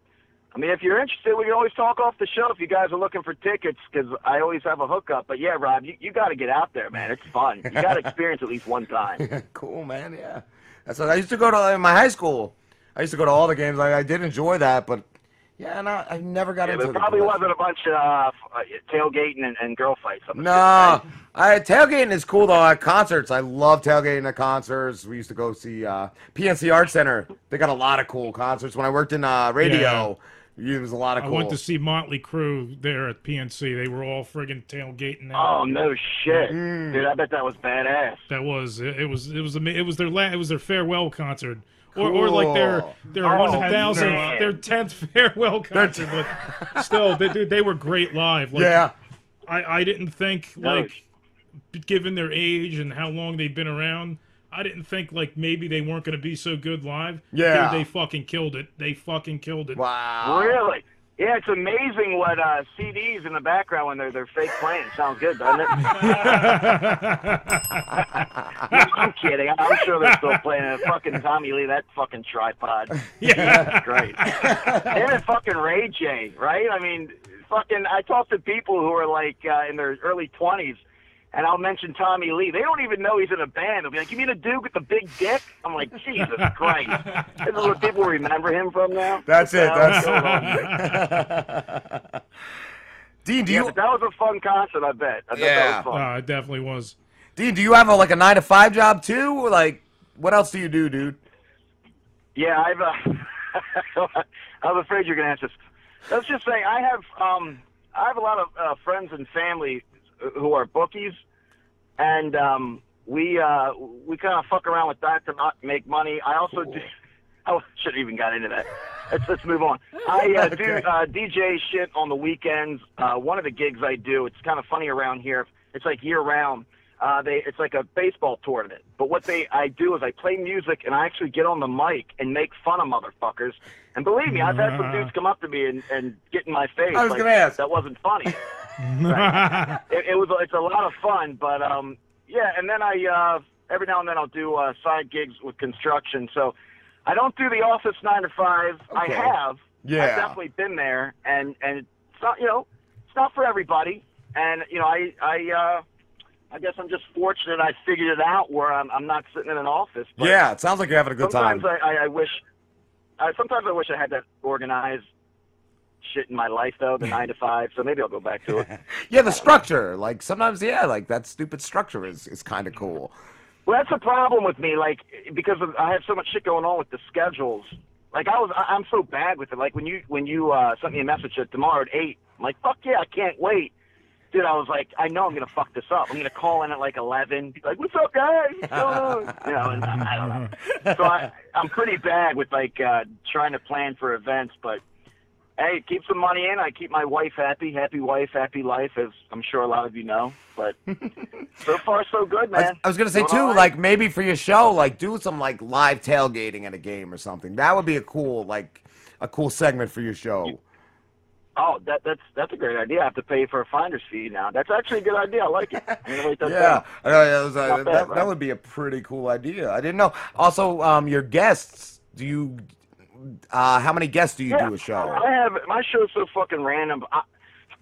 I mean, if you're interested, we can always talk off the show if you guys are looking for tickets because I always have a hookup. But yeah, Rob, you, you got to get out there, man. It's fun. You got to experience at least one time. cool, man. Yeah. That's what I used to go to in my high school. I used to go to all the games. I, I did enjoy that, but yeah, no, I never got Yeah, into there the probably wasn't a bunch of uh, uh, tailgating and, and girl fights. I'm No, I tailgating is cool though. At concerts, I love tailgating at concerts. We used to go see uh, PNC Art Center. They got a lot of cool concerts. When I worked in uh, radio, it was a lot of I cool. went to see Motley Crue there at PNC. They were all friggin' tailgating. Oh no shit, Mm. dude! I bet that was badass. That was it. it Was it was it was their la- it was their farewell concert, or or like their their Oh, one thousandth man. their tenth farewell concert. but still, they, dude, they were great live. Like, Yeah. I I didn't think No. like, given their age and how long they've been around. I didn't think like maybe they weren't going to be so good live. Yeah. Dude, they fucking killed it. They fucking killed it. Wow. Really? Yeah, it's amazing what uh, CDs in the background when they're they're fake playing. Sounds good, doesn't it? I'm kidding. I'm sure they're still playing it. Fucking Tommy Lee, that fucking tripod. Yeah. That's great. Him and fucking Ray J, right? I mean, fucking. I talk to people who are like uh, in their early twenties. And I'll mention Tommy Lee. They don't even know he's in a band. They'll be like, "You mean a dude with the big dick?" I'm like, "Jesus Christ!" This is what people remember him from now. That's it. That's going on? Dean, do Yeah, you? that was a fun concert. I bet. I bet Yeah. that was fun. Uh, it definitely was. Dean, do you have a, like a nine to five job too? Like, what else do you do, dude? Yeah, I've. Uh, I was afraid you're going to ask this. Let's just say I have. Um, I have a lot of uh, friends and family who are bookies, and um, we uh, we kind of fuck around with that to not make money. I also do. I should have even got into that. Let's let's move on. I uh, do uh, DJ shit on the weekends. Uh, one of the gigs I do, it's kind of funny around here. It's like year round. Uh, they it's like a baseball tournament. But what they I do is I play music and I actually get on the mic and make fun of motherfuckers. And believe me, I've had some dudes come up to me and, and get in my face. I was like, gonna ask. That wasn't funny. it, it was it's a lot of fun, but um yeah, and then I uh every now and then I'll do uh side gigs with construction. So I don't do the office nine to five. I have. Yeah. I've definitely been there and and it's not you know, it's not for everybody. And you know, I I uh I guess I'm just fortunate I figured it out where I'm I'm not sitting in an office. But Yeah, it sounds like you're having a good time. sometimes I, I, I wish I sometimes I wish I had that organized shit in my life though, the nine to five. So maybe I'll go back to it. Yeah, the structure. Like sometimes, yeah, like that stupid structure is is kind of cool. Well, that's the problem with me, like because of, I have so much shit going on with the schedules. Like I was, I, I'm so bad with it. Like when you when you uh, sent me a message that tomorrow at eight, I'm like, fuck yeah, I can't wait. Dude, I was like, I know I'm gonna fuck this up. I'm gonna call in at like eleven, be like, what's up, guys? What's going on? You know, and I don't know. So I, I'm pretty bad with like uh, trying to plan for events, but hey, keep some money in. I keep my wife happy. Happy wife, happy life, as I'm sure a lot of you know. But so far, so good, I, man. I was gonna say Doing too, right. like maybe for your show, like do some like live tailgating at a game or something. That would be a cool like a cool segment for your show. Oh, that that's that's a great idea. I have to pay for a finder's fee now. That's actually a good idea. I like it. I'm gonna write that Yeah. I know, that, was, uh, bad, that, right? that would be a pretty cool idea. I didn't know. Also, um, your guests. Do you? Uh, how many guests do you Yeah, do a show? I have my show's so fucking random. I,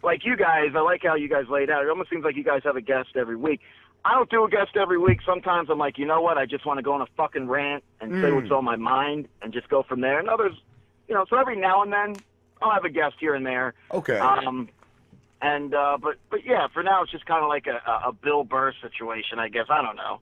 like you guys, I like how you guys laid out. It almost seems like you guys have a guest every week. I don't do a guest every week. Sometimes I'm like, you know what? I just want to go on a fucking rant and say Mm. what's on my mind and just go from there. And others, you know, so every now and then I'll have a guest here and there. Okay. Um, and uh, but but yeah, for now it's just kind of like a, a a Bill Burr situation, I guess. I don't know.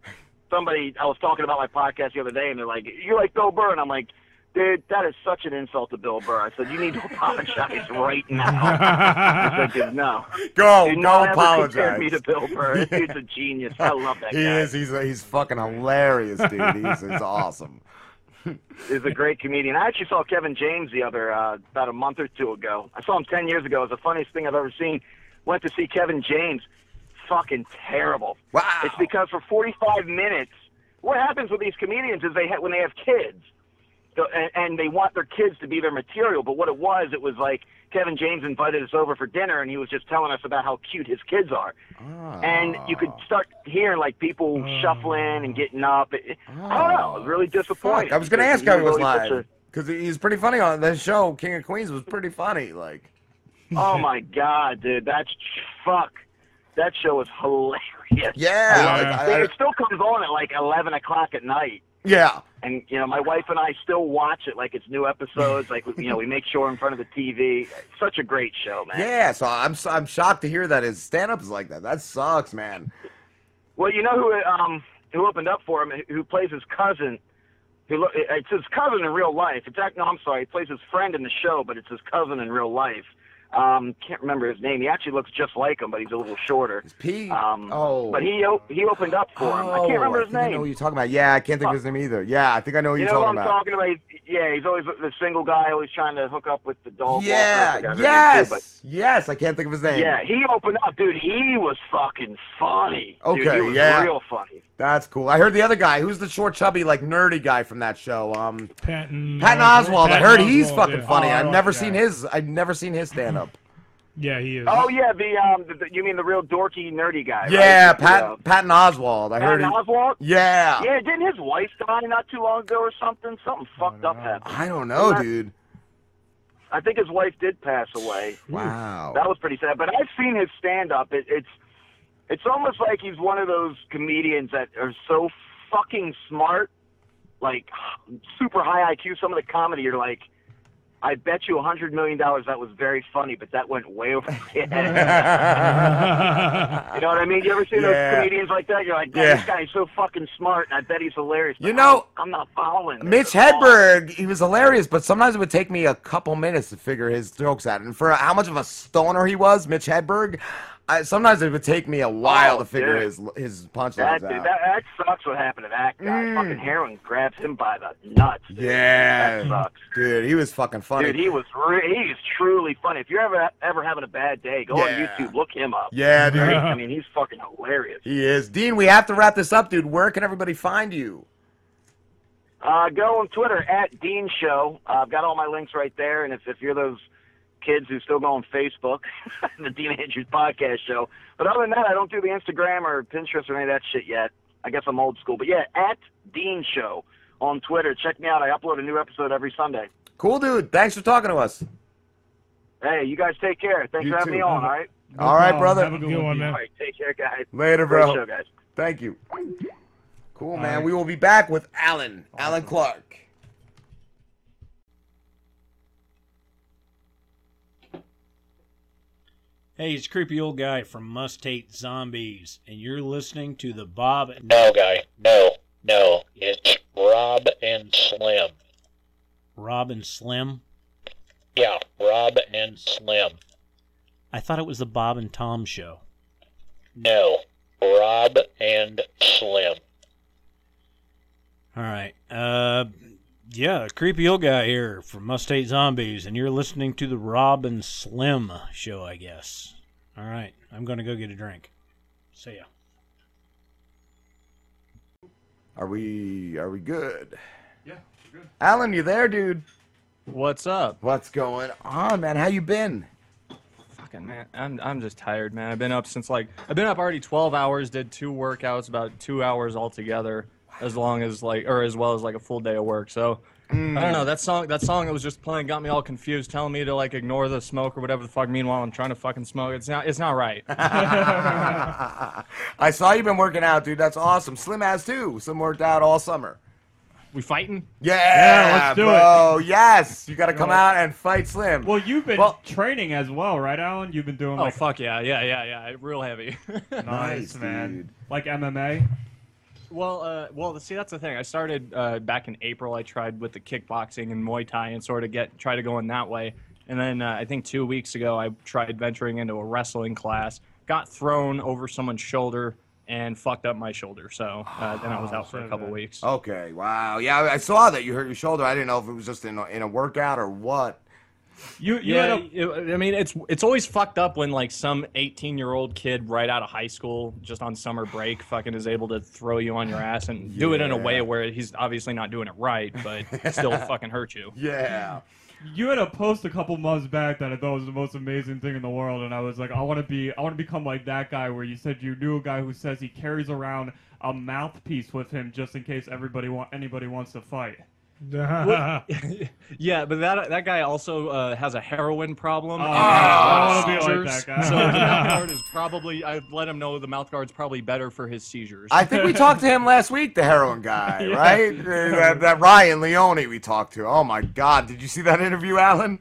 Somebody I was talking about my podcast the other day, and they're like, "You like Bill Burr?" And I'm like, Dude, that is such an insult to Bill Burr. I said, you need to apologize right now. I said, no. Go, Do go apologize. me to Bill Burr. This dude's a genius. I love that He guy. He is. He's he's fucking hilarious, dude. He's, he's awesome. He's a great comedian. I actually saw Kevin James the other uh, about a month or two ago. I saw him ten years ago. It was the funniest thing I've ever seen. Went to see Kevin James. Fucking terrible. Wow. It's because for 45 minutes, what happens with these comedians is they ha- when they have kids, so- and, and they want their kids to be their material. But what it was, it was like Kevin James invited us over for dinner, and he was just telling us about how cute his kids are. And you could ah. start hearing like people mm. shuffling and getting up. It, I don't know. It was really ah. disappointing. Fuck, I was gonna ask how he was really live because he's pretty funny on that show. King of Queens was pretty funny. Like, Oh my god, dude, that's fuck. That show was hilarious. Yeah, I. I- it still comes on at like eleven o'clock at night. Yeah, And you know, my wife and I still watch it like it's new episodes. Like you know, we make sure in front of the TV. Such a great show, man. yeah. So I'm I'm shocked to hear that his stand up is like that. That sucks, man. Well, you know who um who opened up for him? Who plays his cousin? Who lo- it's his cousin in real life. It's act no, I'm sorry. He plays his friend in the show, but it's his cousin in real life. Um, can't remember his name. He actually looks just like him, but he's a little shorter. P. Um, oh. but he op- he opened up for him. I can't remember his think I know name. who you're talking about. Yeah, I can't think of his name either. Yeah, I think I know who You you're know what I'm about. talking about? Yeah, he's always the single guy, always trying to hook up with the dog. Yeah, yes, too, but- yes. I can't think of his name. Yeah, he opened up, dude. He was fucking funny. Dude, Okay, he was yeah. real funny. That's cool. I heard the other guy. Who's the short, chubby, like nerdy guy from that show? Um, Patton. Patton uh, Oswalt. I Patton heard he's fucking yeah. funny. Oh, I've never like seen his. I've never seen his stand up. Yeah, he is. Oh yeah, the um, the, the- you mean the real dorky, nerdy guy? yeah, right? Pat, Yeah. Patton Oswalt. I heard. Patton He, Oswalt. Yeah. Yeah, didn't his wife die not too long ago or something? Something fucked up happened. I don't know, Isn't that- dude. I think his wife did pass away. Wow. That was pretty sad. But I've seen his stand up. It, it's it's almost like he's one of those comedians that are so fucking smart, like super high IQ. Some of the comedy, you're like, I bet you a hundred million dollars that was very funny, but that went way over you know what I mean? You ever see Yeah. those comedians like that? You're like, Yeah. this guy's so fucking smart, and I bet he's hilarious. You know- I'm not following. Mitch. Hedberg, he was hilarious, but sometimes it would take me a couple minutes to figure his jokes out. And for how much of a stoner he was, Mitch Hedberg, I, sometimes it would take me a while Oh, to figure dude. his his punchlines That, dude, out. that, that sucks what happened to that guy. Mm. Fucking heroin grabs him by the nuts. dude. yeah, That sucks. dude, he was fucking funny. Dude, he was re- he is truly funny. If you're ever ever having a bad day, go Yeah. on YouTube, look him up. Yeah, dude. I mean, he's fucking hilarious. he is. Dean, we have to wrap this up, dude. Where can everybody find you? Uh, go on Twitter at Dean Show. Uh, I've got all my links right there. And if, if you're those kids who still go on Facebook, the Dean Andrews Podcast Show. But other than that, I don't do the Instagram or Pinterest or any of that shit yet. I guess I'm old school. But yeah, at Dean Show on Twitter. Check me out. I upload a new episode every Sunday. Cool, dude. Thanks for talking to us. Hey, you guys take care. Thanks You for having too. me on. All right. All right, brother. Have a good one, man. right. Take care, guys. Later, Great bro. show, guys. Thank you. Cool, man. We will be back with Alan, Alan Clark. Hey, it's creepy old guy from Must Hate Zombies, and you're listening to the Bob. No, guy. No, no. It's Rob and Slim. Rob and Slim. Yeah, Rob and Slim. I thought it was the Bob and Tom show. No, Rob and Slim. All right. Uh, yeah, creepy old guy here from Must Hate Zombies, and you're listening to the Rob and Slim show, I guess. All right, I'm gonna go get a drink. See ya. Are we are we good? Yeah, we're good. Alan, you there, dude? What's up? What's going on, man? How you been? Fucking man, I'm I'm just tired, man. I've been up since like I've been up already 12 hours. Did two workouts, about two hours altogether, as long as like or as well as like a full day of work. So I don't know that song. That song that was just playing got me all confused, telling me to like ignore the smoke or whatever the fuck. Meanwhile, I'm trying to fucking smoke. It's not. It's not right. I saw you've been working out, dude. That's awesome. Slim has too. Slim worked out all summer. we fighting? Yeah, Yeah, let's do bro. Yes, you got to come out and fight Slim. Well, you've been Well- training as well, right, Alan? You've been doing Oh like fuck yeah, yeah, yeah, yeah. Real heavy. nice, Nice, man, dude. like MMA. Well, uh, well, see, that's the thing. I started uh, back in April. I tried with the kickboxing and Muay Thai and sort of get try to go in that way. And then uh, I think two weeks ago, I tried venturing into a wrestling class. Got thrown over someone's shoulder and fucked up my shoulder. So uh, then I was out for a couple weeks. Okay, wow. Yeah, I saw that you hurt your shoulder. I didn't know if it was just in a, in a workout or what. You, yeah, it- I mean, it's it's always fucked up when like some 18 year old kid right out of high school, just on summer break, fucking is able to throw you on your ass and do it in a way where he's obviously not doing it right, but still fucking hurt you. Yeah. You had a post a couple months back that I thought was the most amazing thing in the world, and I was like, I want to be, I want to become like that guy. Where you said you knew a guy who says he carries around a mouthpiece with him just in case everybody want anybody wants to fight. What- yeah, but that that guy also uh, has a heroin problem. Oh, I has wanna be like seizures. that guy. So the mouth guard is probably. I let him know the mouth guard's probably better for his seizures. I think we talked to him last week, the heroin guy, Yeah. right? Uh, that, that Ryan Leone we talked to. Oh my God! Did you see that interview, Alan?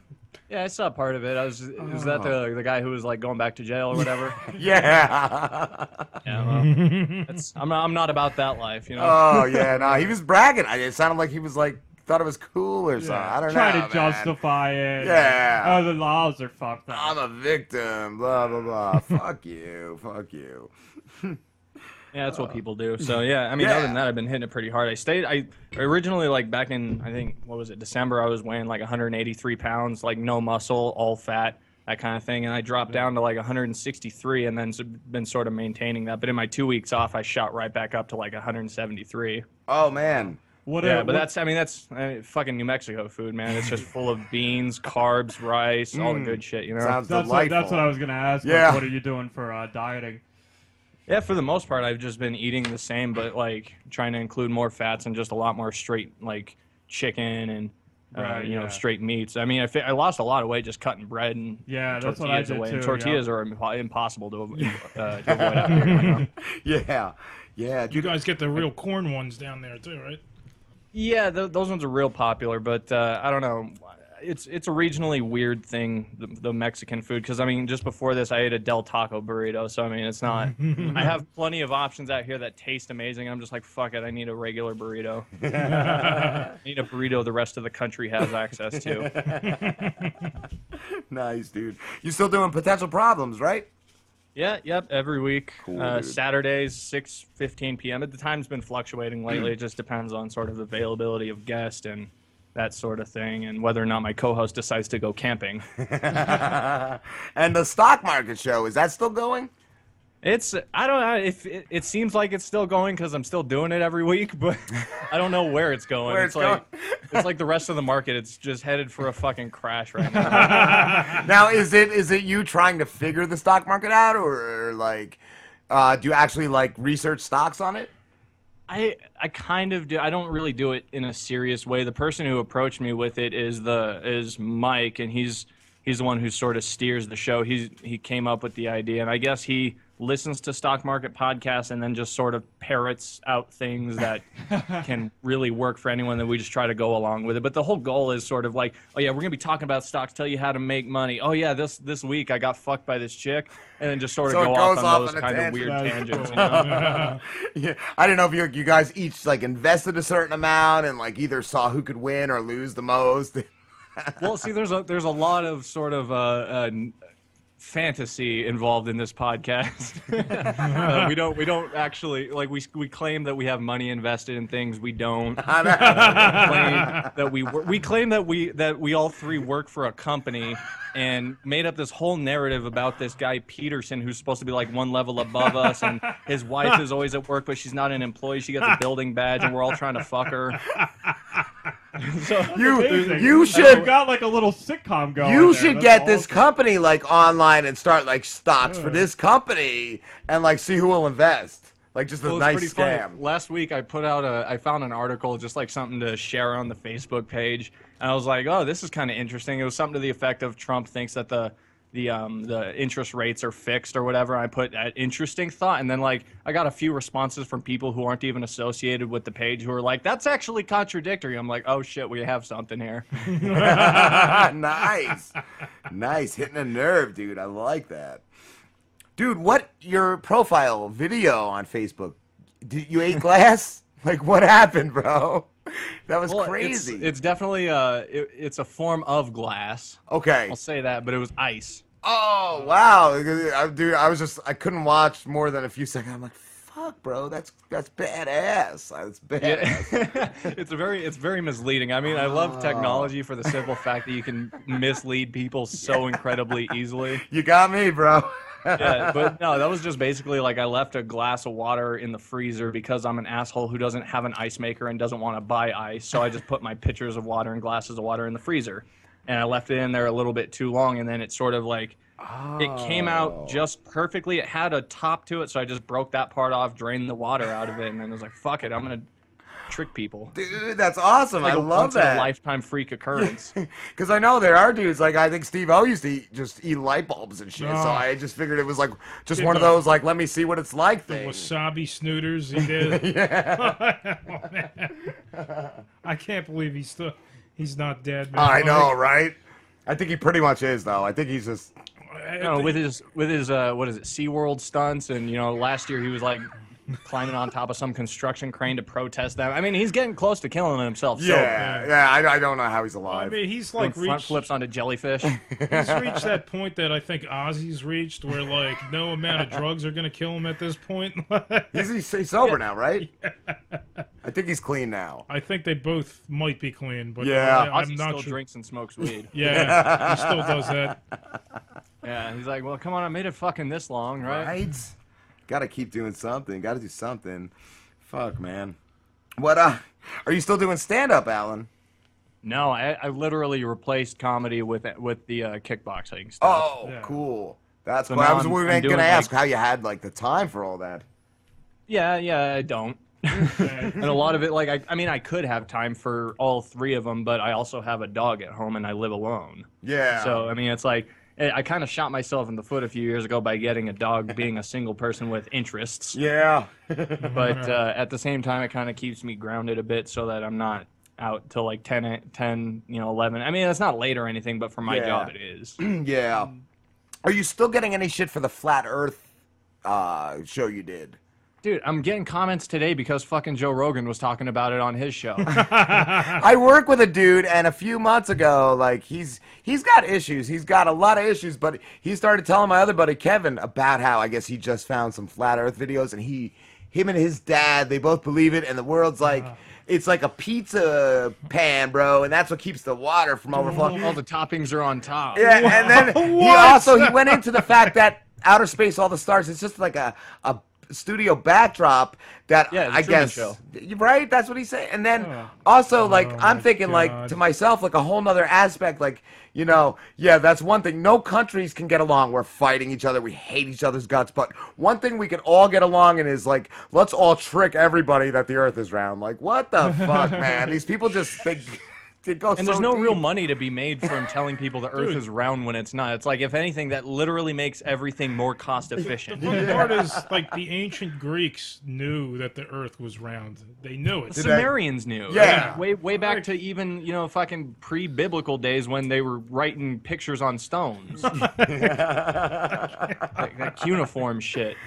Yeah, I saw part of it. I was. Is that Oh. the the guy who was like going back to jail or whatever? Yeah. yeah. Well, I'm not. I'm not about that life, you know. Oh yeah, no, he was bragging. It sounded like he was like thought it was cool or something. I don't know. Trying to man. justify it. Yeah. Oh, the laws are fucked up. I'm a victim. Blah blah blah. Fuck you. Fuck you. Yeah, that's what uh, people do. So yeah, I mean, other than that, I've been hitting it pretty hard. I stayed. I originally like back in I think what was it December? I was weighing like 183 pounds, like no muscle, all fat, that kind of thing, and I dropped down to like 163, and then s- been sort of maintaining that. But in my two weeks off, I shot right back up to like 173. Oh man. What yeah, a- but what- that's I mean that's uh, fucking New Mexico food, man. It's just full of beans, carbs, rice, all the Mm. good shit. You know. Sounds that's what, that's what I was gonna ask. like, Yeah. what are you doing for uh, dieting? Yeah, for the most part, I've just been eating the same, but like trying to include more fats and just a lot more straight like chicken and uh, Right, you know yeah. straight meats. I mean, I, fi- I lost a lot of weight just cutting bread and Yeah, and that's what I tortillas did away. And too, tortillas yeah. are impo- impossible to, avo- uh, to avoid here. you know? Yeah. Yeah. You guys get the real corn ones down there too, right? Yeah, th- those ones are real popular, but uh, I don't know. It's it's a regionally weird thing, the, the Mexican food. Because I mean, just before this, I ate a Del Taco burrito. So I mean, it's not. I have plenty of options out here that taste amazing. I'm just like, fuck it, I need a regular burrito. I need a burrito the rest of the country has access to. nice, dude. You still doing potential problems, right? Yeah, yep. Every week, Cool, uh. Saturdays, six fifteen p.m. At the time's been fluctuating lately. it just depends on sort of availability of guest and that sort of thing, and whether or not my co-host decides to go camping. and the stock market show is that still going? It's I don't know if it, it seems like it's still going because I'm still doing it every week, but I don't know where it's going. Where it's, it's like it's like the rest of the market. It's just headed for a fucking crash right now. now, is it is it you trying to figure the stock market out, or, or like, uh, do you actually like research stocks on it? I I kind of do. I don't really do it in a serious way. The person who approached me with it is the is Mike, and he's he's the one who sort of steers the show. He's he came up with the idea, and I guess he listens to stock market podcasts and then just sort of parrots out things that can really work for anyone that we just try to go along with it. But the whole goal is sort of like, oh yeah, we're gonna be talking about stocks, tell you how to make money. Oh yeah, this this week I got fucked by this chick, and then just sort of So go off on off those on a kind of weird That is tangents. cool. You know? yeah, I didn't know if you you guys each like invested a certain amount and like either saw who could win or lose the most. well, see, there's a there's a lot of sort of uh, uh, n- fantasy involved in this podcast. uh, we don't we don't actually like we we claim that we have money invested in things we don't. Uh, we claim that we we claim that we that we all three work for a company and made up this whole narrative about this guy Peterson who's supposed to be like one level above us and his wife is always at work but she's not an employee she gets a building badge and we're all trying to fuck her. so You you should You got like a little sitcom going. you should That's get this awesome. company like online and start like stocks for this company and like see who will invest. Like just a Well, it's nice pretty funny. scam. Last week I put out a I found an article just like something to share on the Facebook page and I was like, "Oh, this is kind of interesting." It was something to the effect of Trump thinks that the the um the interest rates are fixed or whatever. I put that interesting thought and then like I got a few responses from people who aren't even associated with the page who are like, "That's actually contradictory." I'm like, "Oh shit, we have something here." nice. Nice. Hitting a nerve, dude. I like that. Dude, what your profile video on Facebook Did you ate glass? like what happened, bro? That was Well, crazy. It's, definitely uh, it, it's a form of glass. Okay. I'll say that, but it was ice. Oh wow, dude! I was just I couldn't watch more than a few seconds. I'm like, fuck, bro, that's that's badass. That's badass. Yeah. it's a very it's very misleading. I mean, I love technology for the simple fact that you can mislead people so incredibly easily. You got me, bro. Yeah, but no, that was just basically like I left a glass of water in the freezer because I'm an asshole who doesn't have an ice maker and doesn't want to buy ice. So I just put my pitchers of water and glasses of water in the freezer. And I left it in there a little bit too long and then it sort of like it came Oh. out just perfectly. It had a top to it, so I just broke that part off, drained the water out of it, and then it was like, fuck it, I'm gonna trick people. Dude, that's awesome. Like I a love once in a that. lifetime freak occurrence. Because I know there are dudes like I think Steve O used to eat, just eat light bulbs and shit. Oh. So I just figured it was like just Did one of those like let me see what it's like The things. wasabi snooters he did. Yeah. Oh, man. I can't believe he's still he's not dead, man. I know, Like, right? I think he pretty much is though. I think he's just No, with his with his uh, what is it, SeaWorld stunts, and you know, last year he was like climbing on top of some construction crane to protest them. I mean, he's getting close to killing himself. so- yeah, yeah. I, I don't know how he's alive. I mean, he's Doing like front flips onto jellyfish. he's reached that point that I think Ozzy's reached, where like no amount of drugs are gonna kill him at this point. He's, he's, he's sober now, right? I think he's clean now. I think they both might be clean, but Yeah. I, I'm Ozzy not still sure. drinks and smokes weed. Yeah, he still does that. Yeah, he's like, well, come on, I made it fucking this long, right? Right? Gotta keep doing something. Gotta do something. Fuck, man. What, uh, are you still doing stand up, Alan? No, I, I literally replaced comedy with with the uh, kickboxing stuff. Oh, cool. That's So what I now was I'm- we were doing, gonna ask like- how you had like the time for all that. Yeah, yeah, I don't. and a lot of it, like, I, I mean, I could have time for all three of them, but I also have a dog at home and I live alone. Yeah. So, I mean, it's like, I kind of shot myself in the foot a few years ago by getting a dog being a single person with interests. Yeah. but uh, at the same time, it kind of keeps me grounded a bit so that I'm not out till like 10, eh, 10 you know, 11. I mean, it's not late or anything, but for my Yeah. job, it is. yeah. Are you still getting any shit for the flat Earth uh, show you did? Dude, I'm getting comments today because fucking Joe Rogan was talking about it on his show. I work with a dude, and a few months ago, like he's he's got issues. He's got a lot of issues, but he started telling my other buddy Kevin about how I guess he just found some flat Earth videos, and he, him and his dad, they both believe it, and the world's like. Uh-huh. It's like a pizza pan, bro, and that's what keeps the water from overflowing. All the toppings are on top. Yeah, and then he also he went into the fact that outer space, all the stars, it's just like a a studio backdrop that Yeah, I guess Show. right. That's what he said. And then also like I'm thinking like to myself like a whole nother aspect like you know yeah that's one thing. No countries can get along. We're fighting each other. We hate each other's guts. But one thing we can all get along in is like let's all trick everybody that the Earth is round. Like what the fuck, man? These people just think. It goes And so there's no real money to be made from telling people the Earth is round when it's not. It's like, if anything, that literally makes everything more cost efficient. The funny part is, like, the ancient Greeks knew that the Earth was round. They knew it. The Sumerians knew. Yeah. Way way back to even, you know, fucking pre biblical days when they were writing pictures on stones. like, that cuneiform shit.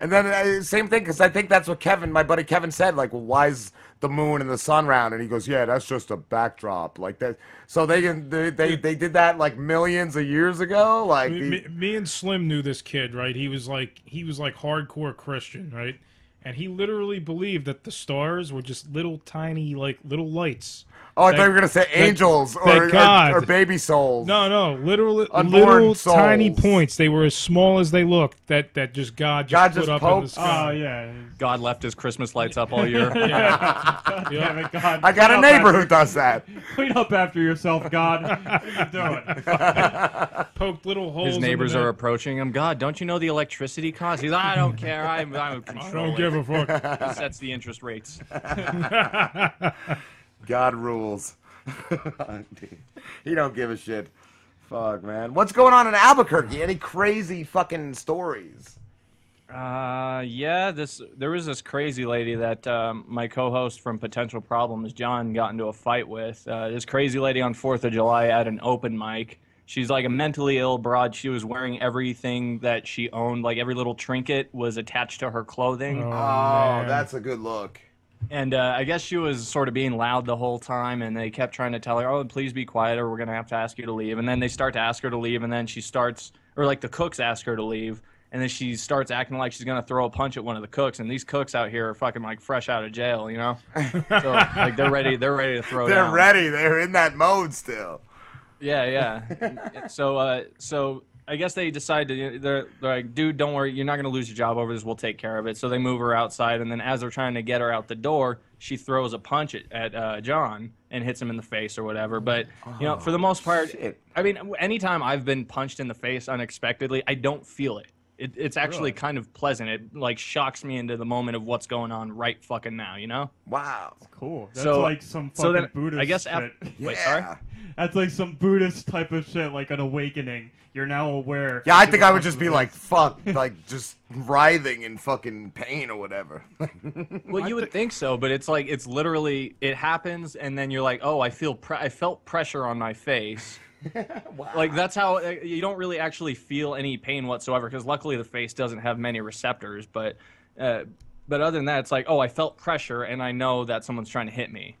And then uh, same thing because I think that's what Kevin, my buddy Kevin, said. Like, well, why is the moon and the sun round? And he goes, "Yeah, that's just a backdrop." Like that. So they they they, they did that like millions of years ago. Like, me, the- me- me and Slim knew this kid, right? He was like he was like hardcore Christian, right? And he literally believed that the stars were just little tiny like little lights. Oh, I that- thought you were gonna say angels that or, or God. or baby souls. No, no, literal Unborn little tiny points. They were as small as they looked. That that just God just God put just up in the poked- sky. Oh yeah. God left his Christmas lights up all year. yeah. God damn it, God. I got Clean a neighbor after- who does that. Clean up after yourself, God. What are you doing? Poked little holes. His in the neighbors are approaching him. God, don't you know the electricity costs? He's like, I don't care. I'm, I would control give it." a fuck. He sets the interest rates. God rules. he don't give a shit. Fuck, man. What's going on in Albuquerque? Any crazy fucking stories? Uh, yeah. This there was this crazy lady that um, my co-host from Potential Problems, John, got into a fight with. Uh, this crazy lady on Fourth of July at an open mic. She's like a mentally ill broad. She was wearing everything that she owned, like every little trinket was attached to her clothing. Oh, that's a good look. And uh, I guess she was sort of being loud the whole time, and they kept trying to tell her, "Oh, please be quiet, or we're gonna have to ask you to leave." And then they start to ask her to leave, and then she starts, or like the cooks ask her to leave, and then she starts acting like she's gonna throw a punch at one of the cooks. And these cooks out here are fucking like fresh out of jail, you know? so like they're ready, they're ready to throw They're down. ready. They're in that mode still. Yeah, yeah. so, uh, so I guess they decide to. They're, they're like, dude, don't worry, you're not gonna lose your job over this. We'll take care of it. So they move her outside, and then as they're trying to get her out the door, she throws a punch at, at uh, John and hits him in the face or whatever. But you know, for the most part, I mean, anytime I've been punched in the face unexpectedly, I don't feel it. It, it's actually Really? kind of pleasant. It like shocks me into the moment of what's going on right fucking now. You know? Wow. Cool. That's So- like some so fucking then, Buddhist I guess af- shit. wait, sorry? That's like some Buddhist type of shit, like an awakening. You're now aware. Yeah, I think I would just be like, fuck, like just writhing in fucking pain or whatever. Well, you would think so, but it's like it's literally it happens, and then you're like, oh, I feel pre- I felt pressure on my face. Like that's how uh, you don't really actually feel any pain whatsoever because luckily the face doesn't have many receptors. But uh, but other than that, it's like, oh, I felt pressure, and I know that someone's trying to hit me.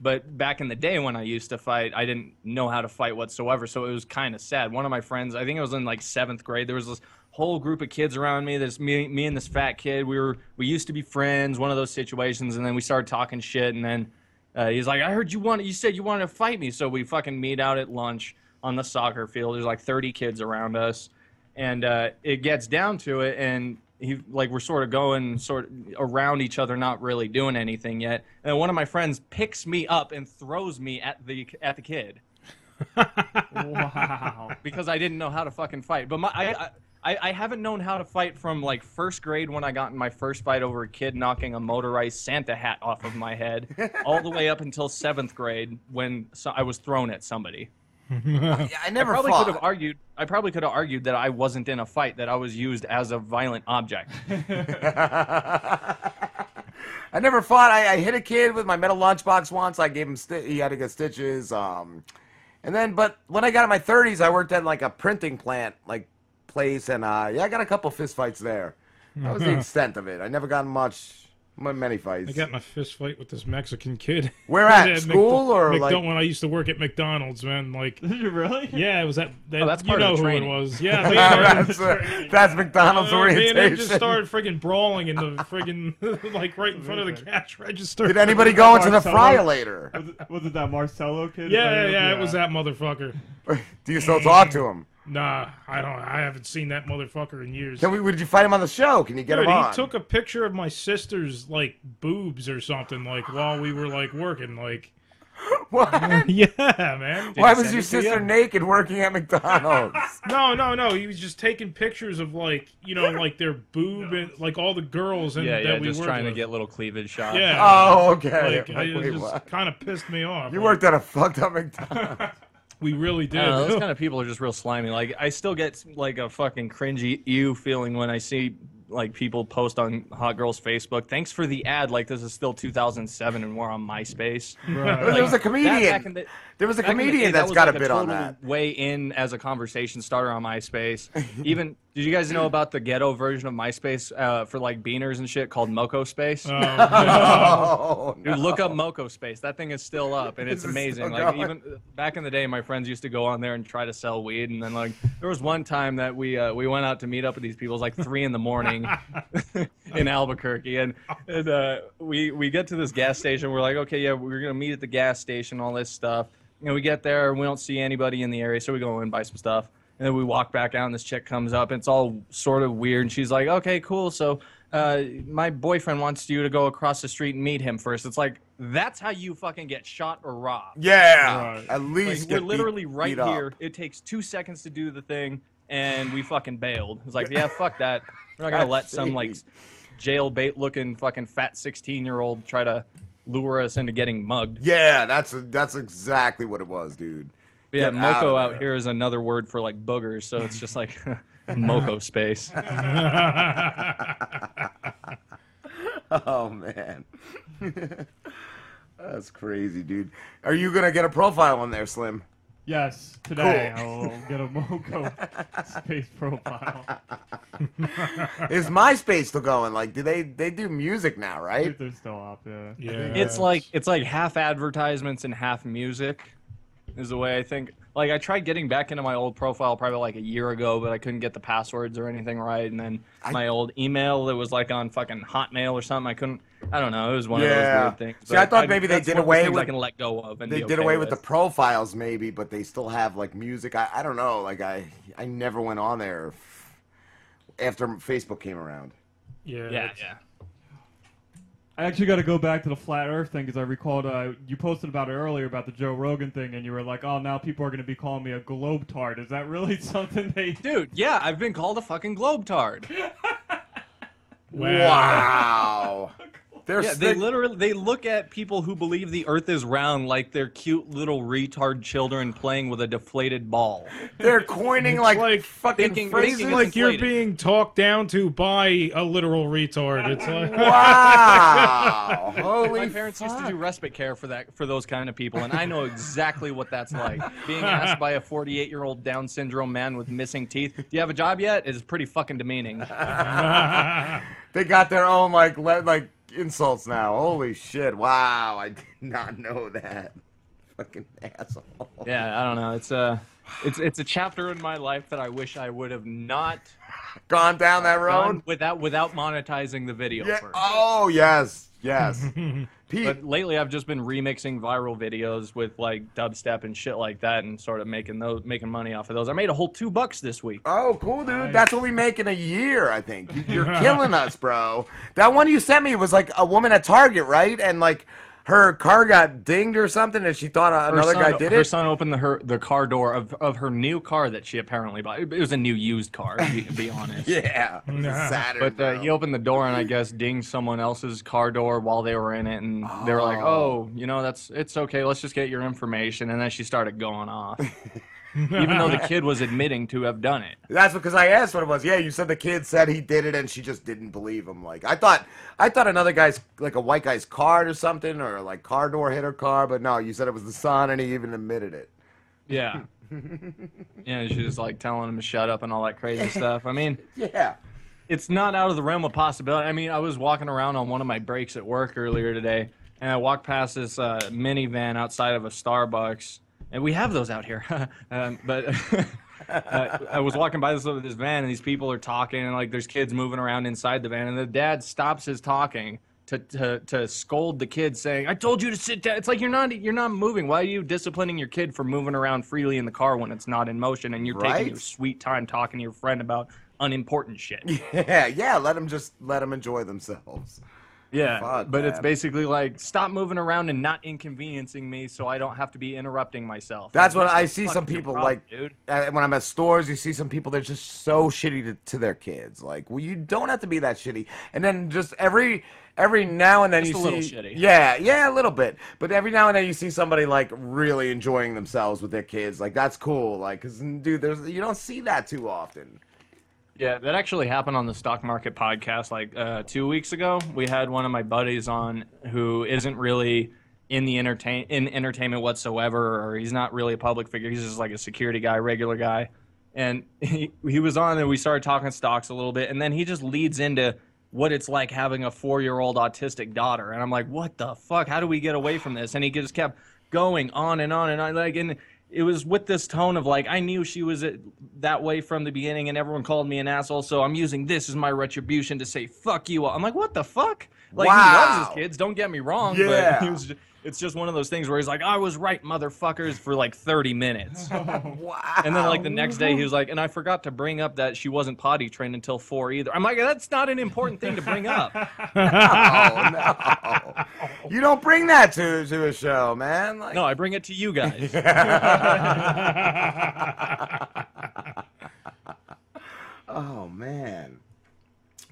But back in the day when I used to fight, I didn't know how to fight whatsoever, so it was kind of sad. One of my friends, I think it was in like seventh grade, there was this whole group of kids around me. This me, me and this fat kid. We were we used to be friends. One of those situations, and then we started talking shit, and then uh, he's like, "I heard you want. You said you wanted to fight me." So we fucking meet out at lunch on the soccer field. There's like 30 kids around us, and uh, it gets down to it, and he like we're sort of going sort of around each other, not really doing anything yet. And one of my friends picks me up and throws me at the at the kid. wow. Because I didn't know how to fucking fight. But my I, I I haven't known how to fight from like first grade when I got in my first fight over a kid knocking a motorized Santa hat off of my head, all the way up until seventh grade when so I was thrown at somebody. yeah, I never I probably fought. could have argued. I probably could have argued that I wasn't in a fight; that I was used as a violent object. I never fought. I, I hit a kid with my metal lunchbox once. I gave him sti- he had to get stitches. Um, and then, but when I got in my 30s, I worked at like a printing plant, like place, and uh, yeah, I got a couple fist fights there. That was the extent of it. I never got much, m- many fights. I got in a fist fight with this Mexican kid. Where at? Yeah, School or, McDo- like- when I used to work at McDonald's, man? Like, did you really? Yeah, it was that. that Oh, that's you part know of the who it was. Yeah, they that's, uh, that's McDonald's Uh, me and him just started friggin' brawling in the friggin' like right in front of the cash register. Did anybody go into the fryer later? Was it, was it that Marcelo kid? Yeah, Like, yeah, yeah, it was that motherfucker. Do you still talk to him? Nah, I don't. I haven't seen that motherfucker in years. Can we? Would you fight him on the show? Can you get Dude, him on? he took a picture of my sister's like boobs or something like while we were like working like. What? yeah, man. Why was your sister naked working at McDonald's? No, no, no. He was just taking pictures of like you know like their boob and like all the girls and yeah, that yeah, we just worked trying with. to get little cleavage shots. Yeah. Oh, okay. Like, Like, it wait, just kind of pissed me off. You Like, worked at a fucked up McDonald's. We really did. don't know, those kind of people are just real slimy. Like I still get like a fucking cringy ew feeling when I see like people post on Hot Girls Facebook. Thanks for the ad. Like this is still 2007 and we're on MySpace. Right. Like, There was a that comedian. back in the- There was a back in the comedian day, that that's was got like a bit on total that. Way in as a conversation starter on MySpace. Even did you guys know about the ghetto version of MySpace uh, for like beaners and shit called Moco Space? Oh, Dude, look up Moco Space. That thing is still up, and it's Is amazing. still Like going? even back in the day, my friends used to go on there and try to sell weed, and then like there was one time that we uh, we went out to meet up with these people. It was like three in the morning in Albuquerque, and, and uh, we we get to this gas station. We're like, okay, yeah, we're gonna meet at the gas station, all this stuff. You know, we get there and we don't see anybody in the area, so we go in and buy some stuff. And then we walk back out, and this chick comes up, and it's all sort of weird. And she's like, "Okay, cool. So, uh, my boyfriend wants you to go across the street and meet him first. It's like that's how you fucking get shot or robbed. Yeah, at Like, least we're get beat- literally right beat up. here. It takes two seconds to do the thing, and we fucking bailed. It's like, yeah, fuck that. We're not gonna let some like me. jailbait looking fucking fat sixteen year old try to lure us into getting mugged. Yeah, that's that's exactly what it was, dude. But yeah, Get moco of out, here is another word for like boogers, so it's just like moco space. oh man, that's crazy, dude. Are you gonna get a profile on there, Slim? Yes, today Cool. I will get a Moco space profile. Is MySpace still going? Like, do they they do music now, right? They're still up, yeah. It's like it's like half advertisements and half music, is the way I think. Like I tried getting back into my old profile probably like a year ago, but I couldn't get the passwords or anything right. And then my old email that was like on fucking Hotmail or something, I couldn't. I don't know. It was one of those weird things. See, I but thought maybe they did one of those away things with. I can let go of. And they did okay away with with the profiles, maybe, but they still have like music. I, I don't know. Like I I never went on there after Facebook came around. Yeah. Yeah, yeah. I actually got to go back to the flat Earth thing because I recalled uh, you posted about it earlier about the Joe Rogan thing, and you were like, "Oh, now people are going to be calling me a globetard." Is that really something they? Dude, yeah, I've been called a fucking globetard. Wow. They're yeah, they sick. literally they look at people who believe the Earth is round like they're cute little retard children playing with a deflated ball. They're coining like, like fucking thinking- phrases. thinking like you're being talked down to by a literal retard. It's like Wow. Holy My parents used to do respite care for that for those kind of people, and I know exactly what that's like. Being asked by a 48 year old Down syndrome man with missing teeth, "Do you have a job yet?" is pretty fucking demeaning. they got their own like le- like insults now. Holy shit! Wow, I did not know that. Fucking asshole. yeah, I don't know. It's a it's it's a chapter in my life that I wish I would have not Gone down that road. without without monetizing the video Yeah. first. Oh yes, yes. Pete, But lately, I've just been remixing viral videos with like dubstep and shit like that, and sort of making those, making money off of those. I made a whole two bucks this week. Oh, cool, dude. That's what we make in a year, I think. You're killing us, bro. That one you sent me was like a woman at Target, right? And like her car got dinged or something, and she thought Her another son- guy did her it. son opened the her the car door of, of her new car that she apparently bought. It was a new used car, to be, honest. Yeah, it was a Saturn, But uh, he opened the door and I guess dinged someone else's car door while they were in it, and they were like, "Oh, you know, that's it's okay. Let's just get your information." And then she started going off, even though the kid was admitting to have done it. That's because I asked what it was. Yeah, you said the kid said he did it, and she just didn't believe him. Like I thought, I thought another guy's like a white guy's card or something, or like car door hit her car. But no, you said it was the son, and he even admitted it. Yeah. yeah, she was like telling him to shut up and all that crazy stuff. I mean, Yeah. it's not out of the realm of possibility. I mean, I was walking around on one of my breaks at work earlier today, and I walked past this uh, minivan outside of a Starbucks, and we have those out here. um, but uh, I was walking by this this van, and these people are talking, and like there's kids moving around inside the van, and the dad stops his talking. To, to, to scold the kid saying i told you to sit down it's like you're not you're not moving why are you disciplining your kid for moving around freely in the car when it's not in motion and you're Right. taking your sweet time talking to your friend about unimportant shit Yeah, yeah. Let them just let them enjoy themselves. Yeah, Fuck, but it's basically like stop moving around and not inconveniencing me, so I don't have to be interrupting myself. That's what I see some people problem, like dude. when I'm at stores. You see some people they're just so shitty to, to their kids. Like, well, you don't have to be that shitty. And then just every every now and then Just you a little shitty. yeah, yeah, a little bit. But every now and then you see somebody like really enjoying themselves with their kids. Like that's cool. Like, cause dude, there's you don't see that too often. Yeah, that actually happened on the stock market podcast like uh, two weeks ago. We had one of my buddies on who isn't really in the entertain in entertainment whatsoever, or he's not really a public figure. He's just like a security guy, regular guy. And he, he was on and we started talking stocks a little bit, and then he just leads into what it's like having a four year old autistic daughter. And I'm like, what the fuck? How do we get away from this? And he just kept going on and on and on. Like, and it was with this tone of like, I knew she was uh, that way from the beginning, and everyone called me an asshole. So I'm using this as my retribution to say fuck you. I'm like, what the fuck? Like he loves his kids. Don't get me wrong. Yeah. But he was. ju- It's just one of those things where he's like, I was right, motherfuckers, for like 30 minutes. wow. Oh, and then like the next day he was like, and I forgot to bring up that she wasn't potty trained until four either. I'm like, that's not an important thing to bring up. Oh no, you don't bring that to to a show, man. Like, No, I bring it to you guys. oh man,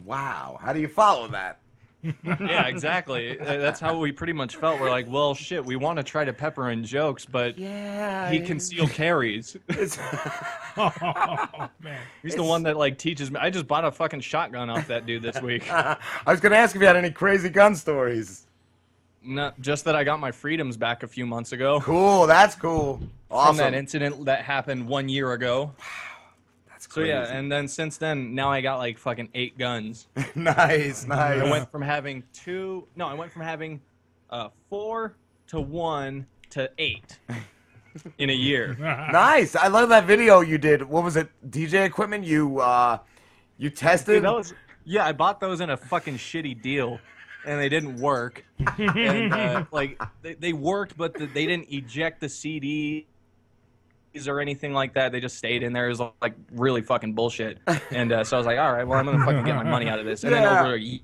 wow. How do you follow that? Yeah, exactly. That's how we pretty much felt. We're like, well, shit, we want to try to pepper in jokes, but yeah, he conceal carries. oh man, He's the one that like teaches me. I just bought a fucking shotgun off that dude this week. I was gonna ask if you had any crazy gun stories. No, just that I got my freedoms back a few months ago. Cool, that's cool. from that incident that happened one year ago. That's So yeah, and then since then, now I got like fucking eight guns. nice, nice. I went from having two. No, I went from having uh, four to one to eight in a year. nice. I love that video you did. What was it? DJ equipment. You uh, you tested. Dude, that was yeah. I bought those in a fucking shitty deal, and they didn't work. and uh, like they, they worked, but the, they didn't eject the CDs or anything like that. They just stayed in there. It was like really fucking bullshit. And uh, so I was like, all right, well I'm gonna fucking get my money out of this. And Yeah. then over a ye-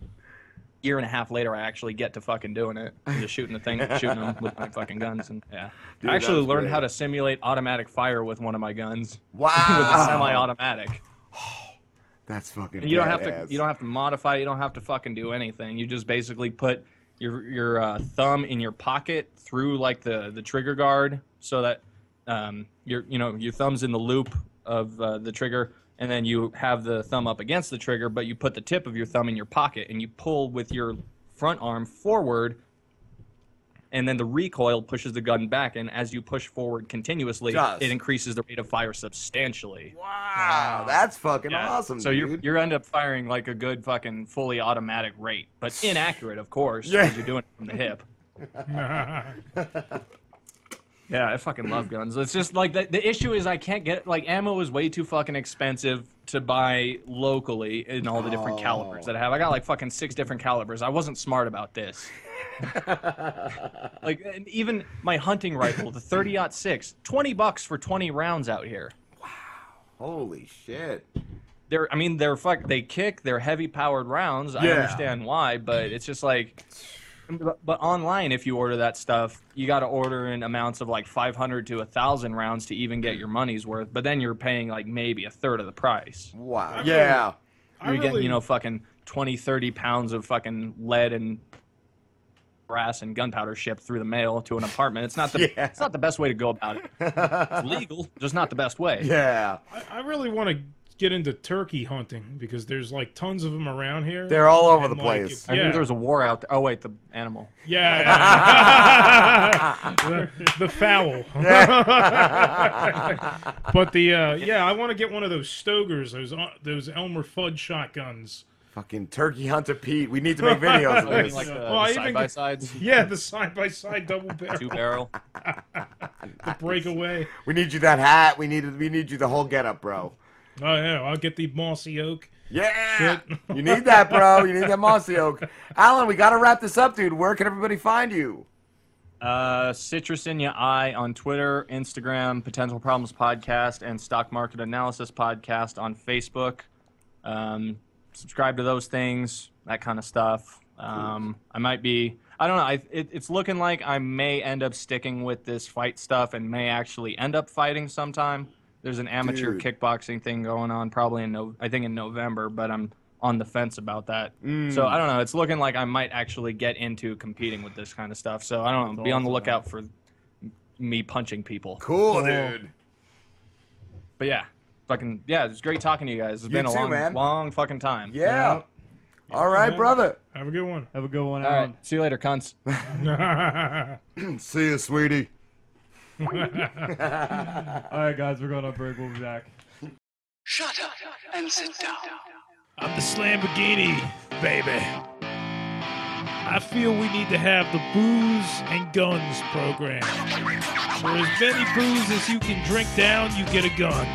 year and a half later, I actually get to fucking doing it, and just shooting the thing, shooting them with my fucking guns. And yeah, Dude, I actually learned great. how to simulate automatic fire with one of my guns. Wow. with a semi-automatic. That's fucking. And you don't have badass. to you don't have to modify it, you don't have to fucking do anything. You just basically put your your uh, thumb in your pocket through like the the trigger guard so that um your you know your thumb's in the loop of uh, the trigger and then you have the thumb up against the trigger but you put the tip of your thumb in your pocket and you pull with your front arm forward and then the recoil pushes the gun back and as you push forward continuously Just. it increases the rate of fire substantially Wow, that's fucking yeah. awesome. So you you end up firing like a good fucking fully automatic rate, but inaccurate, of course, Yeah. because you're doing it from the hip. Yeah, I fucking love guns. It's just like the, the issue is I can't get like ammo is way too fucking expensive to buy locally in all the different calibers that I have. I got like fucking six different calibers. I wasn't smart about this. like and even my hunting rifle, the 30 six, 20 bucks for 20 rounds out here. Wow. Holy shit. They're, I mean, they're fuck. They kick. They're heavy powered rounds. I understand why, but it's just like, but, but online, if you order that stuff, you got to order in amounts of like 500 to a thousand rounds to even get your money's worth. But then you're paying like maybe a third of the price. Wow. Yeah. You're I getting, really- you know, fucking 20, 30 pounds of fucking lead and brass and gunpowder shipped through the mail to an apartment. It's not the Yeah. it's not the best way to go about it. It's legal, just not the best way. Yeah. I, I really want to get into turkey hunting because there's like tons of them around here. They're all over And, the like, place. if- I yeah. knew there was a war out there. Oh wait, the animal. Yeah, the, the fowl. but the uh, yeah, I want to get one of those Stoegers, those uh, those Elmer Fudd shotguns. Fucking Turkey Hunter Pete. We need to make videos of you mean this. like the- Well, I the even- side-by-sides? Yeah, the side by side double barrel. Two barrel. the breakaway. We need you that hat. We need we need you the whole getup, bro. Oh yeah, I'll get the mossy oak. Yeah. Shit. You need that, bro. You need that mossy oak. Alan, we got to wrap this up, dude. Where can everybody find you? Uh, Citrus in Your Eye on Twitter, Instagram, Potential Problems Podcast, and Stock Market Analysis Podcast on Facebook. Um, subscribe to those things, that kind of stuff. Um, I might be, I don't know, I, it, it's looking like I may end up sticking with this fight stuff and may actually end up fighting sometime. There's an amateur Dude. kickboxing thing going on, probably in no, I think in November, but I'm on the fence about that. Mm. So I don't know. It's looking like I might actually get into competing with this kind of stuff. So I don't know. Be on the lookout for me punching people. Cool, dude. But yeah, fucking yeah. It's great talking to you guys. It's You been a too, long, man. long fucking time. Yeah. All right, brother. Have a good one. Have a good one. All right. See you later, cunts. See you, sweetie. All right, guys, we're going on break. We'll be back. Shut up and sit down. I'm the Lamborghini, baby. I feel we need to have the booze and guns program. For as many booze as you can drink down, you get a gun.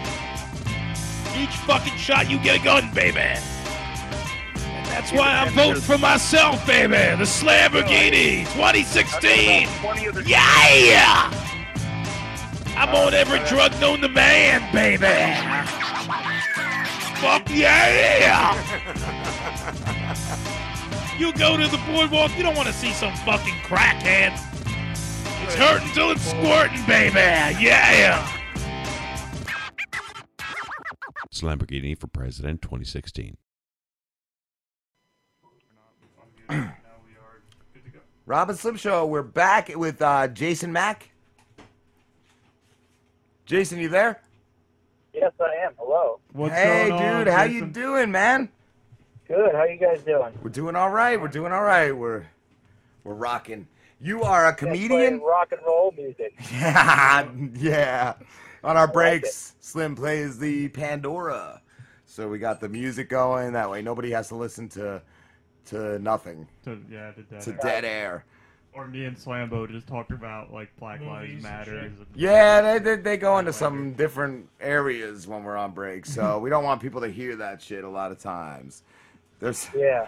Each fucking shot, you get a gun, baby. And that's why I'm voting for myself, baby. The Lamborghini 2016. Yeah! I'm on every drug known to man, baby. Fuck yeah! You go to the boardwalk, you don't want to see some fucking crackhead. It's hurting till it's squirting, baby. Yeah! It's Lamborghini for President 2016. Rob and Slim Show. We're back with uh, Jason Mack. Jason, you there? Yes, I am. Hello. What's hey, dude, how you doing, man? Good. How you guys doing? We're doing all right. We're doing all right. We're we're rocking. You are a Playing comedian. rock and roll music. Yeah, yeah. On our like breaks, Slim plays the Pandora. So we got the music going. That way, nobody has to listen to to nothing, To, yeah, to dead, to air. dead air. Or me and Slambo just talk about like Black Lives Movies and Matter. Yeah, they, they, they go into some different areas when we're on break, so we don't want people to hear that shit a lot of times. There's Yeah.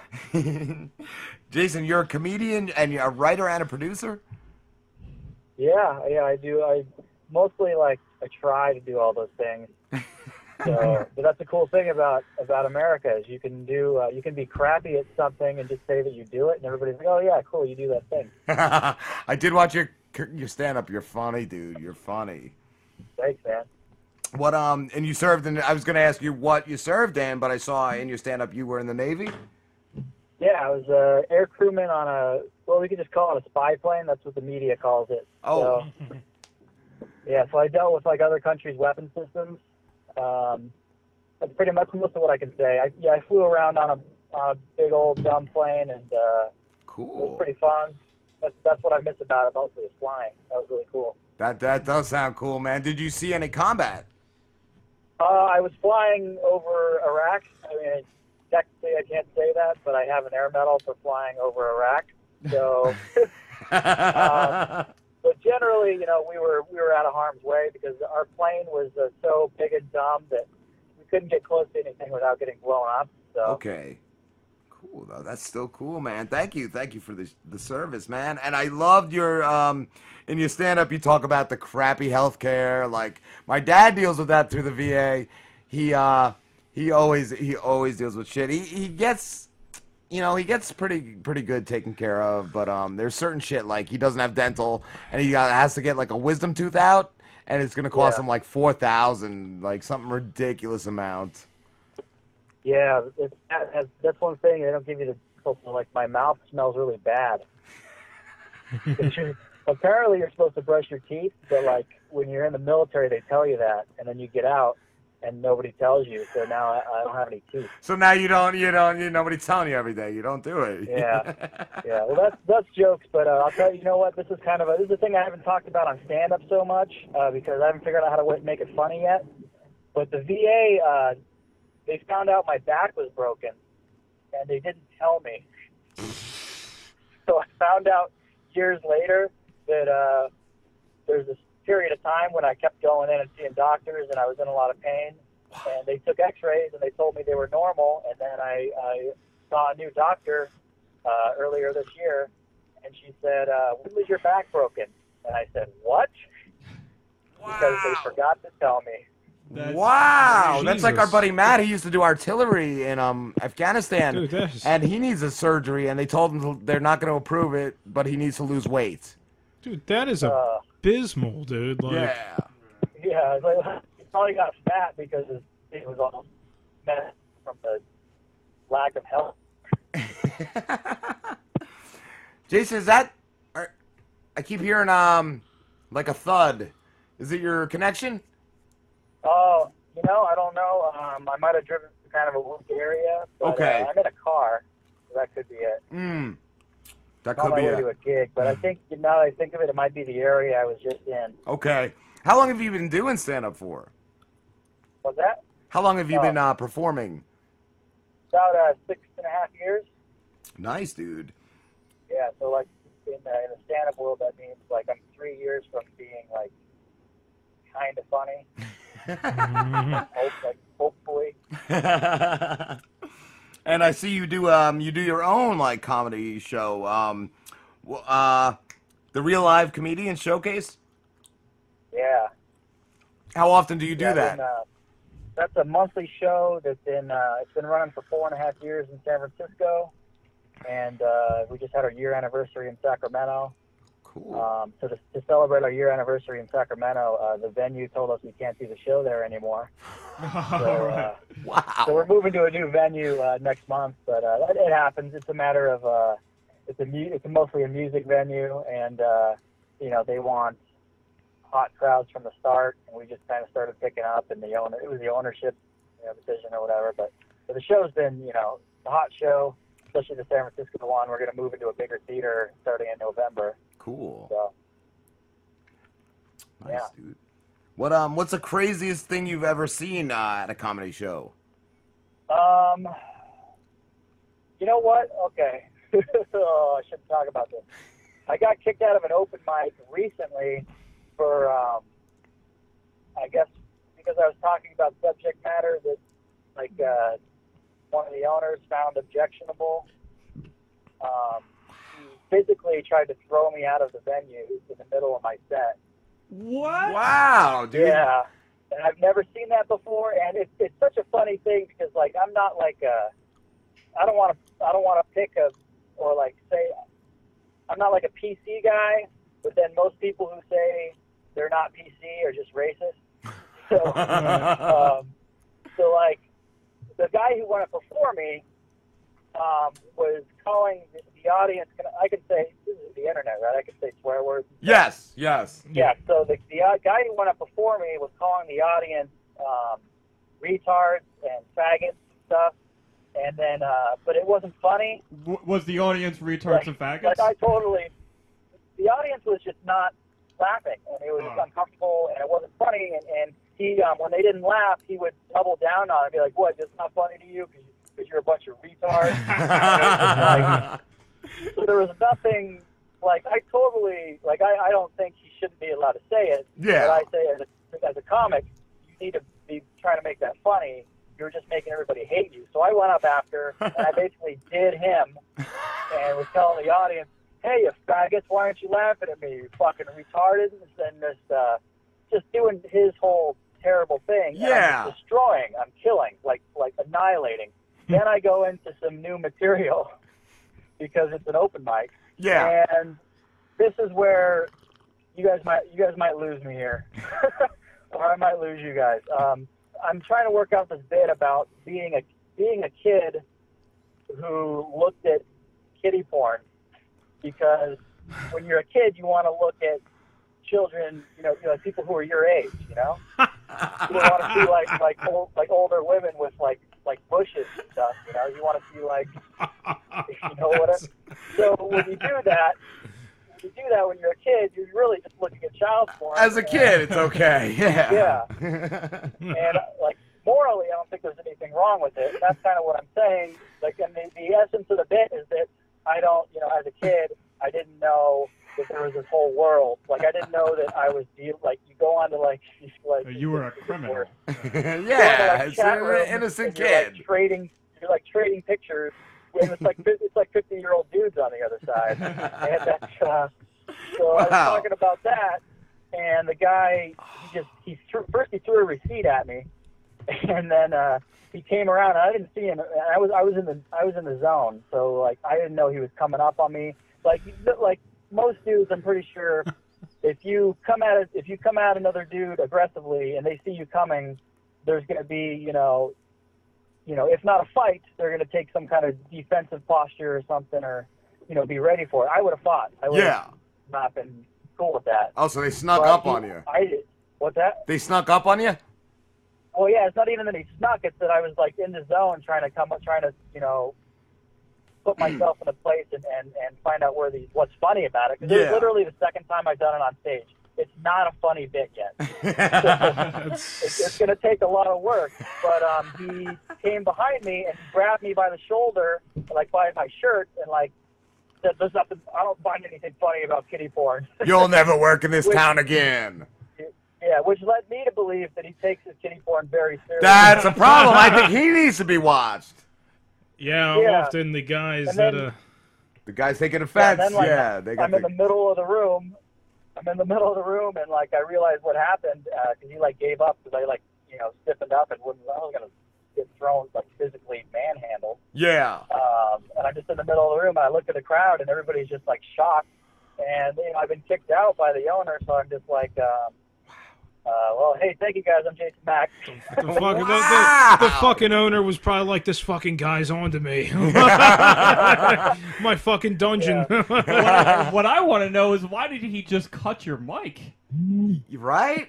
Jason, you're a comedian and you're a writer and a producer. Yeah, yeah, I do. I mostly like I try to do all those things. So, but that's the cool thing about about America is you can do uh, you can be crappy at something and just say that you do it, and everybody's like, oh yeah, cool, you do that thing. I did watch your your stand up. You're funny, dude. You're funny. Thanks, man. What um and you served in I was gonna ask you what you served in, but I saw in your stand up you were in the Navy. Yeah, I was a air crewman on a well, we could just call it a spy plane. That's what the media calls it. Oh. So, yeah, so I dealt with like other countries' weapon systems. Um, that's pretty much most of what I can say. I, yeah, I flew around on a, on a big old dumb plane, and uh, cool. It was pretty fun. That's that's what I miss about it mostly is flying. That was really cool. That that does sound cool, man. Did you see any combat? Uh, I was flying over Iraq. I mean, technically I can't say that, but I have an air medal for flying over Iraq. So, uh, but generally, you know, we were we were out of harm's way because our plane was uh, so big and dumb that we couldn't get close to anything without getting blown up. So, Okay. Cool though. That's still cool, man. Thank you. Thank you for the the service, man. And I loved your um in your stand up you talk about the crappy healthcare. Like my dad deals with that through the VA. He uh he always he always deals with shit. He he gets you know, he gets pretty pretty good taken care of, but um there's certain shit like he doesn't have dental and he got, has to get like a wisdom tooth out and it's going to cost Yeah. him like 4000 like something ridiculous amount. yeah, it's, that, that's, that's one thing they don't give you the like my mouth smells really bad. Apparently, you're supposed to brush your teeth, but like when you're in the military, they tell you that, and then you get out and nobody tells you. So now I, I don't have any teeth. So now you don't, you don't, you nobody's telling you every day. You don't do it. Yeah, yeah. Well, that's that's jokes, but uh, I'll tell you. You know what? This is kind of a this is a thing I haven't talked about on stand up so much uh, because I haven't figured out how to w- make it funny yet. But the VA, uh, they found out my back was broken, and they didn't tell me. So I found out years later that uh, there's this period of time when I kept going in and seeing doctors, and I was in a lot of pain. And they took X-rays, and they told me they were normal. And then I, I saw a new doctor uh, earlier this year, and she said, uh, "When was your back broken?" And I said, "What?" Because they forgot to tell me. wow, that's like our buddy Matt. He used to do artillery in um Afghanistan, Dude, and he needs a surgery, and they told him they're not going to approve it, but he needs to lose weight. Dude, that is Uh, abysmal, dude. Like, yeah. Yeah, like he probably got fat because his, it was all messed from the lack of health. Jason, is that? Are, I keep hearing um like a thud. Is it your connection? Oh, you know, I don't know. Um, I might have driven to kind of a weak area. But, Okay. Uh, I'm in a car. So that could be it. Hmm. That on could my be way to a gig, but I think now that I think of it, it might be the area I was just in. Okay. How long have you been doing stand up for? Was that How long have you Oh. been uh, performing? about uh, six and a half years? Nice, dude. Yeah. So like in the, in the stand-up world, that means like I'm three years from being like kind of funny. Like, hopefully. and I see you do um you do your own like comedy show um uh the real live comedian showcase. Yeah. How often do you do Yeah, that? and, uh, that's a monthly show that's been uh, it's been running for four and a half years in San Francisco, and uh, we just had our year anniversary in Sacramento. Cool. Um, so to, to celebrate our year anniversary in Sacramento, uh, the venue told us we can't do the show there anymore. So, uh, wow. So we're moving to a new venue uh, next month, but uh, it, it happens. It's a matter of uh, it's a mu- it's mostly a music venue, and uh, you know they want hot crowds from the start, and we just kind of started picking up, and the owner it was the ownership you know, decision or whatever. But, but the show's been you know a hot show, especially the San Francisco one. We're going to move into a bigger theater starting in November. Cool. So, Nice, yeah. dude. What um? What's the craziest thing you've ever seen uh, at a comedy show? Um, you know what? Okay. oh, I shouldn't talk about this. I got kicked out of an open mic recently for, um, I guess, because I was talking about subject matter that, like, uh, one of the owners found objectionable. Um, physically tried to throw me out of the venue in the middle of my set. What? Wow, dude. Yeah, and I've never seen that before, and it's it's such a funny thing because like I'm not like a, I don't want to I don't want to pick a or like say, I'm not like a PC guy, but then most people who say they're not PC are just racist. So, um, so like the guy who went before me um, was calling the, the audience. Can, I can say this is the internet, right? I can say swear words. Yes, yes. Yeah, so the, the uh, guy who went up before me was calling the audience um, retards and faggots and stuff. And then, uh, but it wasn't funny. W- was the audience retards Like- and faggots? Like I totally, the audience was just not laughing, and it was Oh. uncomfortable, and it wasn't funny. And, and he, um, when they didn't laugh, he would double down on it, and be like, "What? It's not funny to you because you're a bunch of retards." Like, so there was nothing like I totally like I, I don't think he shouldn't be allowed to say it. Yeah. But I say as a, as a comic, you need to be trying to make that funny. You're just making everybody hate you. So I went up after and I basically did him and was telling the audience, Hey you faggots, why aren't you laughing at me? You fucking retarded and just uh just doing his whole terrible thing. And I'm Yeah. destroying, I'm killing, like like annihilating. then I go into some new material because it's an open mic. Yeah. And this is where you guys might you guys might lose me here, or I might lose you guys. Um, I'm trying to work out this bit about being a being a kid who looked at kitty porn because when you're a kid you want to look at children, you know, you know, people who are your age, you know. You want to see like like old, like older women with like like bushes and stuff, you know. You want to see like you know what? I, so when you do that, when you do that when you're a kid, you're really just looking at child porn. As a and- kid, it's okay. Yeah. Yeah. and uh, like morally, I don't think there's anything wrong with it. And that's kind of what I'm saying. Like, and the, the essence of the bit is that I don't, you know, as a kid, I didn't know that there was this whole world. Like, I didn't know that I was deal. Like, you go on to like, like you were a criminal. yeah, like, it's chat an innocent and you're, kid. Like, trading, you're like trading pictures. And it's like it's like 50 year old dudes on the other side. and that's, uh, so I was talking about that, and the guy he just he threw, first he threw a receipt at me, and then uh, he came around. And I didn't see him. And I was I was in the I was in the zone, so like I didn't know he was coming up on me. Like like most dudes, I'm pretty sure. If you come at it, if you come at another dude aggressively and they see you coming, there's going to be, you know, you know, if not a fight, they're going to take some kind of defensive posture or something, or you know, be ready for it. I would have fought. I would Yeah. have not been cool with that. Oh, so they snuck But up he- on you. I did. What's that? They snuck up on you? Well, yeah, it's not even that he snuck. It's that I was like in the zone, trying to come, trying to, you know, put myself in a place and, and, and find out where the what's funny about it. Because Yeah. was literally the second time I've done it on stage. It's not a funny bit yet. it's, it's going to take a lot of work. But um, he came behind me and grabbed me by the shoulder, like by my shirt, and like said, "There's nothing. I don't find anything funny about kitty porn." You'll never work in this Which- town again. Yeah, which led me to believe that he takes his kitty porn very seriously. That's a problem. I think he needs to be watched. Yeah, Yeah. often the guys And that then- uh, The guys taking Yeah, offense. and then, like, yeah, they got I'm in the, the middle of the room. I'm in the middle of the room, and like I realized what happened because he like gave up because I like you know stiffened up and wouldn't. I was gonna get thrown like physically manhandled. yeah. Um, and I'm just in the middle of the room, and I look at the crowd, and everybody's just like shocked. And you know, I've been kicked out by the owner, so I'm just like, um, uh, well, hey, thank you guys. I'm Jason Mack. the fucking the, the, the fucking owner was probably like this fucking guy's on to me. My fucking dungeon. what, I, what I want to know is why did he just cut your mic? Right?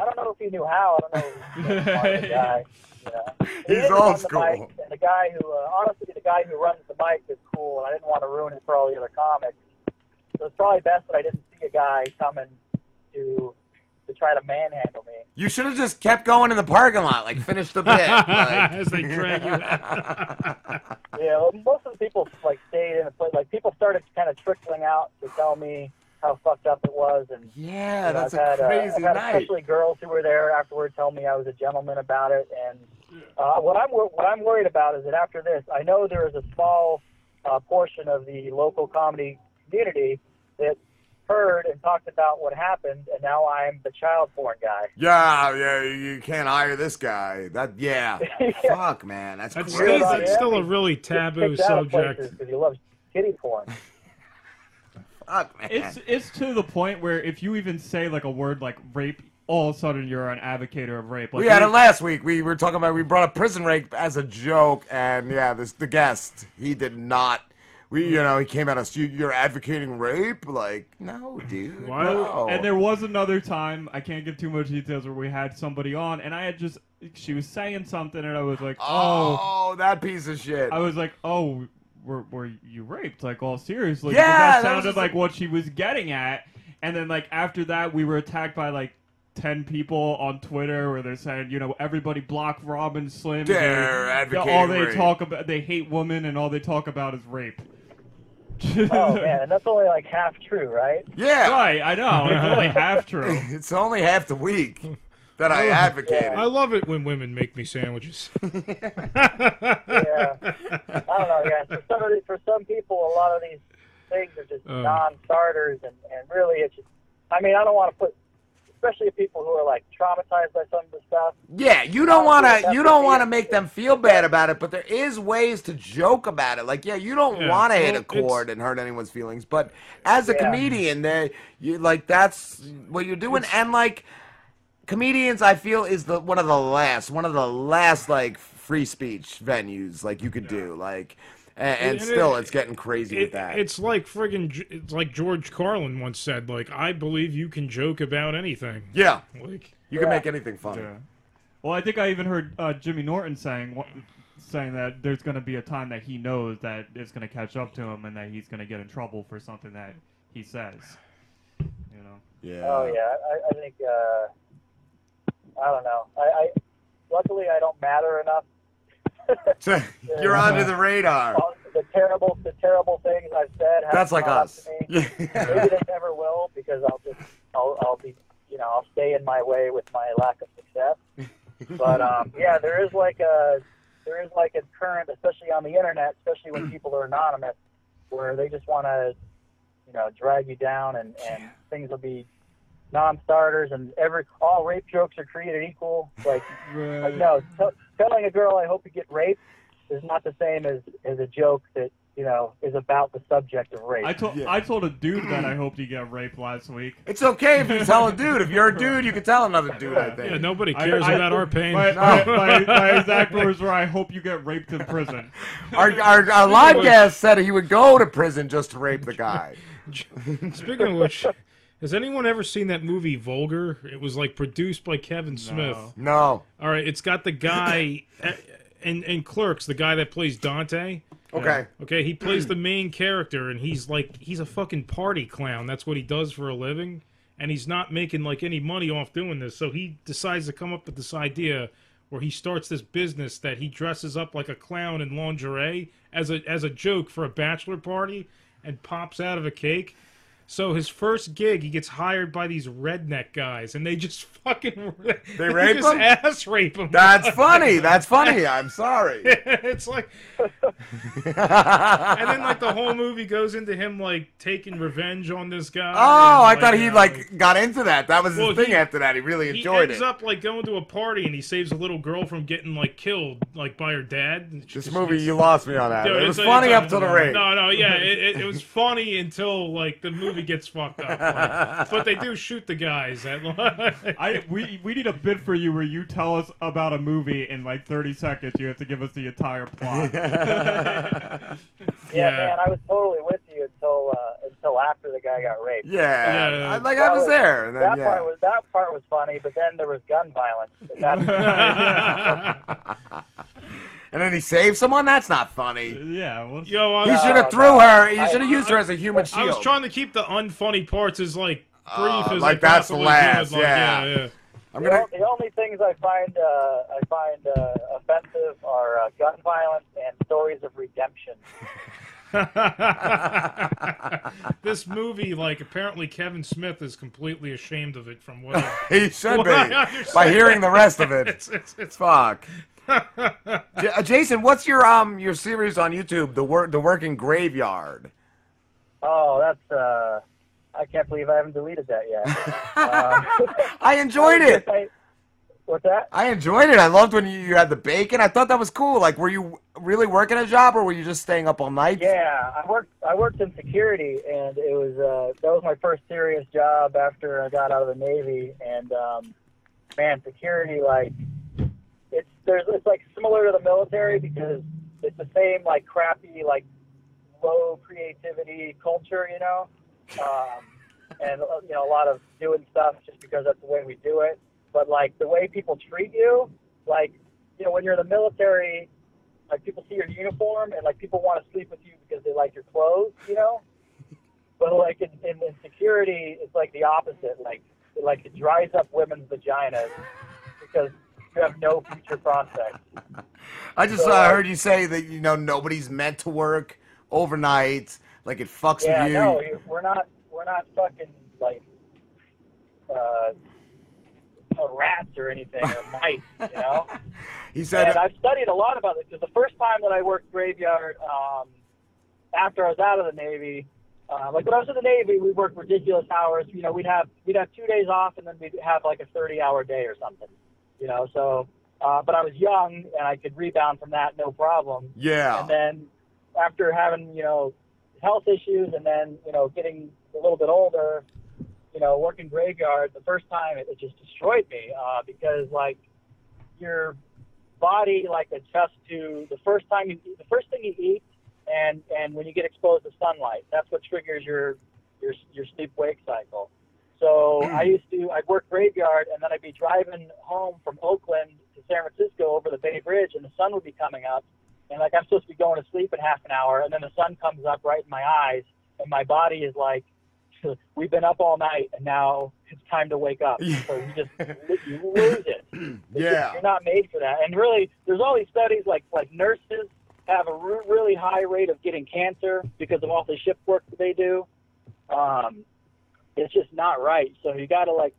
I don't know if he knew how. I don't know. If he was a smart guy. Yeah. He's didn't old run the school. mic, and the guy who, uh, honestly, the guy who runs the mic is cool, and I didn't want to ruin it for all the other comics. so it's probably best that I didn't see a guy coming to to try to manhandle me. You should have just kept going in the parking lot, like finish the bit. like- As they drag you Yeah, well, most of the people like stayed in the place. Like people started kind of trickling out to tell me how fucked up it was, and Yeah, you know, that's I've a had, uh, I've had night. Especially girls who were there afterward tell me I was a gentleman about it, and uh, what I'm wor- what I'm worried about is that after this, I know there is a small uh, portion of the local comedy community that heard and talked about what happened, and now I'm the child porn guy. Yeah, yeah, you can't hire this guy. That, yeah. Fuck, man, that's, That's crazy. still, that's still a really taboo Kicked out subject. places because you love kitty porn. Fuck, man. It's it's to the point where if you even say like a word like rape, all of a sudden you're an advocate of rape. Like we had it last week. We were talking about we brought up prison rape as a joke, and yeah, this the guest he did not. We you know he came at us. You, you're advocating rape? Like no, dude. No. And there was another time, I can't give too much details, where we had somebody on, and I had just, she was saying something, and I was like, oh. Oh, that piece of shit. I was like, oh, were, were you raped? Like, all seriously? Yeah, that that sounded like what she was getting at. And then, like, after that, we were attacked by, like, 10 people on Twitter where they're saying, you know, everybody block Rob and Slim. They're They- advocating All they rape. talk about, they hate women, and all they talk about is rape. Oh man, and that's only like half true, right? Yeah. Right, I know. It's only half true. it's only half the week that I advocated. I love it when women make me sandwiches. yeah. I don't know, guys. For some of the, for some people, a lot of these things are just Uh. non-starters, and and really, it's just. I mean, I don't want to put, especially people who are like traumatized by some of the stuff. Yeah, you don't want to. You don't want to make them feel bad about it, but there is ways to joke about it. Like, yeah, you don't Yeah, want to hit a chord and hurt anyone's feelings, but as a Yeah. comedian, they you like that's what you're doing, and like comedians, I feel is the one of the last, one of the last like free speech venues like you could do, like, and, and And it- still it's getting crazy It- with that. It's like friggin' it's like George Carlin once said, like, I believe you can joke about anything. Yeah. Like you can make anything funny. Yeah. Well, I think I even heard uh, Jimmy Norton saying saying that there's going to be a time that he knows that it's going to catch up to him and that he's going to get in trouble for something that he says. You know. Yeah. Oh yeah, I, I think. Uh, I don't know. I, I luckily I don't matter enough. You're under the radar. The terrible, the terrible things I've said. haven't That's like us. to me. Maybe they never will because I'll just, I'll, I'll be, you know, I'll stay in my way with my lack of success. But um, yeah, there is like a, there is like a current, especially on the internet, especially when people are anonymous, where they just want to, you know, drag you down, and and things will be non-starters, and every all rape jokes are created equal. Like, like no, t- telling a girl I hope you get raped is not the same as as a joke that you know is about the subject of rape. I told I told a dude that I hoped he get raped last week. It's okay if you tell a dude. If you're a dude, you can tell another dude. I think. Yeah, nobody cares I- about our pain. My, my, my, my exact words were, "I hope you get raped in prison." Our, our, our live guest said he would go to prison just to rape the guy. Speaking of which, has anyone ever seen that movie Vulgar? It was like produced by Kevin Smith. No. All right, it's got the guy in in Clerks, the guy that plays Dante. Okay. Okay, he plays the main character, and he's like he's a fucking party clown. That's what he does for a living, and he's not making like any money off doing this. So he decides to come up with this idea where he starts this business that he dresses up like a clown in lingerie as a as a joke for a bachelor party, and pops out of a cake. So his first gig, he gets hired by these redneck guys, and they just fucking They rape just him? ass rape him. That's funny. That's funny. I'm sorry. it's like, and then like the whole movie goes into him like taking revenge on this guy. Oh, and, I thought he uh, like got into that. That was his thing he- after that. He really enjoyed he ends it. up like going to a party and he saves a little girl from getting like killed like by her dad. This movie, you lost me on that. Dude, it was funny up to the rape. No, no, yeah, it, it, it was funny until like the movie gets fucked up. Like, but they do shoot the guys. At, I we we need a bit for you where you tell us about a movie in like 30 seconds. You have to give us the entire plot. yeah, Yeah. man, I was totally with you until uh, until after the guy got raped. Yeah, Yeah. I, like I was there. Then, that yeah. part was that part was funny, but then there was gun violence. That- and then he saves someone. That's not funny. Yeah. Well, Yo, I- He should have threw her. He should have used her as a human shield. I was trying to keep the unfunny parts as like brief Uh, as like that's the last, could. Like, yeah. yeah, yeah. I'm the, gonna. o- the only things I find uh, I find uh, offensive are uh, gun violence and stories of redemption. this movie, like, apparently Kevin Smith is completely ashamed of it from what I- He should what be by hearing the rest of it. It's, it's, it's Fuck. J- uh, Jason, what's your um your series on YouTube? The work the working graveyard. Oh, that's uh, I can't believe I haven't deleted that yet. um, I enjoyed it. I- what's that? I enjoyed it. I loved when you, you had the bacon. I thought that was cool. Like, were you really working a job, or were you just staying up all night? Yeah, I worked. I worked in security, and it was uh, that was my first serious job after I got out of the Navy. And um, man, security like it's there's it's like similar to the military because it's the same like crappy like low creativity culture, you know, um, and uh, you know a lot of doing stuff just because that's the way we do it. But like the way people treat you, like you know when you're in the military, like people see your uniform and like people want to sleep with you because they like your clothes, you know. But like in, in, in security, it's like the opposite. Like like it dries up women's vaginas because you have no future prospects. I just So, uh, heard you say that you know nobody's meant to work overnight. Like it fucks Yeah, with you. no, we're not we're not fucking like uh, uh, rats or anything or mice, you know. He said. and I've studied a lot about this because the first time that I worked graveyard, um, after I was out of the Navy, uh, like when I was in the Navy, we worked ridiculous hours. You know, we'd have we'd have two days off, and then we'd have like a thirty-hour day or something. You know, so uh, but I was young and I could rebound from that no problem. Yeah. And then after having you know health issues, and then you know getting a little bit older, you know, working graveyard, the first time it, it just destroyed me uh, because like your body like adjusts to the first time you the first thing you eat and and when you get exposed to sunlight that's what triggers your your your sleep wake cycle so i used to i'd work graveyard and then i'd be driving home from oakland to san francisco over the bay bridge and the sun would be coming up and like i'm supposed to be going to sleep in half an hour and then the sun comes up right in my eyes and my body is like we've been up all night and now it's time to wake up so you just you lose it it's Yeah. just- you're not made for that. And really, there's all these studies like like nurses have a re- really high rate of getting cancer because of all the shift work that they do. Um, it's just not right. So you gotta like,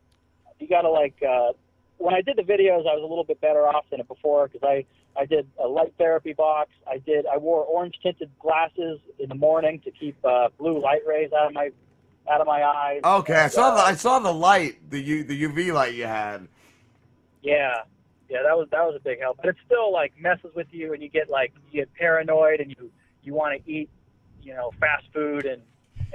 you gotta like. Uh, when I did the videos, I was a little bit better off than it before because I I did a light therapy box. I did I wore orange tinted glasses in the morning to keep uh, blue light rays out of my out of my eyes. Okay, I saw uh, the I saw the light, the U, the UV light you had. Yeah, yeah, that was that was a big help. But it still like messes with you, and you get like you get paranoid, and you you want to eat, you know, fast food and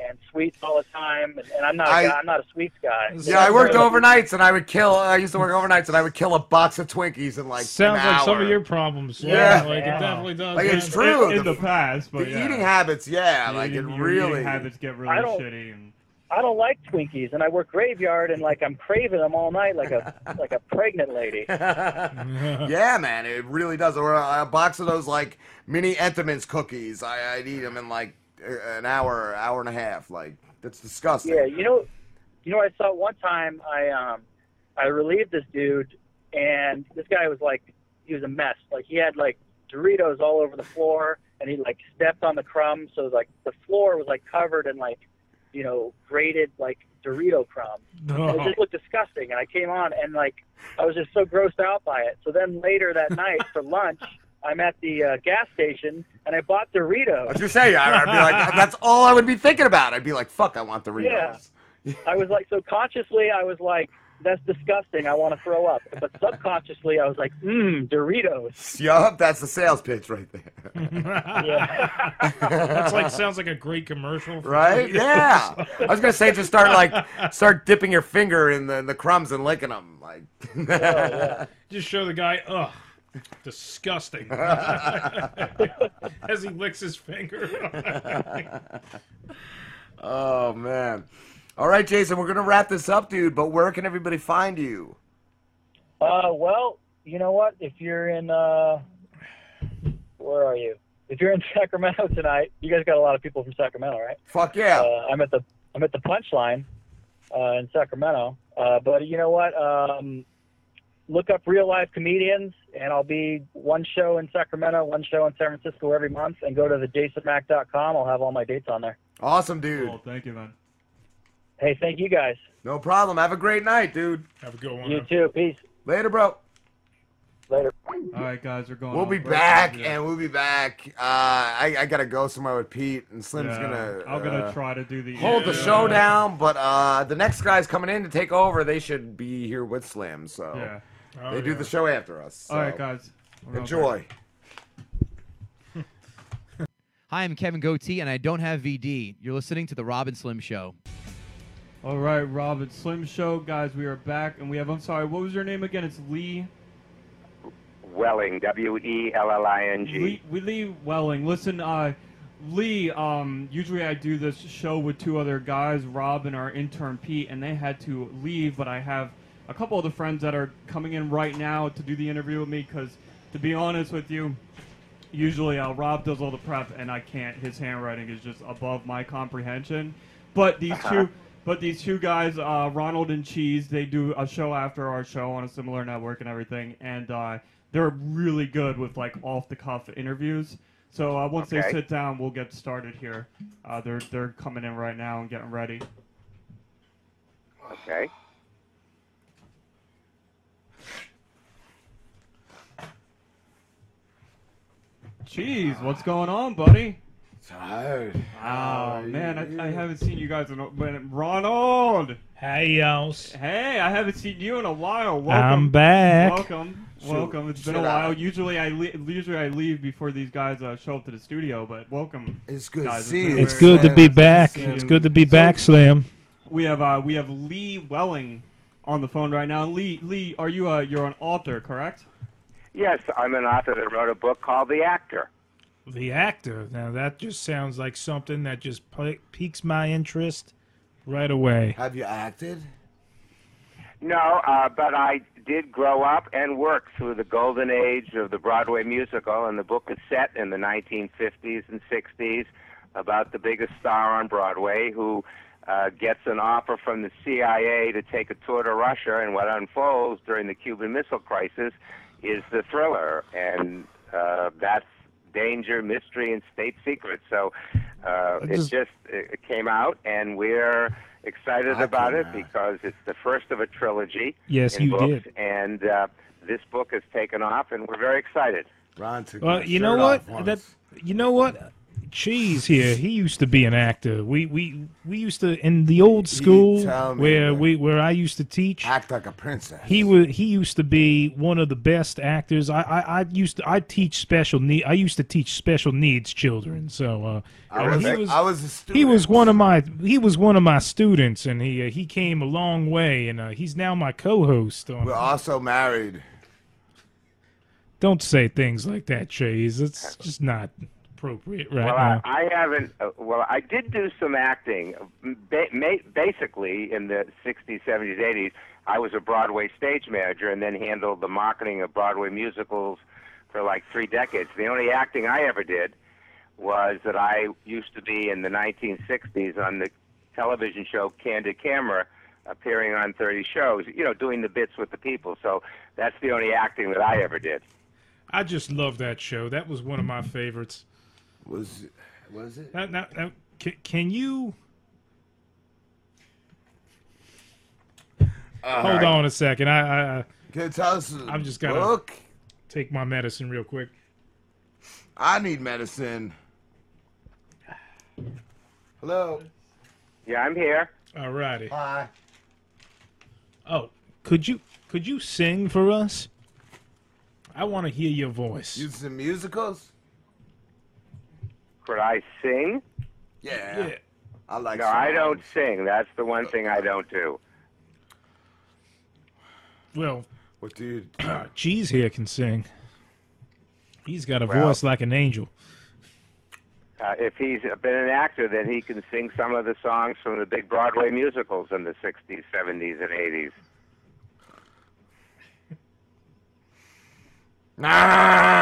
and sweets all the time. And, and I'm not a I- guy, I'm not a sweets guy. Yeah, I worked overnights, and I would kill. I used to work overnights, and I would kill a box of Twinkies in like Sounds an like some of your problems. Yeah, like it definitely does. Like it's true. In the past, but the yeah. eating habits, yeah, Yeah, like your- it your really. habits get really I don't- shitty. And, I don't like Twinkies, and I work graveyard, and like I'm craving them all night, like a like a pregnant lady. yeah, man, it really does. Or a, a box of those like mini Entenmann's cookies. I, I'd eat them in like a- an hour, hour and a half. Like that's disgusting. Yeah, you know, you know, I saw one time. I um, I relieved this dude, and this guy was like, he was a mess. Like he had like Doritos all over the floor, and he like stepped on the crumbs, so like the floor was like covered in like, you know, grated like Dorito crumbs. And it just looked disgusting. And I came on, and like I was just so grossed out by it. So then later that night for lunch. I'm at the uh, gas station and I bought Doritos. I was gonna say, I- I'd be like, that's all I would be thinking about. I'd be like, fuck, I want Doritos. Yeah. I was like, so consciously, I was like, that's disgusting. I want to throw up. But subconsciously, I was like, mmm, Doritos. Yup, that's the sales pitch right there. That's like sounds like a great commercial. For Right? Doritos. Yeah. I was gonna say, just start like, start dipping your finger in the, the crumbs and licking them. Like, Just show the guy, ugh, disgusting. As he licks his finger. oh man. All right, Jason, we're gonna wrap this up, dude. But where can everybody find you? Uh, well, you know what? If you're in, uh, where are you? If you're in Sacramento tonight, you guys got a lot of people from Sacramento, right? Fuck yeah. Uh, I'm at the I'm at the Punchline uh, in Sacramento. Uh, but you know what? Um, look up real life comedians, and I'll be one show in Sacramento, one show in San Francisco every month. And go to the jasonmack.com. I'll have all my dates on there. Awesome, dude. Cool, thank you, man. Hey, thank you guys. No problem. Have a great night, dude. Have a good one. You too. Peace. Later, bro. Later. All right, guys, we're going. We'll be break. back, Yeah. and we'll be back. Uh, I, I gotta go somewhere with Pete, and Slim's Yeah, gonna. I'm gonna uh, try to do the hold the show down. But uh, the next guy's coming in to take over. They should be here with Slim, so Yeah. Oh, they do the show after us. All right, guys. We're Enjoy. Hi, I'm Kevin Gootee, and I don't have VD. You're listening to the Rob and Slim Show. All right, Rob and Slim Show, guys. We are back, and we have. I'm sorry, what was your name again? It's Lee. Welling, W E L L I N G. Lee, we Lee Welling. Listen, uh, Lee. Um, usually I do this show with two other guys, Rob and our intern Pete, and they had to leave. But I have a couple of the friends that are coming in right now to do the interview with me. Because, to be honest with you, usually uh, Rob does all the prep, and I can't. His handwriting is just above my comprehension. But these Uh-huh. two. But these two guys, uh, Ronald and Cheese, they do a show after our show on a similar network and everything, and uh, they're really good with like off the cuff interviews. So uh, once they sit down, we'll get started here. Uh, they're they're coming in right now and getting ready. Okay. Cheese, what's going on, buddy? Tired. Oh man, I, I haven't seen you guys in a minute. Ronald. Hey, y'all. Hey, I haven't seen you in a while. Welcome. I'm back. Welcome, Shoot. welcome. It's been a while. I- Usually I le- usually I leave before these guys uh, show up to the studio, but welcome. It's good guys. to see been you. It's very- good to be back. see It's good to be back, Slim. We have uh, we have Lee Welling on the phone right now. Lee, Lee, are you uh, you're an author, correct? Yes, I'm an author that wrote a book called The Actor. The actor. Now that just sounds like something that just pi- piques my interest right away. Have you acted? No, uh, but I did grow up and work through the golden age of the Broadway musical, and the book is set in the 1950s and 60s about the biggest star on Broadway who uh, gets an offer from the CIA to take a tour to Russia, and what unfolds during the Cuban Missile Crisis is the thriller, and uh, that's danger, mystery, and state secrets. So uh, it just- just it came out, and we're excited I about it cannot. because it's the first of a trilogy. Yes, in you books, did. And uh, this book has taken off, and we're very excited. Ron took Well, you know what? That you know what? Cheese here. He used to be an actor. We we we used to in the old school me where that. we where I used to teach. Act like a princess. He was he used to be one of the best actors. I I, I used to I teach special need. I used to teach special needs children. So uh, I was, he was I was a student. he was one of my he was one of my students, and he uh, he came a long way, and uh, he's now my co-host. On, We're also married. Don't say things like that, Chase. It's just not appropriate right well, now. I, I haven't. Uh, well, I did do some acting. Ba- ma- basically, in the '60s, '70s, '80s, I was a Broadway stage manager and then handled the marketing of Broadway musicals for like three decades. The only acting I ever did was that I used to be in the 1960s on the television show Candid Camera, appearing on 30 shows. You know, doing the bits with the people. So that's the only acting that I ever did. I just love that show. That was one of my favorites. Was was it? Now, now, now, can, can you hold on a second? I, I, I Can you tell us? I'm just gonna Look, take my medicine real quick. I need medicine. Hello. Yeah, I'm here. All righty. Hi. Oh, could you could you sing for us? I want to hear your voice. You some musicals? Could I sing? Yeah. Yeah. I like. no, I don't sing. That's the one thing I don't do. Well, What dude? Cheese here can sing. He's got a Well- voice like an angel. Uh, if he's been an actor, then he can sing some of the songs from the big Broadway musicals in the 60s, 70s, and 80s. Nah.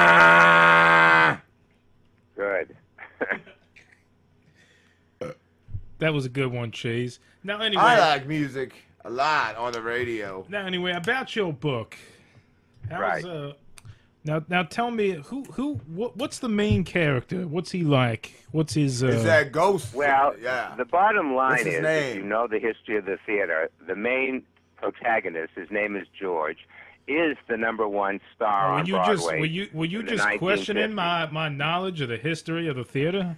That was a good one, Cheese. Now, anyway. I like music a lot on the radio. Now, anyway, about your book. How's, Right. Uh, now, now, tell me who, who, what, what's the main character? What's he like? What's his? Uh, Is that Ghost? Well, yeah. the bottom line What's his is, name? if you know the history of the theater, the main protagonist, his name is George, is the number one star were on you Broadway. just were you were you just questioning my my knowledge of the history of the theater?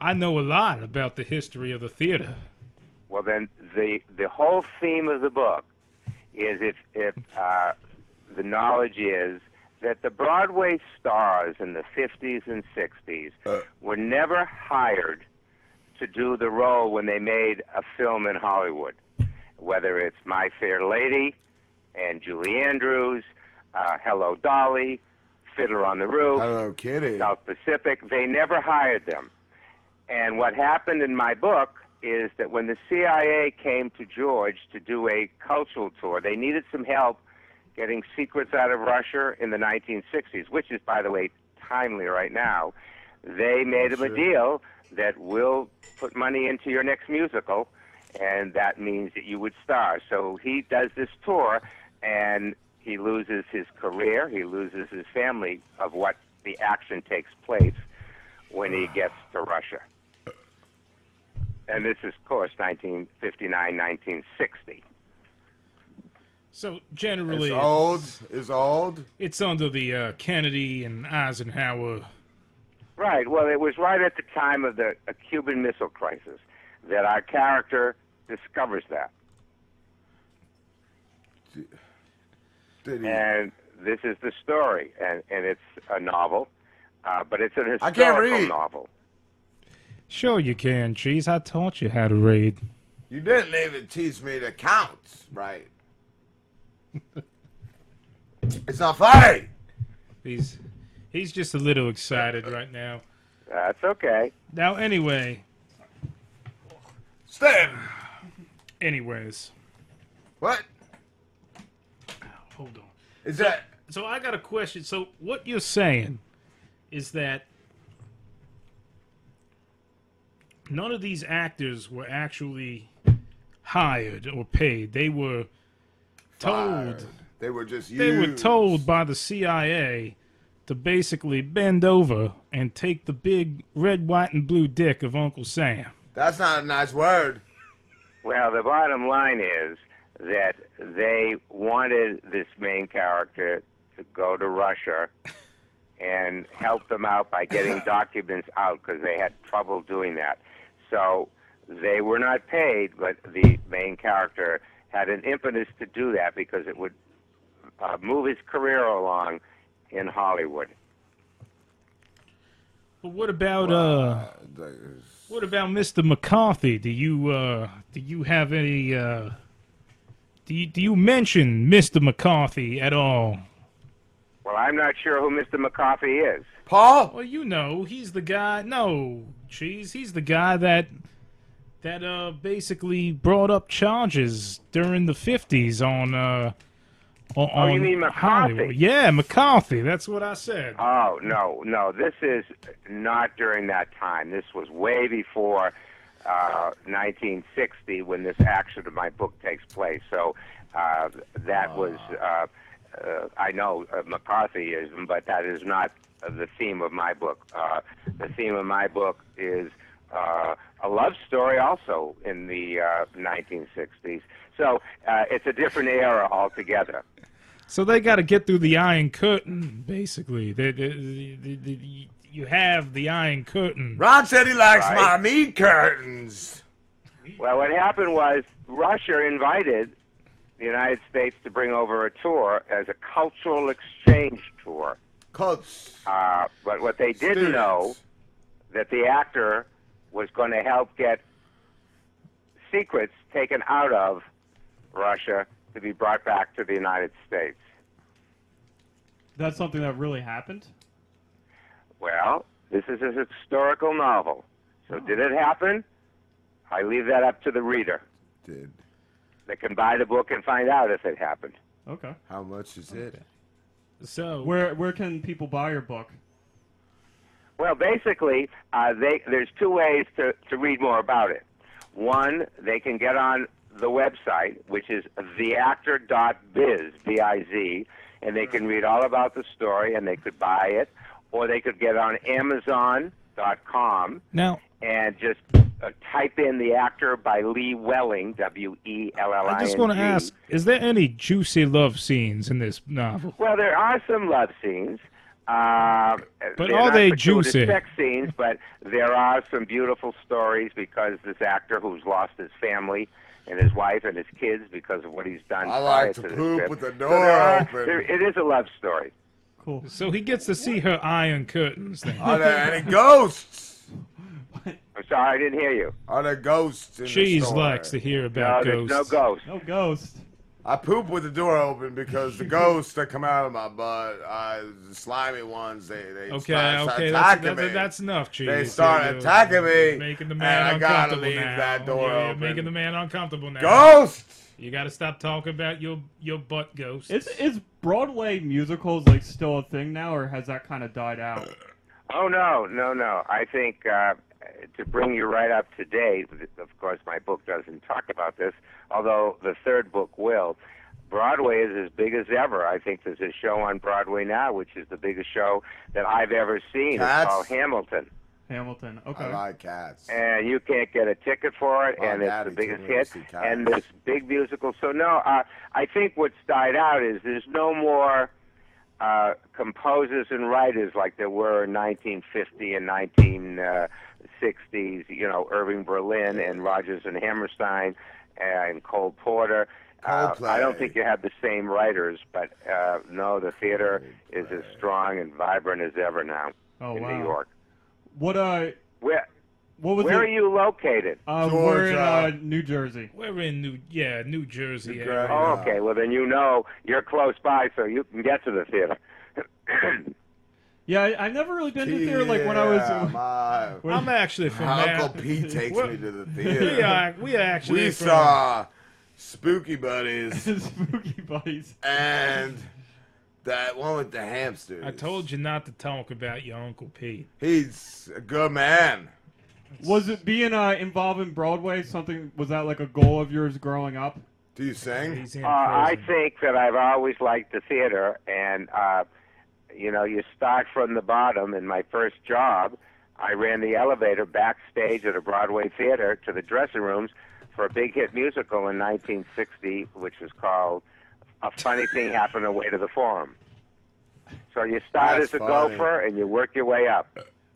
I know a lot about the history of the theater. Well, then the the whole theme of the book is if if uh, the knowledge is that the Broadway stars in the 50s and 60s were never hired to do the role when they made a film in Hollywood, whether it's My Fair Lady and Julie Andrews, uh, Hello Dolly, Fiddler on the Roof, Hello Kitty, South Pacific. They never hired them. And what happened in my book is that when the CIA came to George to do a cultural tour, they needed some help getting secrets out of Russia in the 1960s, which is, by the way, timely right now. They oh, made him a deal that will put money into your next musical, and that means that you would star. So he does this tour, and he loses his career, he loses his family of what the action takes place when he ah. gets to Russia. And this is, of course, 1959, 1960. So generally, It's old. It's old. It's under the uh, Kennedy and Eisenhower. Right. Well, it was right at the time of the uh, Cuban Missile Crisis that our character discovers that. And this is the story, and, and it's a novel, uh, but it's an I can't historical read. novel. Sure, you can, Cheese. I taught you how to read. You didn't even teach me to count, right? it's not funny. He's he's just a little excited right now. That's okay. Now, anyway. Stan. Anyways. What? Hold on. Is so, that? So I got a question. So what you're saying is that none of these actors were actually hired or paid. They were told. Fired. They were just Used. They were told by the CIA to basically bend over and take the big red, white, and blue dick of Uncle Sam. That's not a nice word. Well, the bottom line is that they wanted this main character to go to Russia and help them out by getting documents out because they had trouble doing that. So they were not paid, but the main character had an impetus to do that because it would uh, move his career along in Hollywood. But what about uh? What about Mr. McCarthy? Do you uh? Do you have any uh? Do you do you mention Mr. McCarthy at all? Well, I'm not sure who Mr. McCarthy is. Paul? Well, you know, he's the guy. No, cheese. He's the guy that that uh basically brought up charges during the fifties on uh. On, Oh, you mean McCarthy? Hollywood. Yeah, McCarthy. That's what I said. Oh no, no! This is not during that time. This was way before uh, 1960 when this action of my book takes place. So uh, that was uh, uh, I know uh, McCarthyism, but that is not the theme of my book. Uh, the theme of my book is uh, a love story, also in the uh, 1960s. So uh, it's a different era altogether. So they got to get through the Iron Curtain, basically. They, they, they, they- you have the Iron Curtain. Ron said he likes Right. my meat curtains. Well, what happened was Russia invited the United States to bring over a tour as a cultural exchange tour. Cults. Uh, but what they didn't know that the actor was going to help get secrets taken out of Russia to be brought back to the United States. That's something that really happened. Well, this is a historical novel. So did it happen? I leave that up to the reader. Did. They can buy the book and find out if it happened. Okay. How much is it? So Where where can people buy your book? Well, basically, uh, they, there's two ways to, to read more about it. One, they can get on the website, which is theactor.biz, B-I-Z, and they can read all about the story, and they could buy it, or they could get on Amazon.com Now, and just uh, type in the actor by Lee Welling, W E L L I N G. I just want to ask: Is there any juicy love scenes in this novel? Well, there are some love scenes. Uh, But they're they gratuitous juicy? Sex scenes, but there are some beautiful stories because this actor who's lost his family and his wife and his kids because of what he's done. I like to this poop with the So door there are- open. there- it is a love story. Cool. So he gets to see her iron curtains. Then. Are there any ghosts? I'm sorry, I didn't hear you. Are there ghosts in the Cheese likes to hear about No, there's ghosts. no ghosts. No ghosts. I poop with the door open because the ghosts that come out of my butt, uh, the slimy ones, they they Okay, start okay, attacking that's, me. that's, that's enough, Cheese. They start You're- attacking me, making the and man I gotta uncomfortable leave now. that door You're- you're open. making the man uncomfortable now. Ghosts. You got to stop talking about your your butt ghosts. Is is Broadway musicals like still a thing now, or has that kind of died out? Oh no, no, no. I think uh, to bring you right up to date. Of course, my book doesn't talk about this, although the third book will. Broadway is as big as ever. I think there's a show on Broadway now, which is the biggest show that I've ever seen. Cats? It's called Hamilton, Hamilton. Okay. I like cats. and you can't get a ticket for it, My and it's the biggest took me to hit, Cats. and this big musical. So no, uh, I think what's died out is there's no more uh, composers and writers like there were in 1950 and 1960s. You know, Irving Berlin and Rodgers and Hammerstein and Cole Porter. Uh, I don't think you have the same writers, but uh, no, the theater is as strong and vibrant as ever now Oh, in wow. New York. What uh? Where What was where it? are you located? Uh, we're in uh, New Jersey. We're in New yeah New Jersey. Good area. Oh, okay. Well, then you know you're close by, so you can get to the theater. Yeah, I, I've never really been to theater like when I was. Yeah, my- when- I'm actually from My there. Uncle Pete takes me to the theater. We are we actually we from, saw Spooky Buddies Spooky Buddies. and that one with the hamsters. I told you not to talk about your Uncle Pete. He's a good man. Was it being uh, involved in Broadway something? Was that like a goal of yours growing up? Do you sing? Uh, I think that I've always liked the theater, and uh, you know, you start from the bottom. In my first job, I ran the elevator backstage at a Broadway theater to the dressing rooms for a big hit musical in 1960, which was called "A Funny Thing Happened on the Way to the Forum." So you start That's as a funny. gopher and you work your way up.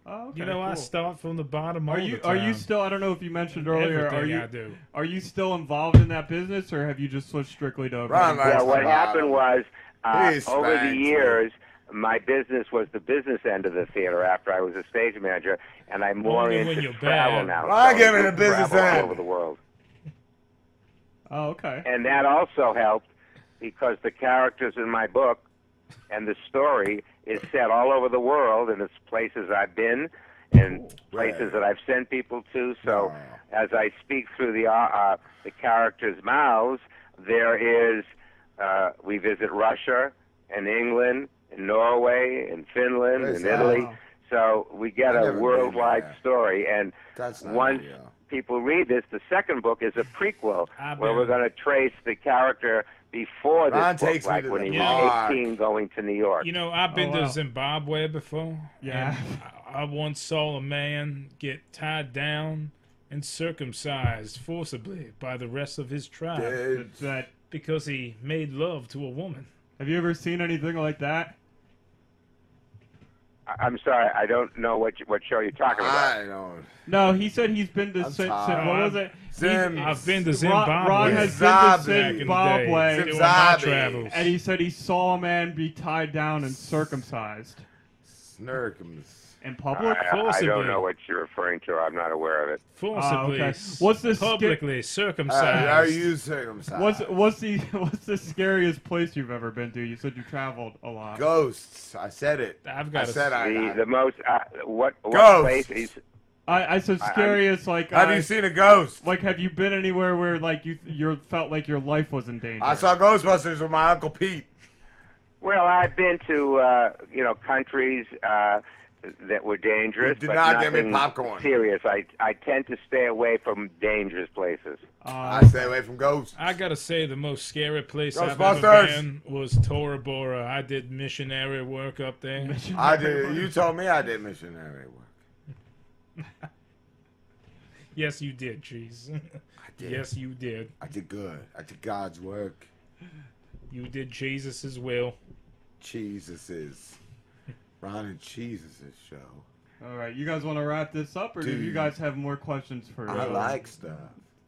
Oh, okay, You know, I start from the bottom. Are all you the are you still? I don't know if you mentioned earlier. Are Everything you I do. are you still involved in that business, or have you just switched strictly to? Ron running- likes Well, what happened was uh, over the years, my business was the business end of the theater after I was a stage manager, and I'm more Only when into you're travel bad. now. Well, I so give it I a business travel all end. over the world, Oh, okay. and that also helped because the characters in my book and the story is set all over the world, and it's places I've been and places that I've sent people to. So as I speak through the uh, uh, the characters' mouths, there is uh, we visit Russia and England and Norway and Finland Where's and that? Italy. So we get I've a worldwide story, and That's once real. people read this, the second book is a prequel I've where been- we're going to trace the character before this Ron book, takes like when the he was 18 going to New York. You know, I've been Oh, wow. to Zimbabwe before. Yeah. I, I once saw a man get tied down and circumcised forcibly by the rest of his tribe Dude, That because he made love to a woman. have you ever seen anything like that? I- I'm sorry, I don't know what you, what show you're talking about. I don't. No, he said he's been to. I'm Sim- tired. Sim- what was it? Zim- He- I've been to Ron- Zimbabwe. Ron has Zimbabwe. been to Zimbabwe, Zimbabwe. and he said he saw a man be tied down and circumcised Snurkums. In public. I, I Forcibly. don't know what you're referring to. I'm not aware of it. Forcibly, Ah, okay. What's the sca- publicly Uh, circumcised. are you circumcised? What's what's the what's the scariest place you've ever been to? You said you traveled a lot. Ghosts. I said it. I've got a- said I. The, I the most uh, what what Ghosts. place is I, I said I- I'm- scariest like have uh, you seen a ghost? like have you been anywhere where like you you felt like your life was in danger? I saw Ghostbusters with my uncle Pete. Well, I've been to uh, you know countries uh, that were dangerous. You did but not give me popcorn. Serious. I I tend to stay away from dangerous places. Uh, I stay away from ghosts. I gotta say, the most scary place I've ever Ghostbusters. been was Tora Bora. I did missionary work up there. I did. You told me I did missionary work. Yes, you did, Cheese. I did. Yes, you did. I did good. I did God's work. You did Jesus's will. Jesus is Ron and Jesus' show. All right, you guys want to wrap this up, or do you guys have more questions for? I uh, like stuff.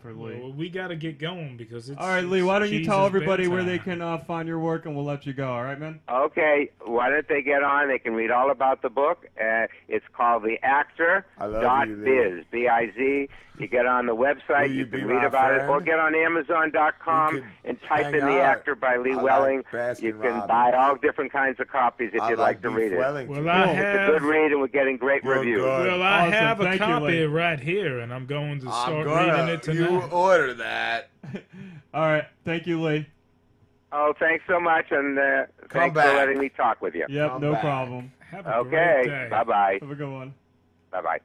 For Lee. Well, we gotta get going because it's. all right, Lee. Why don't you tell Jesus' everybody where they can uh, find your work, and we'll let you go. All right, man. Okay, why don't they get on? They can read all about the book. Uh, it's called The Actor. I love dot you, Lee. biz B I Z. You get on the website. You, you can read my about it, or get on Amazon.com and type hang in The out. Actor by Lee I Welling. Baskin you can Robbins. buy all different kinds of copies if I you'd like like, to read it. Wellington. Well, I it's have. a good read, and we're getting great Real reviews. good. Well, I Awesome. have a Thank copy Lee. right here, and I'm going to I'm start gonna, reading it tonight. You tonight. order that. All right, thank you, Lee. Oh, thanks so much, and uh, Come thanks back. for letting me talk with you. Yep, Come no back. problem. Have a great Okay, bye bye. Have a good one. Bye bye.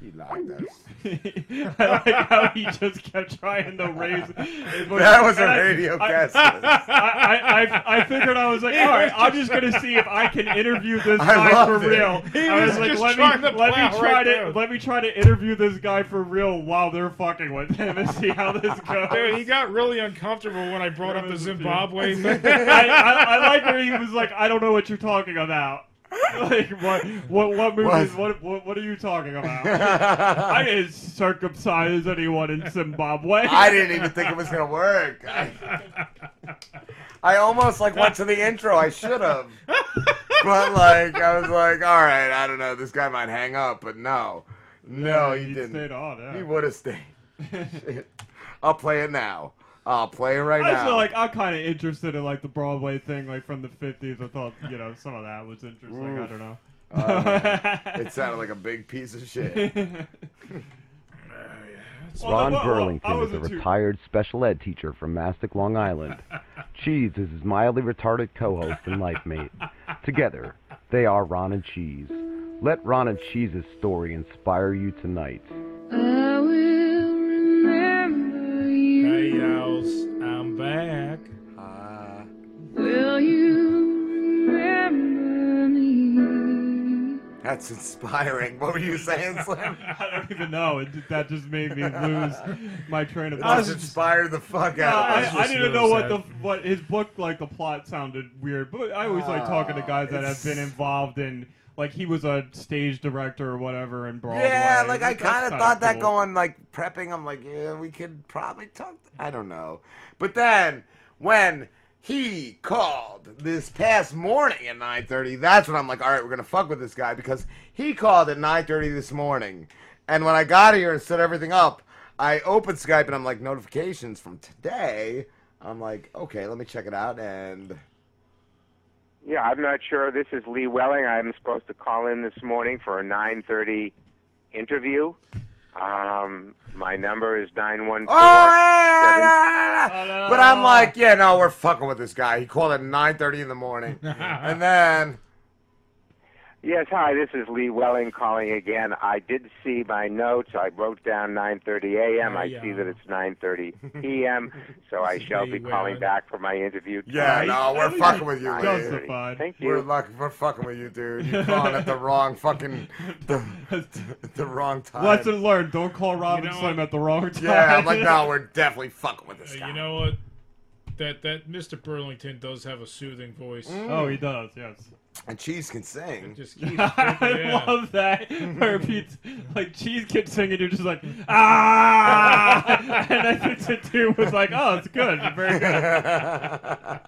He liked us. I like how he just kept trying to raise. his. That was a radio I, guest. I, I, I, I figured I was like, all right, I'm just gonna see if I can interview this guy for it. real. He I was was like, just let trying me to let me plow try right to there. let me try to interview this guy for real while they're fucking with him and see how this goes. Dude, he got really uncomfortable when I brought up the Zimbabwe. I, I, I like where he was like, I don't know what you're talking about. Like what what what movies what what, what are you talking about? I didn't circumcise anyone in Zimbabwe. I didn't even think it was gonna work. I, I almost like went to the intro. I should have, but like I was like, all right, I don't know. This guy might hang up, but no, no, Yeah, he didn't. stayed on, yeah. He would have stayed. I'll play it now. Oh, I'll play it right now. I now. feel like I'm kind of interested in like the Broadway thing, like from the '50s. I thought you know some of that was interesting. I don't know. Oh, Man. it sounded like a big piece of shit. Well, Ron well, well, Burlington is a wasn't too- retired special ed teacher from Mastic, Long Island. Cheese is his mildly retarded co-host and life mate. Together, they are Ron and Cheese. Let Ron and Cheese's story inspire you tonight. Hey, Owls, I'm back. Uh, Will you remember me? That's inspiring. What were you saying, Slim? I don't even know. It, that just made me lose my train of It thought. just inspired the fuck No, out I, of us. I didn't know what the what his book like the plot sounded weird, but I always like talking to Ah, guys that have been involved in like he was a stage director or whatever in Broadway. Yeah, like I kind of thought that cool. going like prepping. I'm like, yeah, we could probably talk. I don't know, but then when he called this past morning at 9:30, that's when I'm like, all right, we're gonna fuck with this guy because he called at 9:30 this morning, and when I got here and set everything up, I opened Skype and I'm like, notifications from today. I'm like, okay, let me check it out, and Yeah, I'm not sure. This is Lee Welling. I'm supposed to call in this morning for a 9:30 interview. Um, my number is 914. Oh, yeah, yeah, yeah, yeah. But I'm like, yeah, no, we're fucking with this guy. He called at 9:30 in the morning, and then Yes, hi. This is Lee Welling calling again. I did see my notes. I wrote down 9:30 a.m. I Yeah. see that it's 9:30 p.m. So I shall be calling back for my interview. yeah, no, we're fucking with you. Lee. Thank you. We're lucky. We're fucking with you, dude. You're calling at the wrong fucking the, the wrong time. Lesson learned: don't call Rob and You know Slim what? at the wrong time. Yeah, I'm like, no, we're definitely fucking with this Uh, guy. you know what? That that Mr. Burlington does have a soothing voice. Oh, he does. Yes. And Cheese can sing. Just keep I yeah. love that. Where Pete's like cheese kid singing, you're just like ah, and I think the dude was like, oh, it's good, very good.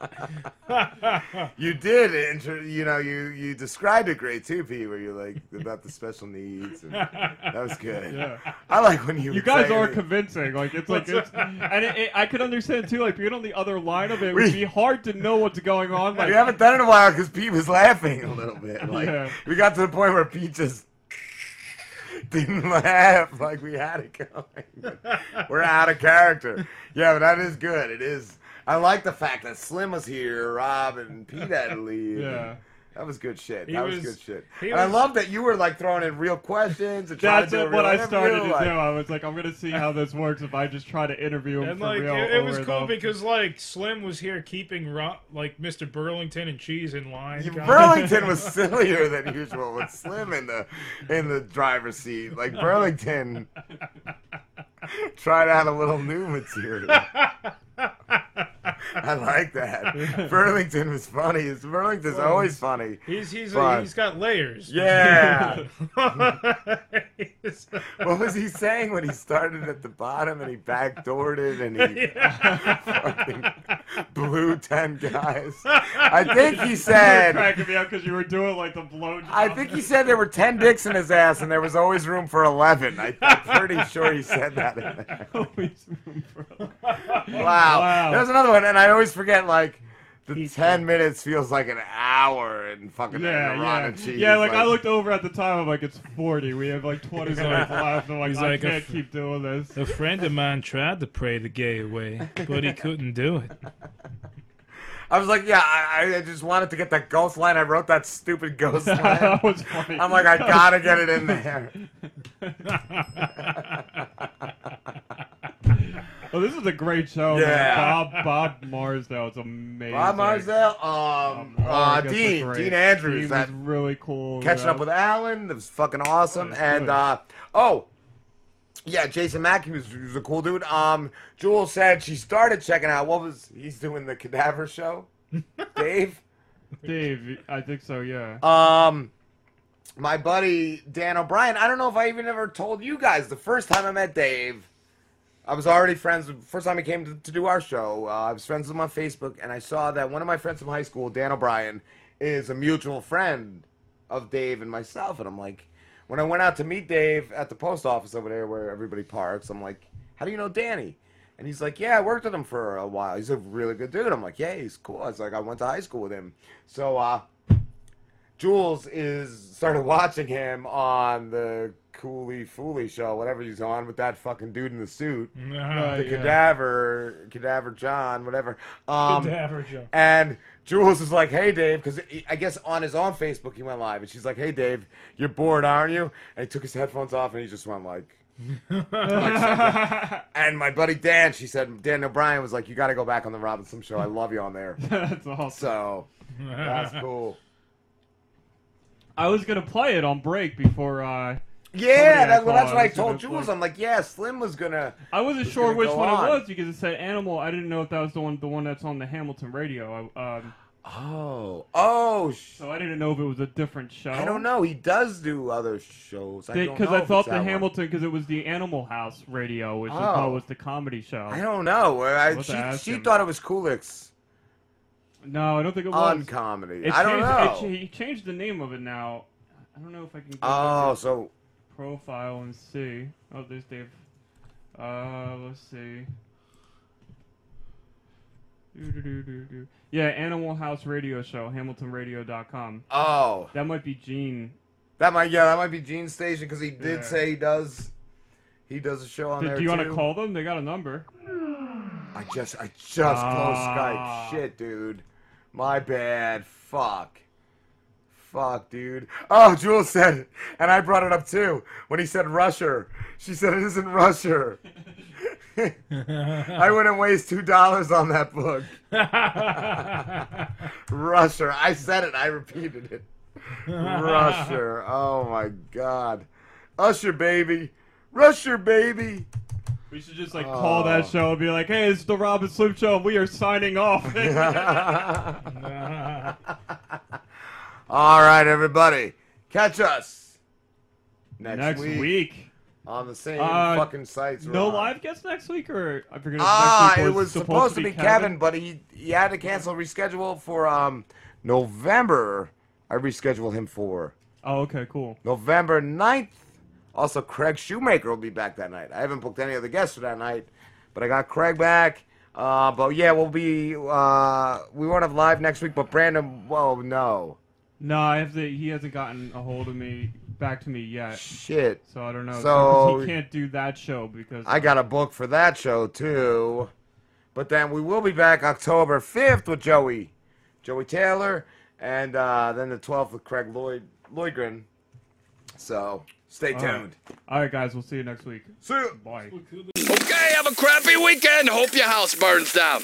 you did, intro, you know, you you described it great too, Pete. Where you're like about the special needs. And that was good. Yeah. I like when you. You guys are it. convincing. Like it's like it's, and it, it, I could understand too. Like being on the other line of it, it would be hard to know what's going on. Like we haven't done it in a while because Pete was laughing a little bit. Like Yeah. we got to the point where Pete just didn't laugh like we had it going. We're out of character. Yeah, but that is good. It is. I like the fact that Slim was here, Rob and Pete had to leave. Yeah. That was good shit. He that was, was- good shit. he And I love that you were like throwing in real questions and That's to do a what real I started to like- do. I was like, I'm gonna see how this works if I just try to interview him And for like real. it, it was cool the- because like Slim was here keeping Ro- like Mr. Burlington and Cheese in line. kinda. Burlington was sillier than usual with Slim in the in the driver's seat. Like Burlington tried out a little new material. I like that. Burlington was funny. It's- Burlington's always funny. He's he's but- he's got layers. Yeah. what was he saying when he started at the bottom and he backdoored it and he fucking blew ten guys? I think he You were said. cracking me up because you were doing like the blow. I think he said there were ten dicks in his ass and there was always room for eleven. I, I'm pretty sure he said that. In there. Always room for Wow. Wow. There's another one, and I always forget like the ten minutes feels like an hour and fucking Yeah, Ron yeah, and cheese. yeah. Like, I looked over at the time. I'm like, it's 40. We have like 20 He's minutes like- left. I'm like, he's I like can't fr- keep doing this. A friend of mine tried to pray the gay away, but he couldn't do it. I was like, yeah, I, I just wanted to get that ghost line. I wrote that stupid ghost line. That was funny. I'm like, I gotta get it in there. Oh, this is a great show. man. Yeah. Bob Bob Marsdale is amazing. Bob Marsdale, um, Oh, uh, Dean, Dean Andrews, Dean that was really cool. catching yeah. up with Allen. It was fucking awesome. Oh, and uh, oh, yeah, Jason Mackey was, was a cool dude. Um, Jules said she started checking out. What was he's doing the Cadaver show? Dave. Dave, I think so. Yeah. Um, my buddy Dan O'Brien. I don't know if I even ever told you guys. The first time I met Dave, I was already friends. First time he came to, to do our show, uh, I was friends with him on Facebook, and I saw that one of my friends from high school, Dan O'Brien, is a mutual friend of Dave and myself. And I'm like, when I went out to meet Dave at the post office over there where everybody parks, I'm like, how do you know Danny? And he's like, yeah, I worked with him for a while. He's a really good dude. I'm like, yeah, he's cool. I was like, I went to high school with him. So, uh, Jules is started watching him on the Cooley Fooly show, whatever he's on, with that fucking dude in the suit, Uh, the yeah. cadaver, cadaver John, whatever. Um, Cadaver John. And Jules is like, "Hey, Dave," because I guess on his own Facebook he went live, and she's like, "Hey, Dave, you're bored, aren't you?" And he took his headphones off, and he just went like. and my buddy Dan, she said, Dan O'Brien was like, "You got to go back on the Rob and Slim show. I love you on there." That's awesome. So that's cool. I was gonna play it on break before. uh Yeah, somebody that, well, that's what I was gonna told Jules. I'm like, yeah, Slim was gonna. I wasn't was sure which one on. it was because it said Animal. I didn't know if that was the one, the one that's on the Hamilton radio. I, um, oh, oh. So I didn't know if it was a different show. I don't know. He does do other shows. I don't Because know I thought the. Hamilton, because it was the Animal House radio, which I Oh. thought was the comedy show. I don't know. I, We'll have to she she thought it was Coolix No, I don't think it was. on comedy. It I don't changed- know. it he changed the name of it now. I don't know if I can. Oh, so- profile and see. Oh, there's Dave. Uh, let's see. Yeah, Animal House Radio Show, HamiltonRadio.com. Oh. That might be Gene. That might yeah, that might be Gene's station because he did Yeah. say he does. He does a show on Do, there do you want to call them? They got a number. I just I just closed Ah. Skype. Shit, dude. My bad. Fuck. Fuck, dude. Oh, Jules said it, and I brought it up too when he said Rusher. She said it isn't Rusher. I wouldn't waste two dollars on that book. Rusher. I said it. I repeated it. Rusher. Oh my God. Usher, baby. Rusher, baby. We should just like call Oh. that show and be like, "Hey, it's the Rob and Slim Show. and We are signing off." All right, everybody. Catch us next, Next week, week. on the same Uh, fucking sites. no on. live guest next week, or I forget. Ah, next week it was supposed to be Kevin, but he he had to cancel, reschedule for um November. I rescheduled him for Oh, okay, cool. November 9th. Also, Craig Shoemaker will be back that night. I haven't booked any other guests for that night, but I got Craig back. Uh, but yeah, we'll be. Uh, we won't have live next week, but Brandon. Whoa, no. No, I have to. He hasn't gotten a hold of me back to me yet. Shit. So I don't know. So- he can't do that show because I got a book for that show too. But then we will be back October 5th with Joey. Joey Taylor. and uh, then the 12th with Craig Lloyd Lloydgren. So stay All right. tuned. All right, guys. We'll see you next week. See you. Bye. Okay, have a crappy weekend. Hope your house burns down.